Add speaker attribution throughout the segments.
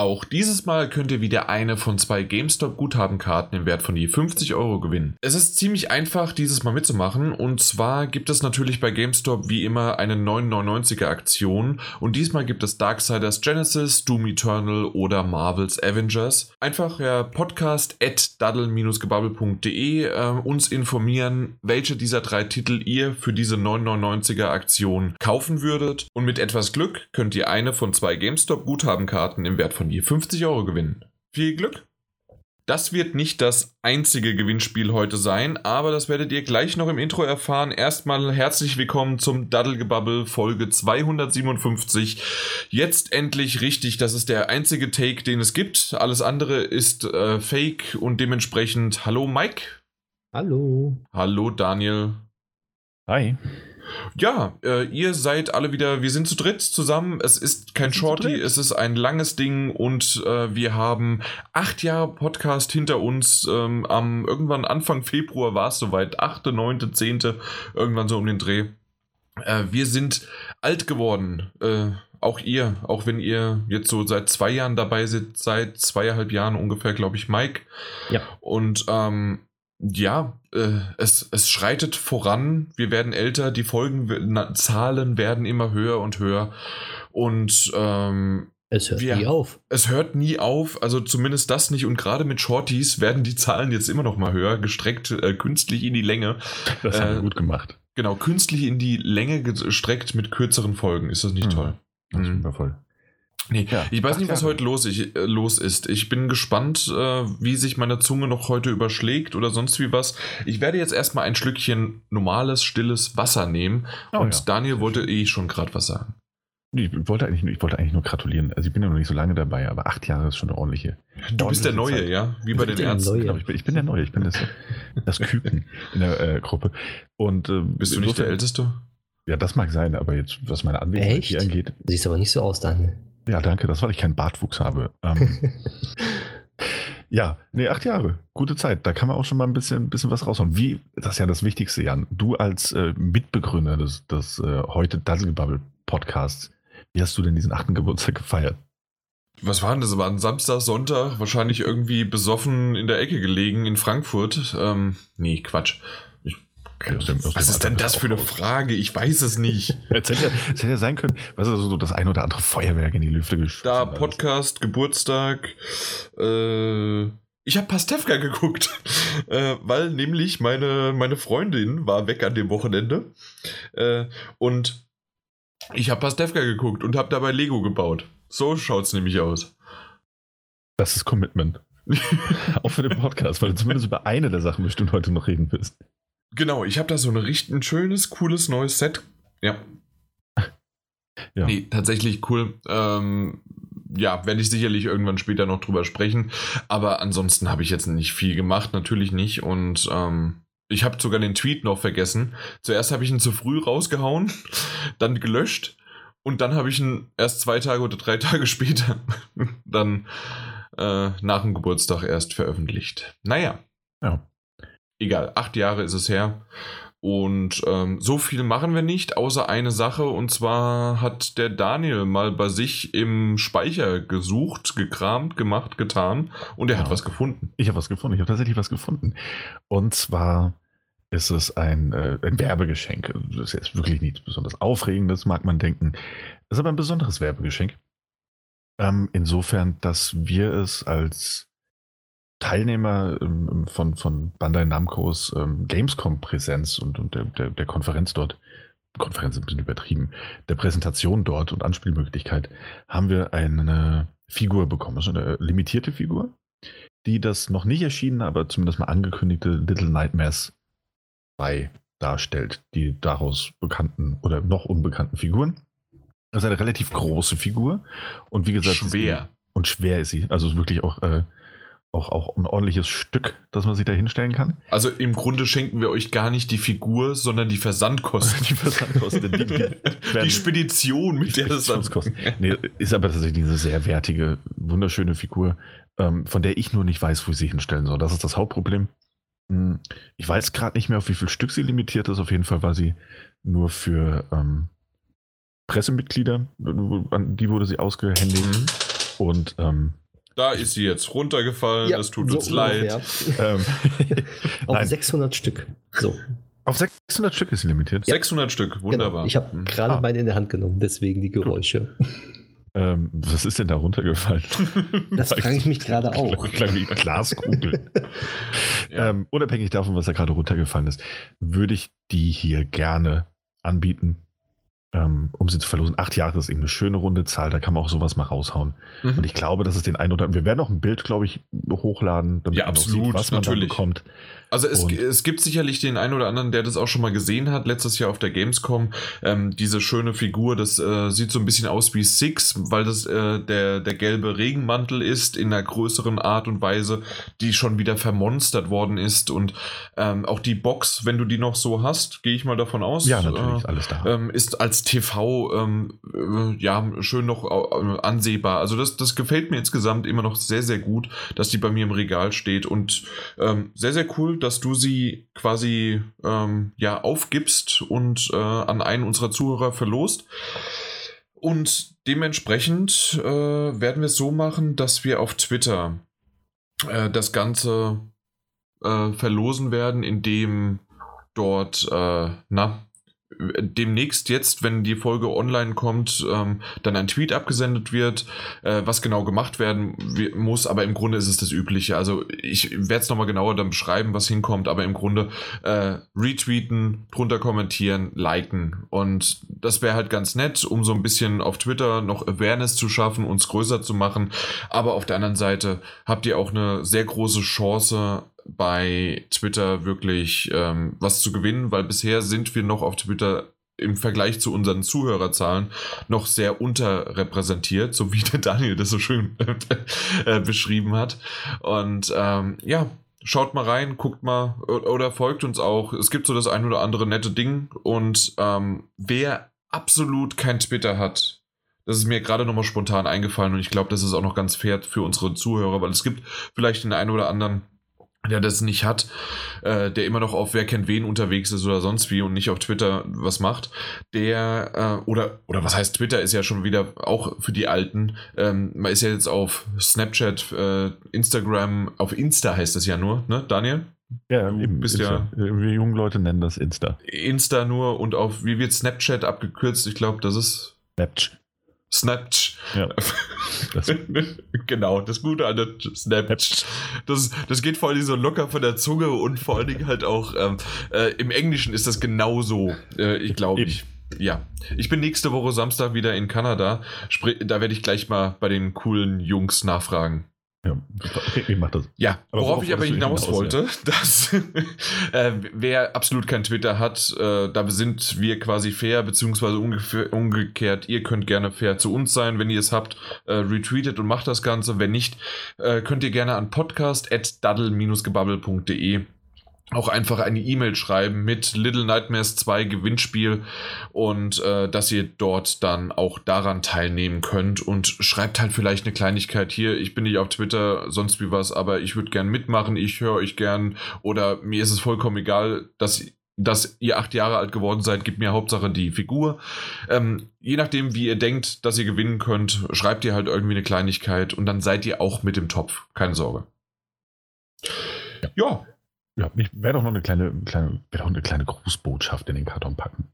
Speaker 1: Auch dieses Mal könnt ihr wieder eine von zwei GameStop-Guthabenkarten im Wert von je 50 Euro gewinnen. Es ist ziemlich einfach, dieses Mal mitzumachen. Und zwar gibt es natürlich bei GameStop wie immer eine 9,99er Aktion. Und diesmal gibt es Darksiders Genesis, Doom Eternal oder Marvel's Avengers. Einfach per Podcast at daddle-gebubble.de äh, uns informieren, welche dieser drei Titel ihr für diese 9,99er Aktion kaufen würdet. Und mit etwas Glück könnt ihr eine von zwei GameStop-Guthabenkarten im Wert von je 50 Euro gewinnen. Viel Glück! Das wird nicht das einzige Gewinnspiel heute sein, aber das werdet ihr gleich noch im Intro erfahren. Erstmal herzlich willkommen zum Daddelgebubble Folge 257. Jetzt endlich richtig, das ist der einzige Take, den es gibt. Alles andere ist äh, fake und dementsprechend hallo Mike.
Speaker 2: Hallo.
Speaker 1: Hallo Daniel.
Speaker 3: Hi.
Speaker 1: Ja, äh, ihr seid alle wieder, wir sind zu dritt zusammen. Es ist kein Shorty, es ist ein langes Ding und äh, wir haben acht Jahre Podcast hinter uns. Ähm, am irgendwann Anfang Februar war es soweit, achte, neunte, zehnte, irgendwann so um den Dreh. Äh, wir sind alt geworden. Äh, auch ihr, auch wenn ihr jetzt so seit zwei Jahren dabei seid, seit zweieinhalb Jahren ungefähr, glaube ich, Mike.
Speaker 2: Ja.
Speaker 1: Und ähm, ja, äh, es, es schreitet voran. Wir werden älter, die Folgenzahlen werden immer höher und höher. Und ähm,
Speaker 2: es hört
Speaker 1: wir,
Speaker 2: nie auf.
Speaker 1: Es hört nie auf, also zumindest das nicht. Und gerade mit Shorties werden die Zahlen jetzt immer noch mal höher, gestreckt äh, künstlich in die Länge.
Speaker 3: Das äh, haben wir gut gemacht.
Speaker 1: Genau, künstlich in die Länge gestreckt mit kürzeren Folgen. Ist das nicht
Speaker 3: Mhm.
Speaker 1: toll?
Speaker 3: Das ist
Speaker 1: Mhm.
Speaker 3: wundervoll.
Speaker 1: Nee,
Speaker 3: Ja,
Speaker 1: ich weiß nicht, was
Speaker 3: Jahre.
Speaker 1: heute los, ich, äh, los ist. Ich bin gespannt, äh, wie sich meine Zunge noch heute überschlägt oder sonst wie was. Ich werde jetzt erstmal ein Schlückchen normales, stilles Wasser nehmen.
Speaker 3: Oh
Speaker 1: und
Speaker 3: ja.
Speaker 1: Daniel wollte eh schon gerade was sagen.
Speaker 3: Ich wollte, eigentlich, nur- ich wollte eigentlich nur gratulieren. Also ich bin ja noch nicht so lange dabei, aber acht Jahre ist schon eine ordentliche.
Speaker 1: Du bist der Neue,
Speaker 3: Zeit.
Speaker 1: ja? Wie bei den Ärzten.
Speaker 3: Genau, ich bin, ich bin der Neue, ich bin das, das Küken in der äh, Gruppe. Und, äh,
Speaker 1: Bist du nicht der Älteste?
Speaker 3: Ja, das mag sein, aber jetzt, was meine Anwesenheit hier angeht.
Speaker 2: Siehst aber nicht so aus, Daniel.
Speaker 3: Ja, danke, das, weil ich keinen Bartwuchs habe. Ähm, ja, nee, acht Jahre. Gute Zeit. Da kann man auch schon mal ein bisschen, bisschen was raushauen. Wie, das ist ja das Wichtigste, Jan. Du als äh, Mitbegründer des, des äh, heute Dazzlebubble Podcasts, wie hast du denn diesen achten Geburtstag gefeiert?
Speaker 1: Was war denn das? War ein Samstag, Sonntag, wahrscheinlich irgendwie besoffen in der Ecke gelegen in Frankfurt. Ähm, nee, Quatsch.
Speaker 3: Aus dem- aus
Speaker 1: was ist denn das für eine. Frage? Ich weiß es nicht.
Speaker 3: Es hätte, ja, es hätte sein können, was ist so das ein oder andere Feuerwerk in die Lüfte geschossen.
Speaker 1: Da
Speaker 3: alles.
Speaker 1: Podcast, Geburtstag. Äh, ich habe Pastewka geguckt, äh, weil nämlich meine, meine Freundin war weg an dem Wochenende. Äh, und ich habe Pastewka geguckt und habe dabei Lego gebaut. So schaut's nämlich aus.
Speaker 3: Das ist Commitment. auch für den Podcast, weil du zumindest über eine der Sachen bestimmt heute noch reden wirst.
Speaker 1: Genau, ich habe da so ein richtig ein schönes, cooles neues Set. Ja.
Speaker 3: Ja.
Speaker 1: Nee, tatsächlich cool. Ähm, ja, werde ich sicherlich irgendwann später noch drüber sprechen. Aber ansonsten habe ich jetzt nicht viel gemacht, natürlich nicht. Und ähm, ich habe sogar den Tweet noch vergessen. Zuerst habe ich ihn zu früh rausgehauen, dann gelöscht und dann habe ich ihn erst zwei Tage oder drei Tage später dann äh, nach dem Geburtstag erst veröffentlicht. Naja.
Speaker 3: Ja.
Speaker 1: Egal, acht Jahre ist es her. Und ähm, so viel machen wir nicht, außer eine Sache. Und zwar hat der Daniel mal bei sich im Speicher gesucht, gekramt, gemacht, getan. Und er hat
Speaker 3: Ja.
Speaker 1: was gefunden.
Speaker 3: Ich habe was gefunden. Ich habe tatsächlich was gefunden. Und zwar ist es ein, äh, ein Werbegeschenk. Das ist jetzt wirklich nichts besonders Aufregendes, mag man denken. Es ist aber ein besonderes Werbegeschenk. Ähm, insofern, dass wir es als Teilnehmer ähm, von, von Bandai Namcos ähm, Gamescom-Präsenz und, und der, der, der Konferenz dort, Konferenz ist ein bisschen übertrieben, der Präsentation dort und Anspielmöglichkeit, haben wir eine Figur bekommen. Also eine limitierte Figur, die das noch nicht erschienene, aber zumindest mal angekündigte Little Nightmares 2 darstellt, die daraus bekannten oder noch unbekannten Figuren. Das ist eine relativ große Figur und wie gesagt,
Speaker 1: Schwer.
Speaker 3: und schwer ist sie. Also wirklich auch, äh, auch, auch ein ordentliches Stück, das man sich da hinstellen kann.
Speaker 1: Also im Grunde schenken wir euch gar nicht die Figur, sondern die Versandkosten.
Speaker 3: Die Versandkosten, die- die
Speaker 1: die Spedition, mit der das dann
Speaker 3: Speditionskosten. Nee, ist aber tatsächlich eine sehr wertige, wunderschöne Figur, ähm, von der ich nur nicht weiß, wo ich sie hinstellen soll. Das ist das Hauptproblem. Hm, Ich weiß gerade nicht mehr, auf wie viel Stück sie limitiert ist. Auf jeden Fall war sie nur für ähm, Pressemitglieder, an die wurde sie ausgehändigt.
Speaker 1: Mhm.
Speaker 3: Und ähm,
Speaker 1: Da ist sie jetzt runtergefallen, das tut uns leid.
Speaker 3: ähm,
Speaker 2: Auf
Speaker 3: Nein.
Speaker 2: 600 Stück. So,
Speaker 3: auf 600 Stück ist sie limitiert.
Speaker 1: 600 Stück, wunderbar.
Speaker 2: Genau. Ich habe
Speaker 1: Hm.
Speaker 2: gerade
Speaker 3: Ah.
Speaker 2: meine in der Hand genommen, deswegen die Geräusche.
Speaker 3: Ähm, was ist denn da runtergefallen?
Speaker 2: Das frage ich mich gerade auch.
Speaker 3: Klang wie Glaskugel.
Speaker 1: Ja.
Speaker 3: ähm, unabhängig davon, was da gerade runtergefallen ist, würde ich die hier gerne anbieten, ähm, um sie zu verlosen. Acht Jahre ist eben eine schöne runde Zahl, da kann man auch sowas mal raushauen.
Speaker 1: Mhm.
Speaker 3: Und ich glaube, dass es den einen oder anderen. Wir werden auch ein Bild, glaube ich, hochladen, damit
Speaker 1: Ja,
Speaker 3: man auch
Speaker 1: absolut,
Speaker 3: sieht, was man da
Speaker 1: natürlich.
Speaker 3: bekommt.
Speaker 1: Also es,
Speaker 3: Und-
Speaker 1: es gibt sicherlich den einen oder anderen, der das auch schon mal gesehen hat, letztes Jahr auf der Gamescom. Ähm, diese schöne Figur, das äh, sieht so ein bisschen aus wie Six, weil das äh, der, der gelbe Regenmantel ist in einer größeren Art und Weise, die schon wieder vermonstert worden ist. Und ähm, auch die Box, wenn du die noch so hast, gehe ich mal davon aus.
Speaker 3: Ja, natürlich,
Speaker 1: Äh,
Speaker 3: ist alles da.
Speaker 1: ähm, ist als TV ähm, äh, ja schön noch äh, ansehbar. Also das, das gefällt mir insgesamt immer noch sehr, sehr gut, dass die bei mir im Regal steht und ähm, sehr, sehr cool, dass du sie quasi ähm, ja aufgibst und äh, an einen unserer Zuhörer verlost. Und dementsprechend äh, werden wir es so machen, dass wir auf Twitter äh, das Ganze äh, verlosen werden, indem dort, äh, na, demnächst jetzt, wenn die Folge online kommt, ähm, dann ein Tweet abgesendet wird, äh, was genau gemacht werden muss, aber im Grunde ist es das Übliche. Also ich werde es nochmal genauer dann beschreiben, was hinkommt, aber im Grunde äh, retweeten, drunter kommentieren, liken und das wäre halt ganz nett, um so ein bisschen auf Twitter noch Awareness zu schaffen, uns größer zu machen, aber auf der anderen Seite habt ihr auch eine sehr große Chance, bei Twitter wirklich ähm, was zu gewinnen, weil bisher sind wir noch auf Twitter im Vergleich zu unseren Zuhörerzahlen noch sehr unterrepräsentiert, so wie der Daniel das so schön äh, beschrieben hat. Und ähm, ja, schaut mal rein, guckt mal oder folgt uns auch. Es gibt so das ein oder andere nette Ding. Und ähm, wer absolut kein Twitter hat, das ist mir gerade nochmal spontan eingefallen und ich glaube, das ist auch noch ganz fair für unsere Zuhörer, weil es gibt vielleicht den einen oder anderen, der das nicht hat, äh, der immer noch auf Wer kennt wen unterwegs ist oder sonst wie und nicht auf Twitter was macht, der, äh, oder, oder was heißt Twitter, ist ja schon wieder auch für die Alten, ähm, man ist ja jetzt auf Snapchat, äh, Instagram, auf Insta heißt es ja nur, ne, Daniel?
Speaker 3: Ja, eben.
Speaker 1: bist
Speaker 3: Insta. Wir jungen Leute nennen das Insta.
Speaker 1: Insta nur und auf, wie wird Snapchat abgekürzt? Ich glaube, das ist
Speaker 3: Snapchat.
Speaker 1: Snapchat.
Speaker 3: Ja. Das,
Speaker 1: genau, das Gute an der Snapchat. Das, das geht vor allem so locker von der Zunge und vor allen Dingen halt auch ähm, äh, im Englischen ist das genauso, äh, ich glaube ich. Ja, ich bin nächste Woche Samstag wieder in Kanada. Sprich, da werde ich gleich mal bei den coolen Jungs nachfragen.
Speaker 3: Ja, ich mach das.
Speaker 1: Ja,
Speaker 3: Aber
Speaker 1: worauf
Speaker 3: worauf
Speaker 1: ich aber hinaus
Speaker 3: hinaus,
Speaker 1: wollte, dass äh, wer absolut kein Twitter hat, äh, da sind wir quasi fair, beziehungsweise ungefähr, umgekehrt, ihr könnt gerne fair zu uns sein, wenn ihr es habt, äh, retweetet und macht das Ganze. Wenn nicht, äh, könnt ihr gerne an podcast.daddle-gebabbel.de auch einfach eine E-Mail schreiben mit Little Nightmares 2 Gewinnspiel und äh, dass ihr dort dann auch daran teilnehmen könnt und schreibt halt vielleicht eine Kleinigkeit hier. Ich bin nicht auf Twitter, sonst wie was, aber ich würde gern mitmachen, ich höre euch gern oder mir ist es vollkommen egal, dass dass ihr acht Jahre alt geworden seid, gibt mir Hauptsache die Figur. Ähm, je nachdem, wie ihr denkt, dass ihr gewinnen könnt, schreibt ihr halt irgendwie eine Kleinigkeit und dann seid ihr auch mit im Topf. Keine Sorge. Ja,
Speaker 3: Ja, ich werde auch noch eine kleine, kleine, werde auch eine kleine Grußbotschaft in den Karton packen.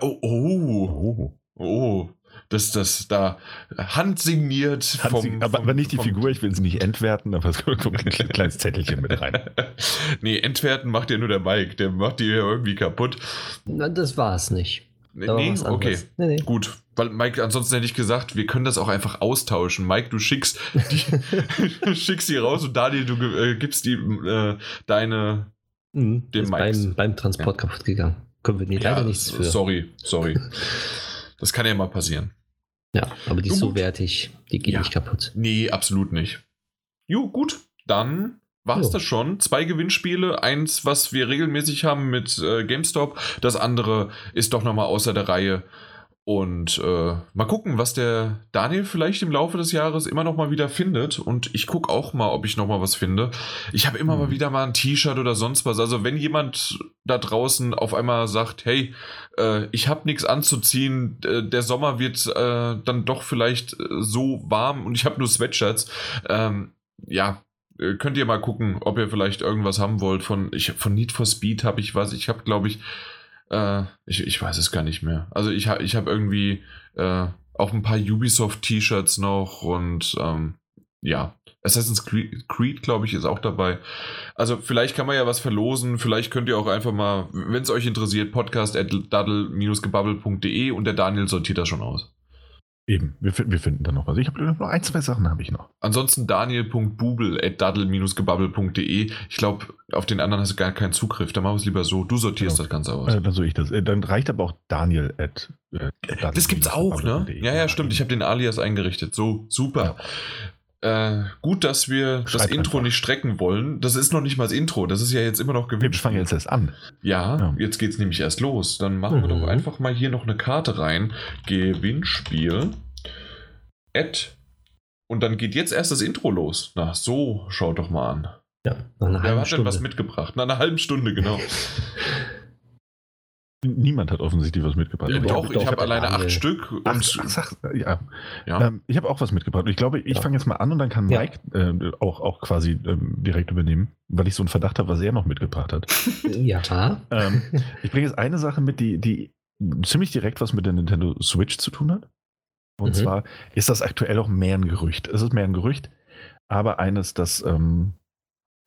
Speaker 1: Oh, oh,
Speaker 3: Oh.
Speaker 1: oh. Das, das, da handsigniert vom.
Speaker 3: aber,
Speaker 1: vom,
Speaker 3: aber nicht die
Speaker 1: vom-
Speaker 3: Figur, ich will sie nicht entwerten, aber es kommt ein kle- kleines Zettelchen mit rein.
Speaker 1: nee, entwerten macht ja nur der Mike. Der macht die ja irgendwie kaputt.
Speaker 2: Na, das war es nicht.
Speaker 1: Nee,
Speaker 2: was
Speaker 1: okay.
Speaker 2: Nee, nee.
Speaker 1: Gut, weil Mike, ansonsten hätte ich gesagt, wir können das auch einfach austauschen. Mike, du schickst die, schickst die raus und Daniel, du äh, gibst die äh, deine.
Speaker 2: Mhm.
Speaker 1: Dem
Speaker 2: Ist
Speaker 1: Mikes.
Speaker 2: beim, beim Transport kaputt gegangen. Können wir nie, leider nichts für.
Speaker 1: Sorry, sorry. Das kann ja mal passieren.
Speaker 2: Ja, aber die ist so wertig, die geht
Speaker 1: Ja.
Speaker 2: nicht kaputt.
Speaker 1: Nee, absolut nicht. Jo, gut. Dann war es das schon. Zwei Gewinnspiele. Eins, was wir regelmäßig haben mit äh, GameStop. Das andere ist doch nochmal außer der Reihe. Und äh, mal gucken, was der Daniel vielleicht im Laufe des Jahres immer noch mal wieder findet. Und ich gucke auch mal, ob ich noch mal was finde. Ich habe immer
Speaker 3: Mhm.
Speaker 1: mal wieder mal ein T-Shirt oder sonst was. Also wenn jemand da draußen auf einmal sagt, hey, äh, ich habe nichts anzuziehen, äh, der Sommer wird äh, dann doch vielleicht äh, so warm und ich habe nur Sweatshirts. Ähm, ja, könnt ihr mal gucken, ob ihr vielleicht irgendwas haben wollt. Von, ich, von Need for Speed habe ich was. Ich habe, glaube ich, äh, ich, ich weiß es gar nicht mehr. Also ich, ha, ich habe irgendwie äh, auch ein paar Ubisoft-T-Shirts noch und ähm, ja, Assassin's Creed, Creed glaube ich, ist auch dabei. Also vielleicht kann man ja was verlosen. Vielleicht könnt ihr auch einfach mal, wenn es euch interessiert, podcast at und der Daniel sortiert das schon aus.
Speaker 3: Eben, wir, wir finden da noch was. Ich habe noch ein, zwei Sachen habe ich noch.
Speaker 1: Ansonsten daniel.bubel at daddle-gebubble.de. Ich glaube, auf den anderen hast du gar keinen Zugriff. Dann machen wir es lieber so. Du sortierst
Speaker 3: Genau.
Speaker 1: das Ganze aus.
Speaker 3: Äh, dann soll ich das. Äh, dann reicht aber auch Daniel at. Äh,
Speaker 1: Das gibt's auch, ne? Ja, ja, stimmt. Ich habe den Alias eingerichtet. So, super. Äh, gut, dass wir das
Speaker 3: Schreib
Speaker 1: Intro
Speaker 3: einfach.
Speaker 1: nicht strecken wollen. Das ist noch nicht mal das Intro. Das ist ja jetzt immer noch
Speaker 3: Wir
Speaker 1: gewünscht.
Speaker 3: fangen jetzt erst an.
Speaker 1: Ja,
Speaker 3: Ja.
Speaker 1: jetzt geht's nämlich erst los. Dann machen wir
Speaker 2: Mhm.
Speaker 1: doch einfach mal hier noch eine Karte rein. Gewinnspiel. Add. Und dann geht jetzt erst das Intro los. Na, so, schaut doch mal an.
Speaker 2: Ja, nach einer
Speaker 1: Wer
Speaker 2: halben
Speaker 1: hat denn was
Speaker 2: Stunde.
Speaker 1: mitgebracht? Na, eine halbe Stunde, genau.
Speaker 3: Niemand hat offensichtlich was mitgebracht.
Speaker 1: Ja, doch,
Speaker 3: ich
Speaker 1: ich habe
Speaker 2: der
Speaker 1: alleine acht Stück. Und
Speaker 3: Ach, ach, sag, ja.
Speaker 1: ja.
Speaker 3: Ähm, ich habe auch was mitgebracht. Ich glaube, ich
Speaker 2: Ja.
Speaker 3: fange jetzt mal an und dann kann
Speaker 2: Ja.
Speaker 3: Mike äh, auch, auch quasi ähm, direkt übernehmen, weil ich so einen Verdacht habe, was er noch mitgebracht hat.
Speaker 2: Ja,
Speaker 3: ähm, ich bringe jetzt eine Sache mit, die, die ziemlich direkt was mit der Nintendo Switch zu tun hat. Und
Speaker 2: Mhm.
Speaker 3: zwar ist das aktuell auch mehr ein Gerücht. Es ist mehr ein Gerücht, aber eines, das. Ähm,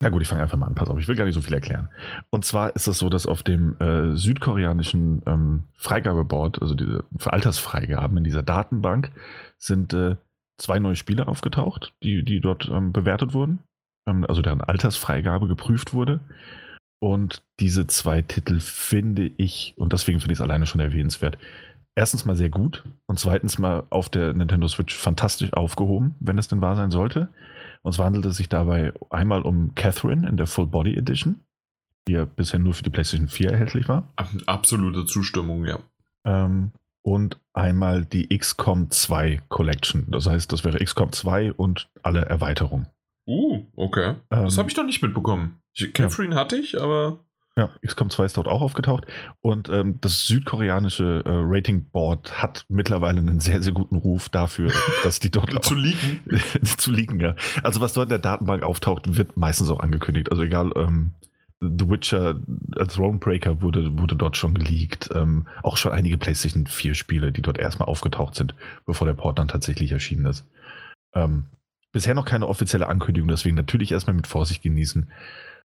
Speaker 3: na gut, ich fange einfach mal an. Pass auf, ich will gar nicht so viel erklären. Und zwar ist es so, dass auf dem äh, südkoreanischen ähm, Freigabeboard, also diese für Altersfreigaben in dieser Datenbank, sind äh, zwei neue Spiele aufgetaucht, die, die dort ähm, bewertet wurden. Ähm, also deren Altersfreigabe geprüft wurde. Und diese zwei Titel finde ich, und deswegen finde ich es alleine schon erwähnenswert, erstens mal sehr gut und zweitens mal auf der Nintendo Switch fantastisch aufgehoben, wenn es denn wahr sein sollte. Und zwar handelt es sich dabei einmal um Catherine in der Full Body Edition, die ja bisher nur für die PlayStation 4 erhältlich war.
Speaker 1: Ab- Absolute Zustimmung, ja.
Speaker 3: Ähm, und einmal die XCOM 2 Collection. Das heißt, das wäre XCOM 2 und alle Erweiterungen.
Speaker 1: Uh, okay.
Speaker 3: Ähm,
Speaker 1: das habe ich noch nicht mitbekommen. Ich, Catherine hatte ich, aber.
Speaker 3: Ja, XCOM 2 ist dort auch aufgetaucht. Und ähm, das südkoreanische äh, Rating Board hat mittlerweile einen sehr, sehr guten Ruf dafür, dass die dort
Speaker 1: zu liegen.
Speaker 3: zu liegen. Ja. Also was dort in der Datenbank auftaucht, wird meistens auch angekündigt. Also egal, ähm, The Witcher als Thronebreaker wurde, wurde dort schon geleakt. Ähm, auch schon einige PlayStation 4 Spiele, die dort erstmal aufgetaucht sind, bevor der Port dann tatsächlich erschienen ist. Ähm, bisher noch keine offizielle Ankündigung, deswegen natürlich erstmal mit Vorsicht genießen.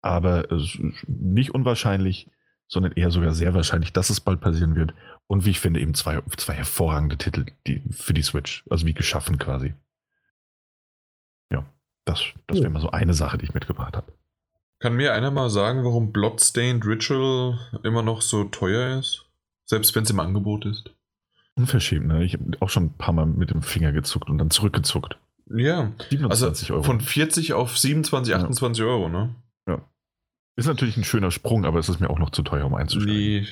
Speaker 3: Aber es ist nicht unwahrscheinlich, sondern eher sogar sehr wahrscheinlich, dass es bald passieren wird. Und wie ich finde, eben zwei, zwei hervorragende Titel die, für die Switch. Also wie geschaffen quasi. Ja, das, das wäre mal so eine Sache, die ich mitgebracht habe.
Speaker 1: Kann mir einer mal sagen, warum Bloodstained Ritual immer noch so teuer ist? Selbst wenn es im Angebot ist.
Speaker 3: Unverschämt, ne? Ich habe auch schon ein paar Mal mit dem Finger gezuckt und dann zurückgezuckt.
Speaker 1: Ja, also
Speaker 3: 27 Euro.
Speaker 1: von 40 auf 27,
Speaker 3: Ja.
Speaker 1: 28 Euro, ne?
Speaker 3: Ist natürlich ein schöner Sprung, aber es ist mir auch noch zu teuer, um einzusteigen.
Speaker 1: Nee,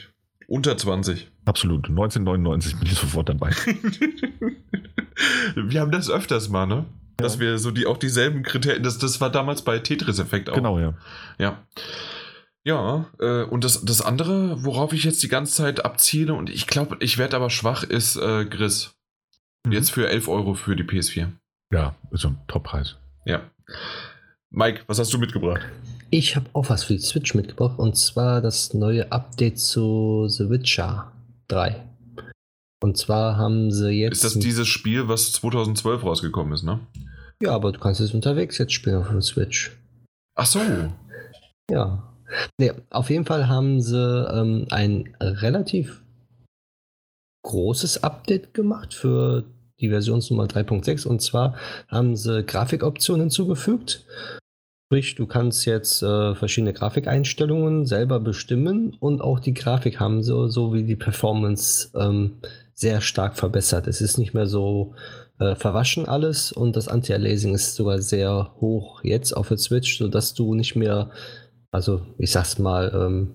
Speaker 1: unter 20.
Speaker 3: Absolut. 1999 bin ich sofort dabei.
Speaker 1: wir haben das öfters mal, ne? Dass
Speaker 3: Ja.
Speaker 1: wir so die auch dieselben Kriterien, das, das war damals bei Tetris-Effekt auch.
Speaker 3: Genau, ja.
Speaker 1: Ja. Ja, äh, und das, das andere, worauf ich jetzt die ganze Zeit abziele, und ich glaube, ich werde aber schwach, ist äh, Gris.
Speaker 3: Mhm.
Speaker 1: Jetzt für 11 Euro für die PS4.
Speaker 3: Ja, ist ein Top-Preis.
Speaker 1: Ja. Mike, was hast du mitgebracht?
Speaker 2: Ich habe auch was für die Switch mitgebracht und zwar das neue Update zu The Witcher 3. Und zwar haben sie jetzt.
Speaker 1: Ist das dieses Spiel, was 2012 rausgekommen ist, ne?
Speaker 2: Ja, aber du kannst es unterwegs jetzt spielen auf der Switch.
Speaker 1: Ach so.
Speaker 2: Ja. Nee, auf jeden Fall haben sie ähm, ein relativ großes Update gemacht für die Versionsnummer 3.6 und zwar haben sie Grafikoptionen hinzugefügt. Sprich, du kannst jetzt äh, verschiedene Grafikeinstellungen selber bestimmen und auch die Grafik haben so, so wie die Performance ähm, sehr stark verbessert. Es ist nicht mehr so äh, verwaschen alles und das Anti-Aliasing ist sogar sehr hoch jetzt auf der Switch, sodass du nicht mehr, also ich sag's mal, ähm,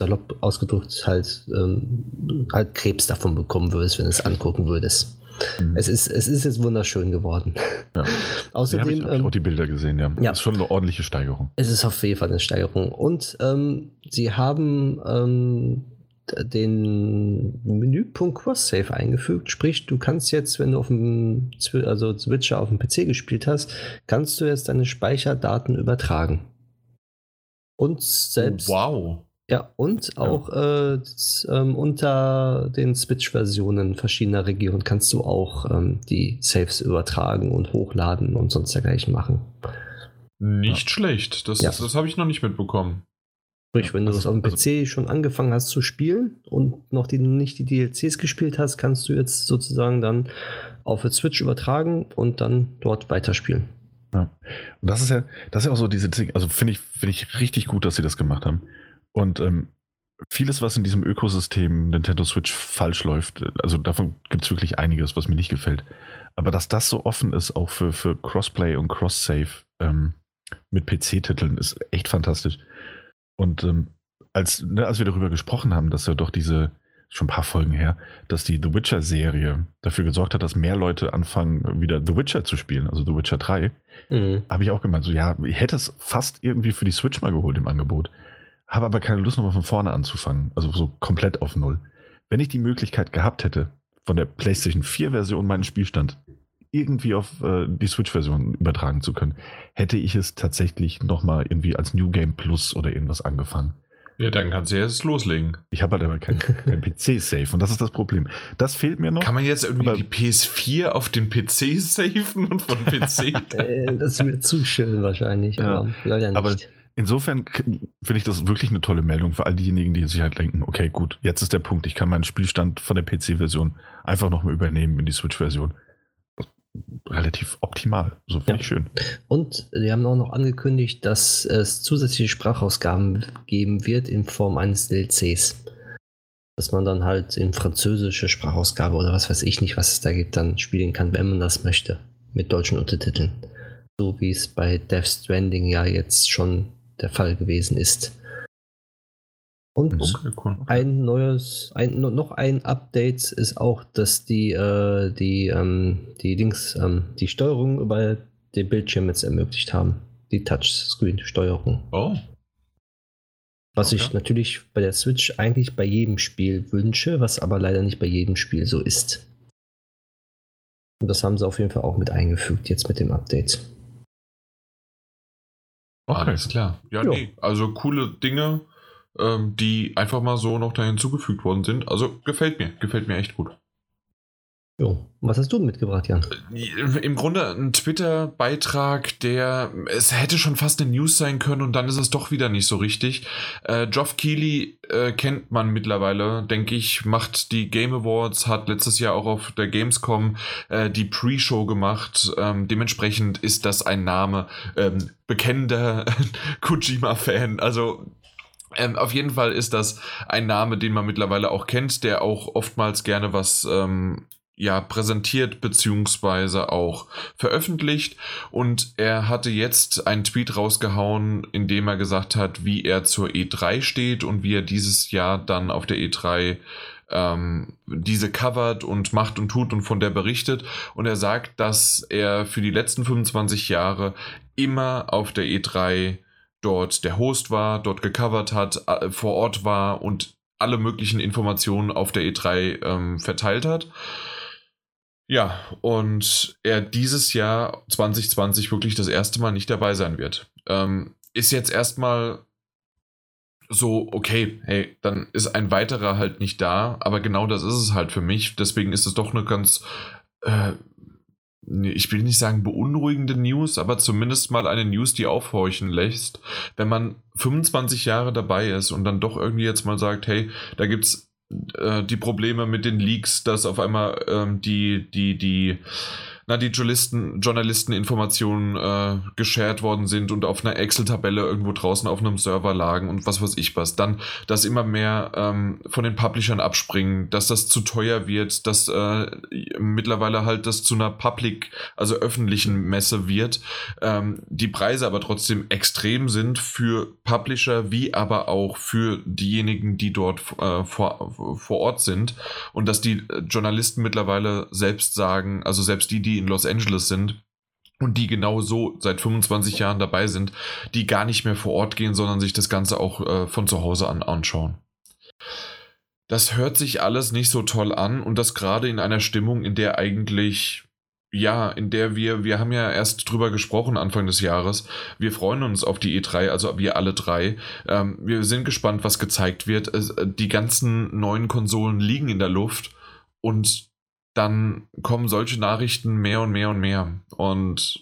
Speaker 2: salopp ausgedrückt halt, ähm, halt Krebs davon bekommen würdest, wenn du es angucken würdest. Mhm. Es, ist, es ist jetzt wunderschön geworden.
Speaker 3: Ja. Außerdem. Ich, hab ich auch die Bilder gesehen, ja. ja. Das ist schon eine ordentliche Steigerung.
Speaker 2: Es ist auf jeden Fall eine Steigerung. Und ähm, sie haben ähm, den Menüpunkt Cross-Save eingefügt. Sprich, du kannst jetzt, wenn du auf dem also Switcher auf dem PC gespielt hast, kannst du jetzt deine Speicherdaten übertragen. Und selbst.
Speaker 1: Wow.
Speaker 2: Ja, und auch ja. Äh, ähm, unter den Switch-Versionen verschiedener Regionen kannst du auch ähm, die Saves übertragen und hochladen und sonst dergleichen machen.
Speaker 1: Nicht ja. schlecht. Das, ja. das habe ich noch nicht mitbekommen.
Speaker 2: Sprich, wenn du das auf dem PC also, schon angefangen hast zu spielen und noch die, nicht die DLCs gespielt hast, kannst du jetzt sozusagen dann auf der Switch übertragen und dann dort weiterspielen.
Speaker 3: Ja. Und das ist ja, das ist ja auch so diese Dinge, also finde ich, finde ich richtig gut, dass sie das gemacht haben. Und ähm, vieles, was in diesem Ökosystem Nintendo Switch falsch läuft, also davon gibt es wirklich einiges, was mir nicht gefällt. Aber dass das so offen ist, auch für, für Crossplay und Cross-Save ähm, mit PC-Titeln, ist echt fantastisch. Und ähm, als, ne, als wir darüber gesprochen haben, dass ja doch diese, schon ein paar Folgen her, dass die The Witcher-Serie dafür gesorgt hat, dass mehr Leute anfangen, wieder The Witcher zu spielen, also The Witcher 3, mhm. habe ich auch gemeint, so ja, ich hätte es fast irgendwie für die Switch mal geholt im Angebot. Habe aber keine Lust, nochmal von vorne anzufangen. Also so komplett auf Null. Wenn ich die Möglichkeit gehabt hätte, von der PlayStation 4-Version meinen Spielstand irgendwie auf äh, die Switch-Version übertragen zu können, hätte ich es tatsächlich nochmal irgendwie als New Game Plus oder irgendwas angefangen.
Speaker 1: Ja, dann kannst du jetzt loslegen.
Speaker 3: Ich habe halt aber kein, kein PC-Safe und das ist das Problem. Das fehlt mir noch.
Speaker 1: Kann man jetzt irgendwie die PS4 auf den PC safen und von PC?
Speaker 2: Äh, das wird zu schön wahrscheinlich, ja. aber leider nicht.
Speaker 3: Aber Insofern finde ich das wirklich eine tolle Meldung für all diejenigen, die sich halt denken, okay, gut, jetzt ist der Punkt, ich kann meinen Spielstand von der PC-Version einfach nochmal übernehmen in die Switch-Version. Relativ optimal, so finde ja. ich schön.
Speaker 2: Und sie haben auch noch angekündigt, dass es zusätzliche Sprachausgaben geben wird in Form eines DLCs. Dass man dann halt in französische Sprachausgabe oder was weiß ich nicht, was es da gibt, dann spielen kann, wenn man das möchte. Mit deutschen Untertiteln. So wie es bei Death Stranding ja jetzt schon der Fall gewesen ist. Und ein neues, ein, noch ein Update ist auch, dass die, äh, die, ähm, die Dings, ähm, die Steuerung über den Bildschirm jetzt ermöglicht haben. Die Touchscreen-Steuerung.
Speaker 1: Oh.
Speaker 2: Was okay. ich natürlich bei der Switch eigentlich bei jedem Spiel wünsche, was aber leider nicht bei jedem Spiel so ist. Und das haben sie auf jeden Fall auch mit eingefügt jetzt mit dem Update.
Speaker 1: Okay. Alles klar. Ja, jo. nee, also coole Dinge, ähm, die einfach mal so noch da hinzugefügt worden sind. Also gefällt mir, gefällt mir echt gut.
Speaker 2: Jo. Was hast du mitgebracht, Jan?
Speaker 1: Äh, Im Grunde ein Twitter-Beitrag, der es hätte schon fast eine News sein können und dann ist es doch wieder nicht so richtig. Äh, Geoff Keighley äh, kennt man mittlerweile, denke ich, macht die Game Awards, hat letztes Jahr auch auf der Gamescom äh, die Pre-Show gemacht. Ähm, dementsprechend ist das ein Name, ähm, bekennender Kojima-Fan. Also ähm, auf jeden Fall ist das ein Name, den man mittlerweile auch kennt, der auch oftmals gerne was ähm, ja, präsentiert beziehungsweise auch veröffentlicht. Und er hatte jetzt einen Tweet rausgehauen, in dem er gesagt hat, wie er zur E3 steht und wie er dieses Jahr dann auf der E3 ähm, diese covert und macht und tut und von der berichtet. Und er sagt, dass er für die letzten 25 Jahre immer auf der E3 dort der Host war, dort gecovert hat, vor Ort war und alle möglichen Informationen auf der E3 ähm, verteilt hat. Ja, und er dieses Jahr 2020 wirklich das erste Mal nicht dabei sein wird. Ähm, ist jetzt erstmal so, okay, hey, dann ist ein weiterer halt nicht da, aber genau das ist es halt für mich. Deswegen ist es doch eine ganz, äh, ich will nicht sagen beunruhigende News, aber zumindest mal eine News, die aufhorchen lässt. Wenn man 25 Jahre dabei ist und dann doch irgendwie jetzt mal sagt, hey, da gibt's äh, die Probleme mit den Leaks, dass auf einmal ähm, die, die, die, na, die Journalisten, Journalisteninformationen äh, geshared worden sind und auf einer Excel-Tabelle irgendwo draußen auf einem Server lagen und was weiß ich was. Dann, dass immer mehr ähm, von den Publishern abspringen, dass das zu teuer wird, dass äh, mittlerweile halt das zu einer Public, also öffentlichen Messe wird. Ähm, die Preise aber trotzdem extrem sind für Publisher wie aber auch für diejenigen, die dort äh, vor, vor Ort sind. Und dass die Journalisten mittlerweile selbst sagen, also selbst die, die in Los Angeles sind, und die genau so seit 25 Jahren dabei sind, die gar nicht mehr vor Ort gehen, sondern sich das Ganze auch äh, von zu Hause an anschauen. Das hört sich alles nicht so toll an und das gerade in einer Stimmung, in der eigentlich, ja, in der wir, wir haben ja erst drüber gesprochen Anfang des Jahres, wir freuen uns auf die E3, also wir alle drei. Ähm, wir sind gespannt, was gezeigt wird. Äh, die ganzen neuen Konsolen liegen in der Luft und dann kommen solche Nachrichten mehr und mehr und mehr. Und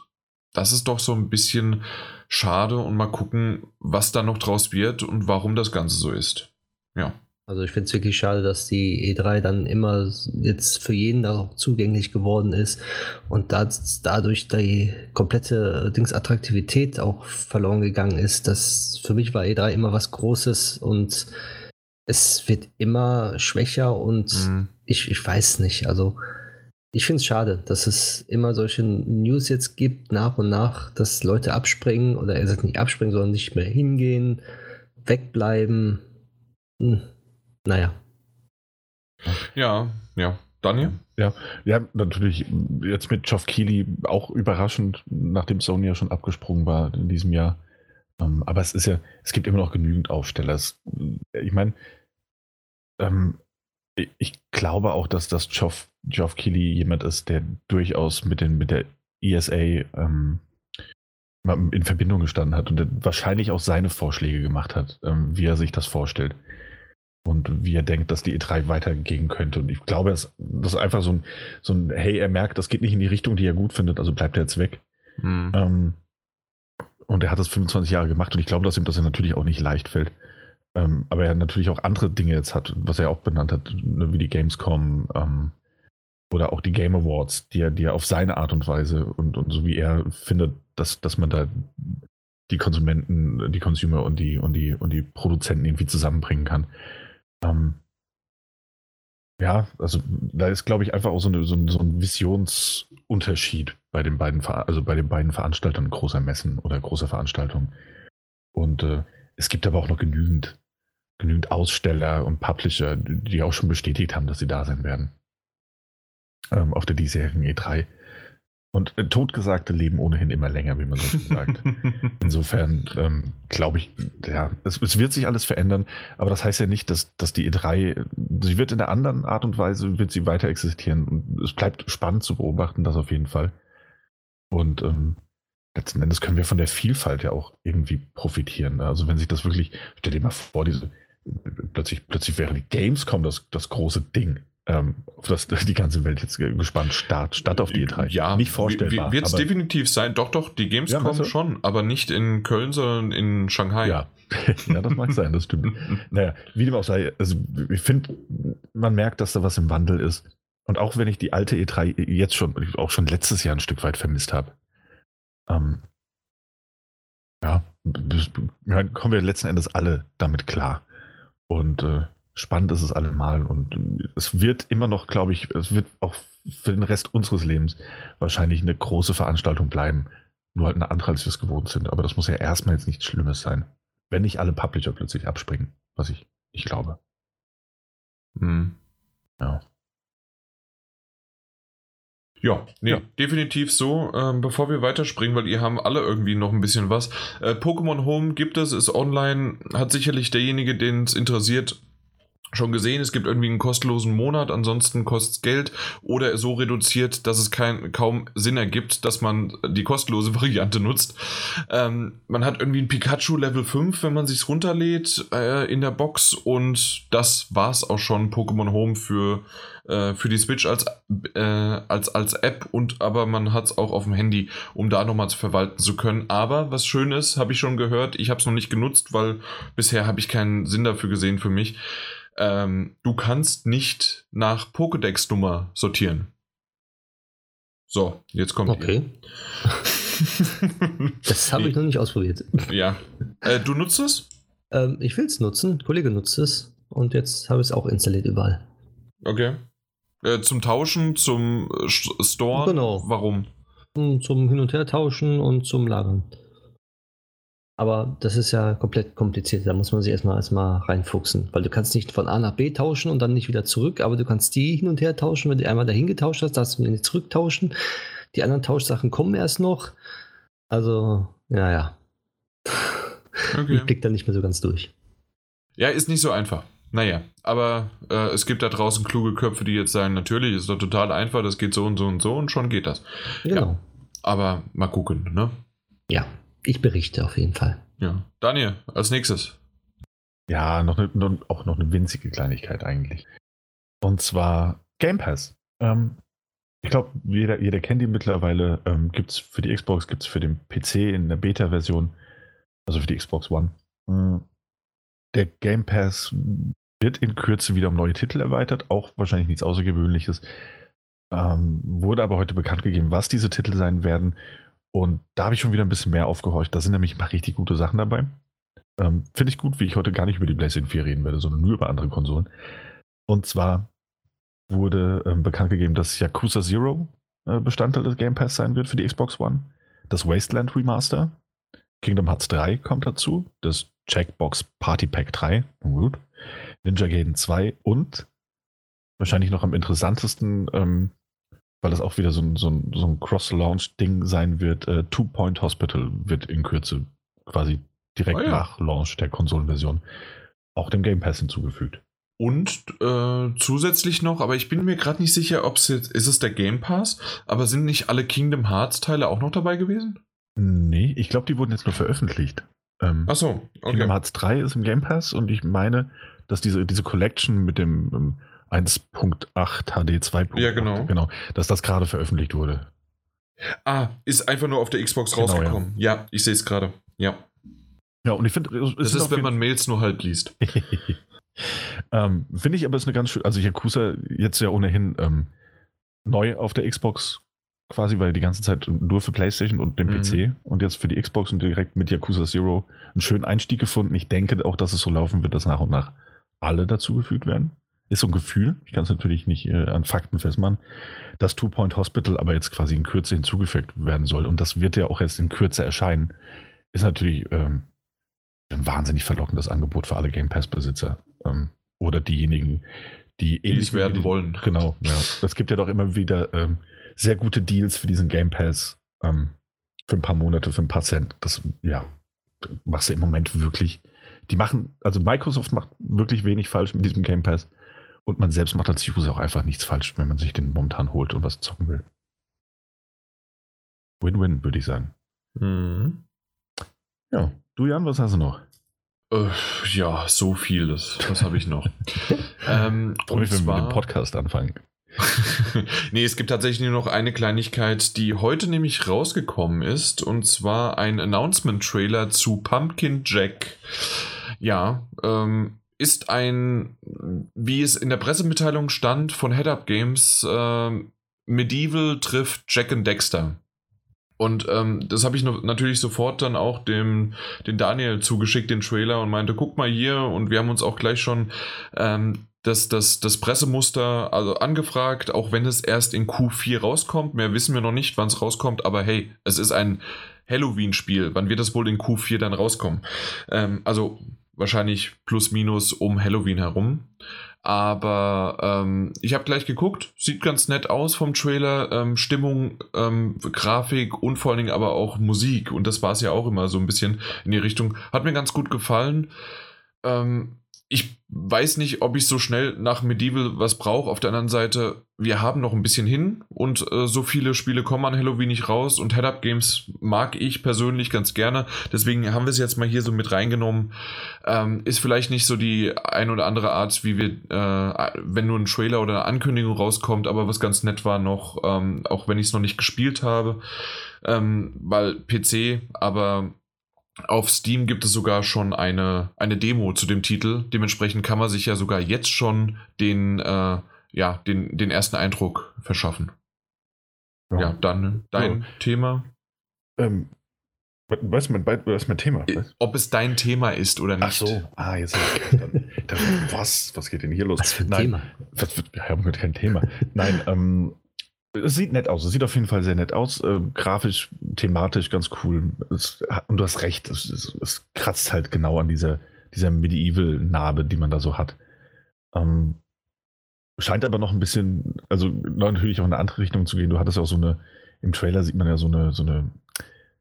Speaker 1: das ist doch so ein bisschen schade und mal gucken, was da noch draus wird und warum das Ganze so ist. Ja.
Speaker 2: Also ich finde es wirklich schade, dass die E3 dann immer jetzt für jeden auch zugänglich geworden ist und dass dadurch die komplette Dingsattraktivität auch verloren gegangen ist. Das für mich war E3 immer was Großes und es wird immer schwächer und mhm. Ich, ich weiß nicht. Also ich finde es schade, dass es immer solche News jetzt gibt, nach und nach, dass Leute abspringen oder er sagt nicht abspringen, sondern nicht mehr hingehen, wegbleiben. Hm naja.
Speaker 1: Ja, ja. Daniel?
Speaker 3: Ja, ja, natürlich jetzt mit Geoff Keighley auch überraschend, nachdem Sony ja schon abgesprungen war in diesem Jahr. Ähm, aber es ist ja, es gibt immer noch genügend Aufsteller. Ich meine, ähm, ich glaube auch, dass das Geoff, Geoff Keighley jemand ist, der durchaus mit, den, mit der ESA ähm, in Verbindung gestanden hat und wahrscheinlich auch seine Vorschläge gemacht hat, ähm, wie er sich das vorstellt und wie er denkt, dass die E3 weitergehen könnte. Und ich glaube, das, das ist einfach so ein, so ein, hey, er merkt, das geht nicht in die Richtung, die er gut findet, also bleibt er jetzt weg. Mhm. Ähm, und er hat das 25 Jahre gemacht und ich glaube, dass ihm das natürlich auch nicht leicht fällt. Ähm, aber er natürlich auch andere Dinge jetzt hat, was er auch benannt hat, ne, wie die Gamescom ähm, oder auch die Game Awards, die er, die er auf seine Art und Weise und, und so wie er findet, dass, dass man da die Konsumenten, die Consumer und die, und die, und die Produzenten irgendwie zusammenbringen kann. Ähm, ja, also da ist, glaube ich, einfach auch so, eine, so, ein, so, ein Visionsunterschied bei den beiden, also bei den beiden Veranstaltern großer Messen oder großer Veranstaltungen. Und äh, es gibt aber auch noch genügend, genügend Aussteller und Publisher, die auch schon bestätigt haben, dass sie da sein werden. Ähm, auf der diesjährigen E3. Und äh, Totgesagte leben ohnehin immer länger, wie man so sagt. Insofern ähm, glaube ich, ja, es, es, wird sich alles verändern, aber das heißt ja nicht, dass, dass die E3, sie wird in einer anderen Art und Weise, wird sie weiter existieren. Und es bleibt spannend zu beobachten, das auf jeden Fall. Und ähm, letzten Endes können wir von der Vielfalt ja auch irgendwie profitieren. Also wenn sich das wirklich, stell dir mal vor, diese plötzlich, plötzlich wäre die Gamescom das, das große Ding ähm, auf das die ganze Welt jetzt gespannt start, statt auf die E3.
Speaker 1: Ja, nicht vorstellbar. Wird es definitiv sein. Doch, doch, die Gamescom ja, schon, aber nicht in Köln, sondern in Shanghai.
Speaker 3: Ja, ja das mag sein, das stimmt. naja, wie dem auch sei, also ich finde, man merkt, dass da was im Wandel ist. Und auch wenn ich die alte E3 jetzt schon, auch schon letztes Jahr ein Stück weit vermisst habe. Ähm, ja, kommen wir letzten Endes alle damit klar. Und äh, spannend ist es allemal und es wird immer noch, glaube ich, es wird auch für den Rest unseres Lebens wahrscheinlich eine große Veranstaltung bleiben. Nur halt eine andere, als wir es gewohnt sind. Aber das muss ja erstmal jetzt nichts Schlimmes sein. Wenn nicht alle Publisher plötzlich abspringen, was ich nicht glaube.
Speaker 1: Hm. Ja. Ja, nee, ja. definitiv so. Ähm, bevor wir weiterspringen, weil ihr haben alle irgendwie noch ein bisschen was. Äh, Pokémon Home gibt es, ist online, hat sicherlich derjenige, den es interessiert, schon gesehen, es gibt irgendwie einen kostenlosen Monat, ansonsten kostet es Geld oder so reduziert, dass es kein, kaum Sinn ergibt, dass man die kostenlose Variante nutzt. Ähm, man hat irgendwie ein Pikachu Level 5, wenn man sich runterlädt äh, in der Box und das war's auch schon Pokémon Home für, äh, für die Switch als, äh, als, als App und aber man hat es auch auf dem Handy, um da nochmal zu verwalten zu können. Aber was schön ist, habe ich schon gehört, ich habe es noch nicht genutzt, weil bisher habe ich keinen Sinn dafür gesehen für mich ähm, du kannst nicht nach Pokédex-Nummer sortieren. So, jetzt kommt
Speaker 2: Okay. das habe ich noch nicht ausprobiert.
Speaker 1: Ja. Äh, du nutzt es?
Speaker 2: Ähm, ich will es nutzen. Ein Kollege nutzt es. Und jetzt habe ich es auch installiert überall.
Speaker 1: Okay. Äh, zum Tauschen, zum äh, Store?
Speaker 2: Genau.
Speaker 1: Warum?
Speaker 2: Zum Hin- und Her tauschen und zum Lagern. Aber das ist ja komplett kompliziert. Da muss man sich erstmal, erstmal reinfuchsen. Weil du kannst nicht von A nach B tauschen und dann nicht wieder zurück, aber du kannst die hin und her tauschen. Wenn du einmal dahin getauscht hast, darfst du wieder nicht zurücktauschen. Die anderen Tauschsachen kommen erst noch. Also, ja, ja.
Speaker 1: Okay.
Speaker 2: Ich blick da nicht mehr so ganz durch.
Speaker 1: Ja, ist nicht so einfach. Naja, aber äh, es gibt da draußen kluge Köpfe, die jetzt sagen, natürlich ist doch total einfach, das geht so und so und so und schon geht das.
Speaker 2: Genau.
Speaker 1: Aber mal gucken, ne?
Speaker 2: Ja, ich berichte auf jeden Fall.
Speaker 1: Ja. Daniel, als nächstes.
Speaker 3: Ja, noch eine, noch, auch noch eine winzige Kleinigkeit eigentlich. Und zwar Game Pass. Ähm, ich glaube, jeder, jeder kennt ihn mittlerweile. Ähm, gibt es für die Xbox, gibt es für den PC in der Beta-Version, also für die Xbox One. Mm, Der Game Pass wird in Kürze wieder um neue Titel erweitert, auch wahrscheinlich nichts Außergewöhnliches. Ähm, wurde aber heute bekannt gegeben, was diese Titel sein werden. Und da habe ich schon wieder ein bisschen mehr aufgehorcht. Da sind nämlich ein paar richtig gute Sachen dabei. Ähm, Finde ich gut, wie ich heute gar nicht über die PlayStation 4 reden werde, sondern nur über andere Konsolen. Und zwar wurde ähm, bekannt gegeben, dass Yakuza Zero äh, Bestandteil des Game Pass sein wird für die Xbox One. Das Wasteland Remaster. Kingdom Hearts 3 kommt dazu. Das Checkbox Party Pack 3. Gut. Ninja Gaiden 2 und wahrscheinlich noch am interessantesten, ähm, weil das auch wieder so ein, so ein, so ein Cross-Launch-Ding sein wird. Äh, Two Point Hospital wird in Kürze quasi direkt
Speaker 1: Oh ja.
Speaker 3: nach Launch der Konsolenversion auch dem Game Pass hinzugefügt.
Speaker 1: Und äh, zusätzlich noch, aber ich bin mir gerade nicht sicher, ob es jetzt, ist es der Game Pass, aber sind nicht alle Kingdom Hearts Teile auch noch dabei gewesen?
Speaker 3: Nee, ich glaube, die wurden jetzt nur veröffentlicht. Ähm,
Speaker 1: Ach so,
Speaker 3: Kingdom
Speaker 1: okay.
Speaker 3: Hearts 3 ist im Game Pass und ich meine, dass diese, diese Collection mit dem ähm, 1.8 HD 2.8,
Speaker 1: Ja, genau.
Speaker 3: genau, dass das gerade veröffentlicht wurde.
Speaker 1: Ah, ist einfach nur auf der Xbox
Speaker 3: Genau,
Speaker 1: rausgekommen. ja. ich sehe es gerade. Ja.
Speaker 3: Ja, und ich finde, es
Speaker 1: ist, wenn man Mails nur halb liest.
Speaker 3: ähm, Finde ich aber ist eine ganz schön, also Yakuza jetzt ja ohnehin ähm, neu auf der Xbox quasi, weil die ganze Zeit nur für PlayStation und den
Speaker 1: Mhm.
Speaker 3: PC und jetzt für die Xbox und direkt mit Yakuza Zero einen schönen Einstieg gefunden. Ich denke auch, dass es so laufen wird, dass nach und nach alle dazugefügt werden. Ist so ein Gefühl, ich kann es natürlich nicht äh, an Fakten festmachen, dass Two Point Hospital aber jetzt quasi in Kürze hinzugefügt werden soll und das wird ja auch erst in Kürze erscheinen, ist natürlich ähm, ein wahnsinnig verlockendes Angebot für alle Game Pass-Besitzer ähm, oder diejenigen, die
Speaker 1: es werden wollen.
Speaker 3: Genau, ja. Es gibt ja doch immer wieder ähm, sehr gute Deals für diesen Game Pass ähm, für ein paar Monate, für ein paar Cent. Das, ja, machst du im Moment wirklich. Die machen, also Microsoft macht wirklich wenig falsch mit diesem Game Pass und man selbst macht als User auch einfach nichts falsch, wenn man sich den momentan holt und was zocken will. Win-win, würde ich sagen.
Speaker 1: Mhm.
Speaker 3: Ja, du Jan, was hast du noch?
Speaker 1: Äh, ja, so vieles. Was habe ich noch? ähm,
Speaker 3: Freue mich, wenn wir mit dem Podcast anfangen.
Speaker 1: nee, es gibt tatsächlich nur noch eine Kleinigkeit, die heute nämlich rausgekommen ist, und zwar ein Announcement-Trailer zu Pumpkin Jack. Ja, ähm, ist ein, wie es in der Pressemitteilung stand von Head Up Games, ähm, Medieval trifft Jack and Dexter. Und ähm, das habe ich natürlich sofort dann auch dem den Daniel zugeschickt, den Trailer, und meinte, guck mal hier, und wir haben uns auch gleich schon ähm, das, das, das Pressemuster also angefragt, auch wenn es erst in Q4 rauskommt. Mehr wissen wir noch nicht, wann es rauskommt, aber hey, es ist ein Halloween-Spiel. Wann wird es wohl in Q4 dann rauskommen? Ähm, also wahrscheinlich plus minus um Halloween herum. Aber ähm, ich habe gleich geguckt, sieht ganz nett aus vom Trailer, ähm, Stimmung, ähm, Grafik und vor allen Dingen aber auch Musik. Und das war es ja auch immer so ein bisschen in die Richtung. Hat mir ganz gut gefallen. Ähm, ich weiß nicht, ob ich so schnell nach Medieval was brauche. Auf der anderen Seite, wir haben noch ein bisschen hin und äh, so viele Spiele kommen an Halloween nicht raus und Head-Up Games mag ich persönlich ganz gerne. Deswegen haben wir es jetzt mal hier so mit reingenommen. Ähm, ist vielleicht nicht so die ein oder andere Art, wie wir, äh, wenn nur ein Trailer oder eine Ankündigung rauskommt, aber was ganz nett war noch, ähm, auch wenn ich es noch nicht gespielt habe, ähm, weil PC, aber auf Steam gibt es sogar schon eine, eine Demo zu dem Titel. Dementsprechend kann man sich ja sogar jetzt schon den, äh, ja, den, den ersten Eindruck verschaffen. Ja, ja dann dein ja. Thema.
Speaker 3: Ähm, was ist mein, was ist mein Thema?
Speaker 1: Was? Ob es dein Thema ist oder nicht. Ach
Speaker 3: so, ah, jetzt. Dann, dann, was? Was geht denn hier los?
Speaker 2: Was für ein Nein, Thema?
Speaker 3: Was, wir haben kein Thema. Nein, ähm, es sieht nett aus. Es sieht auf jeden Fall sehr nett aus. Äh, grafisch, thematisch ganz cool. Es, und du hast recht, es, es, es, kratzt halt genau an dieser, dieser Medieval-Narbe, die man da so hat. Ähm, scheint aber noch ein bisschen, also natürlich auch in eine andere Richtung zu gehen. Du hattest ja auch so eine, im Trailer sieht man ja so eine, so eine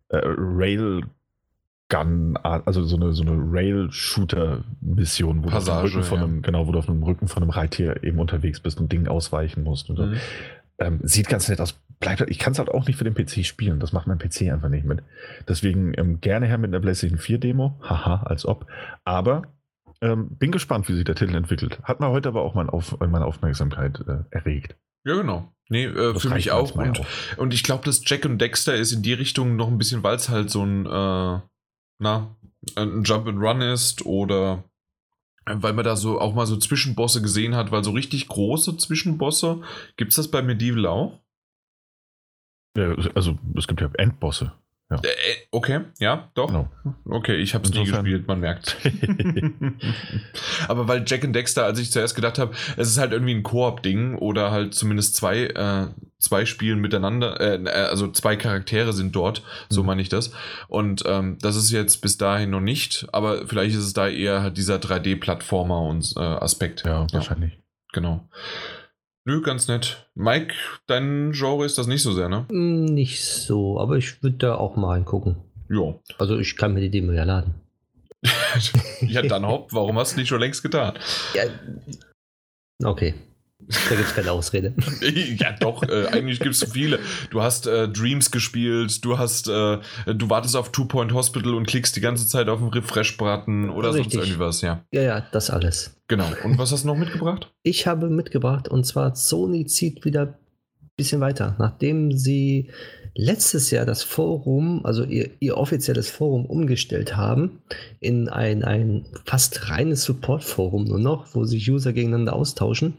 Speaker 3: äh, Railgun, also so eine, so eine Rail-Shooter-Mission, wo
Speaker 1: Passage,
Speaker 3: du auf von einem, genau, wo du auf dem Rücken von einem Reittier eben unterwegs bist und Ding ausweichen musst. Mhm. Ähm, sieht ganz nett aus. Bleibt, ich kann es halt auch nicht für den PC spielen. Das macht mein PC einfach nicht mit. Deswegen ähm, gerne her mit einer PlayStation 4 Demo. Haha, als ob. Aber ähm, bin gespannt, wie sich der Titel entwickelt. Hat mir heute aber auch mein Auf, meine Aufmerksamkeit äh, erregt.
Speaker 1: Ja, genau. Nee, äh, für mich auch. Und, auch. und ich glaube, dass Jack und Dexter ist in die Richtung noch ein bisschen, weil es halt so ein, äh, na, ein Jump and Run ist oder weil man da so auch mal so Zwischenbosse gesehen hat, weil so richtig große Zwischenbosse, gibt es das bei Medieval auch?
Speaker 3: Ja, also es gibt ja Endbosse. Ja.
Speaker 1: Äh, okay, ja, doch. No. Okay, ich habe es nie gespielt, man merkt. Aber weil Jack and Dexter, als ich zuerst gedacht habe, es ist halt irgendwie ein Koop-Ding oder halt zumindest zwei, äh, zwei Spielen miteinander, äh, äh also zwei Charaktere sind dort, so mhm. meine ich das. Und ähm, das ist jetzt bis dahin noch nicht, aber vielleicht ist es da eher halt dieser 3D-Plattformer und äh, Aspekt.
Speaker 3: Ja, wahrscheinlich.
Speaker 1: Genau. Nö, ganz nett. Mike, dein Genre ist das nicht so sehr, ne?
Speaker 2: Mm, nicht so, aber ich würde da auch mal reingucken.
Speaker 1: Ja.
Speaker 2: Also ich kann mir die Demo ja laden.
Speaker 1: ja, dann Haupt, warum hast du nicht schon längst getan? Ja.
Speaker 2: Okay. Da gibt es keine Ausrede.
Speaker 1: ja, doch, äh, eigentlich gibt es viele. Du hast äh, Dreams gespielt, du hast, äh, du wartest auf Two Point Hospital und klickst die ganze Zeit auf den Refresh-Braten oder Richtig. sonst irgendwas, ja.
Speaker 2: Ja, ja, das alles.
Speaker 1: Genau. Und was hast du noch mitgebracht?
Speaker 2: Ich habe mitgebracht und zwar Sony zieht wieder ein bisschen weiter. Nachdem sie letztes Jahr das Forum, also ihr, ihr offizielles Forum umgestellt haben in ein, ein fast reines Support-Forum nur noch, wo sich User gegeneinander austauschen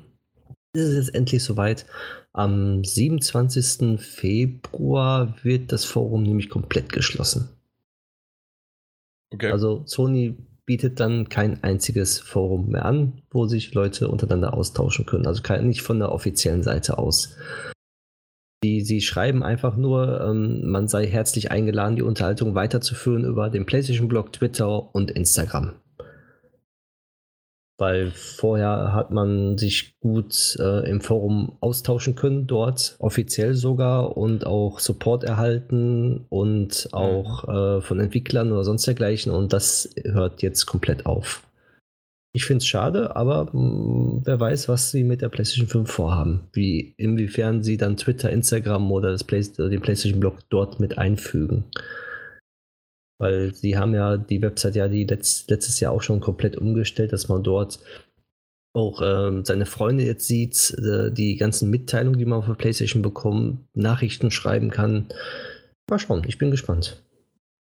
Speaker 2: ist es jetzt endlich soweit. Am 27. Februar wird das Forum nämlich komplett geschlossen. Okay. Also Sony bietet dann kein einziges Forum mehr an, wo sich Leute untereinander austauschen können. Also nicht von der offiziellen Seite aus. Die, sie schreiben einfach nur, ähm, man sei herzlich eingeladen, die Unterhaltung weiterzuführen über den PlayStation-Blog, Twitter und Instagram. Weil vorher hat man sich gut äh, im Forum austauschen können, dort offiziell sogar und auch Support erhalten und auch mhm. äh, von Entwicklern oder sonst dergleichen. Und das hört jetzt komplett auf. Ich finde es schade, aber mh, hm, wer weiß, was sie mit der PlayStation 5 vorhaben. Wie, inwiefern sie dann Twitter, Instagram oder das Play den PlayStation-Blog dort mit einfügen. Weil sie haben ja die Website ja die letzt, letztes Jahr auch schon komplett umgestellt, dass man dort auch ähm, seine Freunde jetzt sieht, äh, die ganzen Mitteilungen, die man auf PlayStation bekommt, Nachrichten schreiben kann. Mal schauen, ich bin gespannt.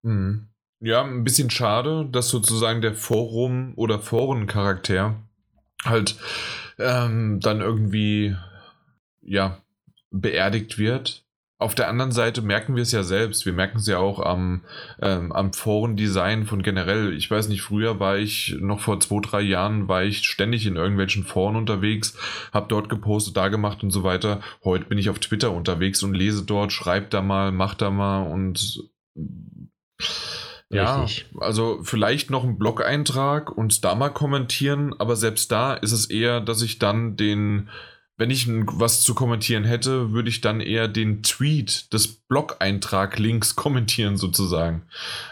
Speaker 1: Mhm. Ja, ein bisschen schade, dass sozusagen der Forum- oder Forencharakter halt ähm, dann irgendwie ja beerdigt wird auf der anderen Seite merken wir es ja selbst. Wir merken es ja auch am, ähm, am Forendesign von generell. Ich weiß nicht, früher war ich, noch vor zwei, drei Jahren, war ich ständig in irgendwelchen Foren unterwegs, habe dort gepostet, da gemacht und so weiter. Heute bin ich auf Twitter unterwegs und lese dort, schreibe da mal, mach da mal und ja, Richtig. also vielleicht noch einen Blog-Eintrag und da mal kommentieren, aber selbst da ist es eher, dass ich dann den wenn ich was zu kommentieren hätte, würde ich dann eher den Tweet des Blog-Eintrag-Links kommentieren, sozusagen.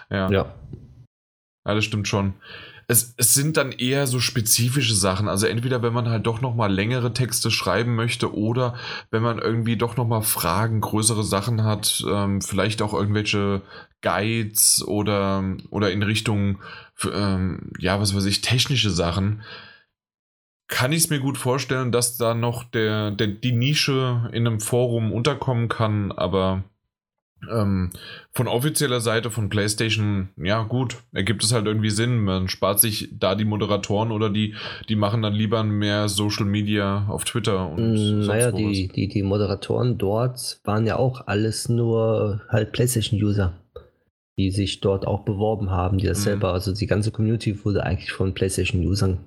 Speaker 1: Ja. ja. Ja, das stimmt schon. Es, es sind dann eher so spezifische Sachen. Also entweder wenn man halt doch nochmal längere Texte schreiben möchte oder wenn man irgendwie doch nochmal Fragen, größere Sachen hat, ähm, vielleicht auch irgendwelche Guides oder, oder in Richtung, ähm, ja, was weiß ich, technische Sachen kann ich es mir gut vorstellen, dass da noch der, der, die Nische in einem Forum unterkommen kann, aber Ähm, von offizieller Seite von PlayStation, ja gut, ergibt es halt irgendwie Sinn. Man spart sich da die Moderatoren oder die, die machen dann lieber mehr Social Media auf Twitter und
Speaker 2: mm, Naja, die, die, die Moderatoren dort waren ja auch alles nur halt PlayStation-User, die sich dort auch beworben haben, die das mhm. selber, also die ganze Community wurde eigentlich von PlayStation-Usern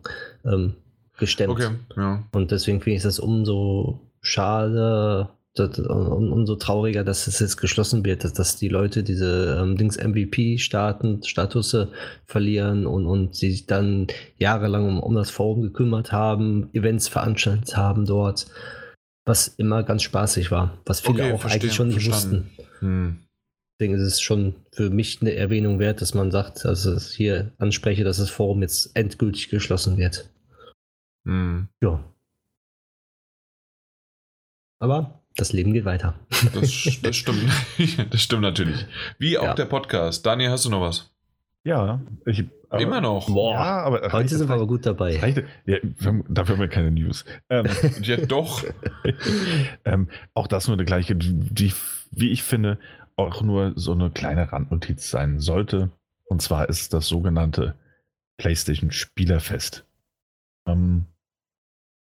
Speaker 2: ähm, gestemmt. Okay, ja. Und deswegen finde ich das umso schade, und umso trauriger, dass es jetzt geschlossen wird, dass, dass die Leute diese ähm, Dings MVP-Staten, Statusse verlieren und, und sie sich dann jahrelang um, um das Forum gekümmert haben, Events veranstaltet haben dort, was immer ganz spaßig war, was viele okay, auch eigentlich schon nicht verstanden. wussten. Hm. Deswegen ist es schon für mich eine Erwähnung wert, dass man sagt, also hier anspreche, dass das Forum jetzt endgültig geschlossen wird. Hm. Ja. Aber das Leben geht weiter.
Speaker 1: Das, das stimmt. das stimmt natürlich. Wie auch ja. der Podcast. Daniel, hast du noch was?
Speaker 3: Ja, ich,
Speaker 1: aber, immer noch.
Speaker 2: Boah, ja, aber heute sind wir aber gut dabei.
Speaker 3: Reicht, ja, dafür haben wir keine News.
Speaker 1: Ähm, ja, doch.
Speaker 3: ähm, auch das nur eine gleiche, die, wie ich finde, auch nur so eine kleine Randnotiz sein sollte. Und zwar ist das sogenannte PlayStation Spielerfest. Ähm,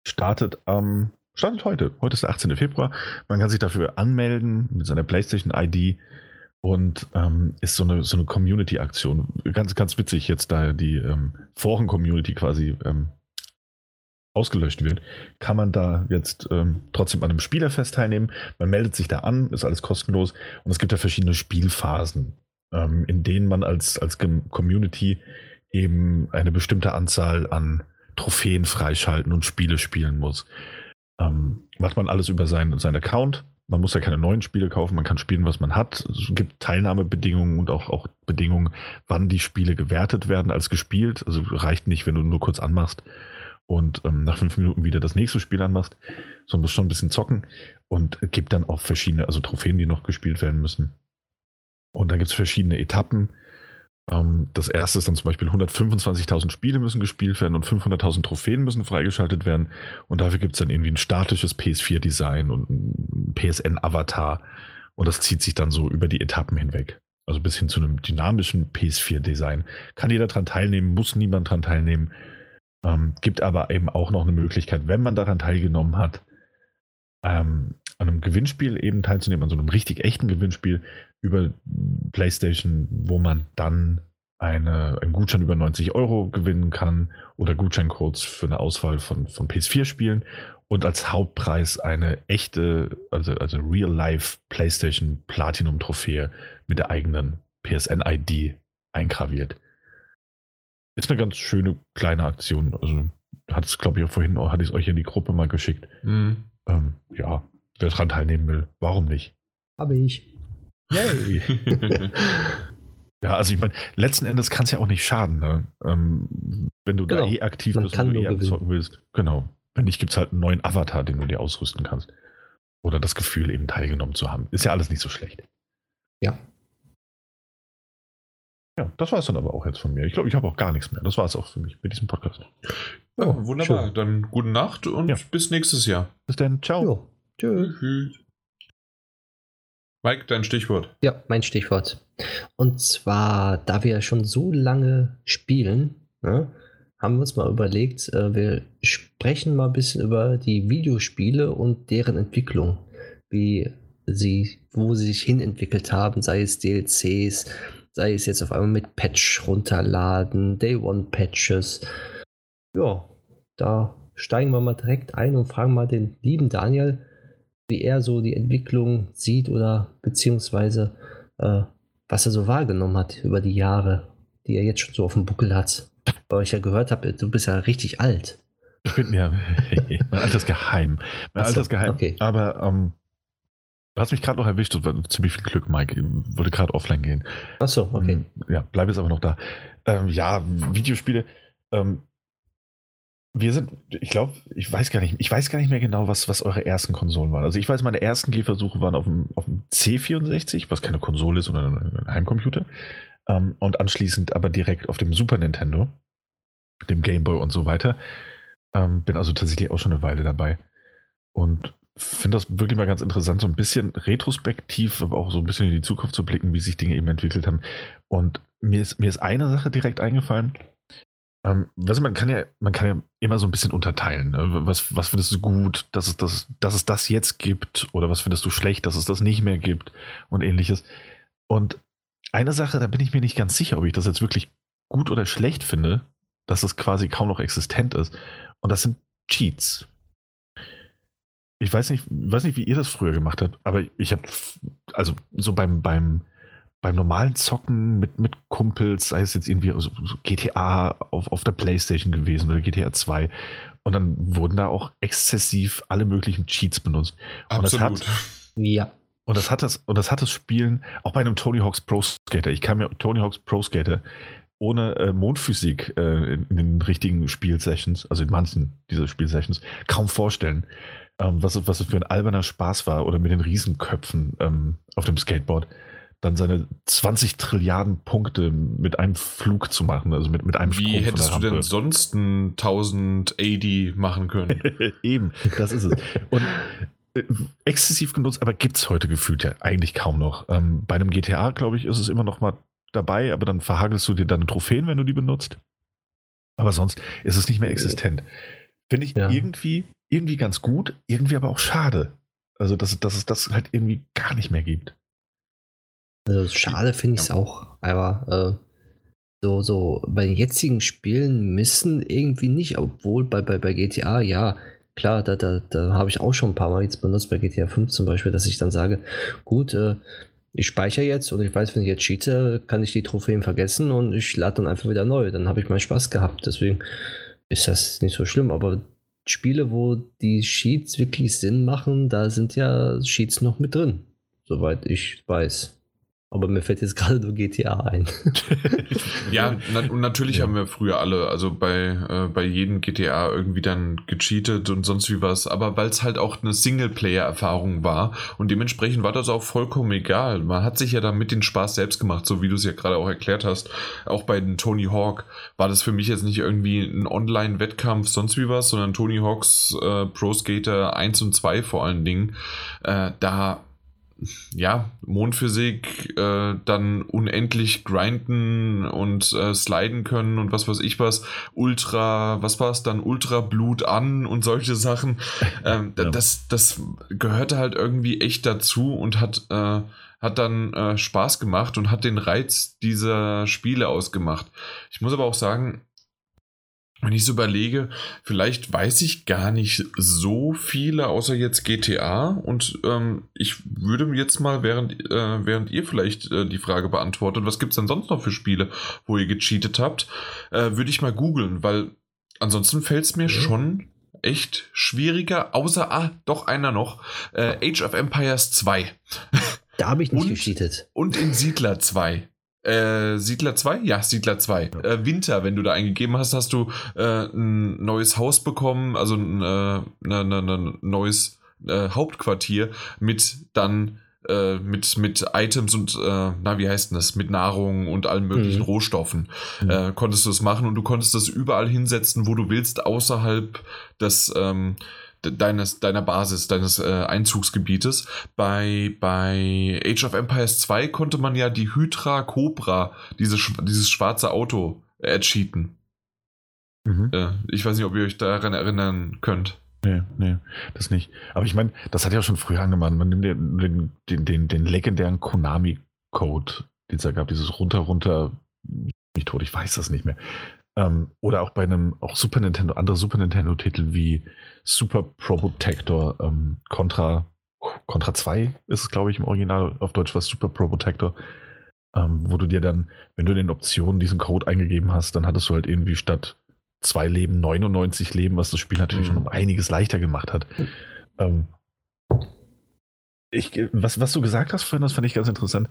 Speaker 3: startet am Startet heute. Heute ist der 18. Februar. Man kann sich dafür anmelden mit seiner PlayStation-ID und ähm, ist so eine, so eine Community-Aktion. Ganz, ganz witzig jetzt, da die ähm, Foren-Community quasi ähm, ausgelöscht wird, kann man da jetzt ähm, trotzdem an einem Spielerfest teilnehmen. Man meldet sich da an, ist alles kostenlos und es gibt da verschiedene Spielphasen, ähm, in denen man als, als Community eben eine bestimmte Anzahl an Trophäen freischalten und Spiele spielen muss. Ähm, macht man alles über seinen, seinen Account. Man muss ja keine neuen Spiele kaufen, man kann spielen, was man hat. Es gibt Teilnahmebedingungen und auch, auch Bedingungen, wann die Spiele gewertet werden als gespielt. Also reicht nicht, wenn du nur kurz anmachst und ähm, nach fünf Minuten wieder das nächste Spiel anmachst, sondern musst schon ein bisschen zocken und gibt dann auch verschiedene, also Trophäen, die noch gespielt werden müssen. Und da gibt es verschiedene Etappen. Ähm, das erste ist dann zum Beispiel 125.000 Spiele müssen gespielt werden und 500.000 Trophäen müssen freigeschaltet werden. Und dafür gibt es dann irgendwie ein statisches PS4-Design und ein PSN-Avatar. Und das zieht sich dann so über die Etappen hinweg. Also bis hin zu einem dynamischen PS4-Design. Kann jeder daran teilnehmen, muss niemand daran teilnehmen. Ähm, gibt aber eben auch noch eine Möglichkeit, wenn man daran teilgenommen hat, ähm, an einem Gewinnspiel eben teilzunehmen, an so einem richtig echten Gewinnspiel über PlayStation, wo man dann eine, einen Gutschein über 90 Euro gewinnen kann oder Gutscheincodes für eine Auswahl von, von PS4-Spielen und als Hauptpreis eine echte, also, also Real-Life PlayStation Platinum-Trophäe mit der eigenen PSN-ID eingraviert. Ist eine ganz schöne kleine Aktion. Also hat es, glaube ich, auch vorhin, hatte ich es euch in die Gruppe mal geschickt. Mhm. Ähm, ja, wer daran teilnehmen will, warum nicht?
Speaker 2: Habe ich. Yay!
Speaker 3: ja, also ich meine, letzten Endes kann es ja auch nicht schaden, ne? ähm, wenn du genau. da eh aktiv
Speaker 2: Man bist und du eh
Speaker 3: zocken willst. Genau. Wenn nicht, gibt es halt einen neuen Avatar, den du dir ausrüsten kannst. Oder das Gefühl, eben teilgenommen zu haben. Ist ja alles nicht so schlecht.
Speaker 2: Ja.
Speaker 3: Ja, das war es dann aber auch jetzt von mir. Ich glaube, ich habe auch gar nichts mehr. Das war es auch für mich mit diesem Podcast.
Speaker 1: Ja, wunderbar. Schön. Dann gute Nacht und ja. bis nächstes Jahr.
Speaker 3: Bis dann. Ciao. Jo.
Speaker 1: Tschüss. Mike, dein Stichwort.
Speaker 2: Ja, mein Stichwort. Und zwar, da wir schon so lange spielen, ne, haben wir uns mal überlegt, äh, wir sprechen mal ein bisschen über die Videospiele und deren Entwicklung. Wie sie, wo sie sich hinentwickelt haben, sei es DLCs, sei es jetzt auf einmal mit Patch runterladen, Day One Patches. Ja, da steigen wir mal direkt ein und fragen mal den lieben Daniel, wie er so die Entwicklung sieht oder beziehungsweise äh, was er so wahrgenommen hat über die Jahre, die er jetzt schon so auf dem Buckel hat. Weil ich ja gehört habe, du bist ja richtig alt.
Speaker 3: Ich bin ja, mein altes Geheim. Mein Achso, altes Geheim. Okay. Aber ähm, du hast mich gerade noch erwischt, ziemlich viel Glück, Mike. Ich wollte gerade offline gehen.
Speaker 2: Achso, okay. Ähm,
Speaker 3: ja, bleib jetzt aber noch da. Ähm, ja, Videospiele. Ähm, wir sind, ich glaube, ich weiß gar nicht, ich weiß gar nicht mehr genau, was, was eure ersten Konsolen waren. Also ich weiß, meine ersten Gehversuche waren auf dem, auf dem C64, was keine Konsole ist, sondern ein Heimcomputer. Ähm, und anschließend aber direkt auf dem Super Nintendo, dem Game Boy und so weiter. Ähm, bin also tatsächlich auch schon eine Weile dabei. Und finde das wirklich mal ganz interessant, so ein bisschen retrospektiv, aber auch so ein bisschen in die Zukunft zu blicken, wie sich Dinge eben entwickelt haben. Und mir ist, mir ist eine Sache direkt eingefallen. Ähm, was man kann ja, man kann ja immer so ein bisschen unterteilen. Ne? Was, was findest du gut, dass es, das, dass es das jetzt gibt? Oder was findest du schlecht, dass es das nicht mehr gibt? Und ähnliches. Und eine Sache, da bin ich mir nicht ganz sicher, ob ich das jetzt wirklich gut oder schlecht finde, dass es quasi kaum noch existent ist. Und das sind Cheats. Ich weiß nicht, weiß nicht, wie ihr das früher gemacht habt, aber ich habe, also so beim, beim, beim normalen Zocken mit, mit Kumpels, sei es jetzt irgendwie so, so GTA auf, auf der Playstation gewesen oder GTA 2, und dann wurden da auch exzessiv alle möglichen Cheats benutzt.
Speaker 1: Absolut.
Speaker 3: Und das hat,
Speaker 2: Ja.
Speaker 3: und das hat das, und das hat das Spielen, auch bei einem Tony Hawk's Pro Skater, ich kann mir Tony Hawk's Pro Skater ohne äh, Mondphysik äh, in, in den richtigen Spielsessions, also in manchen dieser Spielsessions, kaum vorstellen, ähm, was, es- was es für ein alberner Spaß war oder mit den Riesenköpfen ähm, auf dem Skateboard dann seine 20 Trilliarden Punkte mit einem Flug zu machen, also mit, mit einem
Speaker 1: Wie
Speaker 3: Sprung
Speaker 1: hättest du denn sonst ein 1000 AD machen können?
Speaker 3: Eben, das ist es. Und äh, exzessiv genutzt, aber gibt es heute gefühlt ja eigentlich kaum noch. Ähm, bei einem GTA, glaube ich, ist es immer noch mal dabei, aber dann verhagelst du dir deine Trophäen, wenn du die benutzt. Aber sonst ist es nicht mehr existent. Finde ich
Speaker 2: Ja.
Speaker 3: irgendwie, irgendwie ganz gut, irgendwie aber auch schade. Also, dass, dass es das halt irgendwie gar nicht mehr gibt.
Speaker 2: Also schade finde ich es auch, aber äh, so, so bei den jetzigen Spielen müssen irgendwie nicht, obwohl bei, bei, bei GTA, ja, klar, da, da, da habe ich auch schon ein paar Mal jetzt benutzt, bei GTA 5 zum Beispiel, dass ich dann sage, gut, äh, ich speichere jetzt und ich weiß, wenn ich jetzt cheate, kann ich die Trophäen vergessen und ich lade dann einfach wieder neu. Dann habe ich meinen Spaß gehabt. Deswegen ist das nicht so schlimm. Aber Spiele, wo die Cheats wirklich Sinn machen, da sind ja Cheats noch mit drin, soweit ich weiß. Aber mir fällt jetzt gerade nur GTA ein.
Speaker 1: Ja, na, und natürlich
Speaker 3: Ja.
Speaker 1: haben wir früher alle, also bei, äh, bei jedem GTA irgendwie dann gecheatet und sonst wie was, aber weil es halt auch eine Singleplayer-Erfahrung war und dementsprechend war das auch vollkommen egal. Man hat sich ja damit den Spaß selbst gemacht, so wie du es ja gerade auch erklärt hast. Auch bei den Tony Hawk war das für mich jetzt nicht irgendwie ein Online-Wettkampf, sonst wie was, sondern Tony Hawks äh, Pro Skater 1 und 2 vor allen Dingen. Äh, da ja, Mondphysik, äh, dann unendlich grinden und äh, sliden können und was weiß ich was, Ultra, was war es dann, Ultra Blut an und solche Sachen. Ähm,
Speaker 3: Ja.
Speaker 1: das, das gehörte halt irgendwie echt dazu und hat, äh, hat dann äh, Spaß gemacht und hat den Reiz dieser Spiele ausgemacht. Ich muss aber auch sagen, wenn ich so überlege, vielleicht weiß ich gar nicht so viele, außer jetzt GTA. Und ähm, ich würde mir jetzt mal, während, äh, während ihr vielleicht äh, die Frage beantwortet, was gibt es denn sonst noch für Spiele, wo ihr gecheatet habt, äh, würde ich mal googeln, weil ansonsten fällt es mir schon echt schwieriger, außer, ah, doch einer noch, äh, Age of Empires 2
Speaker 2: Da habe ich nicht
Speaker 1: Und?
Speaker 2: gecheatet.
Speaker 1: und in Siedler 2. Äh, Siedler 2? Ja, Siedler 2. Äh, Winter, wenn du da eingegeben hast, hast du äh, ein neues Haus bekommen, also ein äh, ne, ne, ne, neues äh, Hauptquartier mit dann äh, mit, mit Items und, äh, na, wie heißt denn das? Mit Nahrung und allen möglichen
Speaker 2: Mhm.
Speaker 1: Rohstoffen.
Speaker 3: Mhm.
Speaker 1: Konntest du es machen und du konntest das überall hinsetzen, wo du willst, außerhalb des, ähm, deines, deiner Basis, deines äh, Einzugsgebietes. Bei, bei Age of Empires 2 konnte man ja die Hydra Cobra, diese, dieses schwarze Auto, äh, cheaten.
Speaker 3: Mhm.
Speaker 1: Äh, ich weiß nicht, ob ihr euch daran erinnern könnt.
Speaker 3: Nee, nee, das nicht. Aber ich meine, das hat ja schon früher angemahnt. Man nimmt den, den, den, den, den legendären Konami-Code, den es da gab, dieses runter, runter, nicht tot, ich weiß das nicht mehr. Ähm, oder auch bei einem, auch Super Nintendo, andere Super Nintendo-Titel wie Super Probotector, ähm, Contra, Contra 2 ist es, glaube ich, im Original auf Deutsch was Super Probotector, ähm, wo du dir dann, wenn du in den Optionen diesen Code eingegeben hast, dann hattest du halt irgendwie statt zwei Leben 99 Leben, was das Spiel natürlich
Speaker 1: Mhm.
Speaker 3: schon um einiges leichter gemacht hat. Ähm, ich, was, was du gesagt hast vorhin, das fand ich ganz interessant.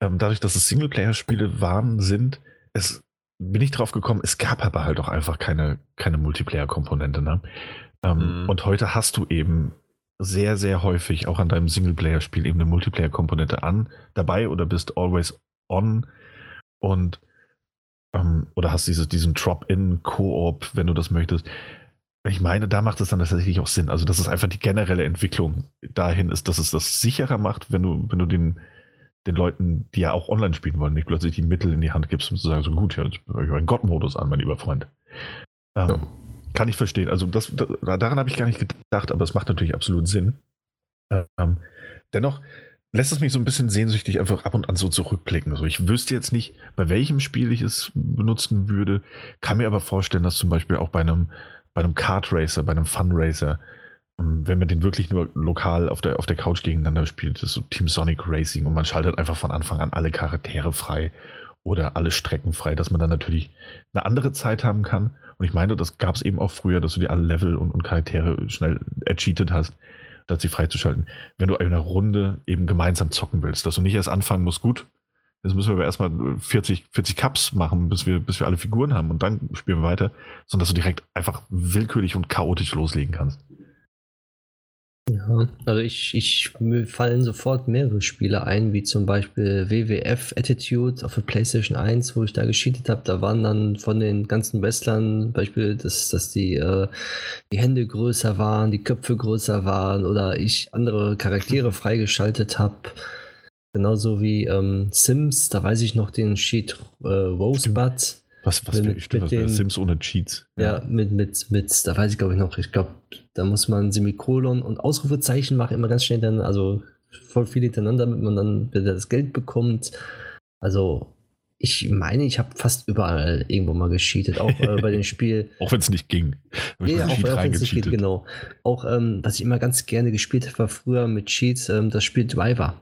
Speaker 3: Ähm, dadurch, dass es Singleplayer-Spiele waren, sind, es bin ich drauf gekommen, es gab aber halt auch einfach keine, keine Multiplayer-Komponente. Ne? Ähm,
Speaker 1: Mhm.
Speaker 3: Und heute hast du eben sehr, sehr häufig auch an deinem Singleplayer-Spiel eben eine Multiplayer-Komponente an, dabei oder bist always on und ähm, oder hast diese, diesen Drop-in-Koop, wenn du das möchtest. Ich meine, da macht es dann tatsächlich auch Sinn. Also, dass es einfach die generelle Entwicklung dahin ist, dass es das sicherer macht, wenn du, wenn du den, den Leuten, die ja auch online spielen wollen, nicht plötzlich die Mittel in die Hand gibst, um zu sagen, so gut, ja, ich habe einen Gott-Modus an, mein lieber Freund. Ähm, ja. Kann ich verstehen. Also das, daran habe ich gar nicht gedacht, aber es macht natürlich absolut Sinn. Ähm, dennoch lässt es mich so ein bisschen sehnsüchtig einfach ab und an so zurückblicken. Also ich wüsste jetzt nicht, bei welchem Spiel ich es benutzen würde, kann mir aber vorstellen, dass zum Beispiel auch bei einem bei einem Kart Racer, bei einem Fun Racer, ähm, wenn man den wirklich nur lokal auf der, auf der Couch gegeneinander spielt, das ist so Team Sonic Racing und man schaltet einfach von Anfang an alle Charaktere frei oder alle Strecken frei, dass man dann natürlich eine andere Zeit haben kann. Und ich meine, das gab es eben auch früher, dass du dir alle Level und, und Charaktere schnell ercheatet hast, dass sie freizuschalten. Wenn du eine Runde eben gemeinsam zocken willst, dass du nicht erst anfangen musst, gut, Jetzt müssen wir aber erstmal 40, 40 Cups machen, bis wir, bis wir alle Figuren haben und dann spielen wir weiter, sondern dass du direkt einfach willkürlich und chaotisch loslegen kannst.
Speaker 2: Ja, also ich, ich mir fallen sofort mehrere Spiele ein, wie zum Beispiel WWF Attitude auf der PlayStation 1, wo ich da gescheatet habe. Da waren dann von den ganzen Wrestlern Beispiel, dass, dass die, äh, die Hände größer waren, die Köpfe größer waren oder ich andere Charaktere freigeschaltet habe. Genauso wie ähm, Sims, da weiß ich noch den Cheat äh, Rosebud.
Speaker 3: Was, was mit, stimmt, mit den, Sims ohne Cheats.
Speaker 2: Ja, ja, mit, mit, mit, da weiß ich glaube ich noch, ich glaube, da muss man Semikolon und Ausrufezeichen machen, immer ganz schnell dann, also voll viel hintereinander, damit man dann wieder das Geld bekommt. Also, ich meine, ich habe fast überall irgendwo mal gescheatet, auch äh, bei dem Spiel.
Speaker 3: auch wenn es nicht ging.
Speaker 2: Ja, auch, auch wenn es nicht geht, genau. Auch, ähm, was ich immer ganz gerne gespielt habe, war früher mit Cheats, ähm, das Spiel Driver.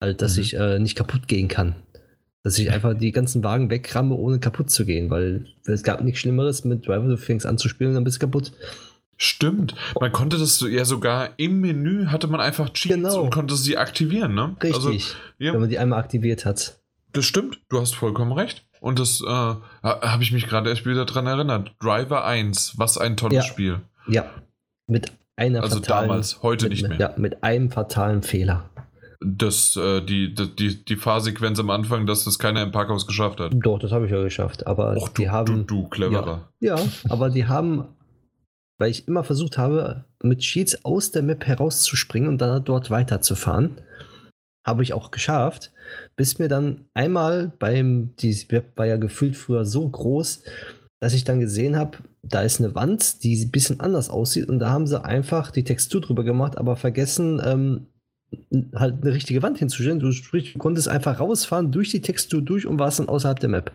Speaker 2: Halt, dass mhm. ich äh, nicht kaputt gehen kann. Dass ich einfach die ganzen Wagen wegramme, ohne kaputt zu gehen, weil es gab nichts Schlimmeres mit Driver, du fängst an zu spielen und dann bist du kaputt.
Speaker 1: Stimmt. Man konnte das ja sogar im Menü hatte man einfach Cheats genau. und konnte sie aktivieren, ne?
Speaker 2: Richtig. Also, ja. Wenn man die einmal aktiviert hat.
Speaker 1: Das stimmt. Du hast vollkommen recht. Und das äh, habe ich mich gerade erst wieder daran erinnert. Driver 1, was ein tolles
Speaker 2: ja.
Speaker 1: Spiel.
Speaker 2: Ja. Mit einer
Speaker 1: Also fatalen, damals, heute
Speaker 2: mit,
Speaker 1: nicht mehr.
Speaker 2: Ja, mit einem fatalen Fehler
Speaker 1: das, äh, die, die, die Fahrsequenz am Anfang, dass das keiner im Parkhaus geschafft hat.
Speaker 2: Doch, das habe ich ja geschafft. Aber
Speaker 1: Och, du,
Speaker 2: die haben.
Speaker 1: Du, du cleverer.
Speaker 2: Ja, ja, aber die haben, weil ich immer versucht habe, mit Cheats aus der Map herauszuspringen und dann dort weiterzufahren, habe ich auch geschafft, bis mir dann einmal beim, die Map war ja gefühlt früher so groß, dass ich dann gesehen habe, da ist eine Wand, die ein bisschen anders aussieht und da haben sie einfach die Textur drüber gemacht, aber vergessen, ähm, halt eine richtige Wand hinzustellen. Du, sprich, du konntest einfach rausfahren durch die Textur durch und warst dann außerhalb der Map.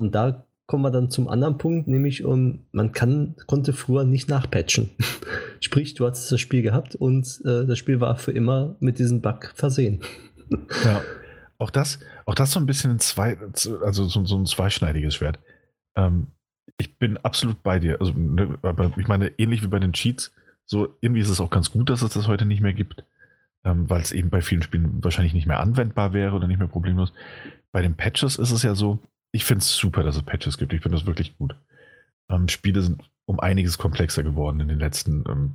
Speaker 2: Und da kommen wir dann zum anderen Punkt, nämlich um, man kann, konnte früher nicht nachpatchen. Sprich, du hattest das Spiel gehabt und äh, das Spiel war für immer mit diesem Bug versehen.
Speaker 3: ja, auch das, auch das so ein bisschen ein zwei, also so, so ein zweischneidiges Schwert. Ähm, ich bin absolut bei dir. Also, ne, ich meine, ähnlich wie bei den Cheats, so, irgendwie ist es auch ganz gut, dass es das heute nicht mehr gibt, ähm, weil es eben bei vielen Spielen wahrscheinlich nicht mehr anwendbar wäre oder nicht mehr problemlos. Bei den Patches ist es ja so, ich finde es super, dass es Patches gibt. Ich finde das wirklich gut. Ähm, Spiele sind um einiges komplexer geworden in den letzten ähm,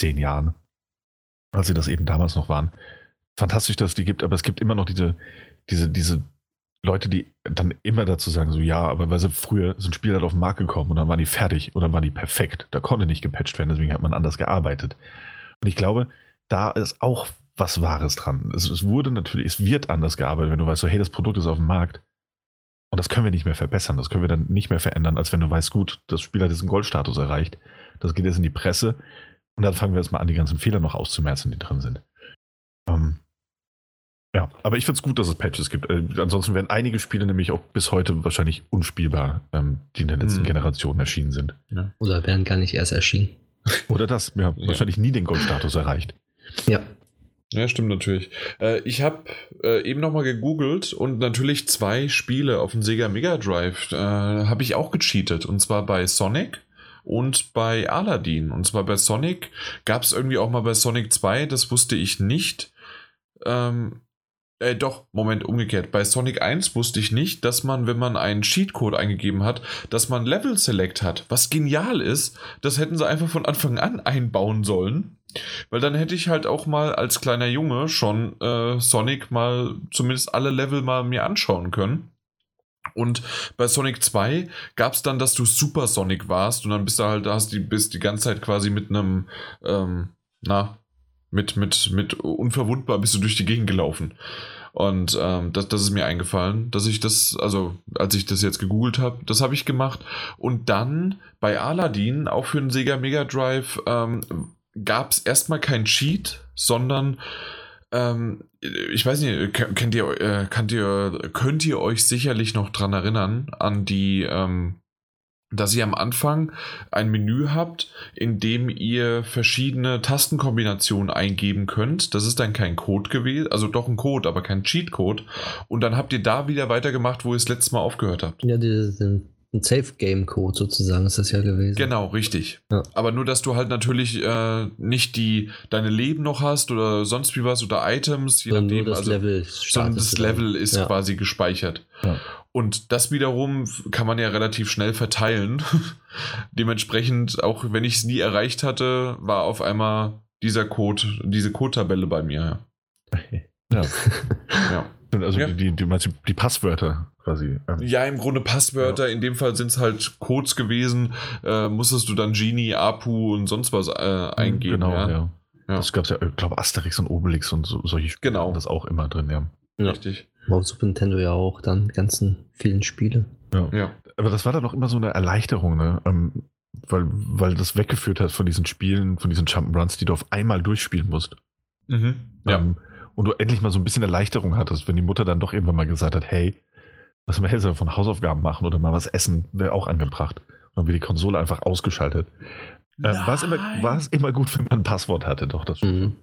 Speaker 3: zehn Jahren, als sie das eben damals noch waren. Fantastisch, dass es die gibt, aber es gibt immer noch diese, diese, diese Leute, die dann immer dazu sagen, so ja, aber weil sie früher sind Spieler halt auf den Markt gekommen und dann waren die fertig oder waren die perfekt. Da konnte nicht gepatcht werden, deswegen hat man anders gearbeitet. Und ich glaube, da ist auch was Wahres dran. Es, es wurde natürlich, es wird anders gearbeitet, wenn du weißt, so, hey, das Produkt ist auf dem Markt. Und das können wir nicht mehr verbessern, das können wir dann nicht mehr verändern, als wenn du weißt, gut, das Spiel hat jetzt einen Goldstatus erreicht. Das geht jetzt in die Presse und dann fangen wir jetzt mal an, die ganzen Fehler noch auszumerzen, die drin sind. Ähm, ja, aber ich finde es gut, dass es Patches gibt. Äh, ansonsten wären einige Spiele nämlich auch bis heute wahrscheinlich unspielbar, ähm, die in der letzten hm. Generation erschienen sind.
Speaker 2: Ja. Oder wären gar nicht erst erschienen.
Speaker 3: Oder das, ja, ja. wahrscheinlich nie den Goldstatus erreicht.
Speaker 2: Ja.
Speaker 1: Ja, stimmt natürlich. Äh, ich habe äh, eben nochmal gegoogelt und natürlich zwei Spiele auf dem Sega Mega Drive äh, habe ich auch gecheatet. Und zwar bei Sonic und bei Aladdin. Und zwar bei Sonic gab es irgendwie auch mal bei Sonic 2, das wusste ich nicht. Ähm, äh, doch, Moment, umgekehrt. Bei Sonic 1 wusste ich nicht, dass man, wenn man einen Cheatcode eingegeben hat, dass man Level Select hat. Was genial ist, das hätten sie einfach von Anfang an einbauen sollen. Weil dann hätte ich halt auch mal als kleiner Junge schon äh, Sonic mal zumindest alle Level mal mir anschauen können. Und bei Sonic 2 gab es dann, dass du Super Sonic warst und dann bist du halt, hast die, bist die ganze Zeit quasi mit einem, ähm, na, mit, mit, mit unverwundbar bist du durch die Gegend gelaufen. Und ähm, das, das ist mir eingefallen, dass ich das, also als ich das jetzt gegoogelt habe, das habe ich gemacht. Und dann bei Aladdin, auch für den Sega Mega Drive, ähm, gab es erstmal kein Cheat, sondern ähm, ich weiß nicht, kennt ihr, äh, könnt ihr, könnt ihr euch sicherlich noch dran erinnern an die, ähm, dass ihr am Anfang ein Menü habt, in dem ihr verschiedene Tastenkombinationen eingeben könnt. Das ist dann kein Code gewesen, also doch ein Code, aber kein Cheatcode. Und dann habt ihr da wieder weitergemacht, wo ihr das letzte Mal aufgehört habt.
Speaker 2: Ja, die sind ein Safe-Game-Code sozusagen ist das ja gewesen.
Speaker 1: Genau, richtig. Ja. Aber nur, dass du halt natürlich äh, nicht die deine Leben noch hast oder sonst wie was oder Items,
Speaker 2: je nachdem. das also, Level
Speaker 1: sondern das Level ist ja. quasi gespeichert. Ja. Und das wiederum kann man ja relativ schnell verteilen. Dementsprechend, auch wenn ich es nie erreicht hatte, war auf einmal dieser Code, diese Code-Tabelle bei mir.
Speaker 3: Ja. ja. Also ja. die, die, die, die, Passwörter quasi.
Speaker 1: Ähm. Ja, im Grunde Passwörter. Ja. In dem Fall sind es halt Codes gewesen. Äh, musstest du dann Genie, Apu und sonst was äh, eingeben.
Speaker 3: Genau, ja. ja. Das gab es ja, ich glaube, Asterix und Obelix und so, solche
Speaker 1: Spiele genau.
Speaker 3: das auch immer drin, ja.
Speaker 1: Richtig.
Speaker 2: Auf Super Nintendo ja auch dann die ganzen vielen Spiele.
Speaker 3: Ja. ja. Aber das war dann auch immer so eine Erleichterung, ne? Ähm, weil, weil das weggeführt hat von diesen Spielen, von diesen Jump'n'Runs, die du auf einmal durchspielen musst.
Speaker 1: Mhm. Ja. Ähm,
Speaker 3: und du endlich mal so ein bisschen Erleichterung hattest, wenn die Mutter dann doch irgendwann mal gesagt hat, hey, was wir hätte von Hausaufgaben machen oder mal was essen, wäre auch angebracht. Und dann wird die Konsole einfach ausgeschaltet. Ähm, war, es immer, war es immer gut, wenn man ein Passwort hatte, doch das mhm.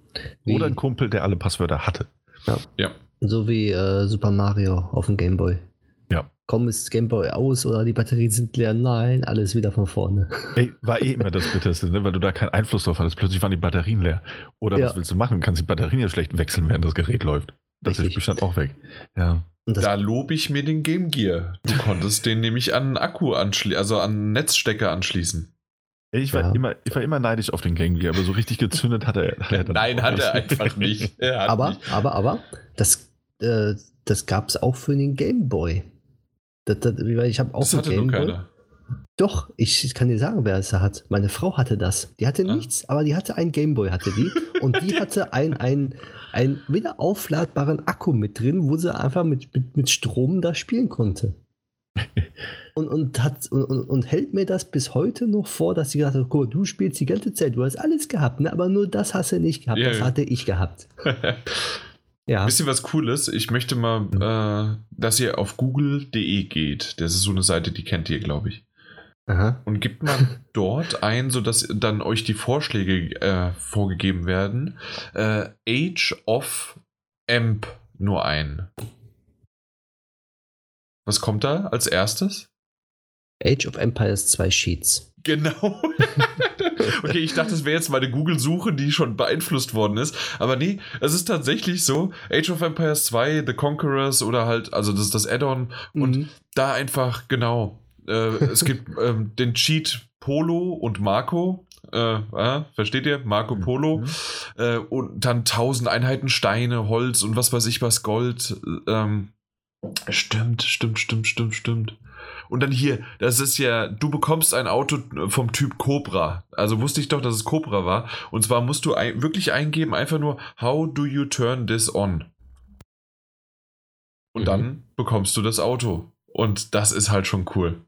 Speaker 3: Oder ein Kumpel, der alle Passwörter hatte.
Speaker 2: Ja. ja. So wie äh, Super Mario auf dem Gameboy. Komm, ist das Gameboy aus oder die Batterien sind leer? Nein, alles wieder von vorne.
Speaker 3: Ey, war eh immer das Bitterste, ne? weil du da keinen Einfluss drauf hattest. Plötzlich waren die Batterien leer. Oder ja. was willst du machen? Du kannst die Batterien ja schlecht wechseln, während das Gerät läuft. Das Richtig. ist bestimmt auch weg. Ja.
Speaker 1: da lobe ich mir den Game Gear. Du konntest den nämlich an einen Akku anschließen, also an einen Netzstecker anschließen.
Speaker 3: Ich war, ja. immer, ich war immer neidisch auf den Game Gear, aber so richtig gezündet hat er.
Speaker 1: Hat er Nein, hat er einfach nicht.
Speaker 2: Er aber, nicht. aber, aber, das, äh, das gab es auch für den Game Boy. Das, das, ich habe auch das
Speaker 1: hatte Game. Keiner.
Speaker 2: Doch, ich kann dir sagen, wer es hat. Meine Frau hatte das. Die hatte ah. nichts, aber die hatte einen Gameboy, hatte die. und die hatte einen ein wieder aufladbaren Akku mit drin, wo sie einfach mit, mit, mit Strom da spielen konnte. und, und, hat, und, und, hält mir das bis heute noch vor, dass sie gesagt hat, guck, du spielst die ganze Zeit, du hast alles gehabt, ne? aber nur das hast du nicht gehabt, ja, das hatte ich gehabt.
Speaker 1: Ja. Wisst ihr was Cooles? Ich möchte mal, mhm. äh, dass ihr auf google.de geht. Das ist so eine Seite, die kennt ihr, glaube ich. Aha. Und gibt man dort ein, sodass dann euch die Vorschläge äh, vorgegeben werden. Äh, Age of Amp nur ein. Was kommt da als erstes?
Speaker 2: Age of Empires 2 Sheets.
Speaker 1: Genau. okay, ich dachte, das wäre jetzt meine Google-Suche, die schon beeinflusst worden ist. Aber nee, es ist tatsächlich so: Age of Empires 2, The Conquerors oder halt, also das ist das Add-on. Mhm. Und da einfach, genau. Äh, es gibt ähm, den Cheat Polo und Marco. Äh, äh, versteht ihr? Marco mhm. Polo. Mhm. Äh, und dann tausend Einheiten Steine, Holz und was weiß ich was, Gold. Ähm, stimmt, stimmt, stimmt, stimmt, stimmt. Und dann hier, das ist ja, du bekommst ein Auto vom Typ Cobra. Also wusste ich doch, dass es Cobra war. Und zwar musst du ein, wirklich eingeben, einfach nur, how do you turn this on? Und mhm. dann bekommst du das Auto. Und das ist halt schon cool.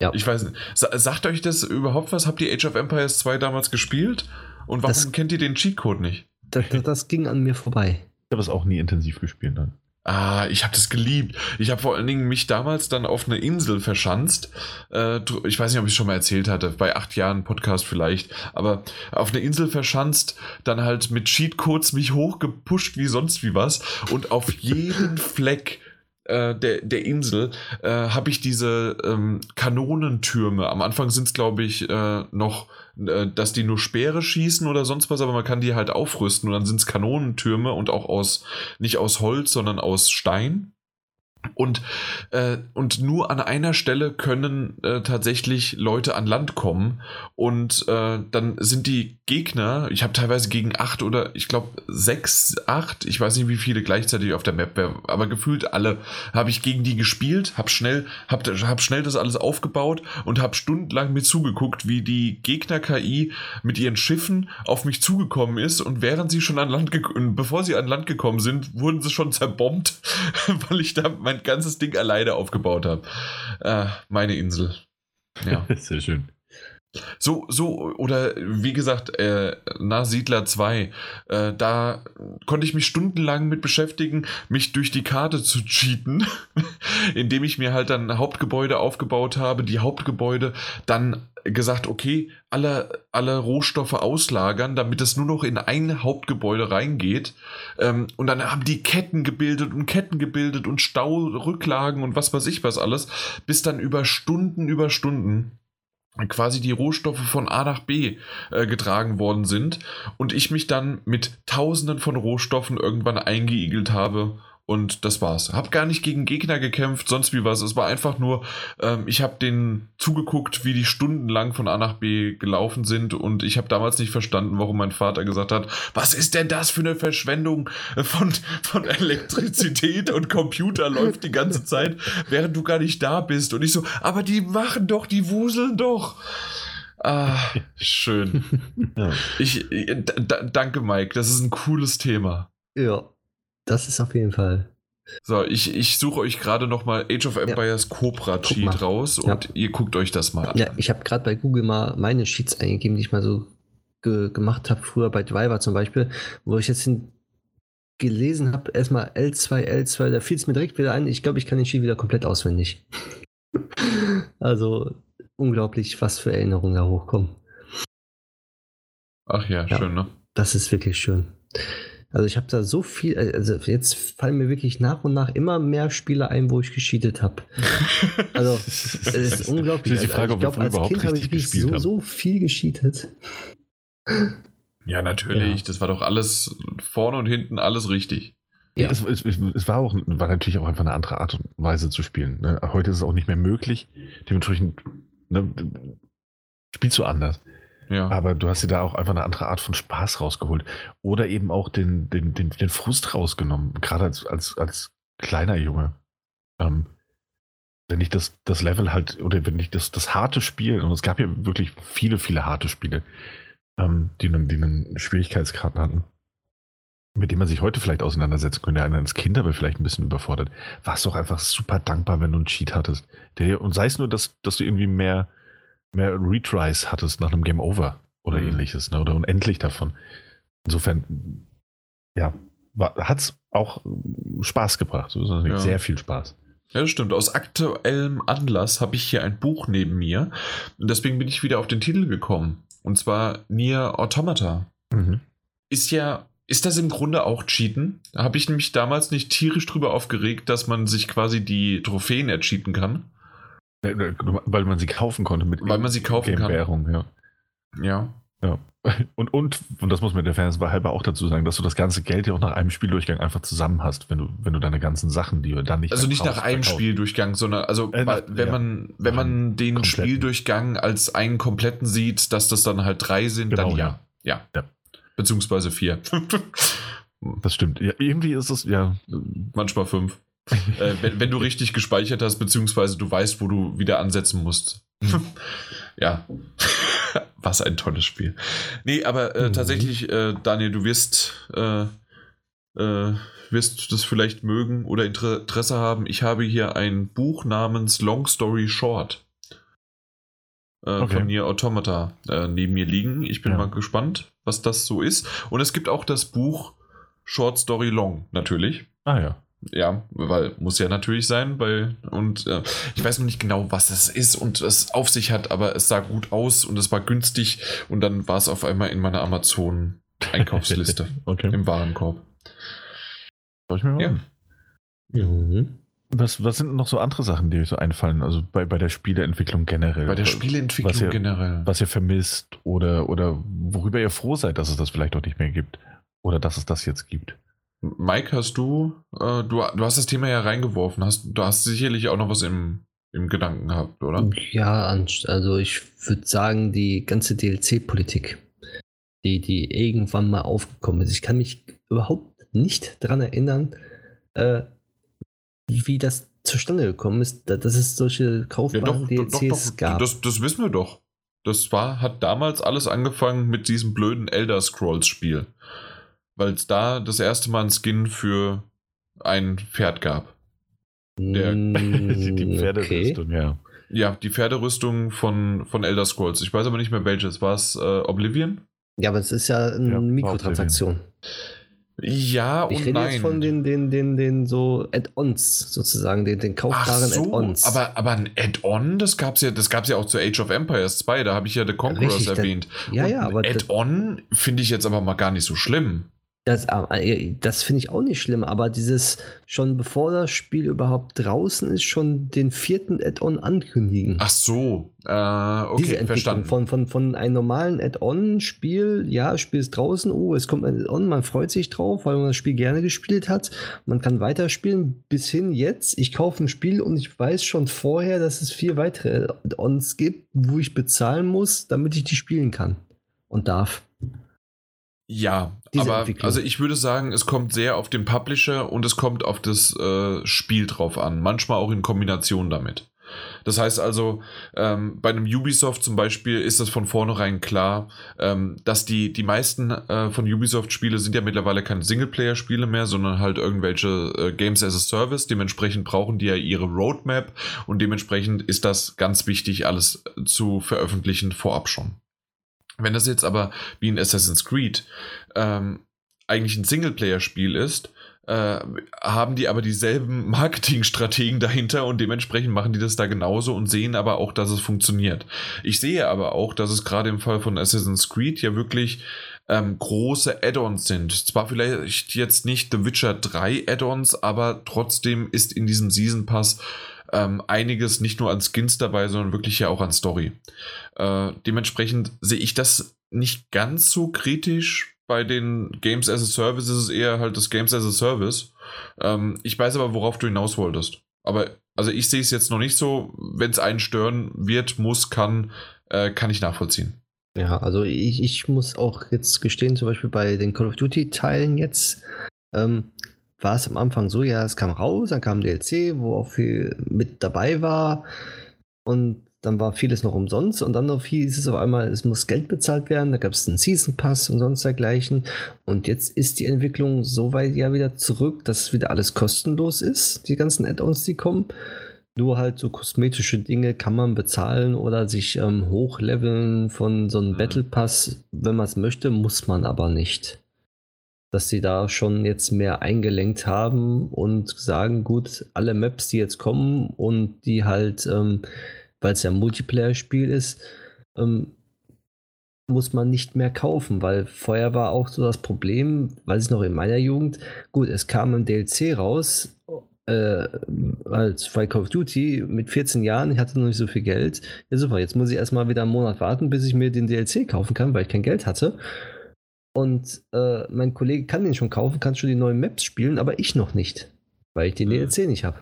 Speaker 1: Ja. Ich weiß nicht, sagt euch das überhaupt was? Habt ihr Age of Empires 2 damals gespielt? Und warum das, kennt ihr den Cheatcode nicht?
Speaker 2: Das, das, ging an mir vorbei.
Speaker 3: Ich habe es auch nie intensiv gespielt dann.
Speaker 1: Ah, ich habe das geliebt. Ich habe vor allen Dingen mich damals dann auf eine Insel verschanzt. Äh, ich weiß nicht, ob ich schon mal erzählt hatte, bei acht Jahren Podcast vielleicht, aber auf eine Insel verschanzt, dann halt mit Cheatcodes mich hochgepusht wie sonst wie was und auf jeden Fleck äh, der, der Insel äh, habe ich diese ähm, Kanonentürme. Am Anfang sind es, glaube ich, äh, noch, äh, dass die nur Speere schießen oder sonst was, aber man kann die halt aufrüsten und dann sind es Kanonentürme und auch aus, nicht aus Holz, sondern aus Stein. Und, äh, und nur an einer Stelle können äh, tatsächlich Leute an Land kommen. Und äh, dann sind die Gegner, ich habe teilweise gegen acht oder ich glaube sechs, acht, ich weiß nicht wie viele gleichzeitig auf der Map, aber gefühlt alle habe ich gegen die gespielt, habe schnell, hab, hab schnell das alles aufgebaut und habe stundenlang mir zugeguckt, wie die Gegner-KI mit ihren Schiffen auf mich zugekommen ist. Und während sie schon an Land, bevor sie an Land gekommen sind, wurden sie schon zerbombt, weil ich da mein mein ganzes Ding alleine aufgebaut habe. Äh, meine Insel.
Speaker 3: Ja. Sehr schön.
Speaker 1: So, so, oder wie gesagt, äh, na, Siedler 2, äh, da konnte ich mich stundenlang mit beschäftigen, mich durch die Karte zu cheaten, indem ich mir halt dann Hauptgebäude aufgebaut habe, die Hauptgebäude dann gesagt, okay, alle, alle Rohstoffe auslagern, damit es nur noch in ein Hauptgebäude reingeht. Ähm, und dann haben die Ketten gebildet und Ketten gebildet und Staurücklagen und was weiß ich was alles, bis dann über Stunden, über Stunden quasi die Rohstoffe von A nach B äh, getragen worden sind und ich mich dann mit tausenden von Rohstoffen irgendwann eingeigelt habe und das war's. Hab gar nicht gegen Gegner gekämpft, sonst wie was. Es war einfach nur, ähm, ich habe denen zugeguckt, wie die stundenlang von A nach B gelaufen sind. Und ich habe damals nicht verstanden, warum mein Vater gesagt hat, was ist denn das für eine Verschwendung von, von Elektrizität und Computer läuft die ganze Zeit, während du gar nicht da bist. Und ich so, aber die machen doch, die wuseln doch. Ah, schön. Ja. Ich, danke, Mike. Das ist ein cooles Thema.
Speaker 2: Ja, das ist auf jeden Fall.
Speaker 1: So, ich, ich suche euch gerade nochmal Age of Empires ja. Cobra Cheat raus und ja. ihr guckt euch das mal an.
Speaker 2: Ja, ich habe gerade bei Google mal meine Cheats eingegeben, die ich mal so ge gemacht habe, früher bei Driver zum Beispiel, wo ich jetzt gelesen habe, erstmal L2, L2, da fiel es mir direkt wieder ein, ich glaube, ich kann den Cheat wieder komplett auswendig. also unglaublich, was für Erinnerungen da hochkommen.
Speaker 1: Ach ja, ja, schön, ne?
Speaker 2: Das ist wirklich schön. Also ich habe da so viel, äh, also jetzt fallen mir wirklich nach und nach immer mehr Spiele ein, wo ich gescheatet habe. Also es ist unglaublich.
Speaker 3: Das ist die Frage, also, ich glaube, als Kind habe ich wirklich
Speaker 2: so, so viel gescheatet.
Speaker 1: Ja, natürlich. Ja. Das war doch alles vorne und hinten alles richtig.
Speaker 3: Ja, es, es, es, war auch war natürlich auch einfach eine andere Art und Weise zu spielen. Ne? Heute ist es auch nicht mehr möglich. Dementsprechend ne, spielst du anders. Ja. Aber du hast dir da auch einfach eine andere Art von Spaß rausgeholt. Oder eben auch den, den, den, den Frust rausgenommen, gerade als, als, als kleiner Junge. Ähm, wenn ich das, das Level halt, oder wenn ich das, das harte Spiel, und es gab ja wirklich viele, viele harte Spiele, ähm, die, einen, die einen Schwierigkeitsgrad hatten, mit dem man sich heute vielleicht auseinandersetzen könnte, einer als Kind aber vielleicht ein bisschen überfordert, warst du auch einfach super dankbar, wenn du einen Cheat hattest. Der, und sei es nur, dass, dass du irgendwie mehr mehr Retries hattest nach einem Game Over oder mhm. ähnliches, ne? oder unendlich davon. Insofern, ja, hat es auch Spaß gebracht. Ja. Sehr viel Spaß.
Speaker 1: Ja, das stimmt. Aus aktuellem Anlass habe ich hier ein Buch neben mir. Und deswegen bin ich wieder auf den Titel gekommen. Und zwar Nier Automata. Mhm. Ist ja, ist das im Grunde auch Cheaten? Da habe ich nämlich damals nicht tierisch drüber aufgeregt, dass man sich quasi die Trophäen ercheaten kann.
Speaker 3: Weil man sie kaufen konnte mit
Speaker 1: Weil man sie kaufen kann.
Speaker 3: Währung, ja.
Speaker 1: Ja.
Speaker 3: Ja. Und, und, und das muss man der Fans halber auch dazu sagen, dass du das ganze Geld ja auch nach einem Spieldurchgang einfach zusammen hast, wenn du, wenn du deine ganzen Sachen, die du dann nicht
Speaker 1: Also nicht nach einem verkaufst. Spieldurchgang, sondern also äh, nach, wenn ja. man, wenn man den kompletten. Spieldurchgang als einen kompletten sieht, dass das dann halt drei sind, genau, dann ja. ja. ja. Beziehungsweise vier.
Speaker 3: das stimmt. Ja, irgendwie ist es, ja.
Speaker 1: Manchmal fünf äh, wenn, wenn, du richtig gespeichert hast, beziehungsweise du weißt, wo du wieder ansetzen musst. ja. Was ein tolles Spiel. Nee, aber äh, mhm. tatsächlich, äh, Daniel, du wirst, äh, äh, wirst das vielleicht mögen oder Interesse haben. Ich habe hier ein Buch namens Long Story Short äh, okay. von Nier Automata neben mir liegen. Ich bin ja. mal gespannt, was das so ist. Und es gibt auch das Buch Short Story Long, natürlich.
Speaker 3: Ah ja.
Speaker 1: Ja, weil muss ja natürlich sein, weil und äh, ich weiß noch nicht genau, was es ist und es auf sich hat, aber es sah gut aus und es war günstig und dann war es auf einmal in meiner Amazon Einkaufsliste okay. im Warenkorb.
Speaker 3: Schau ich mir mal ja. Mhm. Was, was sind noch so andere Sachen, die euch so einfallen? Also bei, bei der Spieleentwicklung generell.
Speaker 1: Bei der Spieleentwicklung
Speaker 3: was ihr,
Speaker 1: generell.
Speaker 3: Was ihr vermisst oder, oder worüber ihr froh seid, dass es das vielleicht auch nicht mehr gibt. Oder dass es das jetzt gibt.
Speaker 1: Mike, hast du, äh, du, du hast das Thema ja reingeworfen, hast, du hast sicherlich auch noch was im, im Gedanken gehabt, oder?
Speaker 2: Ja, also ich würde sagen, die ganze DLC-Politik, die, die irgendwann mal aufgekommen ist. Ich kann mich überhaupt nicht daran erinnern, äh, wie das zustande gekommen ist, dass es solche kaufbaren ja, doch, DLCs
Speaker 1: doch, doch,
Speaker 2: gab.
Speaker 1: Das, das wissen wir doch. Das war, hat damals alles angefangen mit diesem blöden Elder Scrolls Spiel. Weil es da das erste Mal ein Skin für ein Pferd gab.
Speaker 3: Der, mm, die Pferderüstung, okay. ja.
Speaker 1: Ja, die Pferderüstung von, von Elder Scrolls. Ich weiß aber nicht mehr welches. War es äh, Oblivion?
Speaker 2: Ja, aber es ist ja eine ja, Mikrotransaktion.
Speaker 1: Ja
Speaker 2: ich
Speaker 1: und
Speaker 2: rede
Speaker 1: nein.
Speaker 2: jetzt von den, den, den, den so Add-ons sozusagen, den, den kaufbaren
Speaker 1: so,
Speaker 2: Add-ons.
Speaker 1: Aber, aber ein Add-on, das gab es ja, ja auch zu Age of Empires 2, da habe ich ja The Conquerors Richtig, erwähnt.
Speaker 2: ja, ja, aber.
Speaker 1: Add-on finde ich jetzt aber mal gar nicht so schlimm.
Speaker 2: Das, äh, das finde ich auch nicht schlimm, aber dieses schon bevor das Spiel überhaupt draußen ist, schon den vierten Add-on ankündigen.
Speaker 1: Ach so, äh, okay, verstanden.
Speaker 2: Von, von, von einem normalen Add-on-Spiel, ja, das Spiel ist draußen, oh, es kommt ein Add-on, man freut sich drauf, weil man das Spiel gerne gespielt hat. Man kann weiterspielen, bis hin jetzt, ich kaufe ein Spiel und ich weiß schon vorher, dass es vier weitere Add-ons gibt, wo ich bezahlen muss, damit ich die spielen kann und darf.
Speaker 1: Ja, Diese aber also ich würde sagen, es kommt sehr auf den Publisher und es kommt auf das äh, Spiel drauf an. Manchmal auch in Kombination damit. Das heißt also, ähm, bei einem Ubisoft zum Beispiel ist das von vornherein klar, ähm, dass die, die meisten äh, von Ubisoft-Spiele sind ja mittlerweile keine Singleplayer-Spiele mehr, sondern halt irgendwelche äh, Games as a Service. Dementsprechend brauchen die ja ihre Roadmap und dementsprechend ist das ganz wichtig, alles zu veröffentlichen vorab schon. Wenn das jetzt aber wie in Assassin's Creed ähm, eigentlich ein Singleplayer-Spiel ist, äh, haben die aber dieselben Marketingstrategen dahinter und dementsprechend machen die das da genauso und sehen aber auch, dass es funktioniert. Ich sehe aber auch, dass es gerade im Fall von Assassin's Creed ja wirklich ähm, große Add-ons sind. Zwar vielleicht jetzt nicht The Witcher 3 Add-ons, aber trotzdem ist in diesem Season Pass ähm, einiges nicht nur an Skins dabei, sondern wirklich ja auch an Story. Äh, dementsprechend sehe ich das nicht ganz so kritisch. Bei den Games as a Service ist es eher halt das Games as a Service. Ähm, ich weiß aber, worauf du hinaus wolltest. Aber also ich sehe es jetzt noch nicht so. Wenn es einen stören wird, muss, kann, äh, kann ich nachvollziehen.
Speaker 2: Ja, also ich, ich muss auch jetzt gestehen, zum Beispiel bei den Call of Duty-Teilen jetzt, ähm, war es am Anfang so, ja, es kam raus, dann kam DLC, wo auch viel mit dabei war. Und dann war vieles noch umsonst. Und dann noch hieß es auf einmal, es muss Geld bezahlt werden, da gab es einen Season Pass und sonst dergleichen. Und jetzt ist die Entwicklung so weit ja wieder zurück, dass wieder alles kostenlos ist, die ganzen Add-ons, die kommen. Nur halt so kosmetische Dinge kann man bezahlen oder sich ähm, hochleveln von so einem mhm. Battle Pass, wenn man es möchte, muss man aber nicht dass sie da schon jetzt mehr eingelenkt haben und sagen, gut, alle Maps, die jetzt kommen und die halt, ähm, weil es ja ein Multiplayer-Spiel ist, ähm, muss man nicht mehr kaufen, weil vorher war auch so das Problem, weiß ich noch in meiner Jugend, gut, es kam ein DLC raus, äh, als bei Call of Duty mit 14 Jahren, ich hatte noch nicht so viel Geld. Ja, super, jetzt muss ich erstmal wieder einen Monat warten, bis ich mir den DLC kaufen kann, weil ich kein Geld hatte. Und äh, mein Kollege kann den schon kaufen, kann schon die neuen Maps spielen, aber ich noch nicht, weil ich den mhm. DLC nicht habe.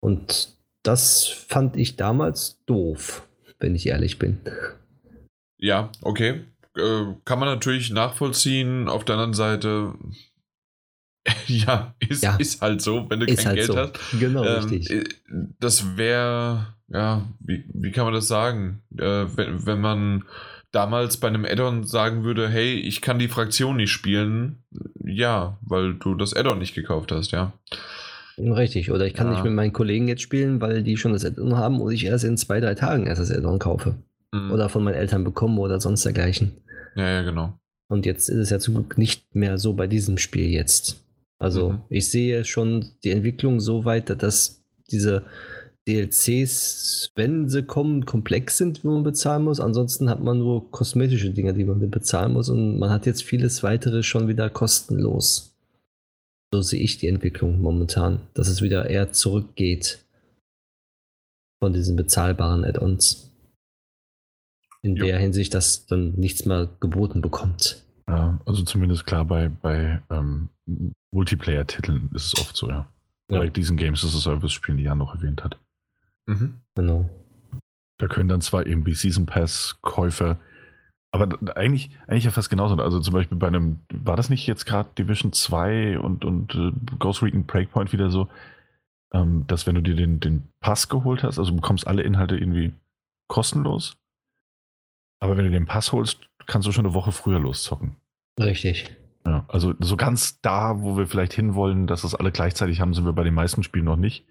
Speaker 2: Und das fand ich damals doof, wenn ich ehrlich bin.
Speaker 1: Ja, okay. Äh, kann man natürlich nachvollziehen. Auf der anderen Seite, ja, ist, ja, ist halt so, wenn du kein halt Geld so. hast.
Speaker 2: Genau, ähm, richtig. Äh,
Speaker 1: das wäre, ja, wie, wie kann man das sagen? Äh, wenn, wenn man damals bei einem Addon sagen würde, hey, ich kann die Fraktion nicht spielen, ja, weil du das Addon nicht gekauft hast, ja.
Speaker 2: Richtig, oder ich kann ja. nicht mit meinen Kollegen jetzt spielen, weil die schon das Addon haben und ich erst in zwei, drei Tagen erst das Addon kaufe. Mhm. Oder von meinen Eltern bekomme oder sonst dergleichen.
Speaker 1: Ja, ja, genau.
Speaker 2: Und jetzt ist es ja zum Glück nicht mehr so bei diesem Spiel jetzt. Also mhm. ich sehe schon die Entwicklung so weit, dass diese DLCs, wenn sie kommen, komplex sind, wo man bezahlen muss. Ansonsten hat man nur kosmetische Dinge, die man bezahlen muss. Und man hat jetzt vieles weitere schon wieder kostenlos. So sehe ich die Entwicklung momentan, dass es wieder eher zurückgeht von diesen bezahlbaren Add-ons. In jo. der Hinsicht, dass dann nichts mehr geboten bekommt.
Speaker 3: Ja, also zumindest klar bei, bei ähm, Multiplayer-Titeln ist es oft so, ja. ja. Bei diesen Games ist es Service-Spielen, die Jan noch erwähnt hat.
Speaker 2: Mhm. Genau.
Speaker 3: Da können dann zwar irgendwie Season Pass-Käufer, aber eigentlich, eigentlich ja fast genauso. Also zum Beispiel bei einem, war das nicht jetzt gerade Division 2 und, und äh, Ghost Recon Breakpoint wieder so, ähm, dass wenn du dir den, den Pass geholt hast, also du bekommst alle Inhalte irgendwie kostenlos, aber wenn du den Pass holst, kannst du schon eine Woche früher loszocken.
Speaker 2: Richtig.
Speaker 3: Ja, also so ganz da, wo wir vielleicht hinwollen, dass das alle gleichzeitig haben, sind wir bei den meisten Spielen noch nicht.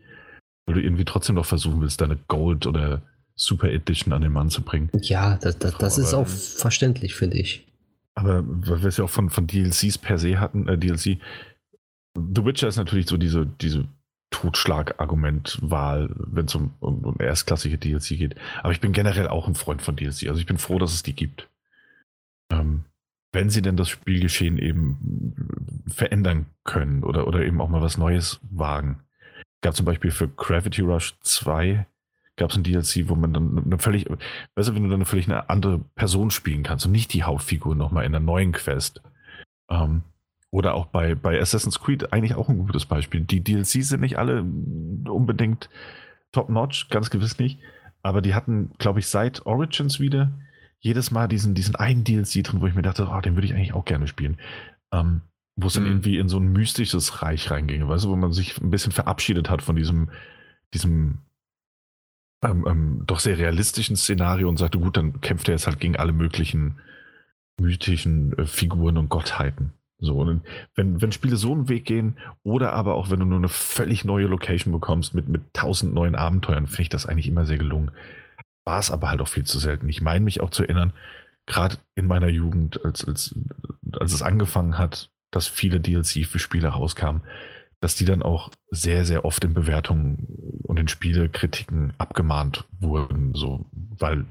Speaker 3: Weil du irgendwie trotzdem noch versuchen willst, deine Gold oder Super Edition an den Mann zu bringen.
Speaker 2: Ja, das, das, das ist auch verständlich, finde ich.
Speaker 3: Aber weil wir es ja auch von, von DLCs per se hatten, äh, DLC, The Witcher ist natürlich so diese, diese Totschlag-Argument-Wahl, wenn es um, um, um erstklassige DLC geht. Aber ich bin generell auch ein Freund von DLC. Also ich bin froh, dass es die gibt. Ähm, wenn sie denn das Spielgeschehen eben verändern können oder, oder eben auch mal was Neues wagen. Gab zum Beispiel für Gravity Rush 2 gab es ein DLC, wo man dann eine völlig, du, wenn du dann eine völlig eine andere Person spielen kannst und nicht die Hauptfigur nochmal in der neuen Quest. Ähm, oder auch bei, bei Assassin's Creed eigentlich auch ein gutes Beispiel. Die DLCs sind nicht alle unbedingt top-notch, ganz gewiss nicht. Aber die hatten, glaube ich, seit Origins wieder jedes Mal diesen, diesen einen DLC drin, wo ich mir dachte, oh, den würde ich eigentlich auch gerne spielen. Ähm, wo es dann mhm. irgendwie in so ein mystisches Reich reinging, weißt du, wo man sich ein bisschen verabschiedet hat von diesem, diesem ähm, ähm, doch sehr realistischen Szenario und sagte, gut, dann kämpft er jetzt halt gegen alle möglichen mythischen äh, Figuren und Gottheiten. So, und wenn, wenn Spiele so einen Weg gehen, oder aber auch wenn du nur eine völlig neue Location bekommst mit, mit tausend neuen Abenteuern, finde ich das eigentlich immer sehr gelungen. War es aber halt auch viel zu selten. Ich meine mich auch zu erinnern, gerade in meiner Jugend, als, als, als es angefangen hat, dass viele DLC für Spiele rauskamen, dass die dann auch sehr, sehr oft in Bewertungen und in Spielekritiken abgemahnt wurden, so, weil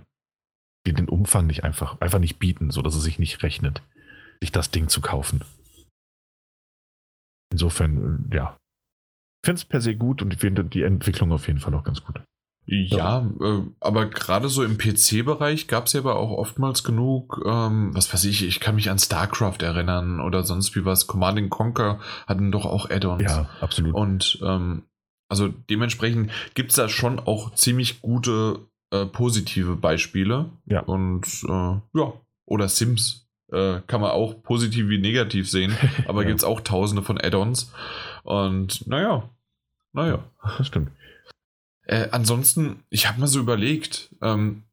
Speaker 3: die den Umfang nicht einfach, einfach nicht bieten, so dass es sich nicht rechnet, sich das Ding zu kaufen. Insofern, ja. Ich finde es per se gut und ich finde die Entwicklung auf jeden Fall auch ganz gut.
Speaker 1: Ja, äh, aber gerade so im PC-Bereich gab es ja aber auch oftmals genug, ähm, was weiß ich, ich kann mich an StarCraft erinnern oder sonst wie was. Command Conquer hatten doch auch Add-ons.
Speaker 3: Ja, absolut.
Speaker 1: Und ähm, also dementsprechend gibt es da schon auch ziemlich gute äh, positive Beispiele.
Speaker 3: Ja.
Speaker 1: Und äh, ja, oder Sims äh, kann man auch positiv wie negativ sehen, aber ja. gibt es auch tausende von Add-ons. Und naja, naja.
Speaker 3: Das stimmt.
Speaker 1: Äh, ansonsten, ich habe mal so überlegt, ähm,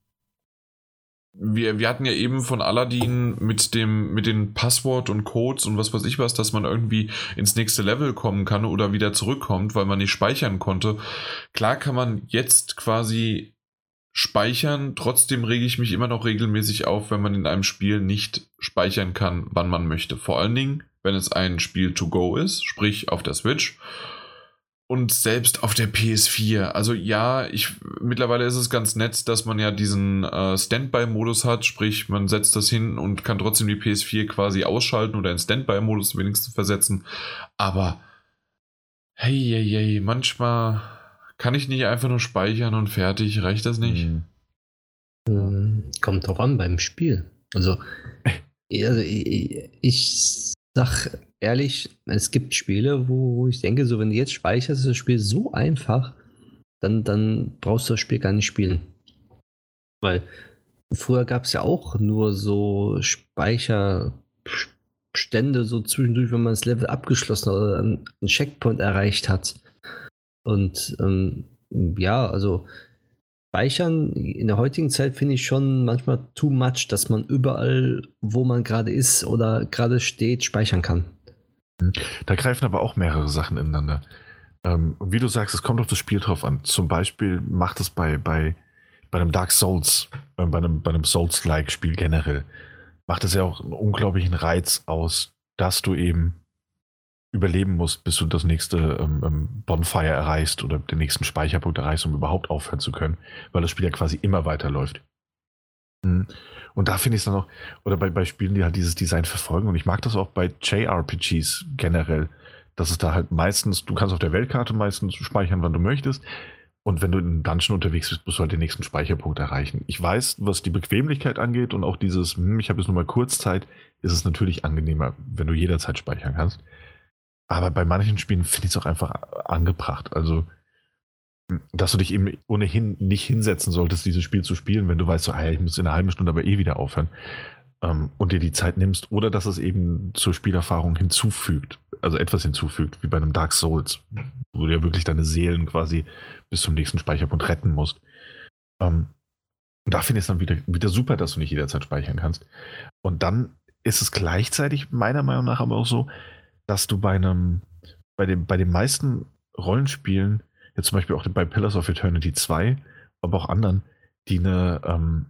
Speaker 1: wir, wir hatten ja eben von Aladdin mit dem, mit den Passwort und Codes und was weiß ich was, dass man irgendwie ins nächste Level kommen kann oder wieder zurückkommt, weil man nicht speichern konnte. Klar kann man jetzt quasi speichern, trotzdem rege ich mich immer noch regelmäßig auf, wenn man in einem Spiel nicht speichern kann, wann man möchte. Vor allen Dingen, wenn es ein Spiel to go ist, sprich auf der Switch und selbst auf der PS4. Also ja, ich mittlerweile ist es ganz nett, dass man ja diesen äh, Standby-Modus hat, sprich man setzt das hin und kann trotzdem die PS4 quasi ausschalten oder in Standby-Modus wenigstens versetzen. Aber hey, hey, hey, manchmal kann ich nicht einfach nur speichern und fertig, reicht das nicht?
Speaker 2: Hm. Kommt drauf an beim Spiel. Also, also ich, ich sag ehrlich, es gibt Spiele, wo, wo ich denke, so wenn du jetzt speicherst, ist das Spiel so einfach, dann, dann brauchst du das Spiel gar nicht spielen. Weil früher gab es ja auch nur so Speicherstände so zwischendurch, wenn man das Level abgeschlossen oder einen Checkpoint erreicht hat. Und ähm, ja, also Speichern in der heutigen Zeit finde ich schon manchmal too much, dass man überall, wo man gerade ist oder gerade steht, speichern kann.
Speaker 3: Da greifen aber auch mehrere Sachen ineinander. Ähm, wie du sagst, es kommt auf das Spiel drauf an. Zum Beispiel macht es bei, bei, bei einem Dark Souls, äh, bei einem, bei einem Souls-like-Spiel generell, macht es ja auch einen unglaublichen Reiz aus, dass du eben überleben musst, bis du das nächste ähm, ähm, Bonfire erreichst oder den nächsten Speicherpunkt erreichst, um überhaupt aufhören zu können, weil das Spiel ja quasi immer weiterläuft. Mhm. Und da finde ich es dann auch, oder bei, bei Spielen, die halt dieses Design verfolgen, und ich mag das auch bei JRPGs generell, dass es da halt meistens, du kannst auf der Weltkarte meistens speichern, wann du möchtest. Und wenn du in einem Dungeon unterwegs bist, musst du halt den nächsten Speicherpunkt erreichen. Ich weiß, was die Bequemlichkeit angeht und auch dieses, hm, ich habe jetzt nur mal Kurzzeit, ist es natürlich angenehmer, wenn du jederzeit speichern kannst. Aber bei manchen Spielen finde ich es auch einfach angebracht. Also, dass du dich eben ohnehin nicht hinsetzen solltest, dieses Spiel zu spielen, wenn du weißt, so, hey, ich muss in einer halben Stunde aber eh wieder aufhören ähm, und dir die Zeit nimmst. Oder dass es eben zur Spielerfahrung hinzufügt, also etwas hinzufügt, wie bei einem Dark Souls, wo du ja wirklich deine Seelen quasi bis zum nächsten Speicherpunkt retten musst. Ähm, und da finde ich es dann wieder, wieder super, dass du nicht jederzeit speichern kannst. Und dann ist es gleichzeitig meiner Meinung nach aber auch so, dass du bei einem, bei dem, bei den meisten Rollenspielen, jetzt zum Beispiel auch bei Pillars of Eternity 2, aber auch anderen, die eine, ähm,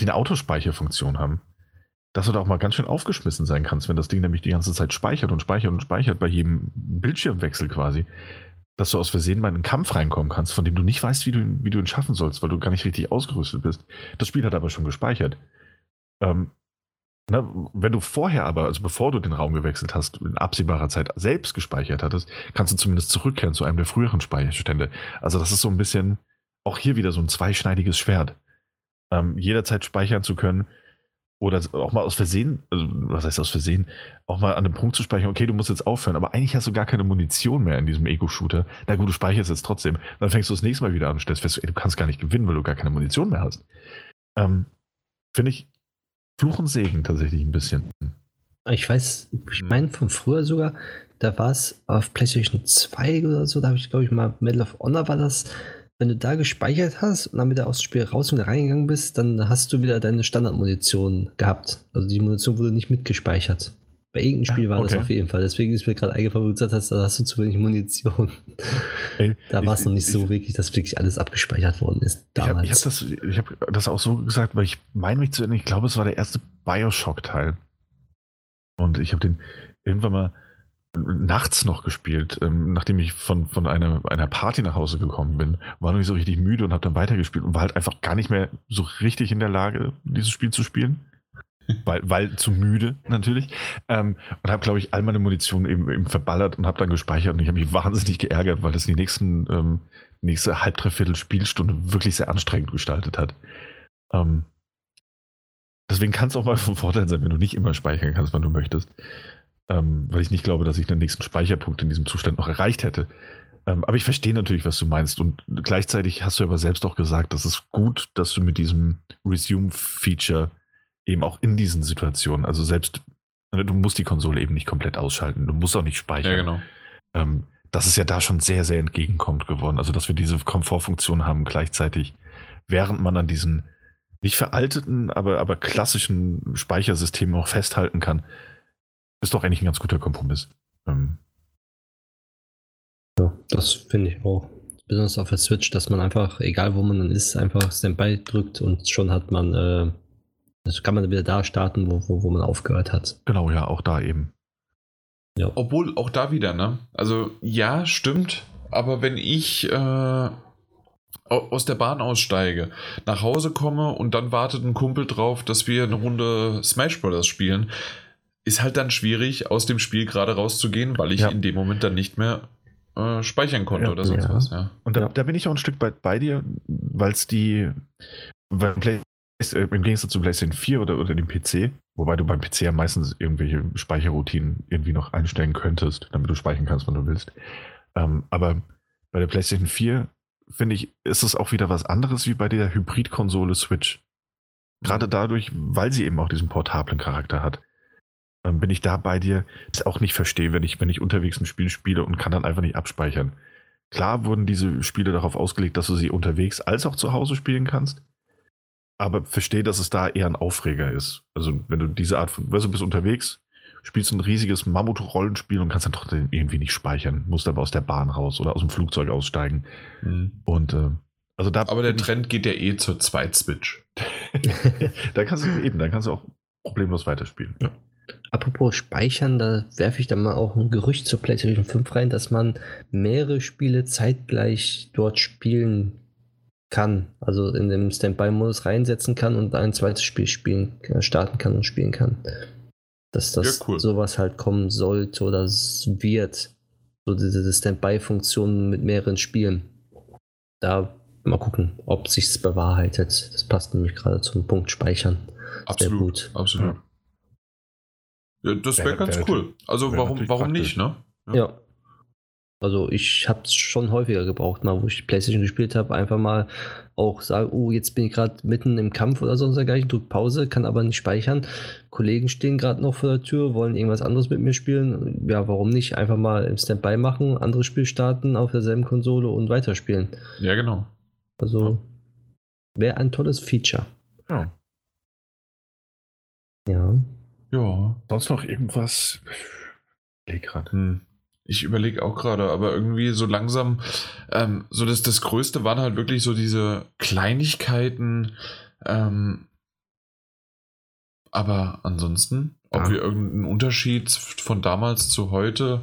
Speaker 3: die eine Autospeicherfunktion haben, dass du da auch mal ganz schön aufgeschmissen sein kannst, wenn das Ding nämlich die ganze Zeit speichert und speichert und speichert bei jedem Bildschirmwechsel quasi dass du aus Versehen mal in einen Kampf reinkommen kannst, von dem du nicht weißt, wie du, wie du ihn schaffen sollst, weil du gar nicht richtig ausgerüstet bist. Das Spiel hat aber schon gespeichert. Ähm, na, wenn du vorher aber, also bevor du den Raum gewechselt hast, in absehbarer Zeit selbst gespeichert hattest, kannst du zumindest zurückkehren zu einem der früheren Speicherstände. Also das ist so ein bisschen, auch hier wieder so ein zweischneidiges Schwert. Ähm, jederzeit speichern zu können, oder auch mal aus Versehen, also was heißt aus Versehen, auch mal an einem Punkt zu speichern, okay, du musst jetzt aufhören, aber eigentlich hast du gar keine Munition mehr in diesem Ego-Shooter. Na gut, du speicherst jetzt trotzdem. Dann fängst du das nächste Mal wieder an und stellst fest, ey, du kannst gar nicht gewinnen, weil du gar keine Munition mehr hast. Ähm, Finde ich Fluch und Segen tatsächlich ein bisschen.
Speaker 2: Ich weiß, ich meine von früher sogar, da war es auf PlayStation 2 oder so, da habe ich, glaube ich, mal Medal of Honor war das wenn du da gespeichert hast und dann wieder aus dem Spiel raus und reingegangen bist, dann hast du wieder deine Standardmunition gehabt. Also die Munition wurde nicht mitgespeichert. Bei irgendeinem Spiel war okay. das auf jeden Fall. Deswegen ist mir gerade eingefallen, wo du gesagt hast, da hast du zu wenig Munition. Ey, da war es noch nicht ich, so wirklich, dass wirklich alles abgespeichert worden ist.
Speaker 3: Damals. Ich habe hab das, hab das auch so gesagt, weil ich meine mich zu erinnern, ich glaube, es war der erste Bioshock-Teil. Und ich habe den irgendwann mal nachts noch gespielt, ähm, nachdem ich von, von einer, einer Party nach Hause gekommen bin. War noch nicht so richtig müde und habe dann weitergespielt und war halt einfach gar nicht mehr so richtig in der Lage, dieses Spiel zu spielen. Weil, weil zu müde natürlich. Ähm, und habe, glaube ich, all meine Munition eben, eben verballert und habe dann gespeichert und ich habe mich wahnsinnig geärgert, weil das die nächsten, ähm, nächste halb, dreiviertel Spielstunde wirklich sehr anstrengend gestaltet hat. Ähm, deswegen kann es auch mal von Vorteil sein, wenn du nicht immer speichern kannst, wann du möchtest ähm, weil ich nicht glaube, dass ich den nächsten Speicherpunkt in diesem Zustand noch erreicht hätte. Ähm, aber ich verstehe natürlich, was du meinst. Und gleichzeitig hast du aber selbst auch gesagt, dass es gut, dass du mit diesem Resume-Feature eben auch in diesen Situationen, also selbst, ne, du musst die Konsole eben nicht komplett ausschalten, du musst auch nicht speichern. Ja, genau. Ähm, das ist ja da schon sehr, sehr entgegenkommt geworden. Also, dass wir diese Komfortfunktion haben gleichzeitig, während man an diesen nicht veralteten, aber, aber klassischen Speichersystemen auch festhalten kann, ist doch eigentlich ein ganz guter Kompromiss. Ähm.
Speaker 2: Ja, das finde ich auch. Besonders auf der Switch, dass man einfach, egal wo man dann ist, einfach Standby drückt und schon hat man, äh, also kann man wieder da starten, wo, wo, wo man aufgehört hat.
Speaker 3: Genau, ja, auch da eben.
Speaker 1: Ja. Obwohl, auch da wieder, ne? Also, ja, stimmt, aber wenn ich äh, aus der Bahn aussteige, nach Hause komme und dann wartet ein Kumpel drauf, dass wir eine Runde Smash Bros. spielen, ist halt dann schwierig, aus dem Spiel gerade rauszugehen, weil ich ja. in dem Moment dann nicht mehr äh, speichern konnte ja, oder sonst ja. was. Ja.
Speaker 3: Und da, da, bin ich auch ein Stück weit bei dir, weil es die, weil Play, äh, im Gegensatz zu PlayStation 4 oder, oder dem PC, wobei du beim PC ja meistens irgendwelche Speicherroutinen irgendwie noch einstellen könntest, damit du speichern kannst, wann du willst. Ähm, aber bei der PlayStation 4 finde ich, ist es auch wieder was anderes wie bei der Hybrid-Konsole Switch. Gerade dadurch, weil sie eben auch diesen portablen Charakter hat ähm, bin ich da bei dir, das auch nicht verstehe, wenn ich, wenn ich unterwegs ein Spiel spiele und kann dann einfach nicht abspeichern. Klar wurden diese Spiele darauf ausgelegt, dass du sie unterwegs als auch zu Hause spielen kannst. Aber verstehe, dass es da eher ein Aufreger ist. Also, wenn du diese Art von, weißt du, bist unterwegs, spielst ein riesiges Mammut-Rollenspiel und kannst dann trotzdem irgendwie nicht speichern, musst aber aus der Bahn raus oder aus dem Flugzeug aussteigen. Mhm. Und äh, also da.
Speaker 1: Aber der Trend geht ja eh zur Zweit-Switch.
Speaker 3: da kannst du eben, da kannst du auch problemlos weiterspielen. Ja.
Speaker 2: Apropos Speichern, da werfe ich dann mal auch ein Gerücht zur PlayStation 5 rein, dass man mehrere Spiele zeitgleich dort spielen kann. Also in dem Standby-Modus reinsetzen kann und ein zweites Spiel spielen, äh, starten kann und spielen kann. Dass das ja, cool. sowas halt kommen sollte oder wird. So diese Standby-Funktion mit mehreren Spielen. da mal gucken, ob sich's bewahrheitet. Das passt nämlich gerade zum Punkt Speichern.
Speaker 1: Absolut.
Speaker 2: Sehr gut.
Speaker 1: Absolut. Ja, das wäre
Speaker 3: Wäre-
Speaker 1: ganz cool. Also warum, warum
Speaker 3: praktisch.
Speaker 1: nicht, ne? Ja.
Speaker 2: Ja. Also ich habe es schon häufiger gebraucht, mal wo ich PlayStation gespielt habe, einfach mal auch sagen, oh, jetzt bin ich gerade mitten im Kampf oder sonst dergleichen, drück Pause, kann aber nicht speichern. Kollegen stehen gerade noch vor der Tür, wollen irgendwas anderes mit mir spielen. Ja, warum nicht? Einfach mal im Standby machen, anderes Spiel starten auf derselben Konsole und weiterspielen.
Speaker 1: Ja, genau.
Speaker 2: Also wäre ein tolles Feature.
Speaker 3: Ja.
Speaker 2: Ja.
Speaker 1: Ja.
Speaker 3: Sonst noch irgendwas? Ich grad.
Speaker 1: Hm. Ich überlege auch gerade, aber irgendwie so langsam, ähm, so das, das Größte waren halt wirklich so diese Kleinigkeiten. Ähm, aber ansonsten, ob
Speaker 3: Ja.
Speaker 1: wir irgendeinen Unterschied von damals zu heute.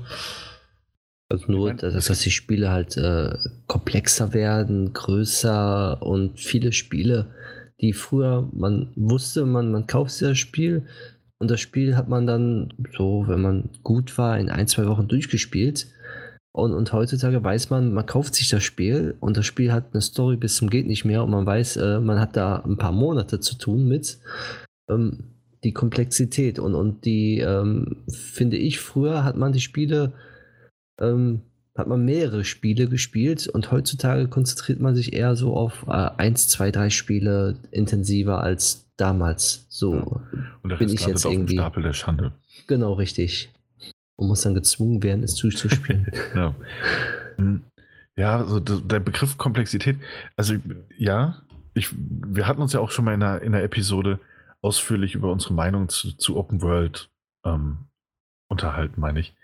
Speaker 2: Also nur, dass, dass die Spiele halt äh, komplexer werden, größer und viele Spiele, die früher, man wusste, man, man kauft das Spiel und das Spiel hat man dann so, wenn man gut war, in ein, zwei Wochen durchgespielt. Und, und heutzutage weiß man, man kauft sich das Spiel und das Spiel hat eine Story bis zum geht nicht mehr und man weiß, äh, man hat da ein paar Monate zu tun mit. Ähm, die Komplexität und, und die, ähm, finde ich, früher hat man die Spiele ähm, hat man mehrere Spiele gespielt und heutzutage konzentriert man sich eher so auf äh, eins, zwei, drei Spiele intensiver als damals. So,
Speaker 3: Und der
Speaker 2: Bin ich jetzt irgendwie-
Speaker 3: Stapel der Schande.
Speaker 2: genau richtig. Und muss dann gezwungen werden, es durchzuspielen.
Speaker 3: Ja. Hm. Ja, also der Begriff Komplexität, also ja, ich, wir hatten uns ja auch schon mal in einer, in einer Episode ausführlich über unsere Meinung zu, zu Open World ähm, unterhalten, meine ich.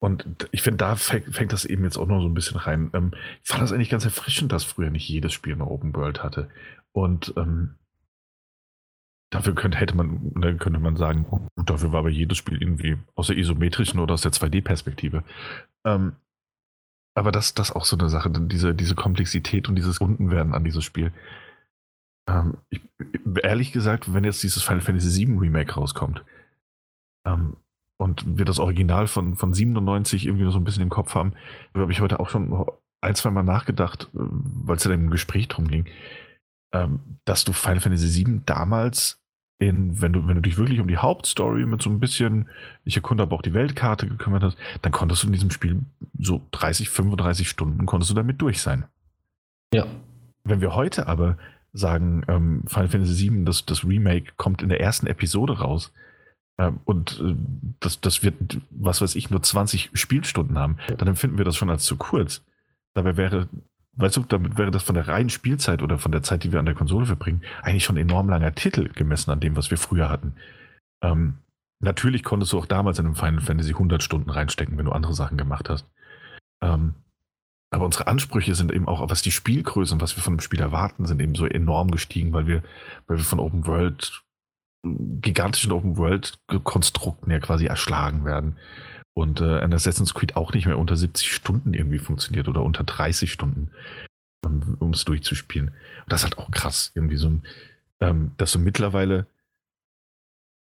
Speaker 3: Und ich finde, da fängt, fängt das eben jetzt auch noch so ein bisschen rein. Ähm, ich fand das eigentlich ganz erfrischend, dass früher nicht jedes Spiel eine Open World hatte. Und ähm, dafür könnte, hätte man, ne, könnte man sagen, gut, dafür war aber jedes Spiel irgendwie aus der isometrischen oder aus der 2D-Perspektive. Ähm, aber das, das ist auch so eine Sache, diese, diese Komplexität und dieses Untenwerden an dieses Spiel. Ähm, ich, ehrlich gesagt, wenn jetzt dieses Final Fantasy VII Remake rauskommt ähm, und wir das Original von, von 97 irgendwie noch so ein bisschen im Kopf haben, habe ich heute auch schon ein, zwei Mal nachgedacht, äh, weil es ja im Gespräch drum ging, ähm, dass du Final Fantasy VII damals in, wenn du, wenn du dich wirklich um die Hauptstory mit so ein bisschen, ich erkunde aber auch die Weltkarte gekümmert hast, dann konntest du in diesem Spiel so 30, 35 Stunden konntest du damit durch sein.
Speaker 2: ja.
Speaker 3: Wenn wir heute aber sagen, ähm, Final Fantasy VII, das, das Remake kommt in der ersten Episode raus ähm, und äh, das, das wird, was weiß ich, nur 20 Spielstunden haben, dann empfinden wir das schon als zu kurz. Dabei wäre, weißt du, damit wäre das von der reinen Spielzeit oder von der Zeit, die wir an der Konsole verbringen, eigentlich schon ein enorm langer Titel gemessen an dem, was wir früher hatten. Ähm, natürlich konntest du auch damals in einem Final Fantasy 100 Stunden reinstecken, wenn du andere Sachen gemacht hast. Ähm, aber unsere Ansprüche sind eben auch, was die Spielgröße und was wir von dem Spiel erwarten, sind eben so enorm gestiegen, weil wir, weil wir von Open World, gigantischen Open World Konstrukten ja quasi erschlagen werden. Und äh, ein Assassin's Creed auch nicht mehr unter 70 Stunden irgendwie funktioniert oder unter 30 Stunden, um es durchzuspielen. Und das ist halt auch krass, irgendwie so ein, ähm, dass du mittlerweile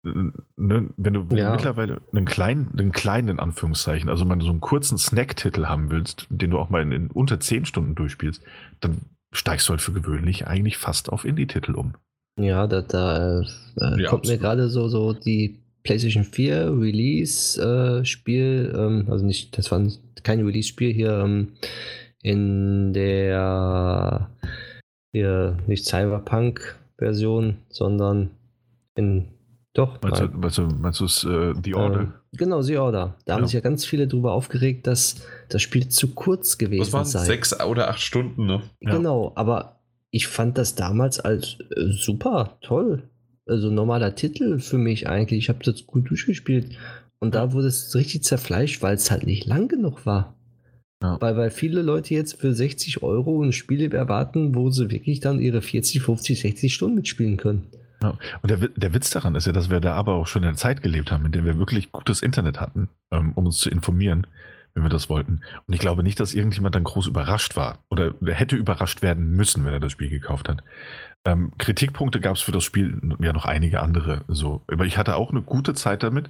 Speaker 3: äh, Ne, wenn du,
Speaker 2: Ja.
Speaker 3: mittlerweile einen kleinen, einen kleinen in Anführungszeichen, also mal so einen kurzen Snack-Titel haben willst, den du auch mal in, in unter 10 Stunden durchspielst, dann steigst du halt für gewöhnlich eigentlich fast auf Indie-Titel um.
Speaker 2: Ja, da, da äh,
Speaker 1: Ja,
Speaker 2: kommt mir
Speaker 1: absolut.
Speaker 2: gerade so, so die PlayStation 4 Release-Spiel, ähm, also nicht, das war kein Release-Spiel hier ähm, in der hier nicht Cyberpunk-Version, sondern in doch,
Speaker 3: Meinst du, meinst du, meinst du es, äh, The Order?
Speaker 2: Ähm, genau, The Order. Da haben
Speaker 3: Ja.
Speaker 2: sich ja ganz viele drüber aufgeregt, dass das Spiel zu kurz gewesen
Speaker 1: Was waren
Speaker 2: sei.
Speaker 1: sechs oder acht Stunden, ne?
Speaker 3: Ja.
Speaker 2: Genau, aber ich fand das damals als äh, super, toll. Also normaler Titel für mich eigentlich. Ich habe das gut durchgespielt. Und da wurde es richtig zerfleischt, weil es halt nicht lang genug war.
Speaker 3: Ja.
Speaker 2: Weil, weil viele Leute jetzt für 60 Euro ein Spiel erwarten, wo sie wirklich dann ihre 40, 50, 60 Stunden mitspielen können.
Speaker 3: Ja. Und der, der Witz daran ist ja, dass wir da aber auch schon in einer Zeit gelebt haben, in der wir wirklich gutes Internet hatten, ähm, um uns zu informieren, wenn wir das wollten. Und ich glaube nicht, dass irgendjemand dann groß überrascht war oder der hätte überrascht werden müssen, wenn er das Spiel gekauft hat. Ähm, Kritikpunkte gab es für das Spiel ja noch einige andere. So. Aber ich hatte auch eine gute Zeit damit,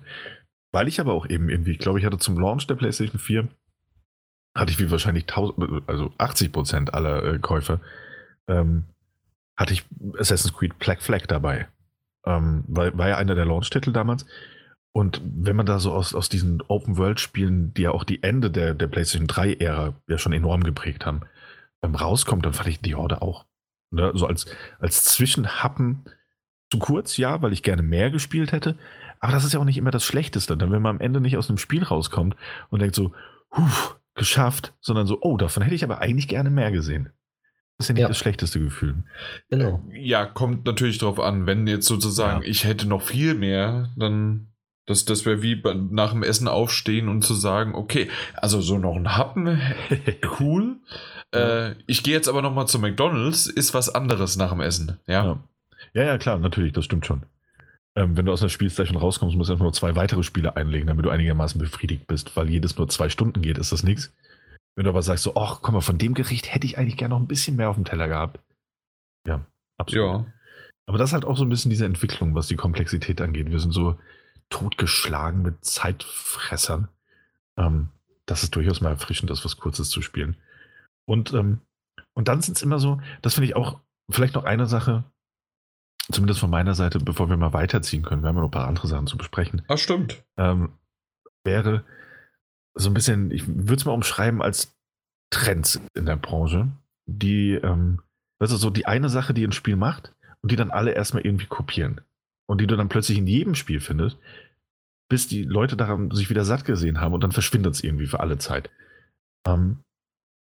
Speaker 3: weil ich aber auch eben irgendwie, ich glaube, ich hatte zum Launch der PlayStation 4 hatte ich wie wahrscheinlich 1000, also 80 Prozent aller äh, Käufer, ähm, hatte ich Assassin's Creed Black Flag dabei. Ähm, war, war ja einer der Launch-Titel damals. Und wenn man da so aus, aus diesen Open-World-Spielen, die ja auch die Ende der, der PlayStation 3-Ära ja schon enorm geprägt haben, ähm, rauskommt, dann fand ich die Horde auch. Ne? So als, als Zwischenhappen zu kurz, ja, weil ich gerne mehr gespielt hätte. Aber das ist ja auch nicht immer das Schlechteste. Denn wenn man am Ende nicht aus einem Spiel rauskommt und denkt so, huf, geschafft, sondern so, oh, davon hätte ich aber eigentlich gerne mehr gesehen. Das ist ja nicht ja. das schlechteste Gefühl.
Speaker 1: Genau. Ja, kommt natürlich drauf an. Wenn jetzt sozusagen, ja. ich hätte noch viel mehr, dann das, das wäre wie nach dem Essen aufstehen und zu sagen, okay, also so noch ein Happen, cool. äh, ich gehe jetzt aber noch mal zu McDonalds, ist was anderes nach dem Essen. Ja,
Speaker 3: ja, ja, ja klar, natürlich, das stimmt schon. Ähm, wenn du aus der Spielstation rauskommst, musst du einfach nur zwei weitere Spiele einlegen, damit du einigermaßen befriedigt bist, weil jedes nur zwei Stunden geht, ist das nichts. Wenn du aber sagst, so, ach, komm mal, von dem Gericht hätte ich eigentlich gerne noch ein bisschen mehr auf dem Teller gehabt. Ja, absolut. Ja. Aber das ist halt auch so ein bisschen diese Entwicklung, was die Komplexität angeht. Wir sind so totgeschlagen mit Zeitfressern. Ähm, das ist durchaus mal erfrischend, das was Kurzes zu spielen. Und, ähm, und dann sind es immer so, das finde ich auch vielleicht noch eine Sache, zumindest von meiner Seite, bevor wir mal weiterziehen können. Wir haben ja noch ein paar andere Sachen zu besprechen.
Speaker 1: Ach, stimmt.
Speaker 3: Ähm, wäre so ein bisschen, ich würde es mal umschreiben als Trends in der Branche, die, ähm, weißt du, so die eine Sache, die ein Spiel macht und die dann alle erstmal irgendwie kopieren. Und die du dann plötzlich in jedem Spiel findest, bis die Leute daran sich wieder satt gesehen haben und dann verschwindet es irgendwie für alle Zeit. Ähm,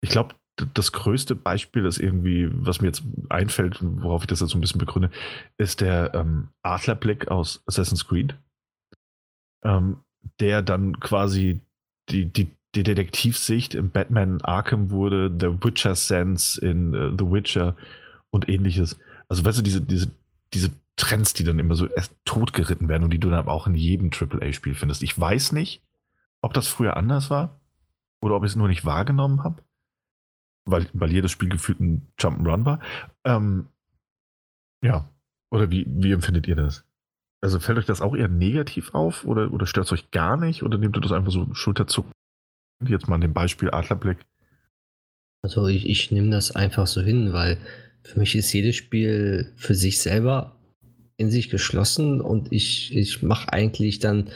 Speaker 3: ich glaube, das größte Beispiel ist irgendwie, was mir jetzt einfällt, worauf ich das jetzt so ein bisschen begründe, ist der ähm, Adlerblick aus Assassin's Creed, ähm, der dann quasi die, die, die Detektivsicht im Batman Arkham wurde, der Witcher Sense in uh, The Witcher und ähnliches. Also weißt du, diese, diese, diese Trends, die dann immer so erst totgeritten werden und die du dann auch in jedem AAA-Spiel findest. Ich weiß nicht, ob das früher anders war oder ob ich es nur nicht wahrgenommen habe weil, weil jedes Spiel gefühlt ein Jump'n'Run war. Ähm, ja, oder wie, wie empfindet ihr das? Also fällt euch das auch eher negativ auf oder, oder stört es euch gar nicht oder nehmt ihr das einfach so Schulterzucken? Jetzt mal an dem Beispiel Adlerblick.
Speaker 2: Also ich, ich nehme das einfach so hin, weil für mich ist jedes Spiel für sich selber in sich geschlossen und ich, ich mache eigentlich dann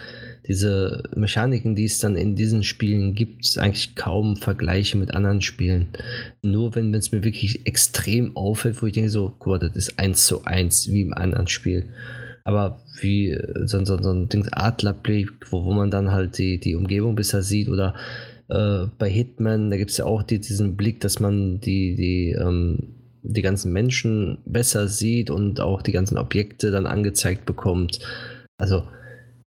Speaker 2: diese Mechaniken, die es dann in diesen Spielen gibt, eigentlich kaum Vergleiche mit anderen Spielen. Nur wenn es mir wirklich extrem auffällt, wo ich denke, so, mal, das ist eins zu eins wie im anderen Spiel. Aber wie äh, so, so, so ein Ding Adlerblick, wo, wo man dann halt die, die Umgebung besser sieht oder äh, bei Hitman, da gibt es ja auch die, diesen Blick, dass man die, die, ähm, die ganzen Menschen besser sieht und auch die ganzen Objekte dann angezeigt bekommt. Also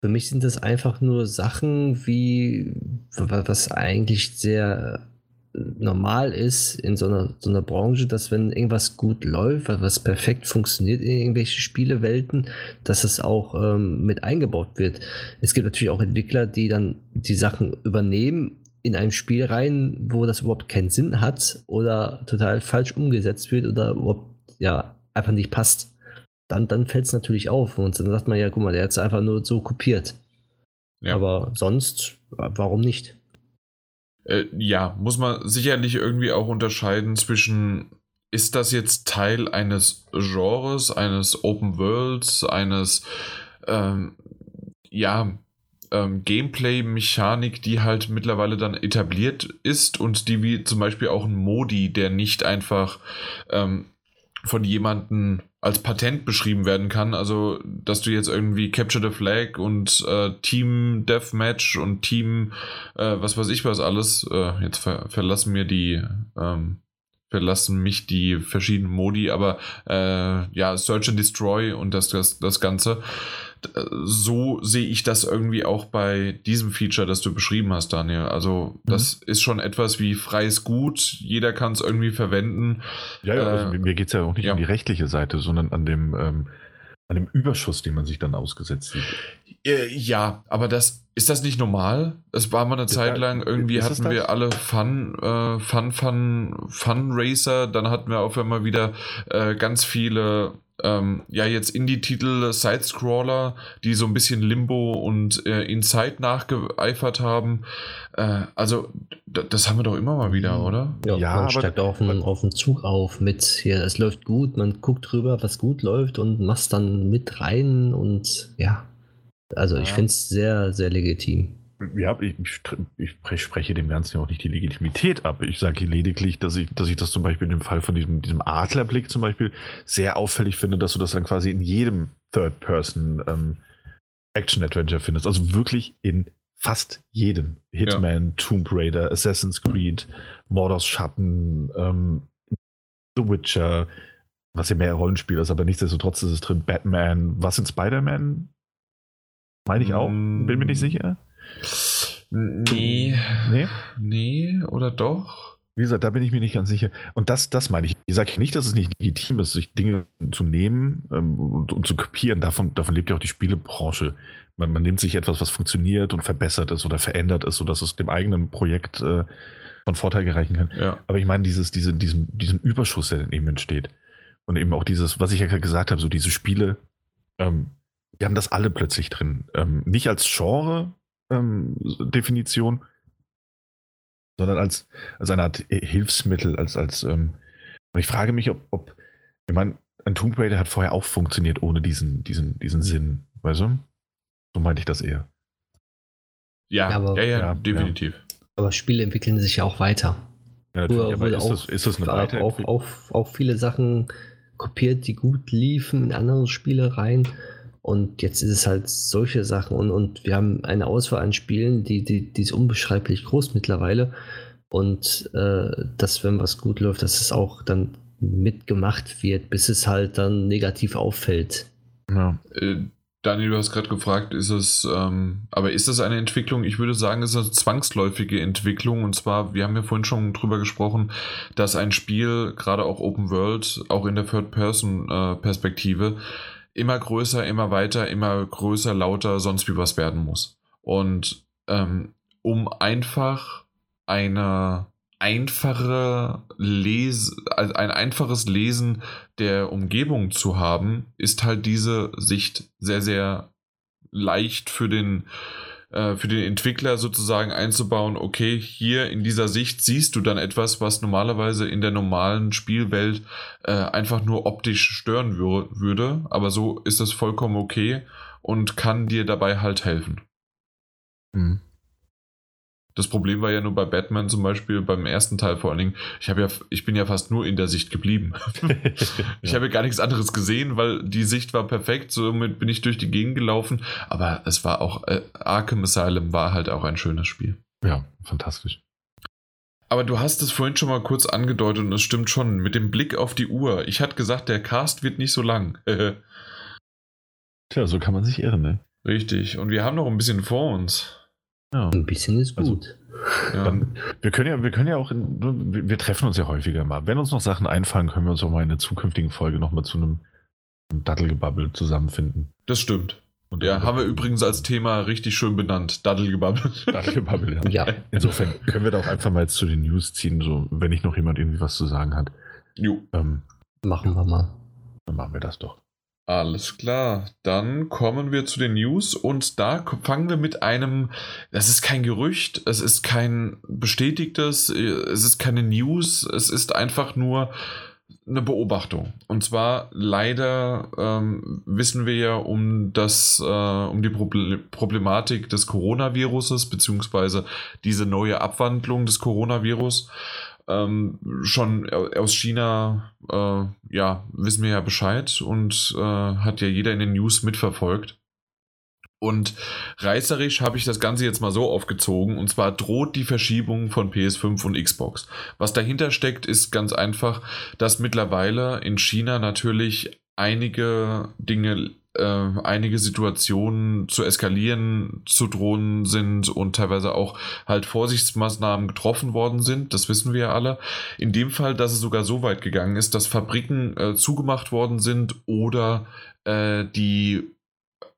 Speaker 2: für mich sind das einfach nur Sachen wie, was eigentlich sehr normal ist in so einer, so einer Branche, dass wenn irgendwas gut läuft, was perfekt funktioniert in irgendwelche Spielewelten, dass es auch ähm, mit eingebaut wird. Es gibt natürlich auch Entwickler, die dann die Sachen übernehmen in ein Spiel rein, wo das überhaupt keinen Sinn hat oder total falsch umgesetzt wird oder überhaupt ja einfach nicht passt dann, dann fällt es natürlich auf. Und dann sagt man ja, guck mal, der hat es einfach nur so kopiert. Ja. Aber sonst, warum nicht?
Speaker 1: Äh, ja, muss man sicherlich irgendwie auch unterscheiden zwischen, ist das jetzt Teil eines Genres, eines Open Worlds, eines, ähm, ja, ähm, Gameplay-Mechanik, die halt mittlerweile dann etabliert ist und die wie zum Beispiel auch ein Modi, der nicht einfach ähm, von jemandem als Patent beschrieben werden kann. Also, dass du jetzt irgendwie Capture the Flag und äh, Team Deathmatch und Team, äh, was weiß ich was alles, äh, jetzt ver verlassen mir die, ähm, verlassen mich die verschiedenen Modi, aber äh, ja, Search and Destroy und das, das, das Ganze so sehe ich das irgendwie auch bei diesem Feature, das du beschrieben hast, Daniel. Also, das mhm. ist schon etwas wie freies Gut. Jeder kann es irgendwie verwenden.
Speaker 3: Ja, ja, also äh, mir geht es ja auch nicht ja. um die rechtliche Seite, sondern an dem, ähm, an dem Überschuss, den man sich dann ausgesetzt sieht.
Speaker 1: Äh, ja, aber das ist das nicht normal? Es war mal eine ist Zeit lang, irgendwie hatten wir alle Fun, äh, Fun, Fun, Fun Racer, dann hatten wir auf einmal wieder äh, ganz viele ähm, ja jetzt Indie-Titel, Sidescroller, die so ein bisschen Limbo und äh, Inside nachgeeifert haben. Äh, also das haben wir doch immer mal wieder, oder?
Speaker 2: Ja, ja man steigt auf den, auf den Zug auf mit hier, es läuft gut, man guckt drüber, was gut läuft und machst dann mit rein und ja. Also ich finde es sehr, sehr legitim
Speaker 3: ja, ich, ich, spreche dem Ganzen ja auch nicht die Legitimität ab. Ich sage lediglich, dass ich, dass ich das zum Beispiel in dem Fall von diesem, diesem Adlerblick zum Beispiel sehr auffällig finde, dass du das dann quasi in jedem Third-Person ähm, Action-Adventure findest. Also wirklich in fast jedem. Hitman, ja. Tomb Raider, Assassin's Creed, Mordors Schatten, ähm, The Witcher, was ja mehr Rollenspiel ist, aber nichtsdestotrotz ist es drin. Batman, was in Spider-Man? Meine ich auch, bin mir nicht sicher.
Speaker 1: Nee. Nee? Nee, oder doch?
Speaker 3: Wie gesagt, da bin ich mir nicht ganz sicher. Und das, das meine ich. Ich sage nicht, dass es nicht legitim ist, sich Dinge zu nehmen ähm, und, und, zu kopieren. Davon, davon lebt ja auch die Spielebranche. Man, man, nimmt sich etwas, was funktioniert und verbessert ist oder verändert ist, sodass es dem eigenen Projekt äh, von Vorteil gereichen kann. Ja. Aber ich meine, dieses, diese, diesen, diesen Überschuss, der eben entsteht. Und eben auch dieses, was ich ja gerade gesagt habe, so diese Spiele, ähm, wir haben das alle plötzlich drin. Ähm, nicht als Genre, ähm, Definition, sondern als, als eine Art Hilfsmittel, als, als ähm, und ich frage mich, ob, ob ich meine, ein Tomb Raider hat vorher auch funktioniert ohne diesen, diesen, diesen Sinn, weißt du? So meinte ich das eher.
Speaker 1: Ja, aber, ja, ja, ja, definitiv.
Speaker 2: Aber Spiele entwickeln sich ja auch weiter.
Speaker 3: Ja, natürlich, aber ist, auch, das, ist das eine
Speaker 2: Weiterentwicklung? Auch, auch, auch viele Sachen kopiert, die gut liefen in andere Spiele rein und jetzt ist es halt solche Sachen und, und wir haben eine Auswahl an Spielen, die, die, die ist unbeschreiblich groß mittlerweile. Und äh, dass, wenn was gut läuft, dass es auch dann mitgemacht wird, bis es halt dann negativ auffällt.
Speaker 1: Ja. Äh, Daniel, du hast gerade gefragt, ist es, ähm, aber ist das eine Entwicklung? Ich würde sagen, es ist eine zwangsläufige Entwicklung. Und zwar, wir haben ja vorhin schon drüber gesprochen, dass ein Spiel, gerade auch Open World, auch in der Third-Person-Perspektive, äh, immer größer, immer weiter, immer größer, lauter, sonst wie was werden muss. Und ähm, um einfach eine einfache Lese, also ein einfaches Lesen der Umgebung zu haben, ist halt diese Sicht sehr, sehr leicht für den äh, für den Entwickler sozusagen einzubauen, okay, hier in dieser Sicht siehst du dann etwas, was normalerweise in der normalen Spielwelt äh, einfach nur optisch stören wür würde, aber so ist das vollkommen okay und kann dir dabei halt helfen. Mhm. Das Problem war ja nur bei Batman zum Beispiel, beim ersten Teil vor allen Dingen, ich habe ja, ich bin ja fast nur in der Sicht geblieben. ich habe ja gar nichts anderes gesehen, weil die Sicht war perfekt, somit bin ich durch die Gegend gelaufen. Aber es war auch, äh, Arkham Asylum war halt auch ein schönes Spiel.
Speaker 3: Ja, fantastisch.
Speaker 1: Aber du hast es vorhin schon mal kurz angedeutet und es stimmt schon, mit dem Blick auf die Uhr. Ich hatte gesagt, der Cast wird nicht so lang.
Speaker 3: Tja, so kann man sich irren, ne?
Speaker 1: Richtig. Und wir haben noch ein bisschen vor uns.
Speaker 2: Ja. Ein bisschen ist also, gut.
Speaker 3: Also, ja. Dann, wir können ja, wir können ja auch, in, wir treffen uns ja häufiger mal. Wenn uns noch Sachen einfallen, können wir uns auch mal in der zukünftigen Folge nochmal zu einem, einem Dattelgebabbel zusammenfinden.
Speaker 1: Das stimmt. Und ja, haben wir übrigens als Thema richtig schön benannt. Dattelgebabbel.
Speaker 3: Dattelgebabbel, ja. ja. Insofern können wir da auch einfach mal jetzt zu den News ziehen, so wenn nicht noch jemand irgendwie was zu sagen hat.
Speaker 2: Jo. Ähm, machen wir mal.
Speaker 3: Dann machen wir das doch.
Speaker 1: Alles klar, dann kommen wir zu den News und da fangen wir mit einem, das ist kein Gerücht, es ist kein bestätigtes, es ist keine News, es ist einfach nur eine Beobachtung. Und zwar leider ähm, wissen wir ja um das, äh, um die Problematik des Coronaviruses, beziehungsweise diese neue Abwandlung des Coronavirus ähm, schon aus China, äh, ja, wissen wir ja Bescheid und äh, hat ja jeder in den News mitverfolgt. Und reißerisch habe ich das Ganze jetzt mal so aufgezogen. Und zwar droht die Verschiebung von PS5 und Xbox. Was dahinter steckt, ist ganz einfach, dass mittlerweile in China natürlich einige Dinge äh, einige Situationen zu eskalieren zu drohen sind und teilweise auch halt Vorsichtsmaßnahmen getroffen worden sind. Das wissen wir ja alle. In dem Fall, dass es sogar so weit gegangen ist, dass Fabriken äh, zugemacht worden sind oder äh, die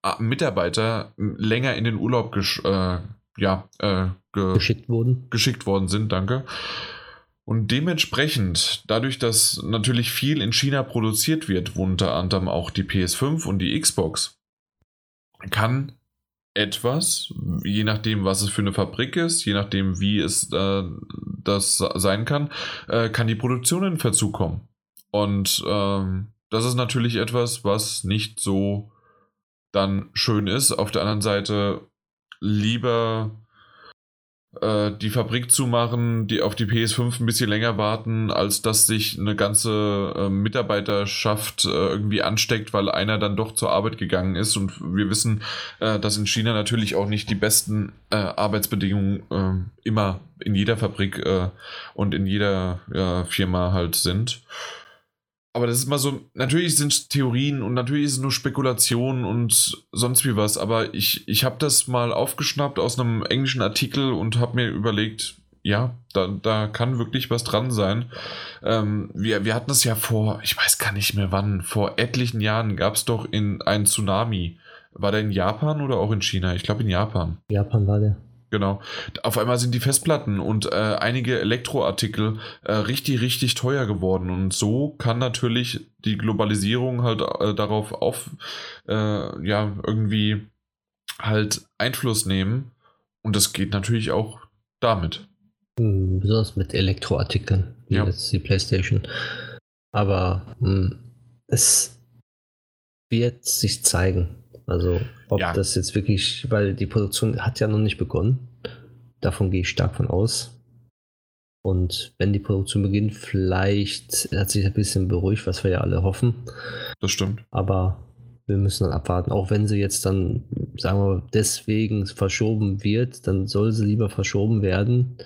Speaker 1: äh, Mitarbeiter länger in den Urlaub gesch äh, ja,
Speaker 2: ge geschickt wurden.
Speaker 1: Geschickt worden sind, danke. Und dementsprechend, dadurch, dass natürlich viel in China produziert wird, unter anderem auch die PS5 und die Xbox, kann etwas, je nachdem, was es für eine Fabrik ist, je nachdem, wie es äh, das sein kann, äh, kann die Produktion in Verzug kommen. Und ähm, das ist natürlich etwas, was nicht so dann schön ist. Auf der anderen Seite lieber äh, die Fabrik zu machen, die auf die PS5 ein bisschen länger warten, als dass sich eine ganze äh, Mitarbeiterschaft äh, irgendwie ansteckt, weil einer dann doch zur Arbeit gegangen ist. Und wir wissen, äh, dass in China natürlich auch nicht die besten äh, Arbeitsbedingungen äh, immer in jeder Fabrik und in jeder Firma halt sind. Aber das ist mal so, natürlich sind Theorien und natürlich ist es nur Spekulation und sonst wie was, aber ich, ich habe das mal aufgeschnappt aus einem englischen Artikel und habe mir überlegt, ja, da, da kann wirklich was dran sein. Ähm, wir, wir hatten es ja vor, ich weiß gar nicht mehr wann, vor etlichen Jahren gab es doch in einen Tsunami. War der in Japan oder auch in China? Ich glaube in Japan.
Speaker 2: Japan war der.
Speaker 1: Genau. Auf einmal sind die Festplatten und äh, einige Elektroartikel äh, richtig, richtig teuer geworden. Und so kann natürlich die Globalisierung halt äh, darauf auf, äh, ja, irgendwie halt Einfluss nehmen. Und das geht natürlich auch damit.
Speaker 2: Hm, besonders mit Elektroartikeln, wie ja. jetzt die PlayStation. Aber mh, hm, es wird sich zeigen. Also ob ja. das jetzt wirklich, weil die Produktion hat ja noch nicht begonnen. Davon gehe ich stark von aus. Und wenn die Produktion beginnt, vielleicht hat sich ein bisschen beruhigt, was wir ja alle hoffen.
Speaker 1: Das stimmt.
Speaker 2: Aber wir müssen dann abwarten. Auch wenn sie jetzt dann, sagen wir, deswegen verschoben wird, dann soll sie lieber verschoben werden,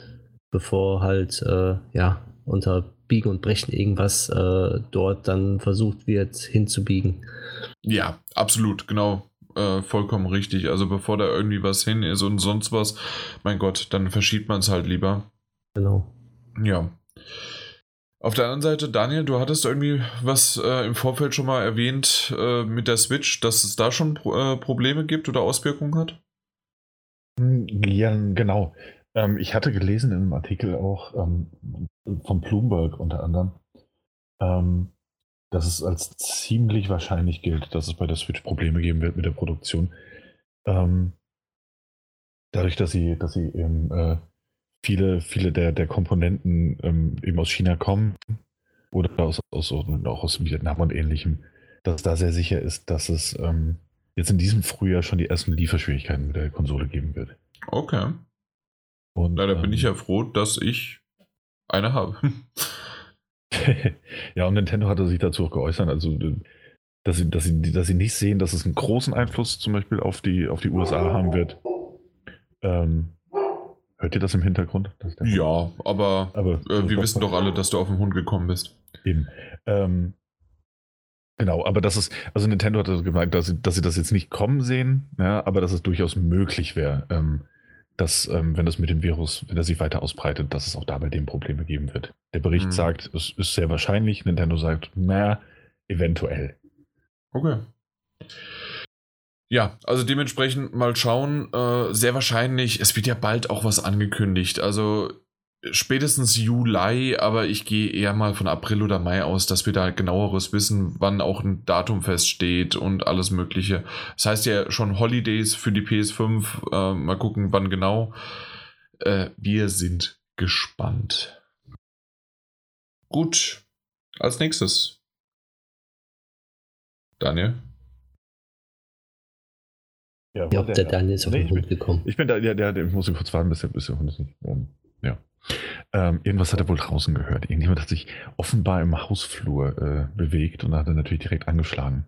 Speaker 2: bevor halt, äh, ja, unter Biegen und Brechen irgendwas äh, dort dann versucht wird hinzubiegen.
Speaker 1: Ja, absolut, genau äh, vollkommen richtig. Also bevor da irgendwie was hin ist und sonst was, mein Gott, dann verschiebt man es halt lieber.
Speaker 2: Genau.
Speaker 1: Ja. Auf der anderen Seite, Daniel, du hattest irgendwie was äh, im Vorfeld schon mal erwähnt äh, mit der Switch, dass es da schon äh, Probleme gibt oder Auswirkungen hat?
Speaker 3: Hm, ja, genau. Ähm, ich hatte gelesen in einem Artikel auch ähm, von Bloomberg unter anderem, ähm, dass es als ziemlich wahrscheinlich gilt, dass es bei der Switch Probleme geben wird mit der Produktion. Ähm, dadurch, dass sie, dass sie eben äh, viele, viele der, der Komponenten ähm, eben aus China kommen oder aus, aus, auch aus Vietnam und ähnlichem, dass da sehr sicher ist, dass es ähm, jetzt in diesem Frühjahr schon die ersten Lieferschwierigkeiten mit der Konsole geben wird.
Speaker 1: Okay. Und, Na, da bin ich ähm, ja froh, dass ich eine habe.
Speaker 3: ja, und Nintendo hatte sich dazu auch geäußert, also dass sie, dass, sie, dass sie nicht sehen, dass es einen großen Einfluss zum Beispiel auf die, auf die USA haben wird. Ähm, hört ihr das im Hintergrund?
Speaker 1: ja, aber, aber äh, wir wissen doch alle, dass du auf den Hund gekommen bist.
Speaker 3: Eben. Ähm, genau, aber das ist, also Nintendo hat also gemeint, dass sie, dass sie das jetzt nicht kommen sehen, ja, aber dass es durchaus möglich wäre, ähm, dass, ähm, wenn das mit dem Virus, wenn er sich weiter ausbreitet, dass es auch da bei dem Probleme geben wird. Der Bericht mhm. sagt, es ist sehr wahrscheinlich. Nintendo sagt, na, eventuell.
Speaker 1: Okay. Ja, also dementsprechend mal schauen. Äh, sehr wahrscheinlich, es wird ja bald auch was angekündigt. Also spätestens Juli, aber ich gehe eher mal von April oder Mai aus, dass wir da genaueres wissen, wann auch ein Datum feststeht und alles Mögliche. Das heißt ja schon Holidays für die PS5. Äh, mal gucken, wann genau. Äh, wir sind gespannt. Gut, als nächstes. Daniel.
Speaker 2: Ja, ja der, der Daniel ist auf nee, den Hund gekommen.
Speaker 3: Ich bin da, ja, der, der, ich muss kurz warten, bis der, bis der Hund ist nicht. Um, ja. Ähm, irgendwas hat er wohl draußen gehört. Irgendjemand hat sich offenbar im Hausflur äh, bewegt und hat er natürlich direkt angeschlagen.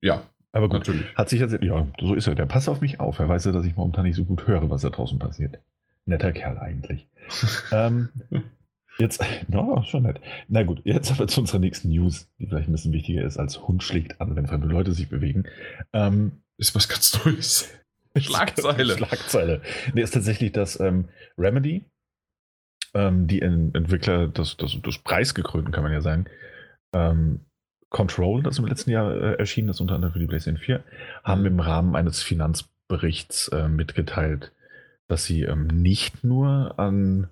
Speaker 1: Ja.
Speaker 3: Aber gut, natürlich. hat sich jetzt, ja, so ist er. Der passt auf mich auf. Er weiß ja, dass ich momentan nicht so gut höre, was da draußen passiert. Netter Kerl eigentlich. ähm, jetzt, no, schon nett. Na gut, jetzt aber zu unserer nächsten News, die vielleicht ein bisschen wichtiger ist als Hund schlägt an, wenn fremde Leute sich bewegen. Ähm,
Speaker 1: ist was ganz Neues. Schlagzeile.
Speaker 3: Schlagzeile. Nee, ist tatsächlich das ähm, Remedy, ähm, die Entwickler des, des, des preisgekrönten, kann man ja sagen, ähm, Control, das im letzten Jahr äh, erschienen ist, unter anderem für die PlayStation 4, haben mhm. im Rahmen eines Finanzberichts äh, mitgeteilt, dass sie ähm, nicht nur an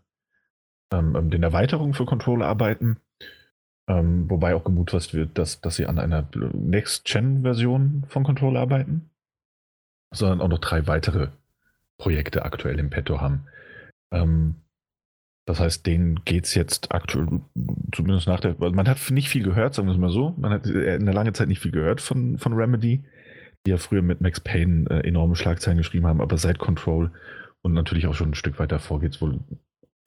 Speaker 3: ähm, ähm, den Erweiterungen für Controller arbeiten. Ähm, wobei auch gemutmaßt wird, dass, dass sie an einer Next-Gen-Version von Controller arbeiten. Sondern auch noch drei weitere Projekte aktuell im Petto haben. Ähm, das heißt, denen geht es jetzt aktuell, zumindest nach der, man hat nicht viel gehört, sagen wir es mal so. Man hat in der lange Zeit nicht viel gehört von, von Remedy, die ja früher mit Max Payne äh, enorme Schlagzeilen geschrieben haben, aber seit Control und natürlich auch schon ein Stück weiter vor geht es wohl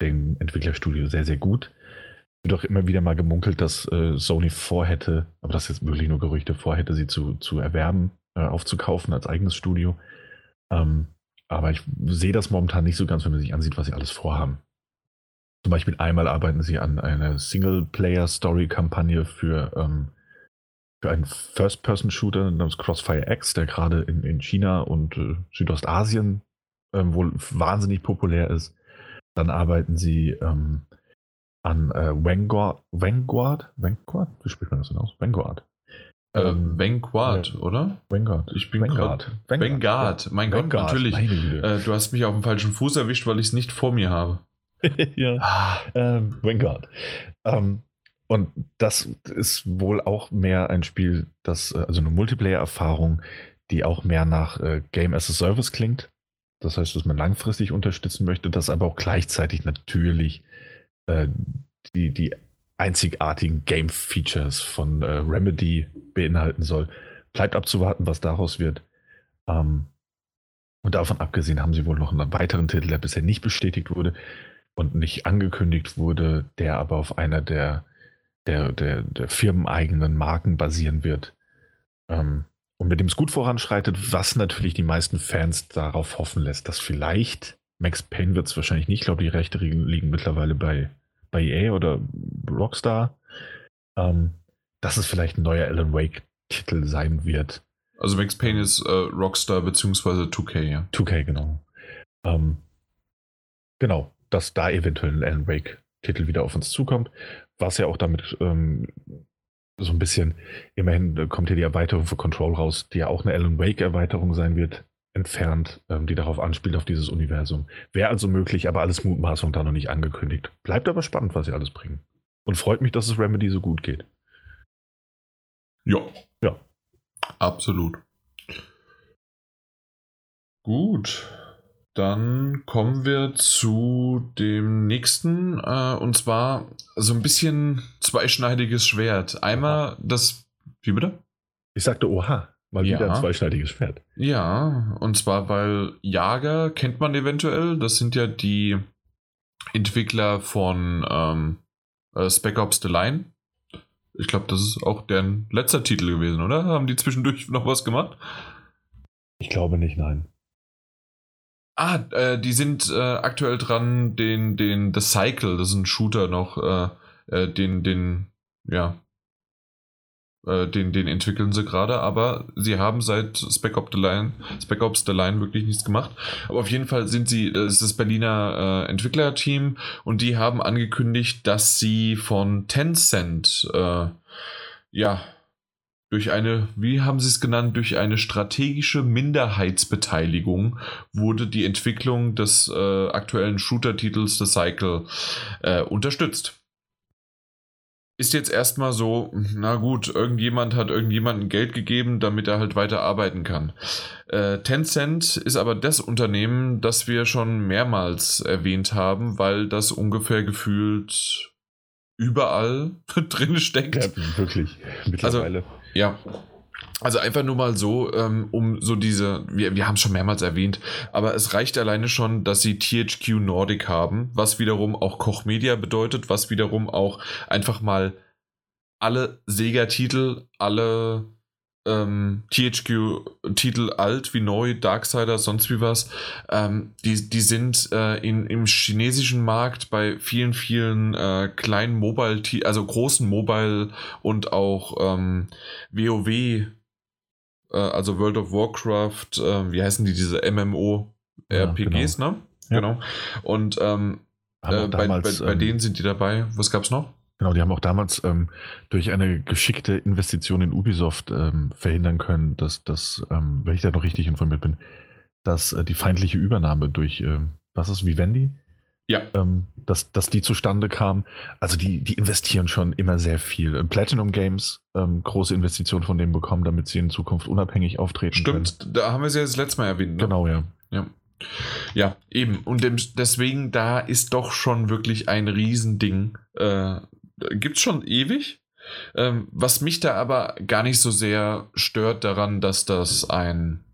Speaker 3: dem Entwicklerstudio sehr, sehr gut. Wird auch immer wieder mal gemunkelt, dass äh, Sony vorhätte, aber das ist jetzt wirklich nur Gerüchte, vorhätte, sie zu, zu erwerben, äh, aufzukaufen als eigenes Studio. Ähm, aber ich sehe das momentan nicht so ganz, wenn man sich ansieht, was sie alles vorhaben. Zum Beispiel einmal arbeiten sie an einer Singleplayer-Story-Kampagne für, ähm, für einen First-Person-Shooter namens Crossfire X, der gerade in, in China und äh, Südostasien ähm, wohl wahnsinnig populär ist. Dann arbeiten sie ähm, an äh, Vanguard, Vanguard? Vanguard? Wie spricht man das denn aus? Vanguard.
Speaker 1: Äh, ähm, Vanguard, ja. oder?
Speaker 3: Vanguard.
Speaker 1: Ich bin Vanguard. Vanguard. Vanguard. Mein Vanguard. Gott, natürlich. Äh, du hast mich auf dem falschen Fuß erwischt, weil ich es nicht vor mir habe.
Speaker 3: ja. Ah. Ähm, Vanguard. Ähm, und das ist wohl auch mehr ein Spiel, das, äh, also eine Multiplayer-Erfahrung, die auch mehr nach äh, Game as a Service klingt. Das heißt, dass man langfristig unterstützen möchte, das aber auch gleichzeitig natürlich äh, die, die einzigartigen Game-Features von äh, Remedy beinhalten soll. Bleibt abzuwarten, was daraus wird. Ähm, und davon abgesehen haben sie wohl noch einen weiteren Titel, der bisher nicht bestätigt wurde und nicht angekündigt wurde, der aber auf einer der, der, der, der firmeneigenen Marken basieren wird. Ähm, und mit dem es gut voranschreitet, was natürlich die meisten Fans darauf hoffen lässt, dass vielleicht, Max Payne wird es wahrscheinlich nicht, ich glaube, die Rechte liegen mittlerweile bei, bei EA oder Rockstar, ähm, dass es vielleicht ein neuer Alan Wake-Titel sein wird.
Speaker 1: Also Max Payne ist äh, Rockstar bzw. 2K, ja.
Speaker 3: 2K, genau. Ähm, genau, dass da eventuell ein Alan Wake-Titel wieder auf uns zukommt, was ja auch damit ähm, so ein bisschen, immerhin kommt hier die Erweiterung für Control raus, die ja auch eine Alan Wake-Erweiterung sein wird, entfernt, ähm, die darauf anspielt, auf dieses Universum. Wäre also möglich, aber alles Mutmaßung da noch nicht angekündigt. Bleibt aber spannend, was sie alles bringen. Und freut mich, dass es Remedy so gut geht.
Speaker 1: Ja. Ja. Absolut. Gut. Dann kommen wir zu dem nächsten, äh, und zwar so ein bisschen zweischneidiges Schwert. Einmal das. Wie bitte?
Speaker 3: Ich sagte Oha, mal ja. wieder ein zweischneidiges Schwert.
Speaker 1: Ja, und zwar, weil Jager kennt man eventuell. Das sind ja die Entwickler von ähm, äh, Spec Ops The Line. Ich glaube, das ist auch deren letzter Titel gewesen, oder? Haben die zwischendurch noch was gemacht?
Speaker 3: Ich glaube nicht, nein.
Speaker 1: Ah, äh, die sind äh, aktuell dran, den, den The Cycle, das ist ein Shooter noch, äh, äh den, den, ja, äh, den, den entwickeln sie gerade, aber sie haben seit Spec Ops The Line, Spec Ops The Line wirklich nichts gemacht. Aber auf jeden Fall sind sie, das ist das Berliner äh, Entwicklerteam und die haben angekündigt, dass sie von Tencent, ja, durch eine, wie haben Sie es genannt, durch eine strategische Minderheitsbeteiligung wurde die Entwicklung des äh, aktuellen Shooter-Titels The Cycle äh, unterstützt. Ist jetzt erstmal so, na gut, irgendjemand hat irgendjemandem Geld gegeben, damit er halt weiter arbeiten kann. Äh, Tencent ist aber das Unternehmen, das wir schon mehrmals erwähnt haben, weil das ungefähr gefühlt überall drin steckt. Ja,
Speaker 3: wirklich, mittlerweile.
Speaker 1: Also, ja. Also einfach nur mal so, ähm, um so diese, wir, wir haben es schon mehrmals erwähnt, aber es reicht alleine schon, dass sie THQ Nordic haben, was wiederum auch Koch Media bedeutet, was wiederum auch einfach mal alle Sega-Titel, alle ähm, THQ-Titel alt wie neu, Darksider, sonst wie was, ähm, die, die sind äh, in, im chinesischen Markt bei vielen, vielen äh, kleinen Mobile, also großen Mobile und auch ähm, WoW, äh, also World of Warcraft, äh, wie heißen die, diese MMO-RPGs, ja, genau. ne? Ja. Genau. Und ähm, äh, bei, bei, bei ähm, denen sind die dabei. Was gab's noch?
Speaker 3: Genau, die haben auch damals ähm, durch eine geschickte Investition in Ubisoft ähm, verhindern können, dass, dass ähm, wenn ich da noch richtig informiert bin, dass äh, die feindliche Übernahme durch, äh, was ist Vivendi,
Speaker 1: Ja.
Speaker 3: Ähm, dass, dass die zustande kamen. Also die, die investieren schon immer sehr viel. Platinum Games, ähm, große Investitionen von denen bekommen, damit sie in Zukunft unabhängig auftreten
Speaker 1: Stimmt,
Speaker 3: können.
Speaker 1: da haben wir sie ja das letzte Mal erwähnt. Ne?
Speaker 3: Genau, ja.
Speaker 1: Ja. Ja, eben. Und dem, deswegen, da ist doch schon wirklich ein Riesending. Äh, Gibt es schon ewig. Ähm, was mich da aber gar nicht so sehr stört daran, dass das ein,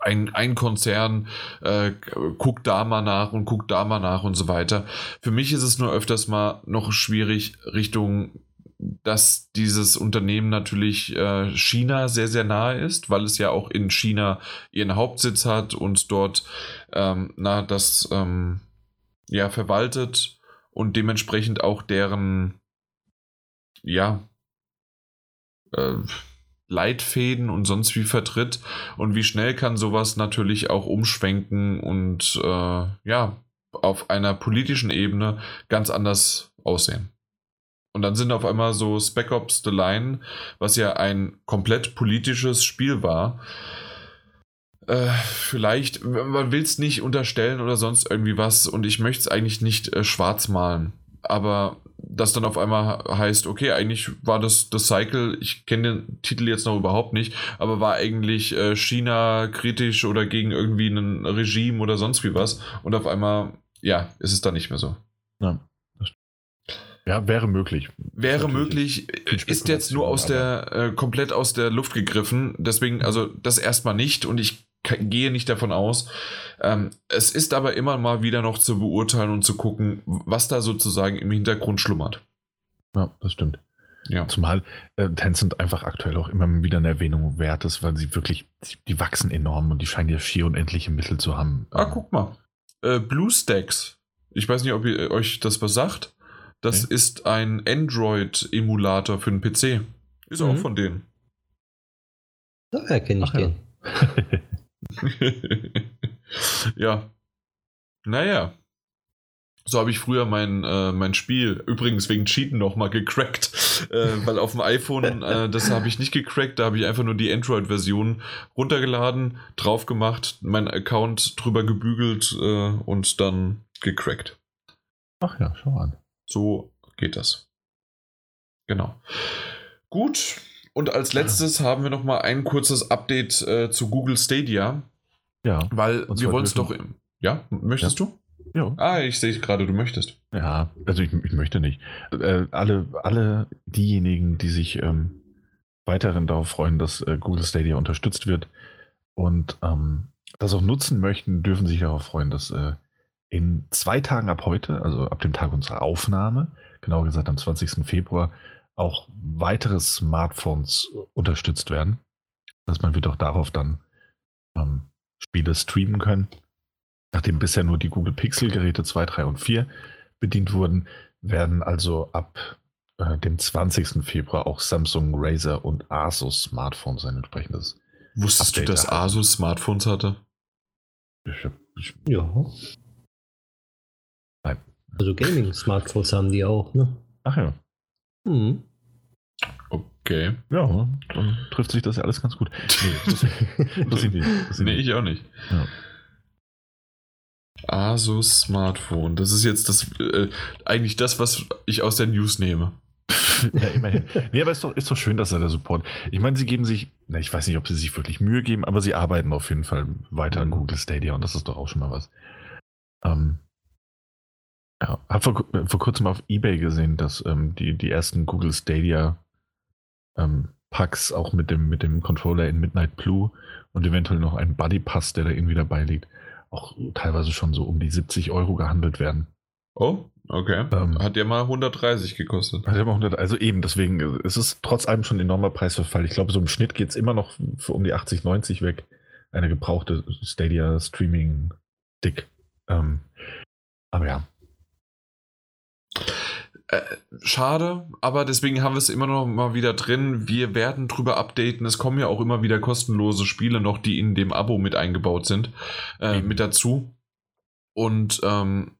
Speaker 1: ein, ein Konzern äh, guckt da mal nach und guckt da mal nach und so weiter. Für mich ist es nur öfters mal noch schwierig Richtung dass dieses Unternehmen natürlich äh, China sehr, sehr nahe ist, weil es ja auch in China ihren Hauptsitz hat und dort ähm, na, das ähm, ja, verwaltet und dementsprechend auch deren ja äh, Leitfäden und sonst wie vertritt und wie schnell kann sowas natürlich auch umschwenken und äh, ja auf einer politischen Ebene ganz anders aussehen. Und dann sind auf einmal so Spec Ops The Line, was ja ein komplett politisches Spiel war. Äh, vielleicht, man will es nicht unterstellen oder sonst irgendwie was und ich möchte es eigentlich nicht äh, schwarz malen. Aber das dann auf einmal heißt, okay, eigentlich war das das Cycle, ich kenne den Titel jetzt noch überhaupt nicht, aber war eigentlich äh, China kritisch oder gegen irgendwie ein Regime oder sonst wie was. Und auf einmal, ja, ist es dann nicht mehr so.
Speaker 3: Ja. Ja, wäre möglich.
Speaker 1: Wäre möglich, ist jetzt nur aus der, äh, komplett aus der Luft gegriffen. Deswegen, also das erstmal nicht und ich gehe nicht davon aus. Ähm, es ist aber immer mal wieder noch zu beurteilen und zu gucken, was da sozusagen im Hintergrund schlummert.
Speaker 3: Ja, das stimmt.
Speaker 1: Ja.
Speaker 3: Zumal äh, Tencent einfach aktuell auch immer wieder eine Erwähnung wert ist, weil sie wirklich, die wachsen enorm und die scheinen ja schier unendliche Mittel zu haben.
Speaker 1: Ah, guck mal. Äh, BlueStacks. Ich weiß nicht, ob ihr euch das was sagt. Das okay. ist ein Android-Emulator für den PC. Ist mhm. auch von denen.
Speaker 2: Daher kenne ich Ach, den.
Speaker 1: Ja. ja. Naja. So habe ich früher mein, äh, mein Spiel, übrigens wegen Cheaten nochmal gecrackt, äh, weil auf dem iPhone, äh, das habe ich nicht gecrackt, da habe ich einfach nur die Android-Version runtergeladen, drauf gemacht, meinen Account drüber gebügelt äh, und dann gecrackt.
Speaker 3: Ach ja, schau an.
Speaker 1: So geht das. Genau. Gut. Und als letztes haben wir noch mal ein kurzes Update äh, zu Google Stadia.
Speaker 3: Ja.
Speaker 1: Weil wir wollen es doch im. Ja, möchtest ja. du?
Speaker 3: Ja.
Speaker 1: Ah, ich sehe gerade, du möchtest.
Speaker 3: Ja, also ich, ich möchte nicht. Äh, alle, alle diejenigen, die sich ähm, weiterhin darauf freuen, dass äh, Google Stadia unterstützt wird und ähm, das auch nutzen möchten, dürfen sich darauf freuen, dass äh, in zwei Tagen ab heute, also ab dem Tag unserer Aufnahme, genauer gesagt am 20. Februar, auch weitere Smartphones unterstützt werden. Dass man wird auch darauf dann ähm, Spiele streamen können. Nachdem bisher nur die Google Pixel-Geräte 2, 3 und 4 bedient wurden, werden also ab äh, dem 20. Februar auch Samsung, Razer und Asus Smartphones ein entsprechendes.
Speaker 1: Wusstest Update du, dass Asus Smartphones hatte?
Speaker 2: Ich, ich, ja. Nein. Also Gaming-Smartphones haben die auch, ne?
Speaker 3: Ach ja.
Speaker 2: Mhm.
Speaker 1: Okay.
Speaker 3: Ja, dann trifft sich das ja alles ganz gut. Nee, das,
Speaker 1: das, das nee ich auch nicht. Ja. Asus Smartphone. Das ist jetzt das äh, eigentlich das, was ich aus der News nehme.
Speaker 3: ja, immerhin. Nee, aber ist doch, ist doch schön, dass er da Support. Ich meine, sie geben sich, na, ich weiß nicht, ob sie sich wirklich Mühe geben, aber sie arbeiten auf jeden Fall weiter an mhm. Google Stadia und das ist doch auch schon mal was. Ähm, ja, habe vor, vor, kurzem auf Ebay gesehen, dass ähm, die, die ersten Google Stadia ähm, Packs auch mit dem, mit dem Controller in Midnight Blue und eventuell noch ein Buddy Pass, der da irgendwie dabei liegt, auch teilweise schon so um die 70 Euro gehandelt werden.
Speaker 1: Oh, okay. Ähm, hat ja mal 130 gekostet.
Speaker 3: Hat ja mal 100, also eben, deswegen, es ist trotz allem schon ein enormer Preisverfall. Ich glaube, so im Schnitt geht es immer noch für um die 80, 90 weg. Eine gebrauchte Stadia Streaming Stick. Ähm, aber ja,
Speaker 1: äh, schade, aber deswegen haben wir es immer noch mal wieder drin. Wir werden drüber updaten. Es kommen ja auch immer wieder kostenlose Spiele noch, die in dem Abo mit eingebaut sind, äh, mit dazu. Und ähm,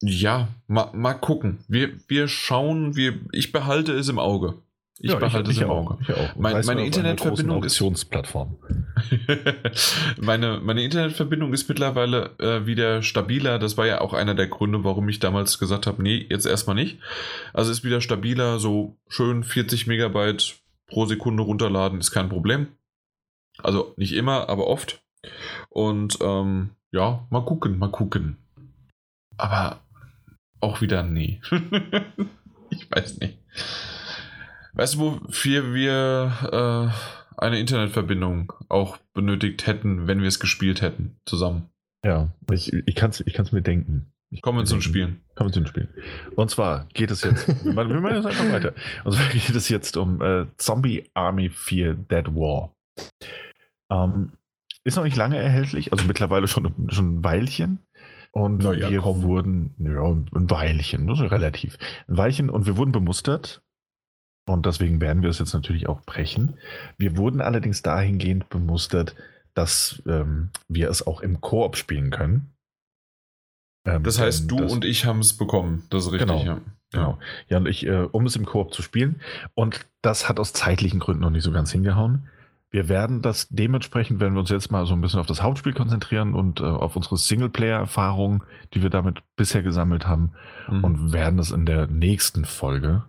Speaker 1: ja, mal, mal gucken. Wir, wir schauen, wir, ich behalte es im Auge. Ich ja, behalte ich, im Auge.
Speaker 3: Ich auch.
Speaker 1: Mein, meine Internetverbindung ist meine, meine Internetverbindung ist mittlerweile äh, wieder stabiler. Das war ja auch einer der Gründe, warum ich damals gesagt habe, nee, jetzt erstmal nicht. Also ist wieder stabiler, so schön 40 Megabyte pro Sekunde runterladen ist kein Problem. Also nicht immer, aber oft. Und ähm, ja, mal gucken, mal gucken. Aber auch wieder nee. ich weiß nicht. Weißt du, wofür wir äh, eine Internetverbindung auch benötigt hätten, wenn wir es gespielt hätten, zusammen?
Speaker 3: Ja, ich, ich kann es ich kann's mir denken. Ich
Speaker 1: Kommen wir zum Spielen.
Speaker 3: Kommen wir zum Spielen. Und zwar geht es jetzt, wir machen jetzt einfach weiter. Und zwar geht es jetzt um äh, Zombie Army 4 Dead War. Ähm, ist noch nicht lange erhältlich, also mittlerweile schon, schon ein Weilchen. Und ja, wir komm. wurden, ja, ein Weilchen, das ist relativ. Ein Weilchen und wir wurden bemustert und deswegen werden wir es jetzt natürlich auch brechen. Wir wurden allerdings dahingehend bemustert, dass ähm, wir es auch im Koop spielen können.
Speaker 1: Ähm, das heißt, du das, und ich haben es bekommen. Das ist richtig,
Speaker 3: genau, ja. Genau. Ja, und ich, äh, um es im Koop zu spielen. Und das hat aus zeitlichen Gründen noch nicht so ganz hingehauen. Wir werden das dementsprechend, wenn wir uns jetzt mal so ein bisschen auf das Hauptspiel konzentrieren und äh, auf unsere Singleplayer-Erfahrungen, die wir damit bisher gesammelt haben, mhm. und werden es in der nächsten Folge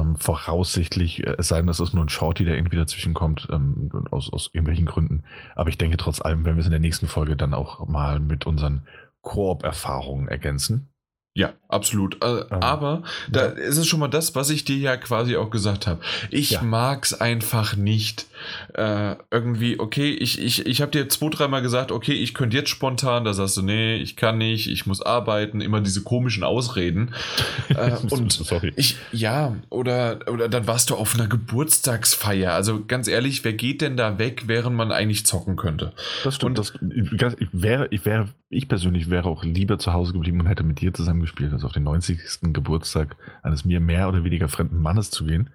Speaker 3: ähm, voraussichtlich, äh, es sei denn, dass es nur ein Shorty, der irgendwie dazwischen kommt, ähm, aus, aus irgendwelchen Gründen. Aber ich denke trotz allem, wenn wir es in der nächsten Folge dann auch mal mit unseren Koop-Erfahrungen ergänzen.
Speaker 1: Ja, absolut. Äh, ähm, aber da ja. ist es schon mal das, was ich dir ja quasi auch gesagt habe. Ich ja. mag's einfach nicht. Äh, irgendwie, okay, ich, ich, ich habe dir zwei, dreimal gesagt, okay, ich könnte jetzt spontan, da sagst du, nee, ich kann nicht, ich muss arbeiten, immer diese komischen Ausreden. äh, und Sorry. ich, ja, oder, oder dann warst du auf einer Geburtstagsfeier. Also ganz ehrlich, wer geht denn da weg, während man eigentlich zocken könnte?
Speaker 3: Das stimmt. Und, das, ich, wäre, ich wäre, ich persönlich wäre auch lieber zu Hause geblieben und hätte mit dir zusammen gespielt, als auf den 90. Geburtstag eines mir mehr oder weniger fremden Mannes zu gehen.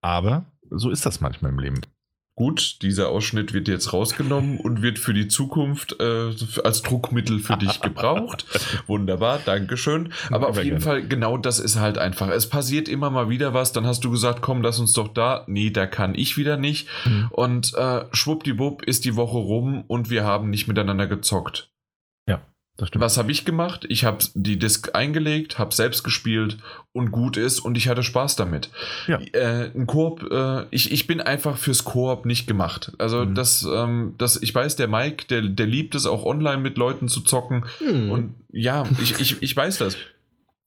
Speaker 3: Aber so ist das manchmal im Leben.
Speaker 1: Gut, dieser Ausschnitt wird jetzt rausgenommen und wird für die Zukunft äh, als Druckmittel für dich gebraucht. Wunderbar, Dankeschön. Aber auf jeden Fall, genau das ist halt einfach. Es passiert immer mal wieder was, dann hast du gesagt, komm, lass uns doch da. Nee, da kann ich wieder nicht. Mhm. Und äh, schwuppdiwupp ist die Woche rum und wir haben nicht miteinander gezockt. Was habe ich gemacht? Ich habe die Disk eingelegt, habe selbst gespielt und gut ist und ich hatte Spaß damit. Ja. Äh, ein Koop, äh, ich, ich bin einfach fürs Koop nicht gemacht. Also mhm. das, ähm, das, ich weiß, der Mike, der, der liebt es auch online mit Leuten zu zocken. Mhm. Und ja, ich, ich, ich weiß das.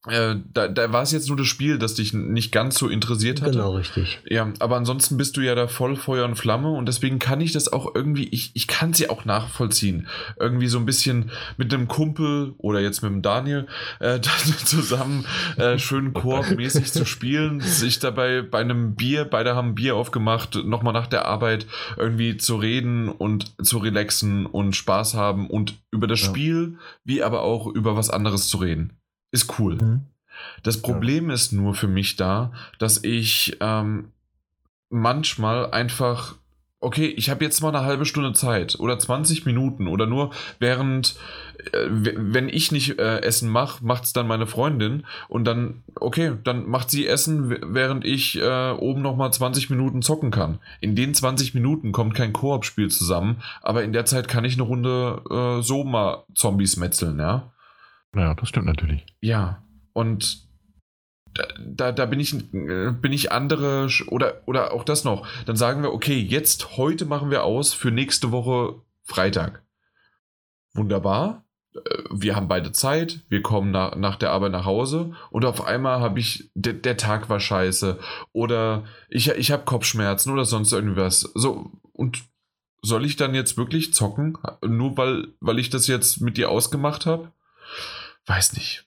Speaker 1: Äh, da, da war es jetzt nur das Spiel, das dich nicht ganz so interessiert hat.
Speaker 2: Genau, richtig.
Speaker 1: Ja, aber ansonsten bist du ja da voll Feuer und Flamme und deswegen kann ich das auch irgendwie, ich, ich kann sie auch nachvollziehen. Irgendwie so ein bisschen mit einem Kumpel oder jetzt mit dem Daniel äh, zusammen äh, schön Koop-mäßig zu spielen, sich dabei bei einem Bier, beide haben Bier aufgemacht, nochmal nach der Arbeit irgendwie zu reden und zu relaxen und Spaß haben und über das ja. Spiel, wie aber auch über was anderes zu reden. Ist cool. Mhm. Das Problem ja. ist nur für mich da, dass ich ähm, manchmal einfach, okay, ich habe jetzt mal eine halbe Stunde Zeit oder 20 Minuten oder nur während, äh, wenn ich nicht äh, Essen mache, macht es dann meine Freundin und dann, okay, dann macht sie Essen, während ich äh, oben nochmal 20 Minuten zocken kann. In den 20 Minuten kommt kein Koop-Spiel zusammen, aber in der Zeit kann ich eine Runde äh, so mal Zombies metzeln, ja.
Speaker 3: Ja, das stimmt natürlich.
Speaker 1: Ja, und da, da, da, bin ich bin ich andere oder oder auch das noch. Dann sagen wir, okay, jetzt heute machen wir aus für nächste Woche Freitag. Wunderbar. Äh, wir haben beide Zeit, wir kommen nach, nach der Arbeit nach Hause und auf einmal habe ich, der, der Tag war scheiße oder ich, ich habe Kopfschmerzen oder sonst irgendwas. So, und soll ich dann jetzt wirklich zocken, nur weil, weil ich das jetzt mit dir ausgemacht habe? Weiß nicht.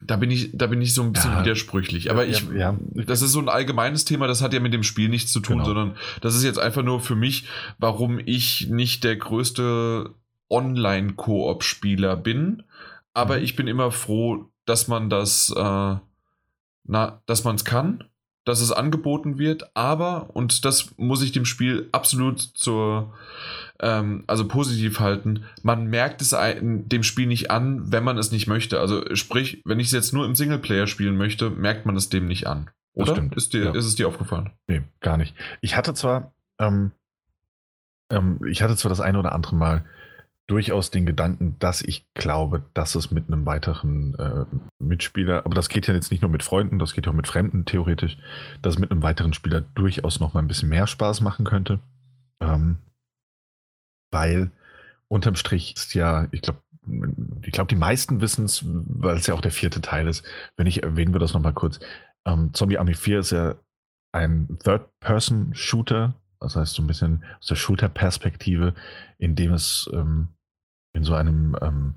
Speaker 1: Da bin ich, da bin ich so ein bisschen ja, widersprüchlich. Aber ich, ja, ja. das ist so ein allgemeines Thema, das hat ja mit dem Spiel nichts zu tun, genau. sondern das ist jetzt einfach nur für mich, warum ich nicht der größte Online-Koop-Spieler bin. Aber mhm. ich bin immer froh, dass man das, äh, na, dass man es kann, dass es angeboten wird, aber, und das muss ich dem Spiel absolut zur, ähm, also positiv halten, man merkt es dem Spiel nicht an, wenn man es nicht möchte. Also sprich, wenn ich es jetzt nur im Singleplayer spielen möchte, merkt man es dem nicht an. Oder?
Speaker 3: stimmt,
Speaker 1: Ist, dir,
Speaker 3: ja.
Speaker 1: ist es dir aufgefallen?
Speaker 3: Nee, gar nicht. Ich hatte zwar, ähm, ähm, ich hatte zwar das eine oder andere Mal durchaus den Gedanken, dass ich glaube, dass es mit einem weiteren äh, Mitspieler, aber das geht ja jetzt nicht nur mit Freunden, das geht ja auch mit Fremden theoretisch, dass es mit einem weiteren Spieler durchaus noch mal ein bisschen mehr Spaß machen könnte. Ähm, weil unterm Strich ist ja, ich glaube, ich glaube, die meisten wissen es, weil es ja auch der vierte Teil ist. Wenn ich erwähnen wir das noch mal kurz. Ähm, Zombie Army 4 ist ja ein Third-Person-Shooter, das heißt so ein bisschen aus der Shooter-Perspektive, in dem es ähm, in so einem ähm,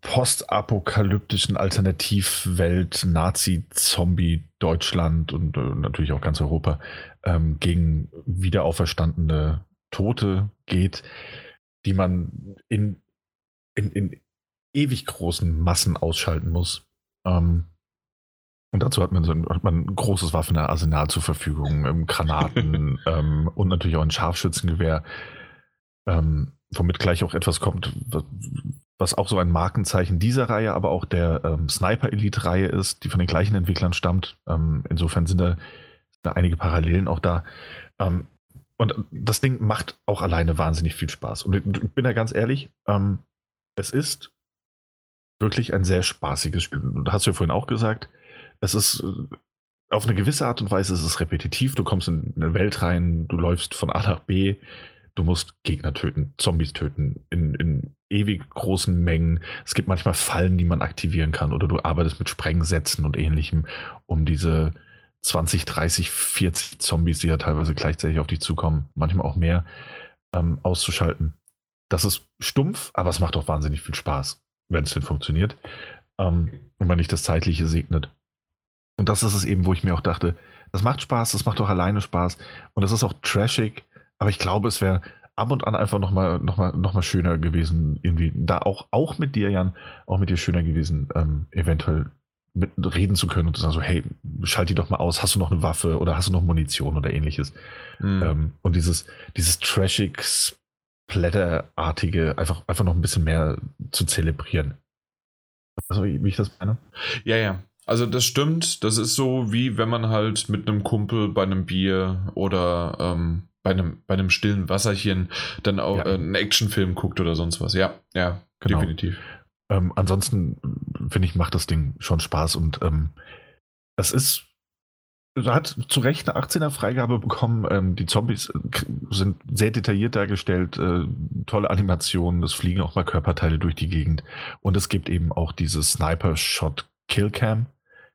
Speaker 3: postapokalyptischen Alternativwelt, Nazi-Zombie, Deutschland und äh, natürlich auch ganz Europa ähm, gegen wiederauferstandene Tote geht, die man in, in, in ewig großen Massen ausschalten muss. Ähm, und dazu hat man so ein, hat man ein großes Waffenarsenal zur Verfügung, ähm, Granaten ähm, und natürlich auch ein Scharfschützengewehr, ähm, womit gleich auch etwas kommt, was, auch so ein Markenzeichen dieser Reihe, aber auch der ähm, Sniper Elite-Reihe ist, die von den gleichen Entwicklern stammt. Ähm, insofern sind da, sind da einige Parallelen auch da. Und das Ding macht auch alleine wahnsinnig viel Spaß. Und ich bin da ganz ehrlich, ähm, es ist wirklich ein sehr spaßiges Spiel. Du hast ja vorhin auch gesagt, es ist äh, auf eine gewisse Art und Weise ist es repetitiv. Du kommst in eine Welt rein, du läufst von A nach B, du musst Gegner töten, Zombies töten, in, in ewig großen Mengen. Es gibt manchmal Fallen, die man aktivieren kann, oder du arbeitest mit Sprengsätzen und ähnlichem, um diese 20, 30, 40 Zombies, die ja teilweise gleichzeitig auf dich zukommen, manchmal auch mehr, ähm, auszuschalten. Das ist stumpf, aber es macht auch wahnsinnig viel Spaß, wenn es denn funktioniert. Ähm, und man nicht das Zeitliche segnet. Und das ist es eben, wo ich mir auch dachte, das macht Spaß, das macht auch alleine Spaß. Und es ist auch trashig, aber ich glaube, es wäre ab und an einfach nochmal noch mal, noch mal schöner gewesen, irgendwie da auch, auch mit dir, Jan, auch mit dir schöner gewesen, ähm, eventuell mit reden zu können und zu sagen so, hey, schalt die doch mal aus, hast du noch eine Waffe oder hast du noch Munition oder ähnliches.
Speaker 1: Mhm.
Speaker 3: Ähm, und dieses, dieses trashig, splatterartige einfach, einfach noch ein bisschen mehr zu zelebrieren. Also, wie wie ich das meine?
Speaker 1: Ja, ja. Also das stimmt. Das ist so, wie wenn man halt mit einem Kumpel bei einem Bier oder ähm, bei, einem, bei einem stillen Wasserchen dann auch
Speaker 3: Ja.
Speaker 1: einen Actionfilm guckt oder sonst was. Ja, ja,
Speaker 3: Genau.
Speaker 1: definitiv.
Speaker 3: Ähm, ansonsten finde ich, macht das Ding schon Spaß und ähm, es ist, hat zu Recht eine 18er Freigabe bekommen. Ähm, die Zombies äh, sind sehr detailliert dargestellt, äh, tolle Animationen, es fliegen auch mal Körperteile durch die Gegend und es gibt eben auch diese Sniper-Shot-Killcam.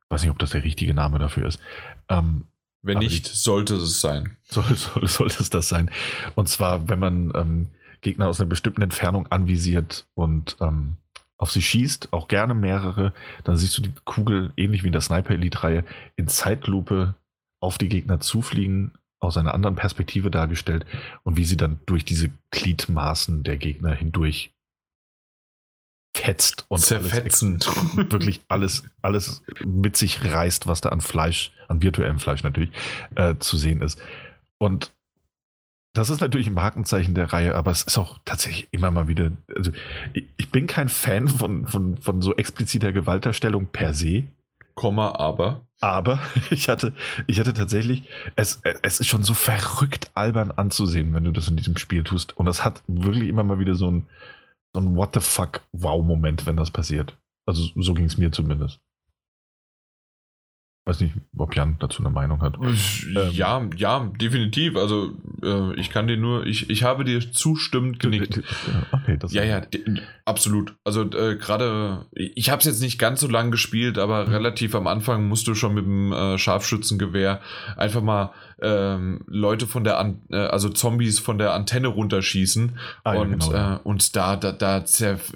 Speaker 3: Ich weiß nicht, ob das der richtige Name dafür ist. Ähm,
Speaker 1: Wenn
Speaker 3: Aber
Speaker 1: nicht, sollte es sein.
Speaker 3: soll, soll, soll es das sein. Und zwar, wenn man ähm, Gegner aus einer bestimmten Entfernung anvisiert und ähm, auf sie schießt, auch gerne mehrere, dann siehst du die Kugel, ähnlich wie in der Sniper Elite-Reihe, in Zeitlupe auf die Gegner zufliegen, aus einer anderen Perspektive dargestellt und wie sie dann durch diese Gliedmaßen der Gegner hindurch fetzt und
Speaker 1: Zerfetzend.
Speaker 3: alles, wirklich alles, alles mit sich reißt, was da an Fleisch, an virtuellem Fleisch natürlich, äh, zu sehen ist. Und das ist natürlich ein Markenzeichen der Reihe, aber es ist auch tatsächlich immer mal wieder. Also ich, bin kein Fan von, von, von so expliziter Gewalterstellung per se,
Speaker 1: Komma, aber.
Speaker 3: aber ich hatte, ich hatte tatsächlich, es, es ist schon so verrückt albern anzusehen, wenn du das in diesem Spiel tust. Und das hat wirklich immer mal wieder so ein, so ein What the fuck Wow-Moment, wenn das passiert. Also so ging es mir zumindest. Weiß nicht, ob Jan dazu eine Meinung hat. Ähm.
Speaker 1: ja, ja, definitiv. Also äh, ich kann dir nur, ich, ich habe dir zustimmend genickt.
Speaker 3: Okay, das
Speaker 1: Ja, ja, absolut. Also äh, gerade, ich habe es jetzt nicht ganz so lang gespielt, aber
Speaker 3: Mhm.
Speaker 1: relativ am Anfang musst du schon mit dem äh, Scharfschützengewehr einfach mal ähm, Leute von der, An äh, also Zombies von der Antenne runterschießen.
Speaker 3: Ah, ja,
Speaker 1: und,
Speaker 3: genau, ja.
Speaker 1: äh, und da, da, da,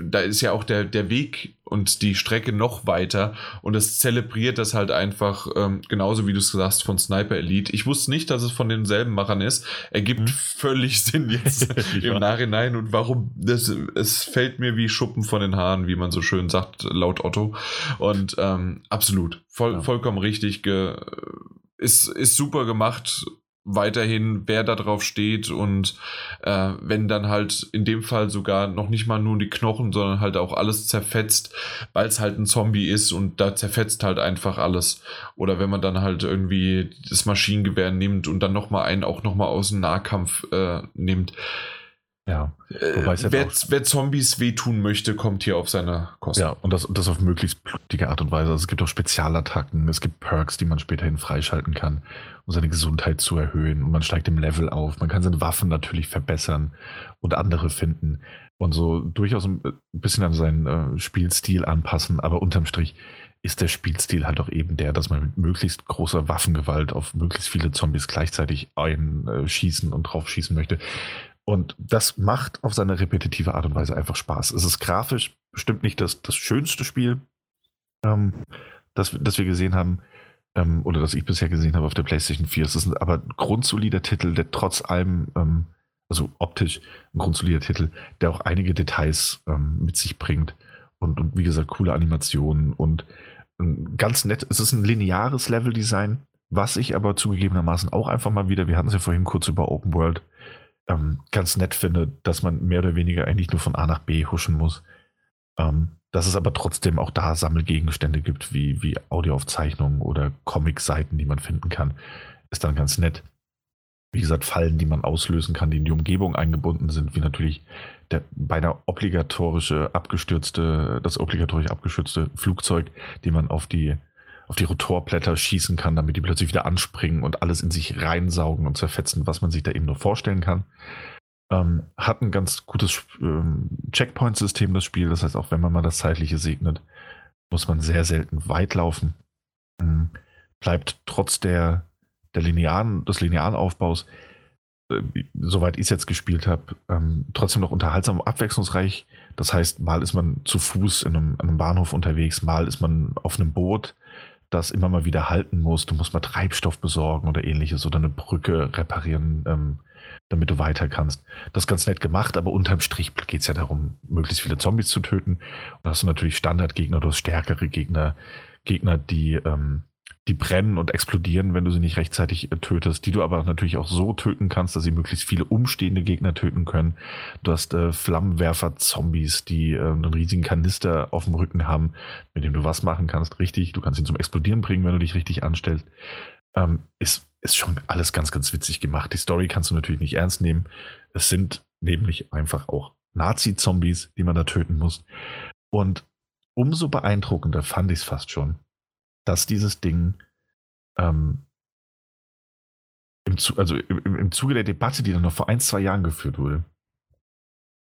Speaker 1: da ist ja auch der, der Weg und die Strecke noch weiter und es zelebriert das halt einfach ähm, genauso wie du es sagst von Sniper Elite. Ich wusste nicht, dass es von denselben Machern ist. Ergibt
Speaker 3: Hm.
Speaker 1: völlig Sinn jetzt im? Nachhinein und warum das es fällt mir wie Schuppen von den Haaren, wie man so schön sagt, laut Otto. Und ähm, absolut, voll,
Speaker 3: Ja.
Speaker 1: vollkommen richtig. Ge ist, ist super gemacht. weiterhin, wer da drauf steht und äh, wenn dann halt in dem Fall sogar noch nicht mal nur die Knochen, sondern halt auch alles zerfetzt, weil es halt ein Zombie ist und da zerfetzt halt einfach alles. Oder wenn man dann halt irgendwie das Maschinengewehr nimmt und dann nochmal einen auch nochmal aus dem Nahkampf äh, nimmt.
Speaker 3: Ja.
Speaker 1: Äh, wer, wer, Zombies wehtun möchte, kommt hier auf seine Kosten.
Speaker 3: Ja, und das, das auf möglichst blutige Art und Weise. Also es gibt auch Spezialattacken, es gibt Perks, die man späterhin freischalten kann, um seine Gesundheit zu erhöhen. Und man steigt im Level auf. Man kann seine Waffen natürlich verbessern und andere finden. Und so durchaus ein bisschen an seinen äh, Spielstil anpassen. Aber unterm Strich ist der Spielstil halt auch eben der, dass man mit möglichst großer Waffengewalt auf möglichst viele Zombies gleichzeitig einschießen und draufschießen möchte. Und das macht auf seine repetitive Art und Weise einfach Spaß. Es ist grafisch bestimmt nicht das, das schönste Spiel, ähm, das, das wir gesehen haben, ähm, oder das ich bisher gesehen habe auf der PlayStation 4. Es ist aber ein grundsolider Titel, der trotz allem, ähm, also optisch ein grundsolider Titel, der auch einige Details ähm, mit sich bringt. Und, und wie gesagt, coole Animationen und ganz nett. Es ist ein lineares Leveldesign, was ich aber zugegebenermaßen auch einfach mal wieder, wir hatten es ja vorhin kurz über Open World, ähm, ganz nett finde, dass man mehr oder weniger eigentlich nur von A nach B huschen muss. Ähm, dass es aber trotzdem auch da Sammelgegenstände gibt, wie, wie Audioaufzeichnungen oder Comic-Seiten, die man finden kann, ist dann ganz nett. Wie gesagt, Fallen, die man auslösen kann, die in die Umgebung eingebunden sind, wie natürlich der beinahe obligatorische abgestürzte, das obligatorisch abgestürzte Flugzeug, die man auf die auf die Rotorblätter schießen kann, damit die plötzlich wieder anspringen und alles in sich reinsaugen und zerfetzen, was man sich da eben nur vorstellen kann. Ähm, hat ein ganz gutes ähm, Checkpoint-System, das Spiel. Das heißt, auch wenn man mal das Zeitliche segnet, muss man sehr selten weit laufen. Ähm, bleibt trotz der, der linearen, des linearen Aufbaus, äh, soweit ich es jetzt gespielt habe, ähm, trotzdem noch unterhaltsam und abwechslungsreich. Das heißt, mal ist man zu Fuß in einem, in einem Bahnhof unterwegs, mal ist man auf einem Boot, das immer mal wieder halten musst. Du musst mal Treibstoff besorgen oder ähnliches oder eine Brücke reparieren, ähm, damit du weiter kannst. Das ist ganz nett gemacht, aber unterm Strich geht es ja darum, möglichst viele Zombies zu töten. Und da hast du natürlich Standardgegner, du hast stärkere Gegner, Gegner, die ähm, die brennen und explodieren, wenn du sie nicht rechtzeitig äh, tötest, die du aber natürlich auch so töten kannst, dass sie möglichst viele umstehende Gegner töten können. Du hast äh, Flammenwerfer-Zombies, die äh, einen riesigen Kanister auf dem Rücken haben, mit dem du was machen kannst. Richtig, du kannst ihn zum Explodieren bringen, wenn du dich richtig anstellst. Ähm, ist, ist schon alles ganz, ganz witzig gemacht. Die Story kannst du natürlich nicht ernst nehmen. Es sind nämlich einfach auch Nazi-Zombies, die man da töten muss. Und umso beeindruckender fand ich es fast schon, dass dieses Ding ähm, im, also im, im, Zuge der Debatte, die dann noch vor ein, zwei Jahren geführt wurde,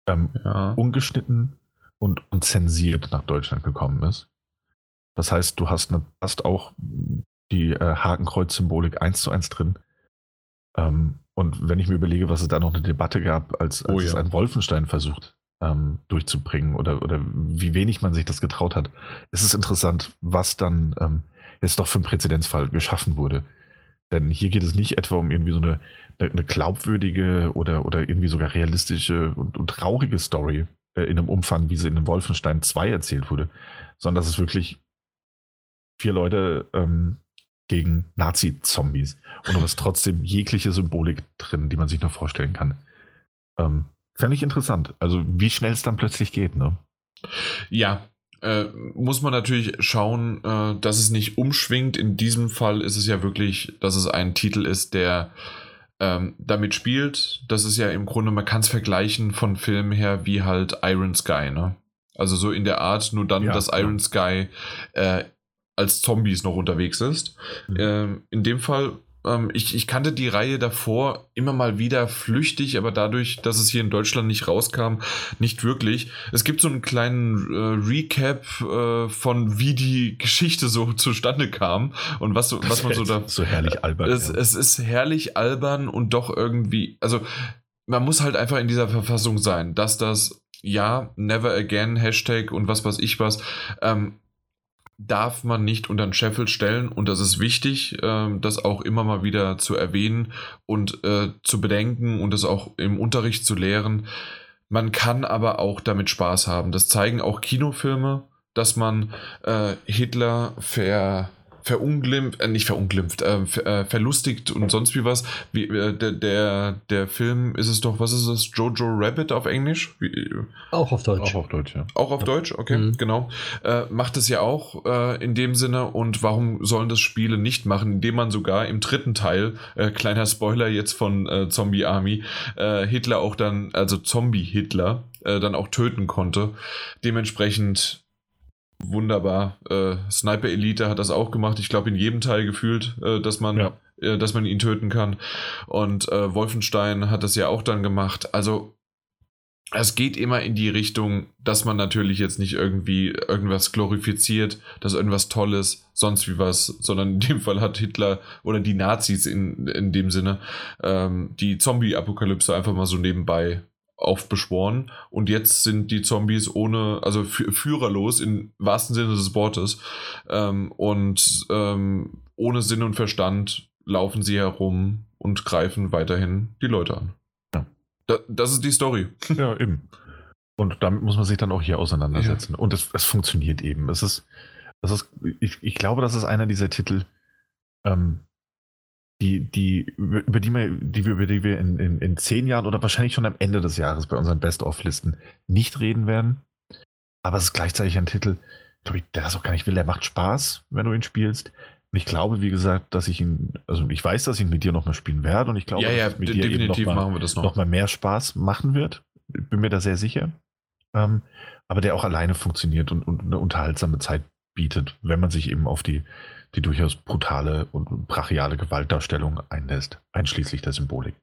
Speaker 3: ähm, ja. ungeschnitten und, und zensiert nach Deutschland gekommen ist. Das heißt, du hast, eine, hast auch die äh, Hakenkreuz-Symbolik eins zu eins drin. Ähm, und wenn ich mir überlege, was es da noch eine Debatte gab, als, als oh, ja. es ein Wolfenstein versucht ähm, durchzubringen oder, oder wie wenig man sich das getraut hat. Es ist interessant, was dann ähm, jetzt doch für einen Präzedenzfall geschaffen wurde. Denn hier geht es nicht etwa um irgendwie so eine, eine glaubwürdige oder, oder irgendwie sogar realistische und, und traurige Story äh, in einem Umfang, wie sie in dem Wolfenstein 2 erzählt wurde, sondern das ist wirklich vier Leute ähm, gegen Nazi-Zombies. Und du hast trotzdem jegliche Symbolik drin, die man sich nur vorstellen kann. Ähm, Fände ich interessant. Also, wie schnell es dann plötzlich geht, ne?
Speaker 1: Ja, äh, muss man natürlich schauen, äh, dass es nicht umschwingt. In diesem Fall ist es ja wirklich, dass es ein Titel ist, der ähm, damit spielt. Das ist ja im Grunde, man kann es vergleichen von Filmen her wie halt Iron Sky, ne? Also so in der Art, nur dann, ja, dass Iron ja. Sky äh, als Zombies noch unterwegs ist. Mhm. Ähm, in dem Fall ähm, ich, ich kannte die Reihe davor immer mal wieder flüchtig, aber dadurch, dass es hier in Deutschland nicht rauskam, nicht wirklich. Es gibt so einen kleinen äh, Recap äh, von, wie die Geschichte so zustande kam und was, was man so da.
Speaker 3: So herrlich albern.
Speaker 1: Es, ja. es ist herrlich albern und doch irgendwie. Also, man muss halt einfach in dieser Verfassung sein, dass das ja, never again, Hashtag und was weiß ich was, ähm, darf man nicht unter den Scheffel stellen und das ist wichtig, äh, das auch immer mal wieder zu erwähnen und äh, zu bedenken und das auch im Unterricht zu lehren. Man kann aber auch damit Spaß haben. Das zeigen auch Kinofilme, dass man äh, Hitler ver, verunglimpft, äh, nicht verunglimpft, äh, ver, äh, verlustigt und sonst wie was. Wie, äh, der, der, der Film ist es doch, was ist es? Jojo Rabbit auf Englisch? Wie,
Speaker 2: auch auf Deutsch.
Speaker 3: Auch auf Deutsch, ja.
Speaker 1: Auch auf ja. Deutsch, okay, mhm. genau. Äh, macht es ja auch äh, in dem Sinne und warum sollen das Spiele nicht machen, indem man sogar im dritten Teil, kleiner Spoiler jetzt von Zombie Army, Hitler auch dann, also Zombie-Hitler, dann auch töten konnte. Dementsprechend wunderbar. Äh, Sniper Elite hat das auch gemacht. Ich glaube, in jedem Teil gefühlt, äh, dass man. Ja. Äh, dass man ihn töten kann. Und äh, Wolfenstein hat das ja auch dann gemacht. Also es geht immer in die Richtung, dass man natürlich jetzt nicht irgendwie irgendwas glorifiziert, dass irgendwas Tolles, sonst wie was, sondern in dem Fall hat Hitler oder die Nazis in, in dem Sinne ähm, die Zombie-Apokalypse einfach mal so nebenbei aufbeschworen und jetzt sind die Zombies ohne, also führerlos im wahrsten Sinne des Wortes ähm, und ähm, ohne Sinn und Verstand laufen sie herum und greifen weiterhin die Leute an. Ja. Da, das ist die Story.
Speaker 3: Ja, eben. Und damit muss man sich dann auch hier auseinandersetzen. Ja. Und es, es funktioniert eben. Es ist, es ist, ich, ich glaube, das ist einer dieser Titel, ähm, die, die, über die wir, die wir, über die wir in, in, in zehn Jahren oder wahrscheinlich schon am Ende des Jahres bei unseren Best-of-Listen nicht reden werden. Aber es ist gleichzeitig ein Titel, glaube ich, der das auch gar nicht will. Der macht Spaß, wenn du ihn spielst. Und ich glaube, wie gesagt, dass ich ihn, also ich weiß, dass ich ihn mit dir nochmal spielen werde und ich glaube,
Speaker 1: ja, ja,
Speaker 3: dass es mit
Speaker 1: dir definitiv
Speaker 3: noch
Speaker 1: mal, machen wir das noch.
Speaker 3: noch mal mehr Spaß machen wird. Bin mir da sehr sicher. Ähm, aber der auch alleine funktioniert und, und eine unterhaltsame Zeit bietet, wenn man sich eben auf die die durchaus brutale und brachiale Gewaltdarstellung einlässt, einschließlich der Symbolik.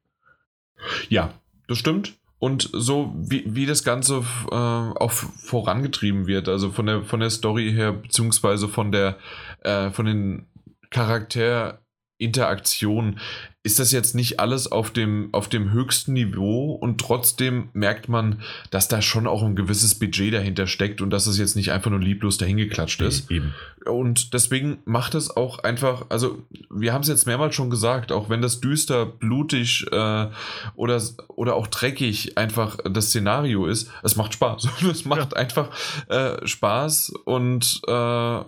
Speaker 1: Ja, das stimmt. Und so wie, wie das Ganze äh, auch vorangetrieben wird, also von der, von der Story her, beziehungsweise von der, äh, von den Charakterinteraktionen, ist das jetzt nicht alles auf dem, auf dem höchsten Niveau und trotzdem merkt man, dass da schon auch ein gewisses Budget dahinter steckt und dass es jetzt nicht einfach nur lieblos dahingeklatscht ist.
Speaker 3: Eben.
Speaker 1: Und deswegen macht es auch einfach, also wir haben es jetzt mehrmals schon gesagt, auch wenn das düster, blutig äh, oder, oder auch dreckig einfach das Szenario ist, es macht Spaß. es macht ja. einfach äh, Spaß und, äh,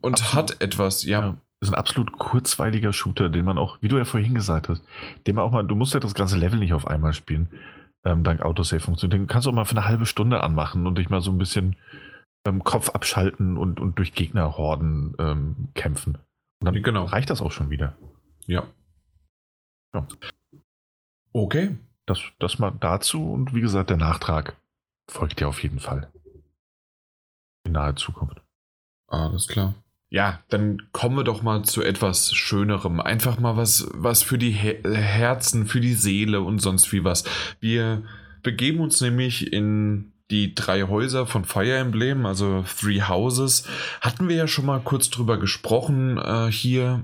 Speaker 1: und hat etwas, ja. ja
Speaker 3: ist ein absolut kurzweiliger Shooter, den man auch, wie du ja vorhin gesagt hast, den man auch mal, du musst ja das ganze Level nicht auf einmal spielen, ähm, dank Autosave-Funktion. Den kannst du auch mal für eine halbe Stunde anmachen und dich mal so ein bisschen ähm, Kopf abschalten und, und durch Gegnerhorden ähm, kämpfen. Und dann genau. reicht das auch schon wieder.
Speaker 1: Ja. ja. Okay.
Speaker 3: Das, das mal dazu und wie gesagt, der Nachtrag folgt ja auf jeden Fall. In naher Zukunft.
Speaker 1: Alles klar. Ja, dann kommen wir doch mal zu etwas Schönerem. Einfach mal was, was für die Her Herzen, für die Seele und sonst wie was. Wir begeben uns nämlich in die drei Häuser von Fire Emblem, also Three Houses. Hatten wir ja schon mal kurz drüber gesprochen äh, hier.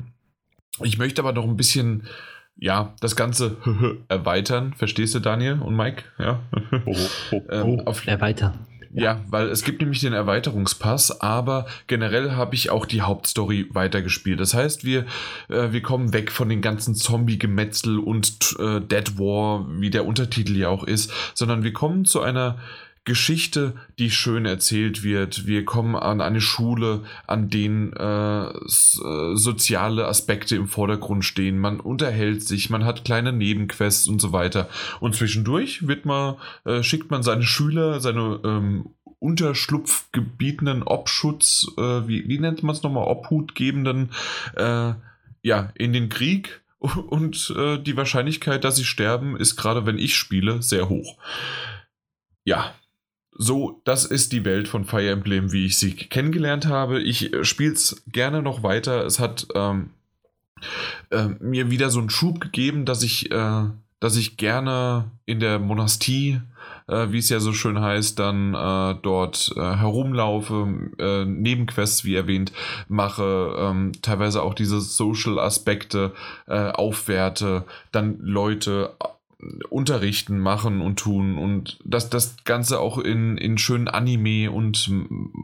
Speaker 1: Ich möchte aber noch ein bisschen ja, das Ganze erweitern. Verstehst du, Daniel und Mike? Ja.
Speaker 2: Oh, oh, oh. ähm, auf, Erweitern.
Speaker 1: Ja, weil es gibt nämlich den Erweiterungspass, aber generell habe ich auch die Hauptstory weitergespielt. Das heißt, wir, äh, wir kommen weg von den ganzen Zombie-Gemetzel und äh, Dead War, wie der Untertitel ja auch ist, sondern wir kommen zu einer Geschichte, die schön erzählt wird. Wir kommen an eine Schule, an denen äh, äh, soziale Aspekte im Vordergrund stehen. Man unterhält sich, man hat kleine Nebenquests und so weiter. Und zwischendurch wird man, äh, schickt man seine Schüler, seine ähm, Unterschlupfgebietenen Obschutz, äh, wie, wie nennt man es nochmal, Obhutgebenden, äh, ja, in den Krieg. Und äh, die Wahrscheinlichkeit, dass sie sterben, ist gerade wenn ich spiele, sehr hoch. Ja, so, das ist die Welt von Fire Emblem, wie ich sie kennengelernt habe. Ich äh, spiele es gerne noch weiter. Es hat ähm, äh, mir wieder so einen Schub gegeben, dass ich, äh, dass ich gerne in der Monastie, äh, wie es ja so schön heißt, dann äh, dort äh, herumlaufe, Nebenquests, wie erwähnt, mache, ähm, teilweise auch diese Social-Aspekte aufwerte, dann Leute unterrichten, machen und tun und dass das Ganze auch in, in schönen Anime und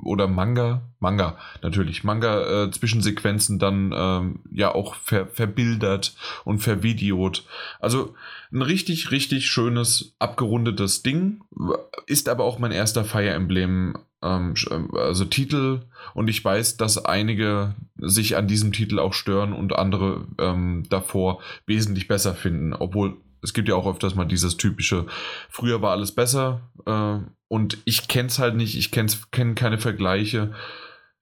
Speaker 1: oder Manga, Manga natürlich, Manga äh, Zwischensequenzen dann ähm, ja auch ver, verbildert und vervideot. Also ein richtig, richtig schönes, abgerundetes Ding. Ist aber auch mein erster Fire Emblem ähm, ähm, also Titel und ich weiß, dass einige sich an diesem Titel auch stören und andere ähm, davor wesentlich besser finden, obwohl es gibt ja auch öfters mal dieses typische, früher war alles besser äh, und ich kenne es halt nicht, ich kenne kenn keine Vergleiche.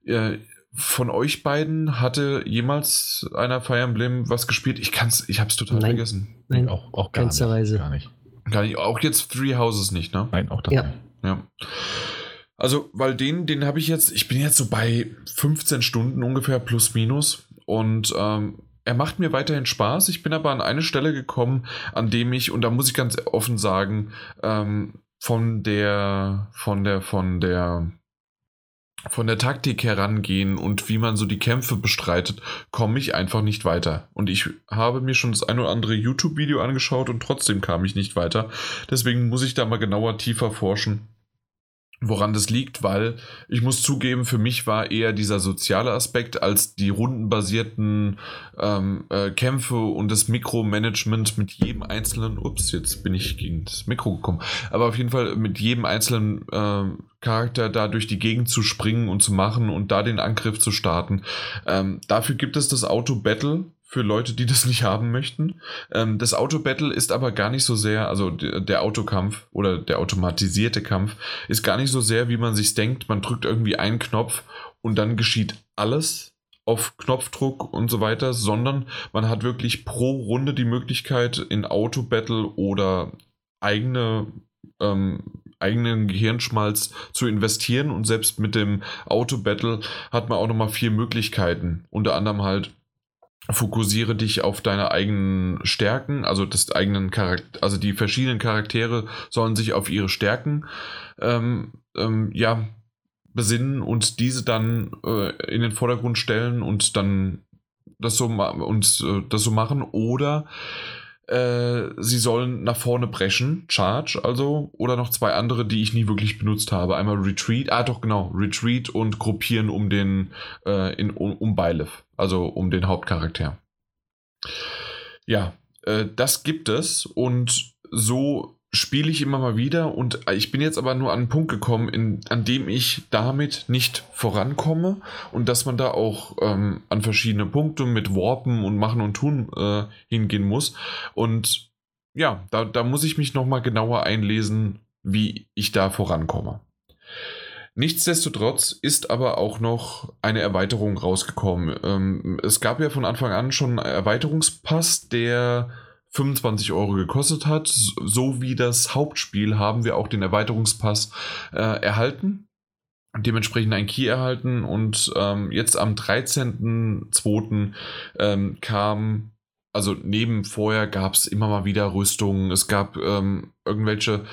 Speaker 1: Äh, von euch beiden hatte jemals einer Fire Emblem was gespielt? Ich kann's, ich hab's total
Speaker 2: Nein.
Speaker 1: vergessen.
Speaker 2: Nein,
Speaker 3: auch, auch gar, nicht,
Speaker 2: keinsterweise.
Speaker 3: gar nicht.
Speaker 1: Gar nicht. Auch jetzt Three Houses nicht, ne?
Speaker 3: Nein, auch das
Speaker 2: Ja.
Speaker 3: nicht.
Speaker 1: Ja. Also, weil den, den habe ich jetzt, ich bin jetzt so bei 15 Stunden ungefähr plus minus und ähm, er macht mir weiterhin Spaß. Ich bin aber an eine Stelle gekommen, an dem ich, und da muss ich ganz offen sagen, ähm, von der, von der, von der, von der Taktik herangehen und wie man so die Kämpfe bestreitet, komme ich einfach nicht weiter. Und ich habe mir schon das ein oder andere YouTube-Video angeschaut und trotzdem kam ich nicht weiter. Deswegen muss ich da mal genauer tiefer forschen, woran das liegt, weil ich muss zugeben, für mich war eher dieser soziale Aspekt als die rundenbasierten ähm, äh, Kämpfe und das Mikromanagement mit jedem einzelnen, ups, jetzt bin ich gegen das Mikro gekommen, aber auf jeden Fall mit jedem einzelnen ähm, Charakter da durch die Gegend zu springen und zu machen und da den Angriff zu starten. Ähm, dafür gibt es das Auto-Battle für Leute, die das nicht haben möchten. Ähm, das Auto-Battle ist aber gar nicht so sehr, also der, Autokampf oder der automatisierte Kampf ist gar nicht so sehr, wie man sich denkt. Man drückt irgendwie einen Knopf und dann geschieht alles auf Knopfdruck und so weiter, sondern man hat wirklich pro Runde die Möglichkeit in Auto-Battle oder eigene ähm, eigenen Gehirnschmalz zu investieren und selbst mit dem Auto-Battle hat man auch nochmal vier Möglichkeiten. Unter anderem halt fokussiere dich auf deine eigenen Stärken, also des eigenen Charakter, also die verschiedenen Charaktere sollen sich auf ihre Stärken ähm, ähm, ja besinnen und diese dann äh, in den Vordergrund stellen und dann das so und äh, das so machen oder äh, sie sollen nach vorne brechen, Charge also, oder noch zwei andere, die ich nie wirklich benutzt habe. Einmal Retreat, ah doch genau, Retreat und Gruppieren um den, äh, in, um, um Byleth, also um den Hauptcharakter. Ja, äh, das gibt es und so spiele ich immer mal wieder und ich bin jetzt aber nur an einen Punkt gekommen, in, an dem ich damit nicht vorankomme und dass man da auch ähm, an verschiedene Punkte mit Warpen und Machen und Tun äh, hingehen muss. Und ja, da, da muss ich mich nochmal genauer einlesen, wie ich da vorankomme. Nichtsdestotrotz ist aber auch noch eine Erweiterung rausgekommen. Ähm, es gab ja von Anfang an schon einen Erweiterungspass, der 25 Euro gekostet hat. So wie das Hauptspiel haben wir auch den Erweiterungspass äh, erhalten. Dementsprechend ein Key erhalten und ähm, jetzt am 13.02. Ähm, kam, also neben vorher gab es immer mal wieder Rüstungen, es gab ähm, irgendwelche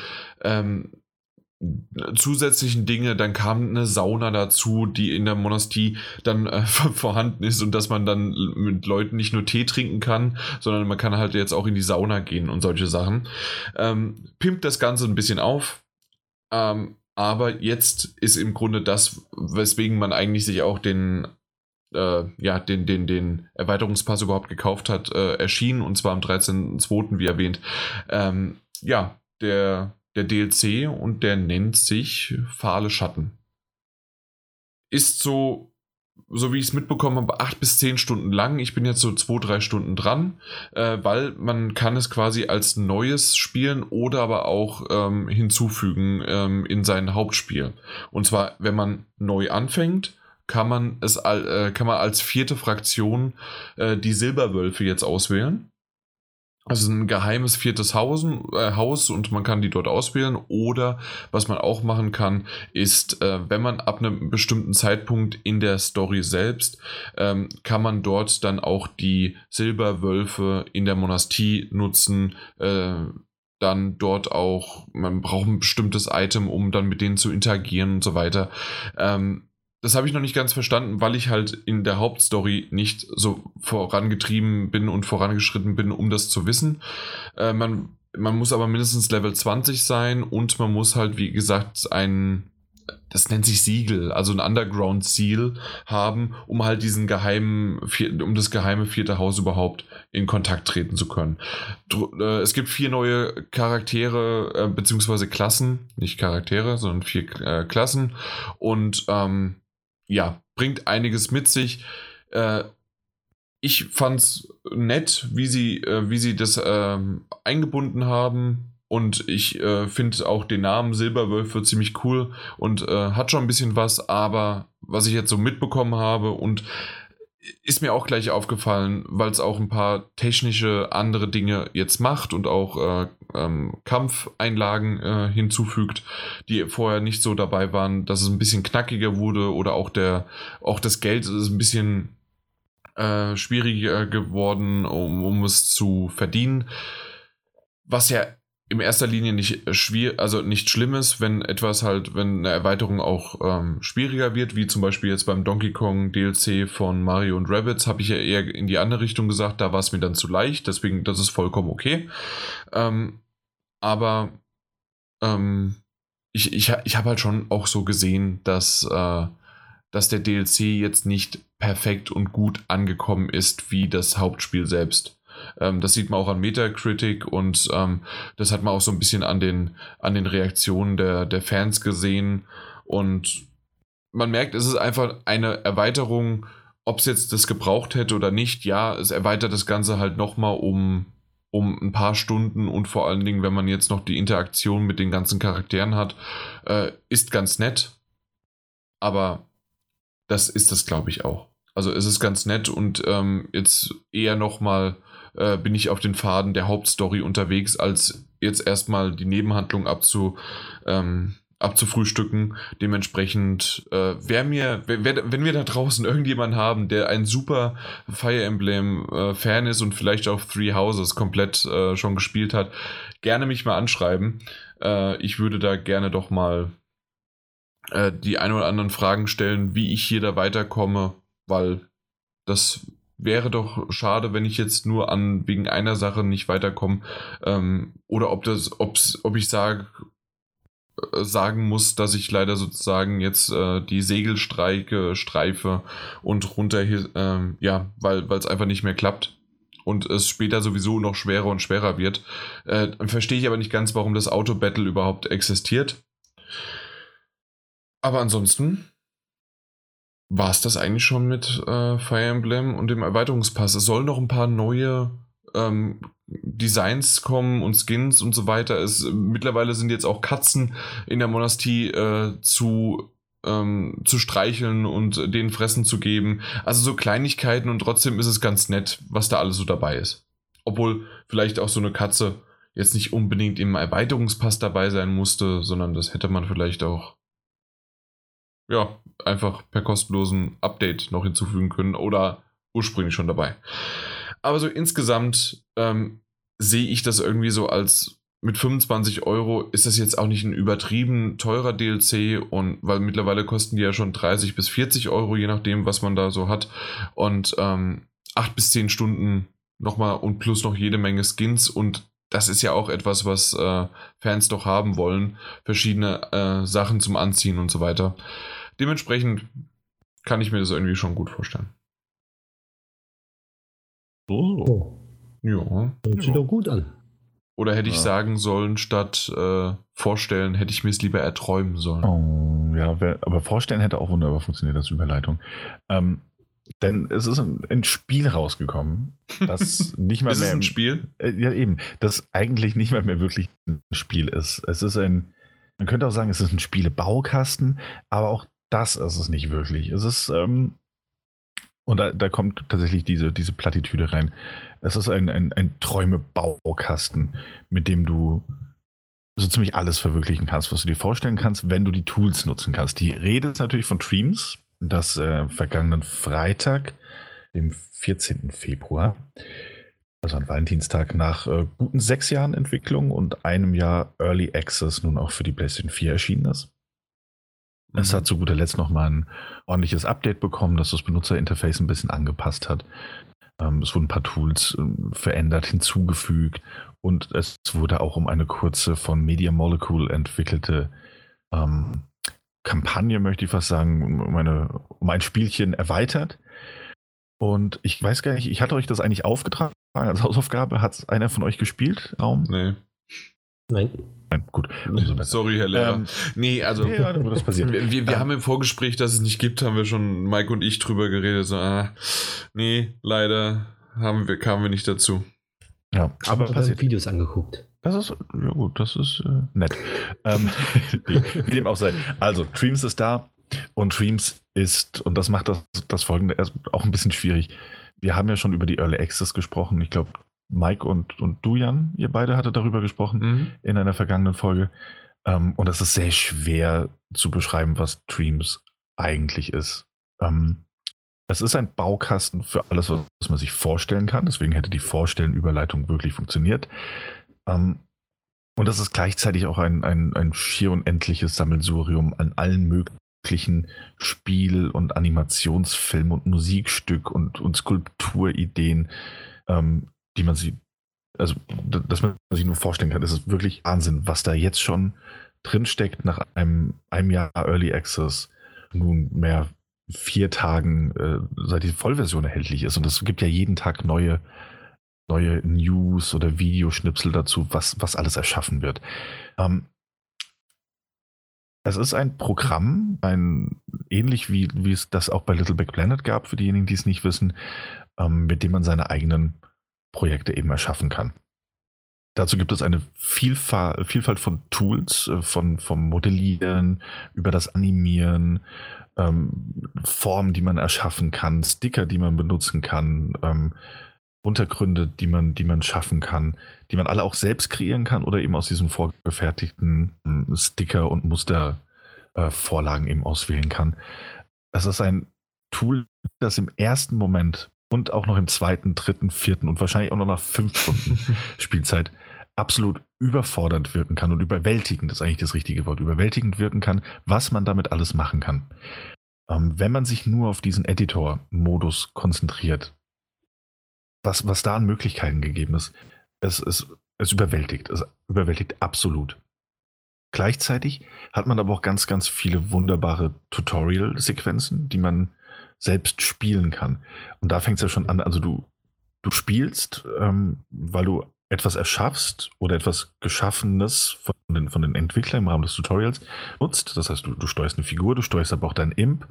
Speaker 1: ähm, zusätzlichen Dinge, dann kam eine Sauna dazu, die in der Monastie dann äh, vorhanden ist und dass man dann mit Leuten nicht nur Tee trinken kann, sondern man kann halt jetzt auch in die Sauna gehen und solche Sachen. Ähm, pimpt das Ganze ein bisschen auf. Ähm, aber jetzt ist im Grunde das, weswegen man eigentlich sich auch den äh, ja, den, den, den Erweiterungspass überhaupt gekauft hat, äh, erschienen und zwar am 13.02. wie erwähnt. Ähm, ja, der der DLC und der nennt sich Fahle Schatten. Ist so, so wie ich es mitbekommen habe, acht bis zehn Stunden lang. Ich bin jetzt so zwei, drei Stunden dran, äh, weil man kann es quasi als neues spielen oder aber auch ähm, hinzufügen ähm, in sein Hauptspiel. Und zwar, wenn man neu anfängt, kann man es äh, kann man als vierte Fraktion äh, die Silberwölfe jetzt auswählen. Also ein geheimes viertes Hausen, äh, Haus und man kann die dort auswählen. Oder was man auch machen kann, ist, äh, wenn man ab einem bestimmten Zeitpunkt in der Story selbst, ähm, kann man dort dann auch die Silberwölfe in der Monastie nutzen. Äh, dann dort auch, man braucht ein bestimmtes Item, um dann mit denen zu interagieren und so weiter. Ähm, das habe ich noch nicht ganz verstanden, weil ich halt in der Hauptstory nicht so vorangetrieben bin und vorangeschritten bin, um das zu wissen. Äh, man, man muss aber mindestens Level 20 sein und man muss halt, wie gesagt, ein, das nennt sich Siegel, also ein Underground Seal haben, um halt diesen geheimen, um das geheime vierte Haus überhaupt in Kontakt treten zu können. Äh, es gibt vier neue Charaktere, äh, beziehungsweise Klassen, nicht Charaktere, sondern vier äh, Klassen und ähm, ja, bringt einiges mit sich. Äh, ich fand's nett, wie sie, äh, wie sie das ähm, eingebunden haben. Und ich äh, finde auch den Namen Silberwölfe ziemlich cool und äh, hat schon ein bisschen was, aber was ich jetzt so mitbekommen habe und ist mir auch gleich aufgefallen, weil es auch ein paar technische andere Dinge jetzt macht und auch äh, ähm, Kampfeinlagen äh, hinzufügt, die vorher nicht so dabei waren, dass es ein bisschen knackiger wurde oder auch der auch das Geld ist ein bisschen äh, schwieriger geworden, um, um es zu verdienen. Was ja in erster Linie nicht schwierig, also nicht schlimm ist, wenn etwas halt, wenn eine Erweiterung auch ähm, schwieriger wird, wie zum Beispiel jetzt beim Donkey Kong DLC von Mario und Rabbits, habe ich ja eher in die andere Richtung gesagt, da war es mir dann zu leicht, deswegen, das ist vollkommen okay. Ähm, aber ähm, ich, ich, ich habe halt schon auch so gesehen, dass, äh, dass der DLC jetzt nicht perfekt und gut angekommen ist wie das Hauptspiel selbst. Ähm, das sieht man auch an Metacritic und ähm, das hat man auch so ein bisschen an den, an den Reaktionen der, der Fans gesehen. Und man merkt, es ist einfach eine Erweiterung, ob es jetzt das gebraucht hätte oder nicht. Ja, es erweitert das Ganze halt nochmal um, um ein paar Stunden und vor allen Dingen, wenn man jetzt noch die Interaktion mit den ganzen Charakteren hat, äh, ist ganz nett. Aber das ist das, glaube ich, auch. Also es ist ganz nett und ähm, jetzt eher nochmal äh, bin ich auf den Faden der Hauptstory unterwegs, als jetzt erstmal die Nebenhandlung abzu, ähm, abzufrühstücken. Dementsprechend, äh, wer mir, wer, wenn wir da draußen irgendjemanden haben, der ein super Fire Emblem äh, Fan ist und vielleicht auch Three Houses komplett äh, schon gespielt hat, gerne mich mal anschreiben. Äh, ich würde da gerne doch mal äh, die ein oder anderen Fragen stellen, wie ich hier da weiterkomme, weil das wäre doch schade, wenn ich jetzt nur an wegen einer Sache nicht weiterkomme. Ähm, oder ob das, ob's, ob ich sage, äh, sagen muss, dass ich leider sozusagen jetzt äh, die Segelstreike streife und runter, äh, ja, weil es einfach nicht mehr klappt und es später sowieso noch schwerer und schwerer wird. Äh, verstehe ich aber nicht ganz, warum das Auto-Battle überhaupt existiert. Aber ansonsten war es das eigentlich schon mit äh, Fire Emblem und dem Erweiterungspass. Es sollen noch ein paar neue ähm, Designs kommen und Skins und so weiter. Es, mittlerweile sind jetzt auch Katzen in der Monastie äh, zu, ähm, zu streicheln und denen Fressen zu geben. Also so Kleinigkeiten und trotzdem ist es ganz nett, was da alles so dabei ist. Obwohl vielleicht auch so eine Katze jetzt nicht unbedingt im Erweiterungspass dabei sein musste, sondern das hätte man vielleicht auch ja, einfach per kostenlosen Update noch hinzufügen können oder ursprünglich schon dabei. Aber so insgesamt ähm, sehe ich das irgendwie so als mit 25 Euro ist das jetzt auch nicht ein übertrieben teurer DLC und weil mittlerweile kosten die ja schon 30 bis 40 Euro, je nachdem, was man da so hat. Und ähm, 8 bis 10 Stunden nochmal und plus noch jede Menge Skins und das ist ja auch etwas, was äh, Fans doch haben wollen. Verschiedene äh, Sachen zum Anziehen und so weiter. Dementsprechend kann ich mir das irgendwie schon gut vorstellen.
Speaker 2: Oh. oh. Ja. Hört sich doch gut an.
Speaker 1: Oder hätte ich sagen sollen, statt äh, vorstellen, hätte ich mir es lieber erträumen sollen.
Speaker 3: Oh, ja, wär, aber vorstellen hätte auch wunderbar funktioniert als Überleitung. Ähm, denn es ist ein, ein, Spiel rausgekommen, das nicht mal
Speaker 1: ist
Speaker 3: mehr.
Speaker 1: Ist es ein Spiel?
Speaker 3: Äh, ja, eben. Das eigentlich nicht mal mehr wirklich ein Spiel ist. Es ist ein, man könnte auch sagen, es ist ein Spielebaukasten, aber auch das ist es nicht wirklich. Es ist, ähm, und da, da, kommt tatsächlich diese, diese Plattitüde rein. Es ist ein, ein, ein Träume-Baukasten, mit dem du so ziemlich alles verwirklichen kannst, was du dir vorstellen kannst, wenn du die Tools nutzen kannst. Die Rede ist natürlich von Dreams, das äh, vergangenen Freitag, dem 14. Februar, also an Valentinstag, nach äh, guten sechs Jahren Entwicklung und einem Jahr Early Access nun auch für die PlayStation 4 erschienen ist. Es hat zu guter Letzt nochmal ein ordentliches Update bekommen, das das Benutzerinterface ein bisschen angepasst hat. Ähm, es wurden ein paar Tools äh, verändert, hinzugefügt Und es wurde auch um eine kurze von Media Molecule entwickelte ähm, Kampagne, möchte ich fast sagen, um, eine, um ein Spielchen erweitert. Und ich weiß gar nicht, ich hatte euch das eigentlich aufgetragen als Hausaufgabe. Hat einer von euch gespielt? Raum?
Speaker 1: Nee.
Speaker 2: Nein.
Speaker 3: Nein, gut.
Speaker 1: Sorry, Herr Lehrer.
Speaker 3: Ähm,
Speaker 1: nee, also.
Speaker 3: ja, das passiert.
Speaker 1: Wir, wir,
Speaker 3: Ähm,
Speaker 1: haben im Vorgespräch, dass es nicht gibt, haben wir schon Mike und ich drüber geredet. So, ah, nee, leider haben wir, kamen wir nicht dazu.
Speaker 3: Ja,
Speaker 2: Aber haben
Speaker 3: passiert.
Speaker 2: Videos angeguckt.
Speaker 3: Das ist, ja gut, das ist äh, nett. ähm, wie dem auch sei. Also, Dreams ist da und Dreams ist, und das macht das, das folgende erst auch ein bisschen schwierig. Wir haben ja schon über die Early Access gesprochen. Ich glaube, Mike und, und du, Jan, ihr beide hattet darüber gesprochen
Speaker 1: Mhm.
Speaker 3: in einer vergangenen Folge. Ähm, und es ist sehr schwer zu beschreiben, was Dreams eigentlich ist. Ähm, es ist ein Baukasten für alles, was man sich vorstellen kann. Deswegen hätte die Vorstellenüberleitung wirklich funktioniert. Ähm, und es ist gleichzeitig auch ein, ein, ein schier unendliches Sammelsurium an allen möglichen Spiel- und Animationsfilm- und Musikstück und, und Skulpturideen, ähm, die man sie, also dass man sich nur vorstellen kann. Es ist wirklich Wahnsinn, was da jetzt schon drinsteckt nach einem, einem Jahr Early Access, nunmehr vier Tagen, äh, seit die Vollversion erhältlich ist. Und es gibt ja jeden Tag neue, neue News oder Videoschnipsel dazu, was, was alles erschaffen wird. Ähm, es ist ein Programm, ein ähnlich wie, wie es das auch bei Little Big Planet gab, für diejenigen, die es nicht wissen, ähm, mit dem man seine eigenen Projekte eben erschaffen kann. Dazu gibt es eine Vielfalt, Vielfalt von Tools, äh, von, vom Modellieren über das Animieren, ähm, Formen, die man erschaffen kann, Sticker, die man benutzen kann, ähm, Untergründe, die man, die man schaffen kann, die man alle auch selbst kreieren kann oder eben aus diesen vorgefertigten ähm, Sticker- und Mustervorlagen eben auswählen kann. Es ist ein Tool, das im ersten Moment und auch noch im zweiten, dritten, vierten und wahrscheinlich auch noch nach fünf Stunden Spielzeit absolut überfordernd wirken kann und überwältigend ist eigentlich das richtige Wort, überwältigend wirken kann, was man damit alles machen kann. Ähm, wenn man sich nur auf diesen Editor-Modus konzentriert, was, was da an Möglichkeiten gegeben ist, es, es, es überwältigt, es überwältigt absolut. Gleichzeitig hat man aber auch ganz, ganz viele wunderbare Tutorial-Sequenzen, die man selbst spielen kann. Und da fängt es ja schon an, also du, du spielst, ähm, weil du etwas erschaffst oder etwas Geschaffenes von den, von den Entwicklern im Rahmen des Tutorials nutzt. Das heißt, du, du steuerst eine Figur, du steuerst aber auch dein Imp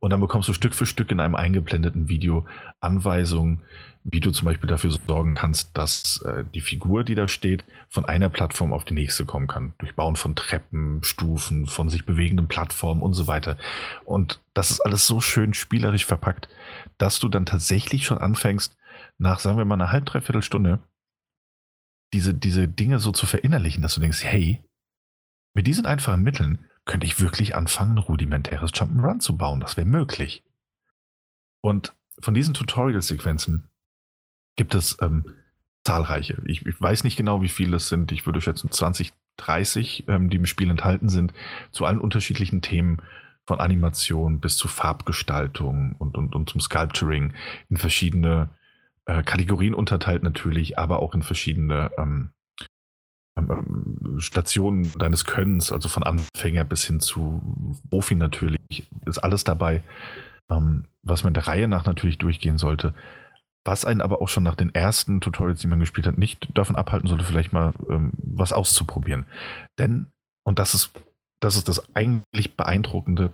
Speaker 3: und dann bekommst du Stück für Stück in einem eingeblendeten Video Anweisungen, wie du zum Beispiel dafür sorgen kannst, dass äh, die Figur, die da steht, von einer Plattform auf die nächste kommen kann. Durch Bauen von Treppen, Stufen, von sich bewegenden Plattformen und so weiter. Und das ist alles so schön spielerisch verpackt, dass du dann tatsächlich schon anfängst, nach, sagen wir mal, einer halb, dreiviertel Stunde, diese, diese Dinge so zu verinnerlichen, dass du denkst, hey, mit diesen einfachen Mitteln könnte ich wirklich anfangen, ein rudimentäres Jump'n'Run zu bauen. Das wäre möglich. Und von diesen Tutorial-Sequenzen gibt es ähm, zahlreiche. Ich, ich weiß nicht genau, wie viele es sind. Ich würde schätzen 20, 30, ähm, die im Spiel enthalten sind, zu allen unterschiedlichen Themen, von Animation bis zu Farbgestaltung und, und, und zum Sculpturing in verschiedene äh, Kategorien unterteilt natürlich, aber auch in verschiedene ähm, ähm, Stationen deines Könnens, also von Anfänger bis hin zu Profi natürlich, ist alles dabei, ähm, was man der Reihe nach natürlich durchgehen sollte. Was einen aber auch schon nach den ersten Tutorials, die man gespielt hat, nicht davon abhalten sollte, vielleicht mal ähm, was auszuprobieren. Denn, und das ist, das ist das eigentlich Beeindruckende,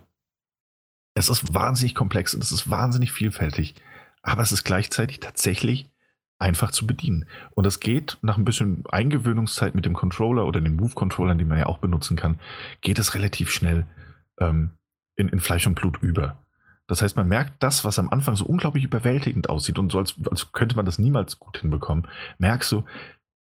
Speaker 3: es ist wahnsinnig komplex und es ist wahnsinnig vielfältig, aber es ist gleichzeitig tatsächlich einfach zu bedienen. Und das geht nach ein bisschen Eingewöhnungszeit mit dem Controller oder den Move-Controllern, die man ja auch benutzen kann, geht es relativ schnell ähm, in, in Fleisch und Blut über. Das heißt, man merkt das, was am Anfang so unglaublich überwältigend aussieht und so als, als könnte man das niemals gut hinbekommen, merkst du,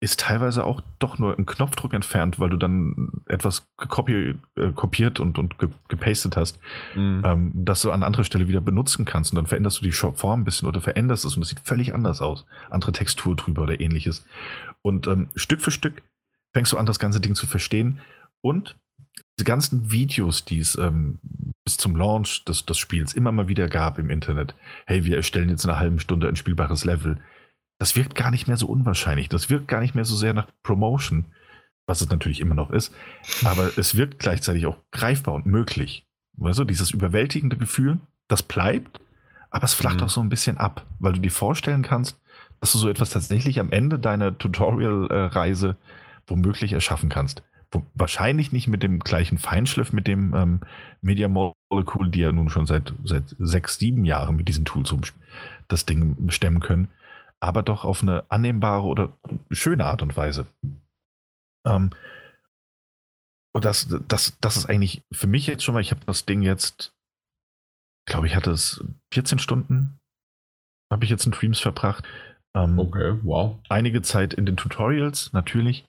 Speaker 3: ist teilweise auch doch nur ein Knopfdruck entfernt, weil du dann etwas gekopi äh, kopiert und, und ge gepastet hast,
Speaker 1: Mhm.
Speaker 3: ähm, das du an anderer Stelle wieder benutzen kannst und dann veränderst du die Form ein bisschen oder veränderst es und es sieht völlig anders aus. Andere Textur drüber oder ähnliches. Und ähm, Stück für Stück fängst du an, das ganze Ding zu verstehen und diese ganzen Videos, die es ähm, bis zum Launch des, des Spiels immer mal wieder gab im Internet, hey, wir erstellen jetzt in einer halben Stunde ein spielbares Level, das wirkt gar nicht mehr so unwahrscheinlich. Das wirkt gar nicht mehr so sehr nach Promotion, was es natürlich immer noch ist. Aber es wirkt gleichzeitig auch greifbar und möglich. Weißt du, dieses überwältigende Gefühl, das bleibt, aber es flacht mhm. auch so ein bisschen ab, weil du dir vorstellen kannst, dass du so etwas tatsächlich am Ende deiner Tutorial-Reise womöglich erschaffen kannst. Wahrscheinlich nicht mit dem gleichen Feinschliff, mit dem ähm, Media Molecule, die ja nun schon seit, seit sechs, sieben Jahren mit diesen Tools das Ding stemmen können, aber doch auf eine annehmbare oder schöne Art und Weise. Ähm, und das, das, das ist eigentlich für mich jetzt schon mal, ich habe das Ding jetzt, glaube ich, hatte es 14 Stunden, habe ich jetzt in Streams verbracht.
Speaker 1: Ähm, okay, wow.
Speaker 3: Einige Zeit in den Tutorials natürlich,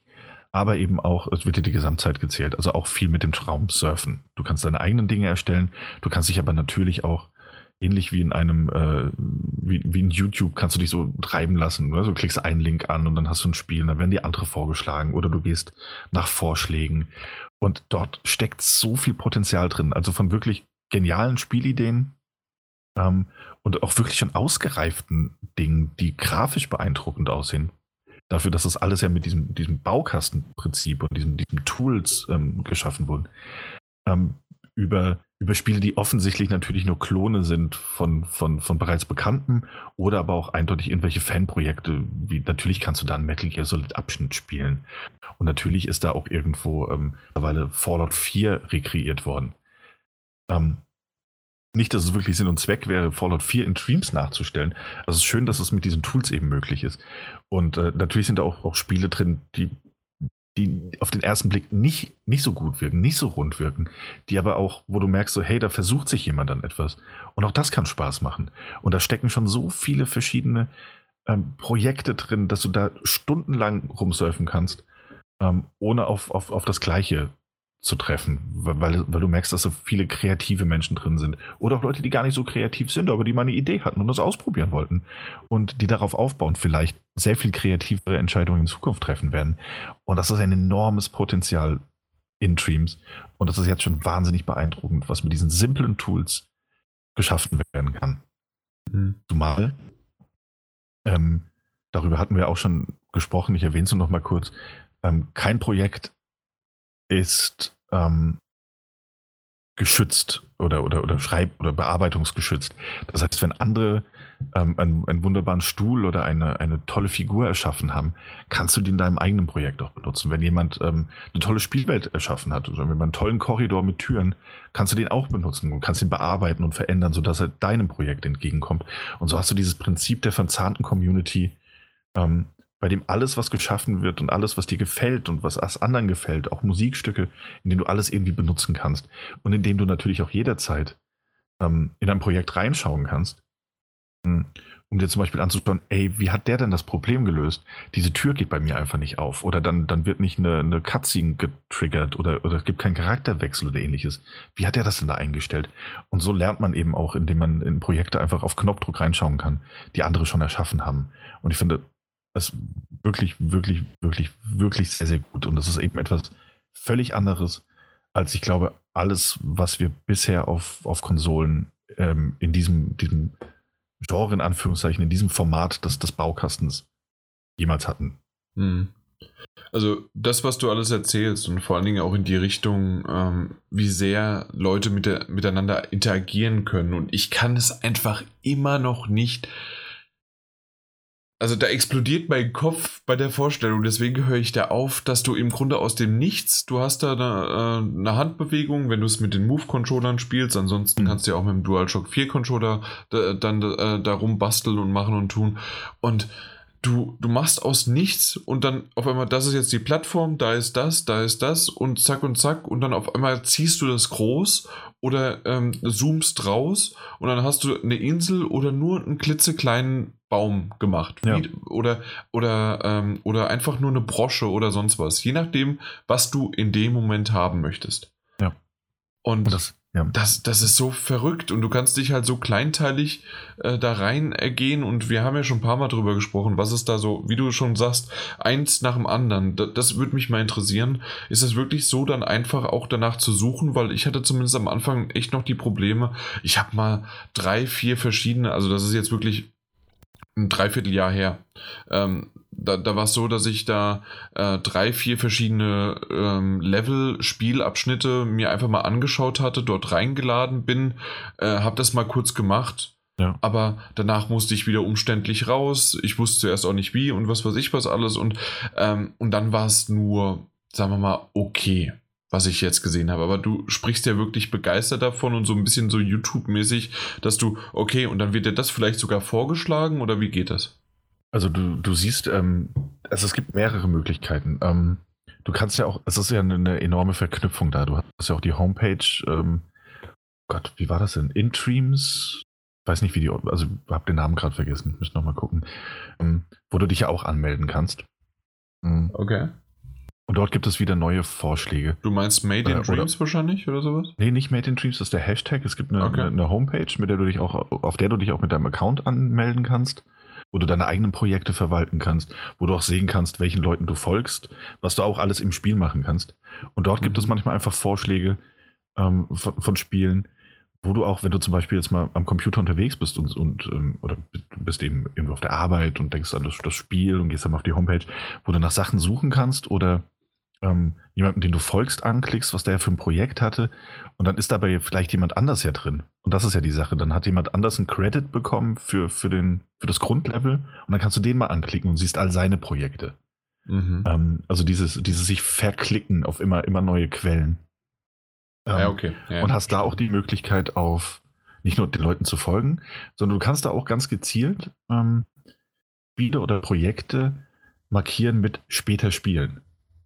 Speaker 3: aber eben auch, es wird dir die Gesamtzeit gezählt, also auch viel mit dem Traum surfen. Du kannst deine eigenen Dinge erstellen, du kannst dich aber natürlich auch ähnlich wie in einem, äh, wie, wie, in YouTube, kannst du dich so treiben lassen. Oder? Du klickst einen Link an und dann hast du ein Spiel und dann werden die andere vorgeschlagen oder du gehst nach Vorschlägen. Und dort steckt so viel Potenzial drin. Also von wirklich genialen Spielideen ähm, und auch wirklich schon ausgereiften Dingen, die grafisch beeindruckend aussehen. Dafür, dass das alles ja mit diesem, diesem Baukastenprinzip und diesen, diesen Tools ähm, geschaffen wurden. Ähm, über, über Spiele, die offensichtlich natürlich nur Klone sind von, von, von bereits Bekannten oder aber auch eindeutig irgendwelche Fanprojekte. Wie, natürlich kannst du da einen Metal Gear Solid Abschnitt spielen. Und natürlich ist da auch irgendwo ähm, mittlerweile Fallout 4 rekreiert worden. Ähm, nicht, dass es wirklich Sinn und Zweck wäre, Fallout 4 in Streams nachzustellen. Also es ist schön, dass es mit diesen Tools eben möglich ist. Und äh, natürlich sind da auch, auch Spiele drin, die die auf den ersten Blick nicht, nicht so gut wirken, nicht so rund wirken, die aber auch, wo du merkst, so, hey, da versucht sich jemand an etwas. Und auch das kann Spaß machen. Und da stecken schon so viele verschiedene ähm, Projekte drin, dass du da stundenlang rumsurfen kannst, ähm, ohne auf, auf, auf das Gleiche zu treffen, weil, weil du merkst, dass so viele kreative Menschen drin sind. Oder auch Leute, die gar nicht so kreativ sind, aber die mal eine Idee hatten und das ausprobieren wollten. Und die darauf aufbauen, vielleicht sehr viel kreativere Entscheidungen in Zukunft treffen werden. Und das ist ein enormes Potenzial in Dreams. Und das ist jetzt schon wahnsinnig beeindruckend, was mit diesen simplen Tools geschaffen werden kann. Mhm. Zumal, ähm, darüber hatten wir auch schon gesprochen, ich erwähne es noch mal kurz, ähm, kein Projekt ist ähm, geschützt oder, oder, oder schreib- oder bearbeitungsgeschützt. Das heißt, wenn andere ähm, einen, einen, wunderbaren Stuhl oder eine, eine tolle Figur erschaffen haben, kannst du die in deinem eigenen Projekt auch benutzen. Wenn jemand ähm, eine tolle Spielwelt erschaffen hat oder wenn man einen tollen Korridor mit Türen, kannst du den auch benutzen und kannst ihn bearbeiten und verändern, sodass er deinem Projekt entgegenkommt. Und so hast du dieses Prinzip der verzahnten Community, ähm, bei dem alles, was geschaffen wird und alles, was dir gefällt und was anderen gefällt, auch Musikstücke, in denen du alles irgendwie benutzen kannst und in dem du natürlich auch jederzeit ähm, in ein Projekt reinschauen kannst, hm, um dir zum Beispiel anzuschauen, ey, wie hat der denn das Problem gelöst? Diese Tür geht bei mir einfach nicht auf oder dann, dann wird nicht eine, eine Cutscene getriggert oder, oder es gibt keinen Charakterwechsel oder ähnliches. Wie hat der das denn da eingestellt? Und so lernt man eben auch, indem man in Projekte einfach auf Knopfdruck reinschauen kann, die andere schon erschaffen haben. Und ich finde, das ist wirklich, wirklich, wirklich, wirklich sehr, sehr gut. Und das ist eben etwas völlig anderes, als ich glaube, alles, was wir bisher auf, auf Konsolen ähm, in diesem, diesem Genre, in Anführungszeichen, in diesem Format des, des Baukastens jemals hatten. Hm.
Speaker 1: Also das, was du alles erzählst und vor allen Dingen auch in die Richtung, ähm, wie sehr Leute mit der, miteinander interagieren können. Und ich kann es einfach immer noch nicht also da explodiert mein Kopf bei der Vorstellung, deswegen höre ich da auf, dass du im Grunde aus dem Nichts, du hast da eine, äh, eine Handbewegung, wenn du es mit den Move-Controllern spielst, ansonsten mhm. kannst du ja auch mit dem DualShock 4-Controller da, dann äh, darum basteln und machen und tun. Und du, du machst aus nichts und dann auf einmal, das ist jetzt die Plattform, da ist das, da ist das und zack und zack und dann auf einmal ziehst du das groß oder ähm, zoomst raus und dann hast du eine Insel oder nur einen klitzekleinen Baum gemacht. Ja. Oder, oder, ähm, oder einfach nur eine Brosche oder sonst was. Je nachdem, was du in dem Moment haben möchtest.
Speaker 3: Ja.
Speaker 1: Und das, ja. das, das ist so verrückt und du kannst dich halt so kleinteilig äh, da rein ergehen und wir haben ja schon ein paar Mal drüber gesprochen, was ist da so, wie du schon sagst, eins nach dem anderen. das, das würde mich mal interessieren. Ist es wirklich so, dann einfach auch danach zu suchen? Weil ich hatte zumindest am Anfang echt noch die Probleme. Ich habe mal drei, vier verschiedene, also das ist jetzt wirklich ein Dreivierteljahr her. Ähm, da, da war es so, dass ich da äh, drei, vier verschiedene ähm, Level-Spielabschnitte mir einfach mal angeschaut hatte, dort reingeladen bin, äh, habe das mal kurz gemacht. Ja. Aber danach musste ich wieder umständlich raus. Ich wusste zuerst auch nicht wie und was weiß ich was alles. Und, ähm, und dann war es nur, sagen wir mal, okay was ich jetzt gesehen habe. Aber du sprichst ja wirklich begeistert davon und so ein bisschen so YouTube-mäßig, dass du, okay, und dann wird dir das vielleicht sogar vorgeschlagen oder wie geht das?
Speaker 3: Also du, du siehst, ähm, also es gibt mehrere Möglichkeiten. Ähm, du kannst ja auch, es ist ja eine, eine, enorme Verknüpfung da. Du hast ja auch die Homepage, ähm, Gott, wie war das denn? Intreams? Weiß nicht, wie die, also hab den Namen gerade vergessen, müssen nochmal gucken. Ähm, wo du dich ja auch anmelden kannst.
Speaker 1: Mhm. Okay.
Speaker 3: Und dort gibt es wieder neue Vorschläge.
Speaker 1: Du meinst Made in äh, Dreams wahrscheinlich oder sowas?
Speaker 3: Nee, nicht Made in Dreams, das ist der Hashtag. Es gibt eine, okay. eine, eine, Homepage, mit der du dich auch, auf der du dich auch mit deinem Account anmelden kannst, wo du deine eigenen Projekte verwalten kannst, wo du auch sehen kannst, welchen Leuten du folgst, was du auch alles im Spiel machen kannst. Und dort mhm. gibt es mhm. manchmal einfach Vorschläge ähm, von, von, Spielen, wo du auch, wenn du zum Beispiel jetzt mal am Computer unterwegs bist und, und ähm, oder bist eben irgendwo auf der Arbeit und denkst an das, das Spiel und gehst dann auf die Homepage, wo du nach Sachen suchen kannst oder ähm, jemanden, den du folgst, anklickst, was der für ein Projekt hatte. Und dann ist dabei vielleicht jemand anders ja drin. Und das ist ja die Sache. Dann hat jemand anders einen Credit bekommen für, für, den, für das Grundlevel. Und dann kannst du den mal anklicken und siehst all seine Projekte. Mhm. Ähm, also dieses, dieses sich verklicken auf immer, immer neue Quellen.
Speaker 1: Ähm, ja, okay.
Speaker 3: Ja, und hast da auch die Möglichkeit auf nicht nur den Leuten zu folgen, sondern du kannst da auch ganz gezielt ähm, Spiele oder Projekte markieren mit später spielen.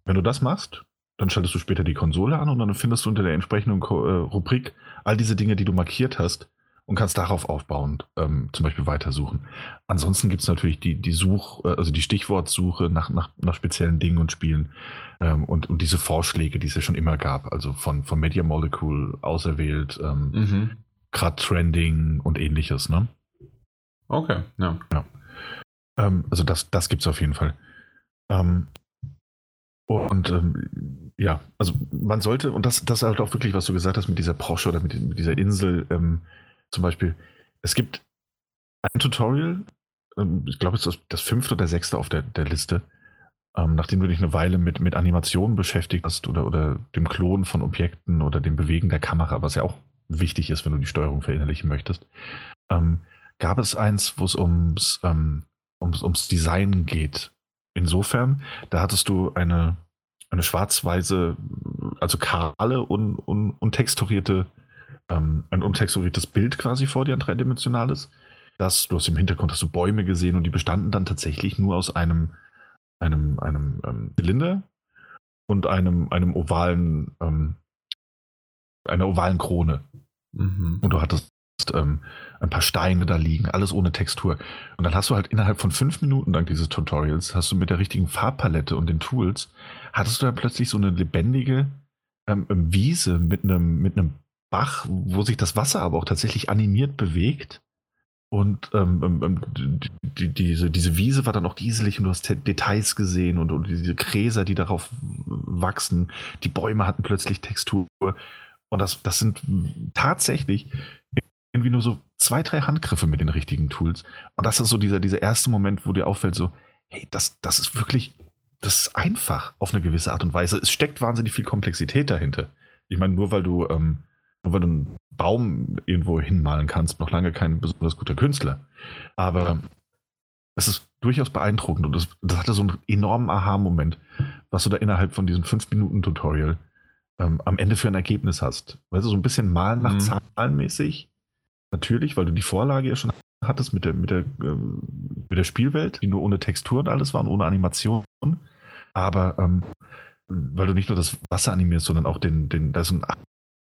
Speaker 3: Wenn du das machst, dann schaltest du später die Konsole an und dann findest du unter der entsprechenden äh, Rubrik all diese Dinge, die du markiert hast und kannst darauf aufbauend ähm, zum Beispiel weitersuchen. Ansonsten gibt es natürlich die, die Such, äh, also die Stichwortsuche nach, nach, nach speziellen Dingen und Spielen ähm, und, und diese Vorschläge, die es ja schon immer gab, also von, von Media Molecule auserwählt, ähm, mhm. gerade Trending und ähnliches, ne?
Speaker 1: Okay, ja.
Speaker 3: ja. Ähm, also das, das gibt es auf jeden Fall. Ähm, und ähm, ja, also man sollte, und das, das ist halt auch wirklich, was du gesagt hast mit dieser Porsche oder mit, mit dieser Insel, ähm, zum Beispiel, es gibt ein Tutorial, ähm, ich glaube, es ist das fünfte oder sechste auf der, der Liste, ähm, nachdem du dich eine Weile mit, mit Animationen beschäftigt hast oder, oder dem Klonen von Objekten oder dem Bewegen der Kamera, was ja auch wichtig ist, wenn du die Steuerung verinnerlichen möchtest, ähm, gab es eins, wo es ums, ähm, ums, ums Design geht Insofern, da hattest du eine, eine schwarz-weiße, also kahle und, und, und texturierte, ähm, ein untexturiertes Bild quasi vor dir, ein dreidimensionales. Das, du hast im Hintergrund hast du Bäume gesehen und die bestanden dann tatsächlich nur aus einem, einem, einem ähm, Zylinder und einem, einem ovalen, ähm, einer ovalen Krone. Mhm. Und du hattest ähm, ein paar Steine da liegen, alles ohne Textur. Und dann hast du halt innerhalb von fünf Minuten dank dieses Tutorials, hast du mit der richtigen Farbpalette und den Tools, hattest du dann plötzlich so eine lebendige ähm, Wiese mit einem, mit einem Bach, wo sich das Wasser aber auch tatsächlich animiert bewegt. Und ähm, ähm, ähm die, diese, diese Wiese war dann auch dieselig und du hast Details gesehen und, und diese Gräser, die darauf wachsen. Die Bäume hatten plötzlich Textur. Und das, das sind tatsächlich irgendwie nur so zwei, drei Handgriffe mit den richtigen Tools. Und das ist so dieser, dieser erste Moment, wo dir auffällt, so, hey, das, das ist wirklich, das ist einfach auf eine gewisse Art und Weise. Es steckt wahnsinnig viel Komplexität dahinter. Ich meine, nur weil du, ähm, nur weil du einen Baum irgendwo hinmalen kannst, noch lange kein besonders guter Künstler. Aber es ist durchaus beeindruckend und das, das hatte so einen enormen Aha-Moment, was du da innerhalb von diesem 5-Minuten-Tutorial ähm, am Ende für ein Ergebnis hast. Weißt du, so ein bisschen Malen nach mhm. Zahlen mäßig, Natürlich, weil du die Vorlage ja schon hattest mit der, mit der, ähm, mit der Spielwelt, die nur ohne Textur und alles war und ohne Animation. Aber ähm, weil du nicht nur das Wasser animierst, sondern auch den, den, da ist ein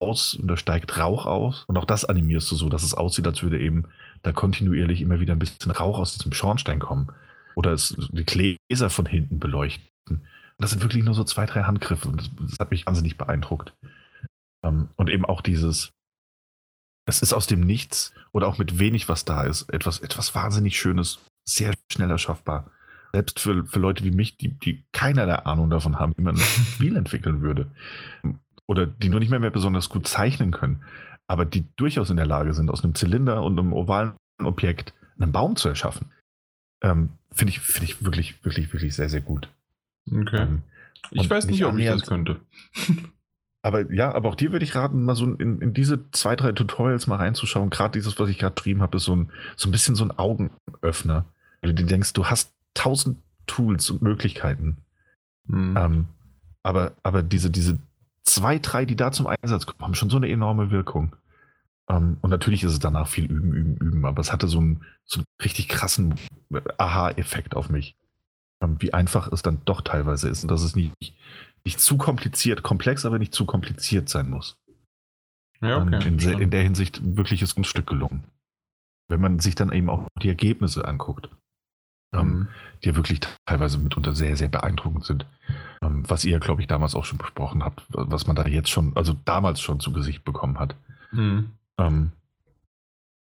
Speaker 3: aus und da steigt Rauch aus. Und auch das animierst du so, dass es aussieht, als würde eben da kontinuierlich immer wieder ein bisschen Rauch aus diesem Schornstein kommen. Oder es die Gläser von hinten beleuchten. Und das sind wirklich nur so zwei, drei Handgriffe. Und das, das hat mich wahnsinnig beeindruckt. Ähm, und eben auch dieses, es ist aus dem Nichts oder auch mit wenig, was da ist, etwas, etwas wahnsinnig Schönes, sehr schnell erschaffbar. Selbst für, für Leute wie mich, die, die keinerlei Ahnung davon haben, wie man ein Spiel entwickeln würde. Oder die nur nicht mehr, mehr besonders gut zeichnen können, aber die durchaus in der Lage sind, aus einem Zylinder und einem ovalen Objekt einen Baum zu erschaffen. Ähm, Finde ich, find ich wirklich, wirklich, wirklich sehr, sehr gut.
Speaker 1: Okay.
Speaker 3: Ähm,
Speaker 1: ich weiß nicht, ob ich das könnte.
Speaker 3: Aber ja, aber auch dir würde ich raten, mal so in, in diese zwei, drei Tutorials mal reinzuschauen. Gerade dieses, was ich gerade beschrieben habe, ist so ein, so ein bisschen so ein Augenöffner. Weil du dir denkst, du hast tausend Tools und Möglichkeiten.
Speaker 1: Hm.
Speaker 3: Ähm, aber, aber diese, diese zwei, drei, die da zum Einsatz kommen, haben schon so eine enorme Wirkung. Ähm, und natürlich ist es danach viel üben, üben, üben, aber es hatte so einen, so einen richtig krassen Aha-Effekt auf mich. Ähm, wie einfach es dann doch teilweise ist und dass es nicht, nicht zu kompliziert, komplex, aber nicht zu kompliziert sein muss.
Speaker 1: ja, okay.
Speaker 3: in, in der Hinsicht wirklich ist ein Stück gelungen. Wenn man sich dann eben auch die Ergebnisse anguckt, ähm,
Speaker 1: Hm.
Speaker 3: die ja wirklich teilweise mitunter sehr, sehr beeindruckend sind. Ähm, was ihr, glaube ich, damals auch schon besprochen habt, was man da jetzt schon, also damals schon zu Gesicht bekommen hat.
Speaker 1: Hm.
Speaker 3: Ähm,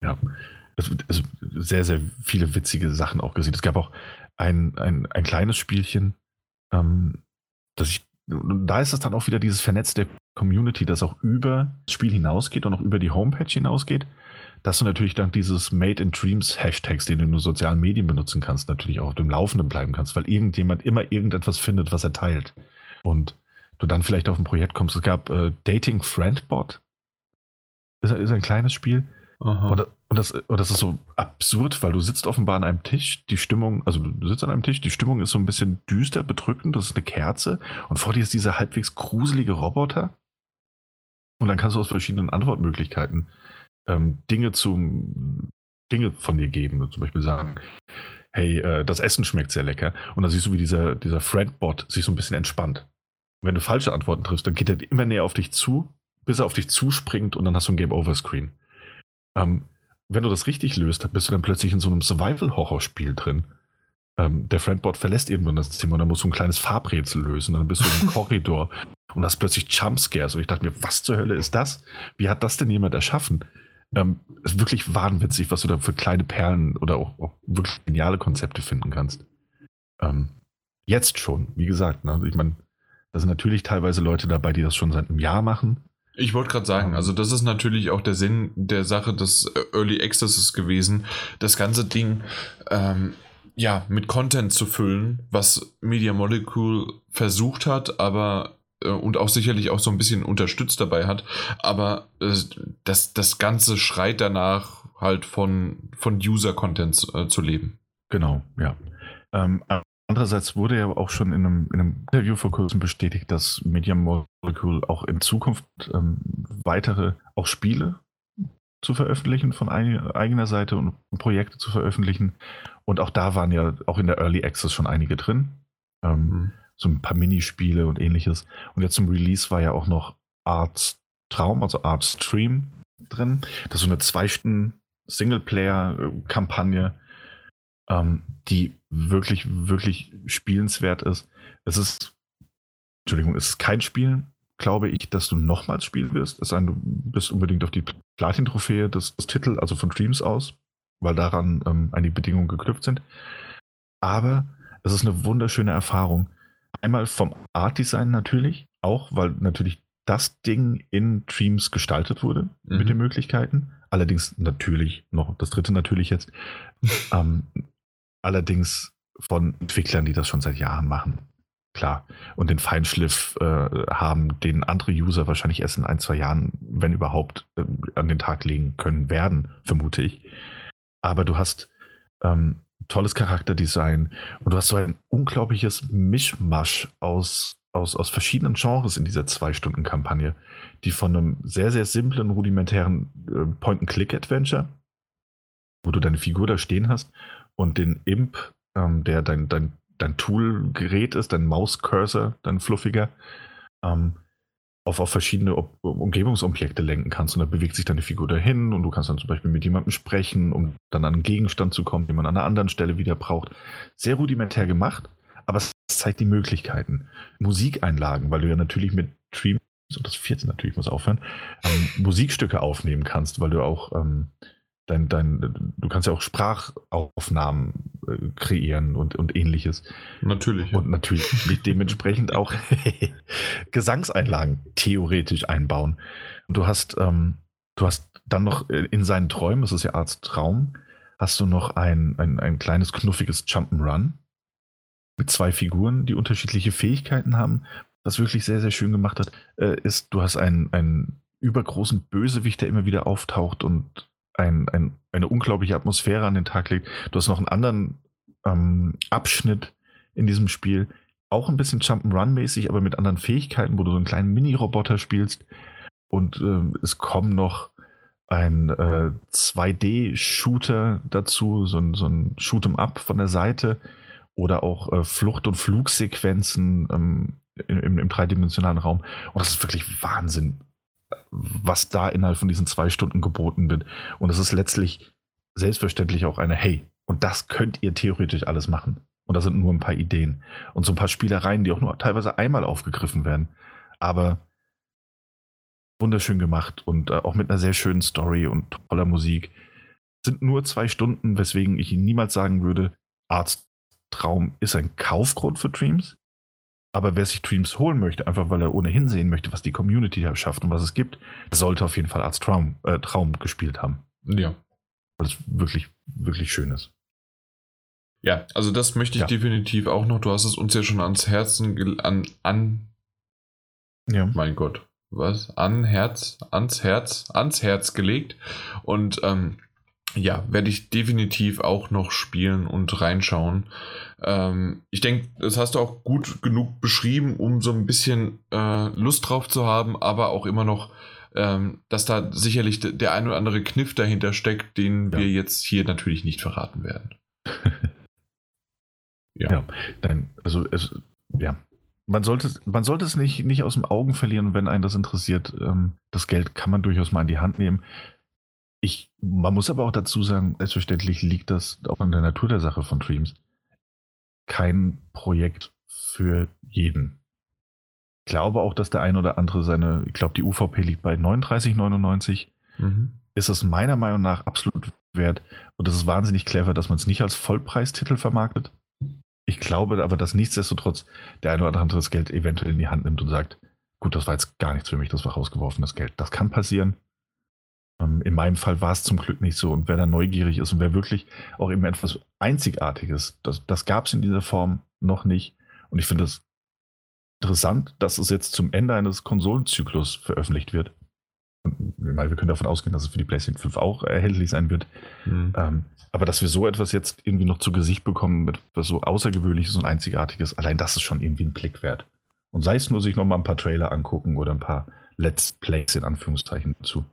Speaker 3: ja, es, es, sehr, sehr viele witzige Sachen auch gesehen. Es gab auch ein, ein, ein kleines Spielchen, ähm, das ich, und da ist es dann auch wieder dieses vernetzte Community, das auch über das Spiel hinausgeht und auch über die Homepage hinausgeht, dass du natürlich dann dieses Made in Dreams Hashtags, den du in den sozialen Medien benutzen kannst, natürlich auch auf dem Laufenden bleiben kannst, weil irgendjemand immer irgendetwas findet, was er teilt. Und du dann vielleicht auf ein Projekt kommst. Es gab äh, Dating Friendbot. Ist, ist ein kleines Spiel.
Speaker 1: Aha.
Speaker 3: Und, und, das, und das ist so absurd, weil du sitzt offenbar an einem Tisch, die Stimmung, also du sitzt an einem Tisch, die Stimmung ist so ein bisschen düster, bedrückend, das ist eine Kerze und vor dir ist dieser halbwegs gruselige Roboter. Und dann kannst du aus verschiedenen Antwortmöglichkeiten ähm, Dinge zum Dinge von dir geben. Zum Beispiel sagen, hey, äh, das Essen schmeckt sehr lecker. Und dann siehst du, wie dieser, dieser Friendbot sich so ein bisschen entspannt. Und wenn du falsche Antworten triffst, dann geht er immer näher auf dich zu, bis er auf dich zuspringt und dann hast du ein Game-Over-Screen. Ähm, wenn du das richtig löst, bist du dann plötzlich in so einem Survival-Horror-Spiel drin. Ähm, der Friendbot verlässt irgendwann das Zimmer und dann musst du ein kleines Farbrätsel lösen. Dann bist du im Korridor und hast plötzlich Jumpscares. Und ich dachte mir, was zur Hölle ist das? Wie hat das denn jemand erschaffen? Ähm, ist wirklich wahnwitzig, was du da für kleine Perlen oder auch, auch wirklich geniale Konzepte finden kannst. Ähm, jetzt schon, wie gesagt. Ne? Ich meine, da sind natürlich teilweise Leute dabei, die das schon seit einem Jahr machen.
Speaker 1: Ich wollte gerade sagen, also das ist natürlich auch der Sinn der Sache des Early Accesses gewesen, das ganze Ding ähm, ja mit Content zu füllen, was Media Molecule versucht hat, aber äh, und auch sicherlich auch so ein bisschen unterstützt dabei hat, aber äh, das, das Ganze schreit danach halt von, von User-Content äh, zu leben.
Speaker 3: Genau, ja. Ähm, andererseits wurde ja auch schon in einem, in einem Interview vor kurzem bestätigt, dass Media Molecule auch in Zukunft ähm, weitere auch Spiele zu veröffentlichen von ein, eigener Seite und Projekte zu veröffentlichen. Und auch da waren ja auch in der Early Access schon einige drin. Ähm,
Speaker 1: Mhm.
Speaker 3: so ein paar Minispiele und ähnliches. Und jetzt zum Release war ja auch noch Arts Traum, also Arts Stream drin. Das ist so eine zwei Stunden Singleplayer-Kampagne, ähm, die wirklich, wirklich spielenswert ist. Es ist, Entschuldigung, es ist kein Spiel, glaube ich, dass du nochmals spielen wirst. Es sei denn, du bist unbedingt auf die Platin-Trophäe des, des Titel, also von Dreams aus, weil daran ähm, einige Bedingungen geknüpft sind. Aber es ist eine wunderschöne Erfahrung. Einmal vom Art-Design natürlich, auch weil natürlich das Ding in Dreams gestaltet wurde
Speaker 1: Mhm.
Speaker 3: mit den Möglichkeiten. Allerdings natürlich noch, das dritte natürlich jetzt, ähm, allerdings von Entwicklern, die das schon seit Jahren machen. Klar. Und den Feinschliff äh, haben, den andere User wahrscheinlich erst in ein, zwei Jahren, wenn überhaupt, äh, an den Tag legen können werden, vermute ich. Aber du hast ähm, tolles Charakterdesign und du hast so ein unglaubliches Mischmasch aus, aus, aus verschiedenen Genres in dieser Zwei-Stunden-Kampagne, die von einem sehr, sehr simplen, rudimentären äh, Point-and-Click-Adventure, wo du deine Figur da stehen hast und den Imp, ähm, der dein, dein, dein Tool-Gerät ist, dein Maus-Cursor, dein fluffiger, ähm, auf, auf verschiedene Ob Umgebungsobjekte lenken kannst. Und dann bewegt sich deine Figur dahin und du kannst dann zum Beispiel mit jemandem sprechen, um dann an einen Gegenstand zu kommen, den man an einer anderen Stelle wieder braucht. Sehr rudimentär gemacht, aber es zeigt die Möglichkeiten. Musikeinlagen, weil du ja natürlich mit Streams, und das vierte natürlich muss aufhören, ähm, Musikstücke aufnehmen kannst, weil du auch ähm, dein, dein, du kannst ja auch Sprachaufnahmen äh, kreieren und, und ähnliches.
Speaker 1: Natürlich. ja.
Speaker 3: Und natürlich dementsprechend auch Gesangseinlagen theoretisch einbauen. Und du hast, ähm, du hast dann noch äh, in seinen Träumen, das ist ja Arzt Traum, hast du noch ein, ein, ein kleines knuffiges Jump'n'Run mit zwei Figuren, die unterschiedliche Fähigkeiten haben. Was wirklich sehr, sehr schön gemacht hat, äh, ist, du hast einen, einen übergroßen Bösewicht, der immer wieder auftaucht und ein, ein, eine unglaubliche Atmosphäre an den Tag legt. Du hast noch einen anderen ähm, Abschnitt in diesem Spiel, auch ein bisschen Jump'n'Run-mäßig, aber mit anderen Fähigkeiten, wo du so einen kleinen Mini-Roboter spielst. Und äh, es kommen noch ein äh, 2D-Shooter dazu, so ein, so ein Shoot'em-up von der Seite oder auch äh, Flucht- und Flugsequenzen ähm, im, im, dreidimensionalen Raum. Und das ist wirklich Wahnsinn, was da innerhalb von diesen zwei Stunden geboten wird. Und es ist letztlich selbstverständlich auch eine, hey, und das könnt ihr theoretisch alles machen. Und das sind nur ein paar Ideen. Und so ein paar Spielereien, die auch nur teilweise einmal aufgegriffen werden. Aber wunderschön gemacht und äh, auch mit einer sehr schönen Story und toller Musik. Sind nur zwei Stunden, weswegen ich Ihnen niemals sagen würde, Arzttraum ist ein Kaufgrund für Dreams. Aber wer sich Dreams holen möchte, einfach weil er ohnehin sehen möchte, was die Community da schafft und was es gibt, sollte auf jeden Fall Arzttraum äh, Traum gespielt haben.
Speaker 1: Ja.
Speaker 3: Weil es wirklich, wirklich schön ist.
Speaker 1: Ja, also das möchte ich ja. definitiv auch noch. Du hast es uns ja schon ans Herzen an, an ja. mein Gott, was? An Herz, ans Herz, ans Herz gelegt. Und ähm, ja, werde ich definitiv auch noch spielen und reinschauen. Ähm, ich denke, das hast du auch gut genug beschrieben, um so ein bisschen äh, Lust drauf zu haben, aber auch immer noch, ähm, dass da sicherlich der ein oder andere Kniff dahinter steckt, den ja. wir jetzt hier natürlich nicht verraten werden.
Speaker 3: Ja. ja dann, also es, ja. Man sollte, man sollte es nicht, nicht aus dem Augen verlieren, wenn einen das interessiert. Ähm, das Geld kann man durchaus mal in die Hand nehmen. Ich, man muss aber auch dazu sagen, selbstverständlich liegt das auch an der Natur der Sache von Dreams. Kein Projekt für jeden. Ich glaube auch, dass der ein oder andere seine, ich glaube, die UVP liegt bei 39,99. Mhm. Ist es meiner Meinung nach absolut wert. Und es ist wahnsinnig clever, dass man es nicht als Vollpreistitel vermarktet, ich glaube aber, dass nichtsdestotrotz der eine oder andere das Geld eventuell in die Hand nimmt und sagt, gut, das war jetzt gar nichts für mich, das war rausgeworfenes Geld. Das kann passieren. Ähm, in meinem Fall war es zum Glück nicht so. Und wer da neugierig ist und wer wirklich auch eben etwas Einzigartiges, das, das gab es in dieser Form noch nicht. Und ich finde es interessant, dass es jetzt zum Ende eines Konsolenzyklus veröffentlicht wird. Und, wir können davon ausgehen, dass es für die PlayStation 5 auch erhältlich sein wird. Mhm. Ähm, aber dass wir so etwas jetzt irgendwie noch zu Gesicht bekommen, etwas so Außergewöhnliches und Einzigartiges, allein das ist schon irgendwie ein Blick wert. Und sei es nur sich noch mal ein paar Trailer angucken oder ein paar Let's Plays in Anführungszeichen dazu.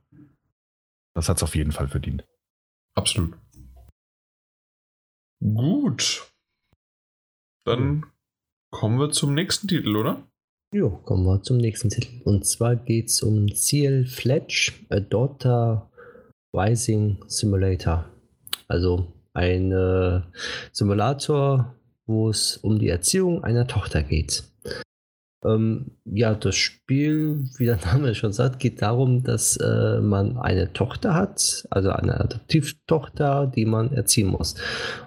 Speaker 3: Das hat es auf jeden Fall verdient.
Speaker 1: Absolut. Gut. Dann kommen wir zum nächsten Titel, oder?
Speaker 2: Jo, kommen wir zum nächsten Titel. Und zwar geht es um CL Fletch, A Daughter Rising Simulator. Also ein äh, Simulator, wo es um die Erziehung einer Tochter geht. Ähm, ja, das Spiel, wie der Name schon sagt, geht darum, dass äh, man eine Tochter hat, also eine Adoptivtochter, die man erziehen muss.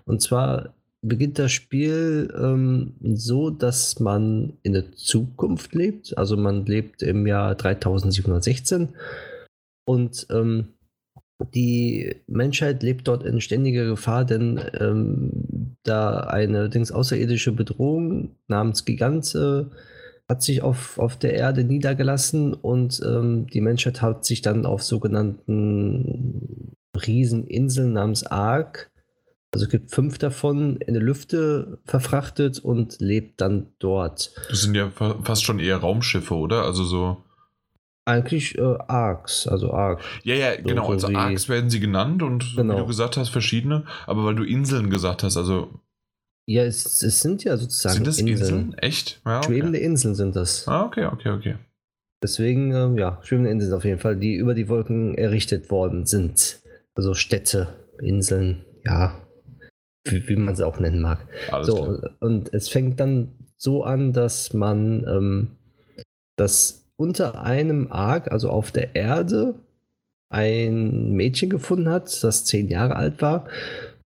Speaker 2: Und zwar beginnt das Spiel ähm, so, dass man in der Zukunft lebt. Also man lebt im Jahr 3716 und ähm, die Menschheit lebt dort in ständiger Gefahr, denn ähm, da eine Dings außerirdische Bedrohung namens Gigante hat sich auf, auf der Erde niedergelassen und ähm, die Menschheit hat sich dann auf sogenannten Rieseninseln namens Ark, also es gibt fünf davon, in die Lüfte verfrachtet und lebt dann dort.
Speaker 1: Das sind ja fast schon eher Raumschiffe, oder? Also so.
Speaker 2: Eigentlich äh, Arcs, also Arc.
Speaker 1: Ja, ja, so, genau. So also Arcs werden sie genannt und genau. wie du gesagt hast, verschiedene. Aber weil du Inseln gesagt hast, also.
Speaker 2: Ja, es, es sind ja sozusagen
Speaker 1: sind das Inseln. Inseln? Echt?
Speaker 2: Ja, okay. Schwebende Inseln sind das.
Speaker 1: Ah, okay, okay, okay.
Speaker 2: Deswegen, ähm, ja, schwebende Inseln auf jeden Fall, die über die Wolken errichtet worden sind. Also Städte, Inseln, ja, wie, wie man es auch nennen mag. Alles so, klar. und es fängt dann so an, dass man ähm, das unter einem Ark, also auf der Erde, ein Mädchen gefunden hat, das zehn Jahre alt war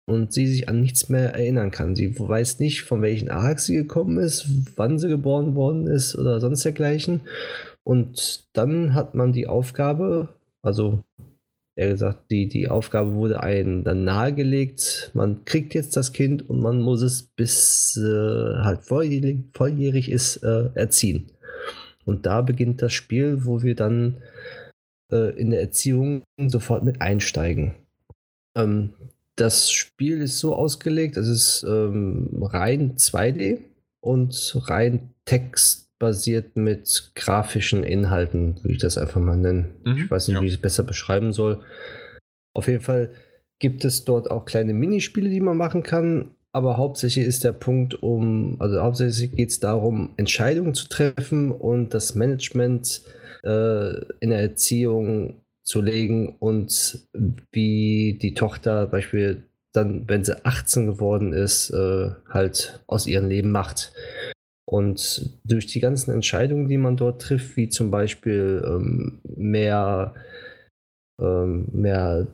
Speaker 2: und sie sich an nichts mehr erinnern kann. Sie weiß nicht, von welchen Ark sie gekommen ist, wann sie geboren worden ist oder sonst dergleichen. Und dann hat man die Aufgabe, also Er gesagt, die, die Aufgabe wurde einem dann nahegelegt. Man kriegt jetzt das Kind und man muss es bis äh, halt volljährig, volljährig ist äh, erziehen. Und da beginnt das Spiel, wo wir dann äh, in der Erziehung sofort mit einsteigen. Ähm, das Spiel ist so ausgelegt, es ist ähm, rein 2D und rein textbasiert mit grafischen Inhalten, würde ich das einfach mal nennen. Mhm, ich weiß nicht, ja. wie ich es besser beschreiben soll. Auf jeden Fall gibt es dort auch kleine Minispiele, die man machen kann, aber hauptsächlich ist der Punkt um, also hauptsächlich geht es darum, Entscheidungen zu treffen und das Management äh, in der Erziehung zu legen und wie die Tochter beispielsweise dann, wenn sie 18 geworden ist, äh, halt aus ihrem Leben macht. Und durch die ganzen Entscheidungen, die man dort trifft, wie zum Beispiel ähm, mehr, ähm, mehr,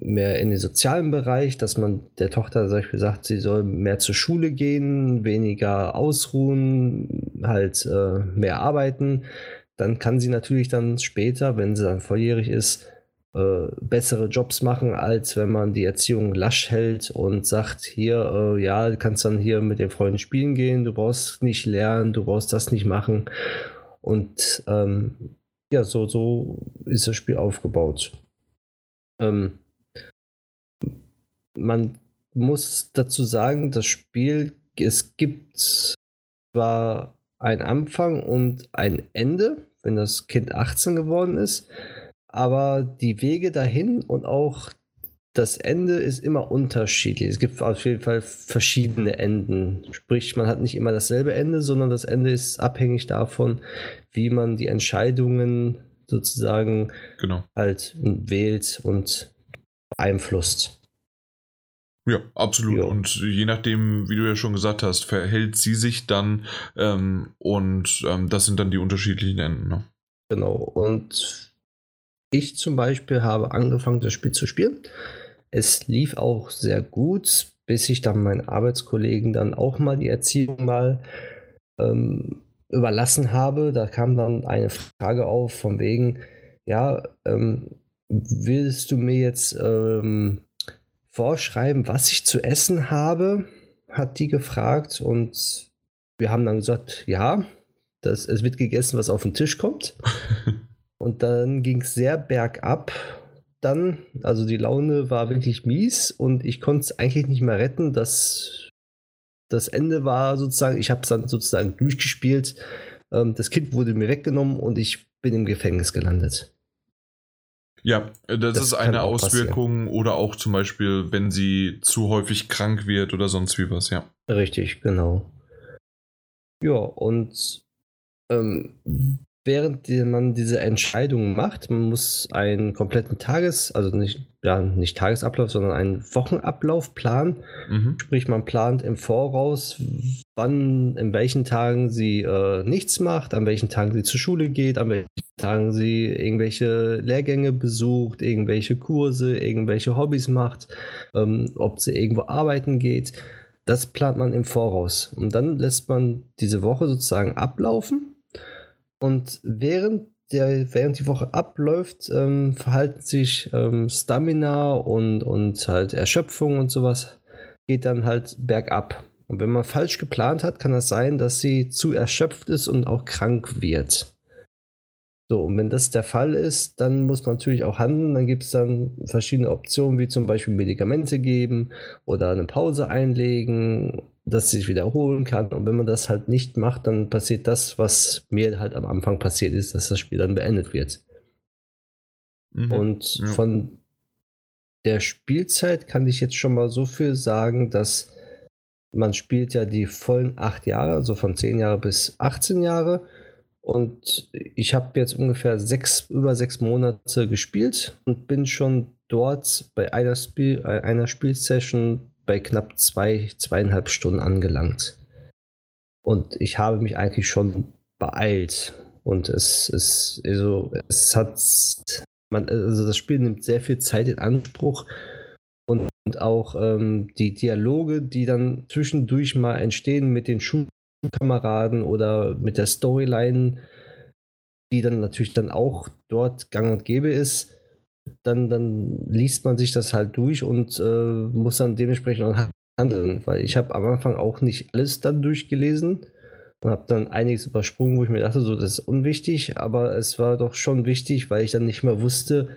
Speaker 2: mehr in den sozialen Bereich, dass man der Tochter zum Beispiel sagt, sie soll mehr zur Schule gehen, weniger ausruhen, halt äh, mehr arbeiten, dann kann sie natürlich dann später, wenn sie dann volljährig ist, äh, bessere Jobs machen, als wenn man die Erziehung lasch hält und sagt, hier, äh, ja, du kannst dann hier mit den Freunden spielen gehen, du brauchst nicht lernen, du brauchst das nicht machen. Und ähm, ja, so, so ist das Spiel aufgebaut. Ähm, man muss dazu sagen, das Spiel, es gibt zwar einen Anfang und ein Ende, wenn das Kind 18 geworden ist, aber die Wege dahin und auch das Ende ist immer unterschiedlich. Es gibt auf jeden Fall verschiedene Enden. Sprich, man hat nicht immer dasselbe Ende, sondern das Ende ist abhängig davon, wie man die Entscheidungen sozusagen
Speaker 1: genau.
Speaker 2: halt wählt und beeinflusst.
Speaker 1: Ja, absolut. Ja. Und je nachdem, wie du ja schon gesagt hast, verhält sie sich dann ähm, und ähm, das sind dann die unterschiedlichen Enden. Ne?
Speaker 2: Genau. Und ich zum Beispiel habe angefangen, das Spiel zu spielen. Es lief auch sehr gut, bis ich dann meinen Arbeitskollegen dann auch mal die Erziehung mal ähm, überlassen habe. Da kam dann eine Frage auf von wegen, ja, ähm, willst du mir jetzt ähm, vorschreiben, was ich zu essen habe? Hat die gefragt und wir haben dann gesagt, ja, das, es wird gegessen, was auf den Tisch kommt. Und dann ging es sehr bergab. Dann, also die Laune war wirklich mies und ich konnte es eigentlich nicht mehr retten. Das, das Ende war sozusagen, ich habe es dann sozusagen durchgespielt. Ähm, das Kind wurde mir weggenommen und ich bin im Gefängnis gelandet.
Speaker 1: Ja, das, das ist eine Auswirkung passieren. oder auch zum Beispiel, wenn sie zu häufig krank wird oder sonst wie was, ja.
Speaker 2: Richtig, genau. Ja, und ähm, während man diese Entscheidung macht, man muss einen kompletten Tages-, also nicht, ja, nicht Tagesablauf, sondern einen Wochenablauf planen. Mhm. Sprich, man plant im Voraus, wann, in welchen Tagen sie äh, nichts macht, an welchen Tagen sie zur Schule geht, an welchen Tagen sie irgendwelche Lehrgänge besucht, irgendwelche Kurse, irgendwelche Hobbys macht, ähm, ob sie irgendwo arbeiten geht. Das plant man im Voraus. Und dann lässt man diese Woche sozusagen ablaufen und während, der, während die Woche abläuft, ähm, verhalten sich ähm, Stamina und, und halt Erschöpfung und sowas, geht dann halt bergab. Und wenn man falsch geplant hat, kann das sein, dass sie zu erschöpft ist und auch krank wird. So, und wenn das der Fall ist, dann muss man natürlich auch handeln. Dann gibt es dann verschiedene Optionen, wie zum Beispiel Medikamente geben oder eine Pause einlegen dass sie sich wiederholen kann. Und wenn man das halt nicht macht, dann passiert das, was mir halt am Anfang passiert ist, dass das Spiel dann beendet wird. Mhm. Und ja. von der Spielzeit kann ich jetzt schon mal so viel sagen, dass man spielt ja die vollen acht Jahre, also von zehn Jahre bis 18 Jahre. Und ich habe jetzt ungefähr sechs, über sechs Monate gespielt und bin schon dort bei einer, Spiel, einer Spielsession bei knapp zwei, zweieinhalb Stunden angelangt. Und ich habe mich eigentlich schon beeilt. Und es ist, also, es hat, man, also das Spiel nimmt sehr viel Zeit in Anspruch. Und, und auch ähm, die Dialoge, die dann zwischendurch mal entstehen mit den Schulkameraden oder mit der Storyline, die dann natürlich dann auch dort gang und gäbe ist, dann, dann liest man sich das halt durch und äh, muss dann dementsprechend auch handeln. Weil ich habe am Anfang auch nicht alles dann durchgelesen und habe dann einiges übersprungen, wo ich mir dachte, so, das ist unwichtig, aber es war doch schon wichtig, weil ich dann nicht mehr wusste,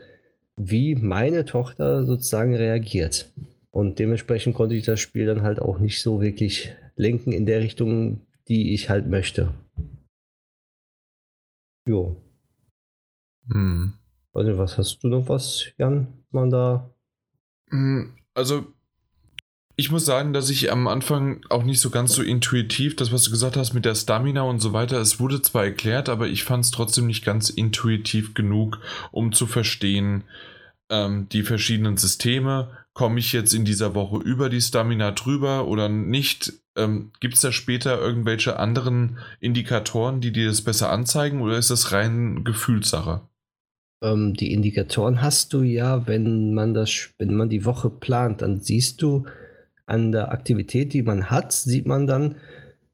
Speaker 2: wie meine Tochter sozusagen reagiert. Und dementsprechend konnte ich das Spiel dann halt auch nicht so wirklich lenken in der Richtung, die ich halt möchte. Jo. Hm. Also, was hast du noch was, Jan, man da?
Speaker 1: Hm, also, ich muss sagen, dass ich am Anfang auch nicht so ganz so intuitiv, das, was du gesagt hast mit der Stamina und so weiter, es wurde zwar erklärt, aber ich fand es trotzdem nicht ganz intuitiv genug, um zu verstehen, ähm, die verschiedenen Systeme. Komme ich jetzt in dieser Woche über die Stamina drüber oder nicht? Ähm, Gibt es da später irgendwelche anderen Indikatoren, die dir das besser anzeigen oder ist das rein Gefühlssache?
Speaker 2: Ähm, die Indikatoren hast du ja, wenn man das, wenn man die Woche plant, dann siehst du an der Aktivität, die man hat, sieht man dann,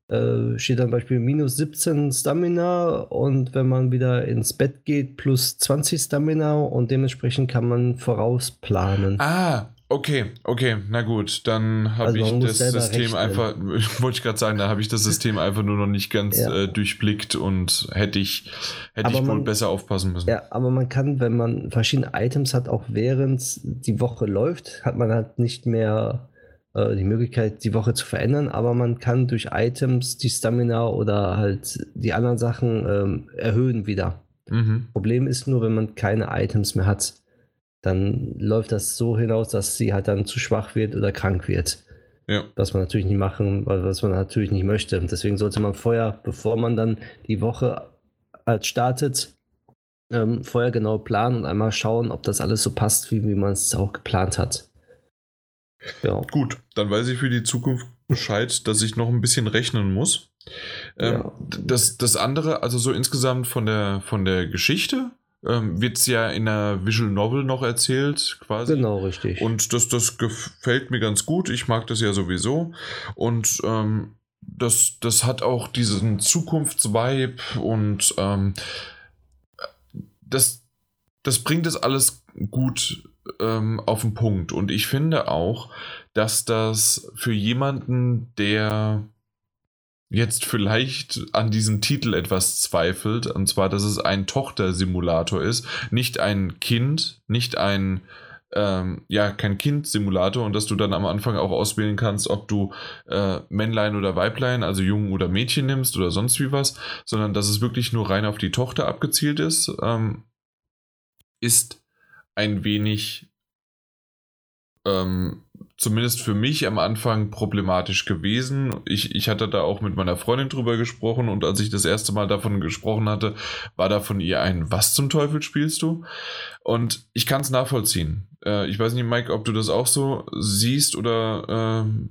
Speaker 2: äh, steht dann Beispiel minus 17 Stamina und wenn man wieder ins Bett geht, plus 20 Stamina und dementsprechend kann man vorausplanen.
Speaker 1: Ah, Okay, okay, na gut, dann habe also ich das System einfach, wollte ich gerade sagen, da habe ich das System einfach nur noch nicht ganz ja. äh, durchblickt und hätte ich, hätte ich wohl besser aufpassen müssen.
Speaker 2: Ja, aber man kann, wenn man verschiedene Items hat, auch während die Woche läuft, hat man halt nicht mehr äh, die Möglichkeit, die Woche zu verändern, aber man kann durch Items die Stamina oder halt die anderen Sachen ähm, erhöhen wieder. Mhm. Problem ist nur, wenn man keine Items mehr hat dann läuft das so hinaus, dass sie halt dann zu schwach wird oder krank wird. Ja. Was man natürlich nicht machen, was man natürlich nicht möchte. Deswegen sollte man vorher, bevor man dann die Woche halt startet, ähm, vorher genau planen und einmal schauen, ob das alles so passt, wie, wie man es auch geplant hat.
Speaker 1: Ja. Gut, dann weiß ich für die Zukunft Bescheid, dass ich noch ein bisschen rechnen muss. Ähm, ja. das, das andere, also so insgesamt von der, von der Geschichte, ähm, wird es ja in der Visual Novel noch erzählt, quasi.
Speaker 2: Genau, richtig.
Speaker 1: Und das, das gefällt mir ganz gut. Ich mag das ja sowieso. Und ähm, das, das hat auch diesen Zukunftsvibe und ähm, das, das bringt es alles gut ähm, auf den Punkt. Und ich finde auch, dass das für jemanden, der jetzt vielleicht an diesem Titel etwas zweifelt, und zwar, dass es ein Tochter-Simulator ist, nicht ein Kind, nicht ein ähm, ja, kein Kind-Simulator und dass du dann am Anfang auch auswählen kannst, ob du äh, Männlein oder Weiblein, also Jungen oder Mädchen nimmst oder sonst wie was, sondern dass es wirklich nur rein auf die Tochter abgezielt ist, ähm, ist ein wenig ähm, zumindest für mich am Anfang problematisch gewesen. Ich, ich hatte da auch mit meiner Freundin drüber gesprochen und als ich das erste Mal davon gesprochen hatte, war da von ihr ein, was zum Teufel spielst du? Und ich kann es nachvollziehen. Äh, ich weiß nicht, Mike, ob du das auch so siehst oder äh,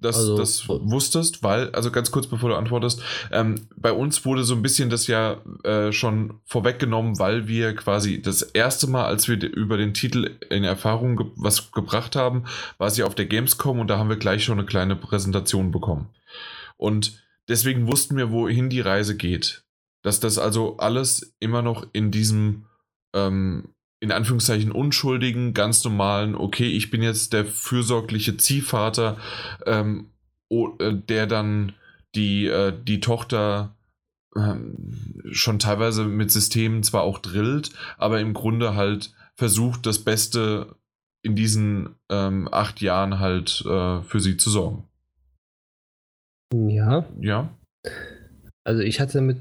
Speaker 1: das, also, das wusstest, weil, also ganz kurz bevor du antwortest, ähm, bei uns wurde so ein bisschen das ja äh, schon vorweggenommen, weil wir quasi das erste Mal, als wir über den Titel in Erfahrung ge was gebracht haben, war sie auf der Gamescom und da haben wir gleich schon eine kleine Präsentation bekommen. Und deswegen wussten wir, wohin die Reise geht. Dass das also alles immer noch in diesem ähm, in Anführungszeichen unschuldigen, ganz normalen, okay, ich bin jetzt der fürsorgliche Ziehvater, ähm, äh, der dann die, äh, die Tochter ähm, schon teilweise mit Systemen zwar auch drillt, aber im Grunde halt versucht, das Beste in diesen ähm, acht Jahren halt äh, für sie zu sorgen.
Speaker 2: Ja.
Speaker 1: Ja.
Speaker 2: Also ich hatte damit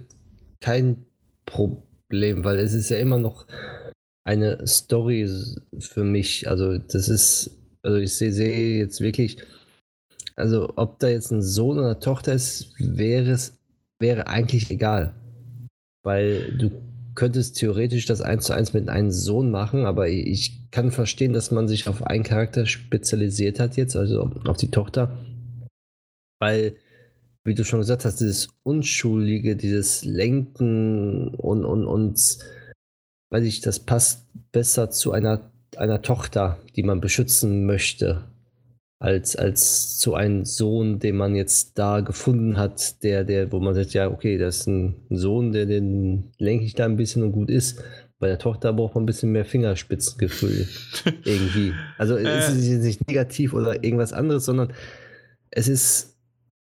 Speaker 2: kein Problem, weil es ist ja immer noch eine Story für mich. Also das ist, also ich sehe seh jetzt wirklich, also ob da jetzt ein Sohn oder eine Tochter ist, wäre es, wäre eigentlich egal. Weil du könntest theoretisch das eins zu eins mit einem Sohn machen, aber ich kann verstehen, dass man sich auf einen Charakter spezialisiert hat jetzt, also auf die Tochter. Weil, wie du schon gesagt hast, dieses Unschuldige, dieses Lenken und, und, und weiß ich, das passt besser zu einer, einer Tochter, die man beschützen möchte, als, als zu einem Sohn, den man jetzt da gefunden hat, der, der, wo man sagt, ja, okay, das ist ein Sohn, der den lenke ich da ein bisschen und gut ist. Bei der Tochter braucht man ein bisschen mehr Fingerspitzengefühl. irgendwie. Also es ist nicht negativ oder irgendwas anderes, sondern es ist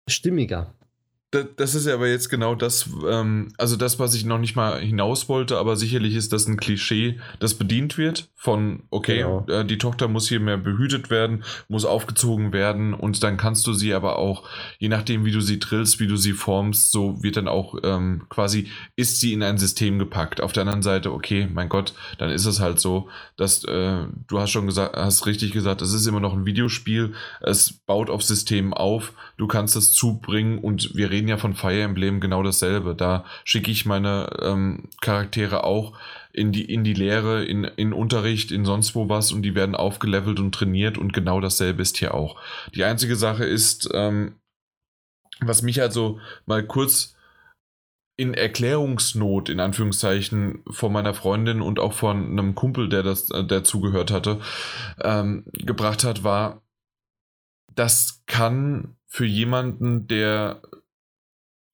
Speaker 2: stimmiger
Speaker 1: das ist ja aber jetzt genau das, ähm, also das, was ich noch nicht mal hinaus wollte, aber sicherlich ist das ein Klischee, das bedient wird von, okay, genau. äh, die Tochter muss hier mehr behütet werden, muss aufgezogen werden und dann kannst du sie aber auch, je nachdem, wie du sie drillst, wie du sie formst, so wird dann auch ähm, quasi, ist sie in ein System gepackt. Auf der anderen Seite, okay, mein Gott, dann ist es halt so, dass äh, du hast schon gesagt, hast richtig gesagt, es ist immer noch ein Videospiel, es baut auf Systemen auf, du kannst es zubringen und wir reden ja von Fire Emblem genau dasselbe. Da schicke ich meine ähm, Charaktere auch in die, in die Lehre, in, in Unterricht, in sonst wo was und die werden aufgelevelt und trainiert und genau dasselbe ist hier auch. Die einzige Sache ist, ähm, was mich also mal kurz in Erklärungsnot, in Anführungszeichen, von meiner Freundin und auch von einem Kumpel, der das, äh, der zugehört hatte, ähm, gebracht hat, war, das kann für jemanden, der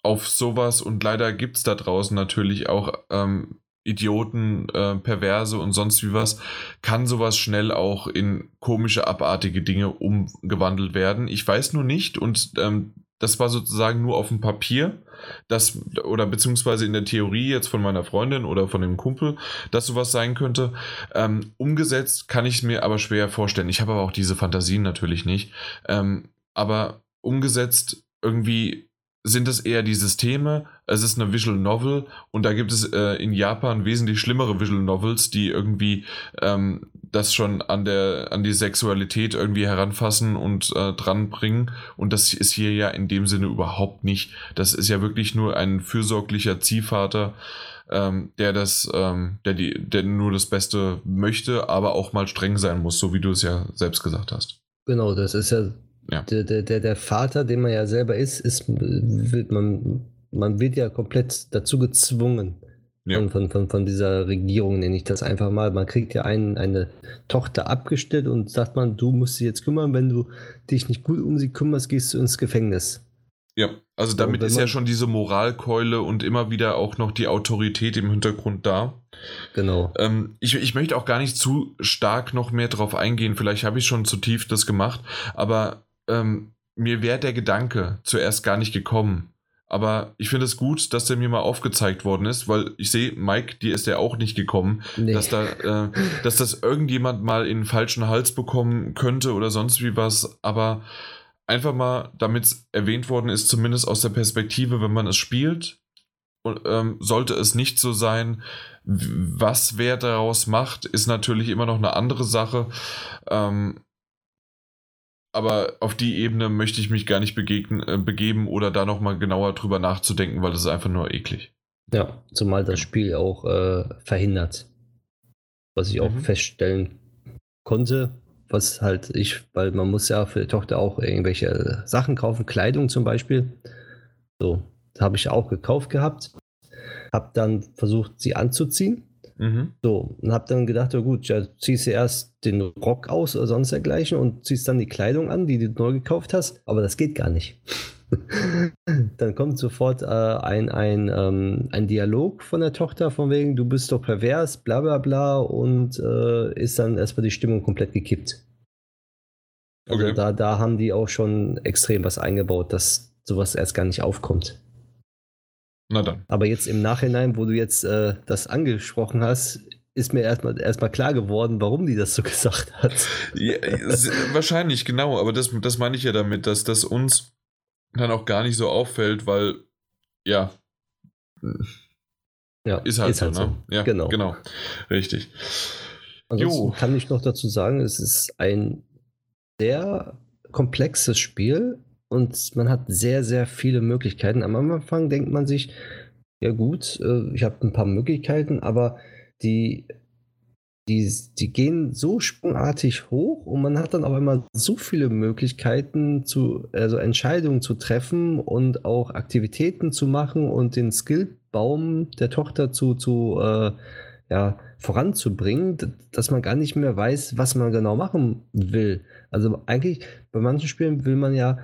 Speaker 1: auf sowas und leider gibt es da draußen natürlich auch ähm, Idioten, äh, Perverse und sonst wie was, kann sowas schnell auch in komische, abartige Dinge umgewandelt werden. Ich weiß nur nicht und ähm, das war sozusagen nur auf dem Papier, das oder beziehungsweise in der Theorie jetzt von meiner Freundin oder von dem Kumpel, dass sowas sein könnte. Ähm, umgesetzt kann ich es mir aber schwer vorstellen. Ich habe aber auch diese Fantasien natürlich nicht. Ähm, aber umgesetzt irgendwie sind es eher die Systeme. Es ist eine Visual Novel und da gibt es äh, in Japan wesentlich schlimmere Visual Novels, die irgendwie ähm, das schon an der an die Sexualität irgendwie heranfassen und äh, dranbringen. Und das ist hier ja in dem Sinne überhaupt nicht. Das ist ja wirklich nur ein fürsorglicher Ziehvater. Ähm, der das, ähm, der die, der nur das Beste möchte, aber auch mal streng sein muss, so wie du es ja selbst gesagt hast.
Speaker 2: Genau, das ist ja ja. Der, der, der Vater, den man ja selber ist, ist wird man, man wird ja komplett dazu gezwungen. Ja. Von, von, von, dieser Regierung nenne ich das einfach mal. Man kriegt ja einen, eine Tochter abgestellt und sagt man, du musst sie jetzt kümmern, wenn du dich nicht gut um sie kümmerst, gehst du ins Gefängnis.
Speaker 1: Ja, also damit ist ja schon diese Moralkeule und immer wieder auch noch die Autorität im Hintergrund da.
Speaker 2: Genau.
Speaker 1: Ähm, ich, ich möchte auch gar nicht zu stark noch mehr drauf eingehen. Vielleicht habe ich schon zu tief das gemacht, aber ähm, mir wäre der Gedanke zuerst gar nicht gekommen. Aber ich finde es gut, dass der mir mal aufgezeigt worden ist, weil ich sehe, Mike, dir ist der auch nicht gekommen, nee. dass da, äh, dass das irgendjemand mal in den falschen Hals bekommen könnte oder sonst wie was. Aber einfach mal, damit es erwähnt worden ist, zumindest aus der Perspektive, wenn man es spielt, und, ähm, sollte es nicht so sein, was wer daraus macht, ist natürlich immer noch eine andere Sache. Ähm, aber auf die Ebene möchte ich mich gar nicht begegnen, äh, begeben oder da nochmal genauer drüber nachzudenken, weil das ist einfach nur eklig.
Speaker 2: Ja, zumal das Spiel auch äh, verhindert. Was ich auch mhm. feststellen konnte, was halt ich, weil man muss ja für die Tochter auch irgendwelche Sachen kaufen, Kleidung zum Beispiel. So, habe ich auch gekauft gehabt. Habe dann versucht, sie anzuziehen Mhm. So, und hab dann gedacht, ja gut, ja, ziehst du erst den Rock aus oder sonst dergleichen und ziehst dann die Kleidung an, die du neu gekauft hast, aber das geht gar nicht. dann kommt sofort äh, ein, ein, ähm, ein Dialog von der Tochter, von wegen, du bist doch pervers, bla bla bla, und äh, ist dann erstmal die Stimmung komplett gekippt. Also okay. da, da haben die auch schon extrem was eingebaut, dass sowas erst gar nicht aufkommt.
Speaker 1: Na dann.
Speaker 2: Aber jetzt im Nachhinein, wo du jetzt äh, das angesprochen hast, ist mir erstmal erstmal klar geworden, warum die das so gesagt hat.
Speaker 1: Ja, wahrscheinlich, genau, aber das, das meine ich ja damit, dass das uns dann auch gar nicht so auffällt, weil, ja.
Speaker 2: Ja, ist halt, ist so, halt ne?
Speaker 1: Ja, genau. genau. Richtig.
Speaker 2: Ansonsten jo. kann ich noch dazu sagen, es ist ein sehr komplexes Spiel, und man hat sehr, sehr viele Möglichkeiten. Am Anfang denkt man sich, ja gut, äh, ich habe ein paar Möglichkeiten, aber die, die, die gehen so sprungartig hoch und man hat dann auch immer so viele Möglichkeiten, zu, also Entscheidungen zu treffen und auch Aktivitäten zu machen und den Skillbaum der Tochter zu, zu äh, ja, voranzubringen, dass man gar nicht mehr weiß, was man genau machen will. Also eigentlich bei manchen Spielen will man ja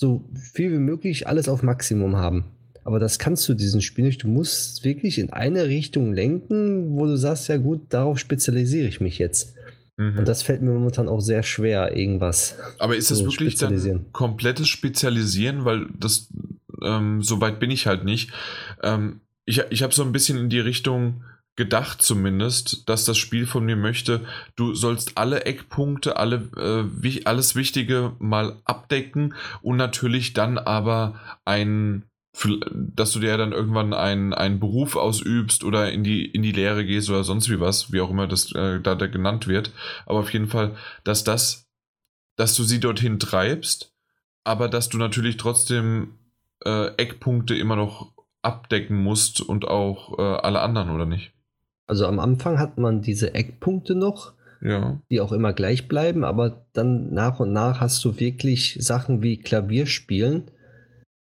Speaker 2: so viel wie möglich alles auf Maximum haben. Aber das kannst du diesen Spiel nicht. Du musst wirklich in eine Richtung lenken, wo du sagst, ja gut, darauf spezialisiere ich mich jetzt. Mhm. Und das fällt mir momentan auch sehr schwer, irgendwas.
Speaker 1: Aber ist das wirklich dann komplettes Spezialisieren? Weil das, ähm, so weit bin ich halt nicht. Ähm, ich ich habe so ein bisschen in die Richtung gedacht zumindest, dass das Spiel von mir möchte, du sollst alle Eckpunkte, alle, äh, alles Wichtige mal abdecken und natürlich dann aber ein dass du dir dann irgendwann einen, einen Beruf ausübst oder in die, in die Lehre gehst oder sonst wie was, wie auch immer das äh, da, da genannt wird. Aber auf jeden Fall, dass das, dass du sie dorthin treibst, aber dass du natürlich trotzdem äh, Eckpunkte immer noch abdecken musst und auch äh, alle anderen, oder nicht?
Speaker 2: Also am Anfang hat man diese Eckpunkte noch, ja. die auch immer gleich bleiben, aber dann nach und nach hast du wirklich Sachen wie Klavierspielen,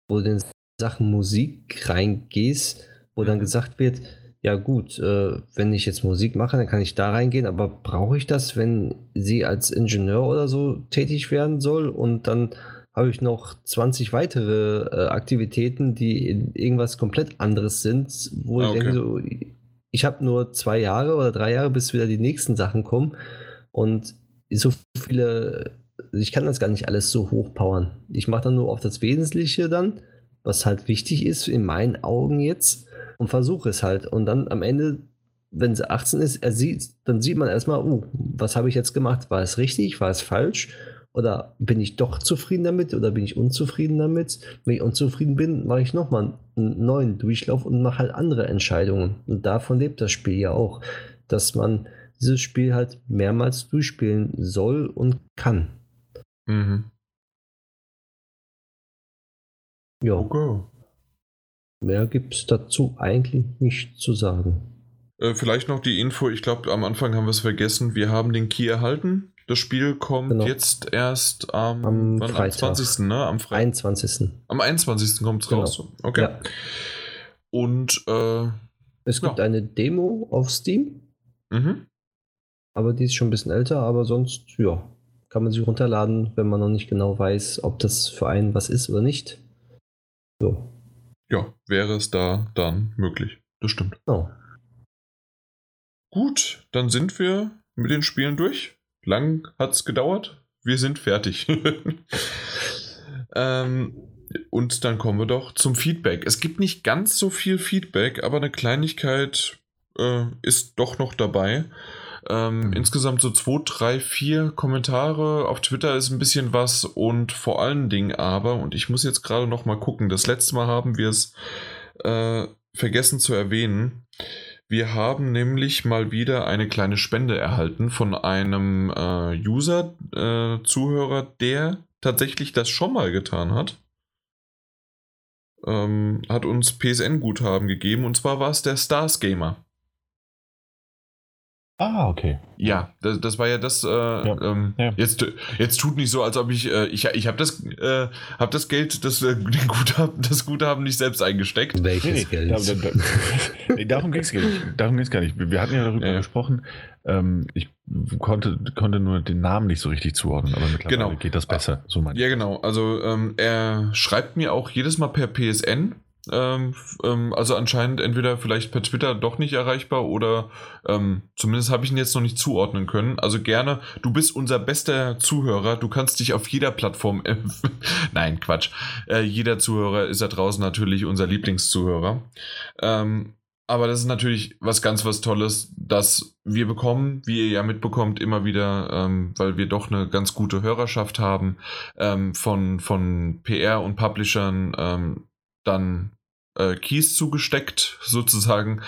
Speaker 2: wo du in Sachen Musik reingehst, wo dann mhm. gesagt wird, ja gut, äh, wenn ich jetzt Musik mache, dann kann ich da reingehen, aber brauche ich das, wenn sie als Ingenieur oder so tätig werden soll und dann habe ich noch 20 weitere äh, Aktivitäten, die irgendwas komplett anderes sind, wo ah, okay. ich denke so, ich habe nur zwei Jahre oder drei Jahre, bis wieder die nächsten Sachen kommen. Und so viele, ich kann das gar nicht alles so hochpowern. Ich mache dann nur auf das Wesentliche dann, was halt wichtig ist in meinen Augen jetzt und versuche es halt. Und dann am Ende, wenn sie 18 ist, sieht, dann sieht man erstmal, uh, was habe ich jetzt gemacht? War es richtig? War es falsch? Oder bin ich doch zufrieden damit oder bin ich unzufrieden damit? Wenn ich unzufrieden bin, mache ich nochmal einen neuen Durchlauf und mache halt andere Entscheidungen. Und davon lebt das Spiel ja auch, dass man dieses Spiel halt mehrmals durchspielen soll und kann. Mhm. Ja. Okay. Mehr gibt es dazu eigentlich nicht zu sagen.
Speaker 1: Äh, vielleicht noch die Info, ich glaube, am Anfang haben wir es vergessen. Wir haben den Key erhalten. Das Spiel kommt genau. jetzt erst am,
Speaker 2: am, wann,
Speaker 1: am 20. Ne? Am
Speaker 2: Freitag. 21.
Speaker 1: Am 21. kommt es genau. raus. Okay. Ja. Und äh,
Speaker 2: es gibt ja. eine Demo auf Steam. Mhm. Aber die ist schon ein bisschen älter, aber sonst, ja, kann man sie runterladen, wenn man noch nicht genau weiß, ob das für einen was ist oder nicht. So.
Speaker 1: Ja, wäre es da dann möglich. Das stimmt.
Speaker 2: Oh.
Speaker 1: Gut, dann sind wir mit den Spielen durch lang hat es gedauert. Wir sind fertig. ähm, und dann kommen wir doch zum Feedback. Es gibt nicht ganz so viel Feedback, aber eine Kleinigkeit äh, ist doch noch dabei. Ähm, mhm. Insgesamt so zwei, drei, vier Kommentare. Auf Twitter ist ein bisschen was und vor allen Dingen aber, und ich muss jetzt gerade noch mal gucken, das letzte Mal haben wir es äh, vergessen zu erwähnen. Wir haben nämlich mal wieder eine kleine Spende erhalten von einem äh, User, äh, Zuhörer, der tatsächlich das schon mal getan hat. Ähm, hat uns PSN-Guthaben gegeben und zwar war es der Stars Gamer.
Speaker 3: Ah, okay.
Speaker 1: Ja, das, das war ja das. Äh, ja. Ähm, ja. Jetzt, jetzt tut nicht so, als ob ich. Äh, ich ich habe das, äh, hab das Geld, das, äh, Guthaben, das Guthaben nicht selbst eingesteckt.
Speaker 2: Welches nee, Geld? Da,
Speaker 3: da, da, darum ging es gar nicht. Darum ging's gar nicht. Wir hatten ja darüber ja. gesprochen. Ähm, ich konnte, konnte nur den Namen nicht so richtig zuordnen, aber mittlerweile genau. geht das besser. So
Speaker 1: ja, genau. Also ähm, er schreibt mir auch jedes Mal per PSN ähm, ähm, also anscheinend entweder vielleicht per Twitter doch nicht erreichbar oder ähm, zumindest habe ich ihn jetzt noch nicht zuordnen können. Also gerne, du bist unser bester Zuhörer. Du kannst dich auf jeder Plattform. Nein, Quatsch. Äh, jeder Zuhörer ist da draußen natürlich unser Lieblingszuhörer. Ähm, aber das ist natürlich was ganz was Tolles, dass wir bekommen, wie ihr ja mitbekommt, immer wieder, ähm, weil wir doch eine ganz gute Hörerschaft haben, ähm, von, von PR und Publishern dann äh, Keys zugesteckt, sozusagen,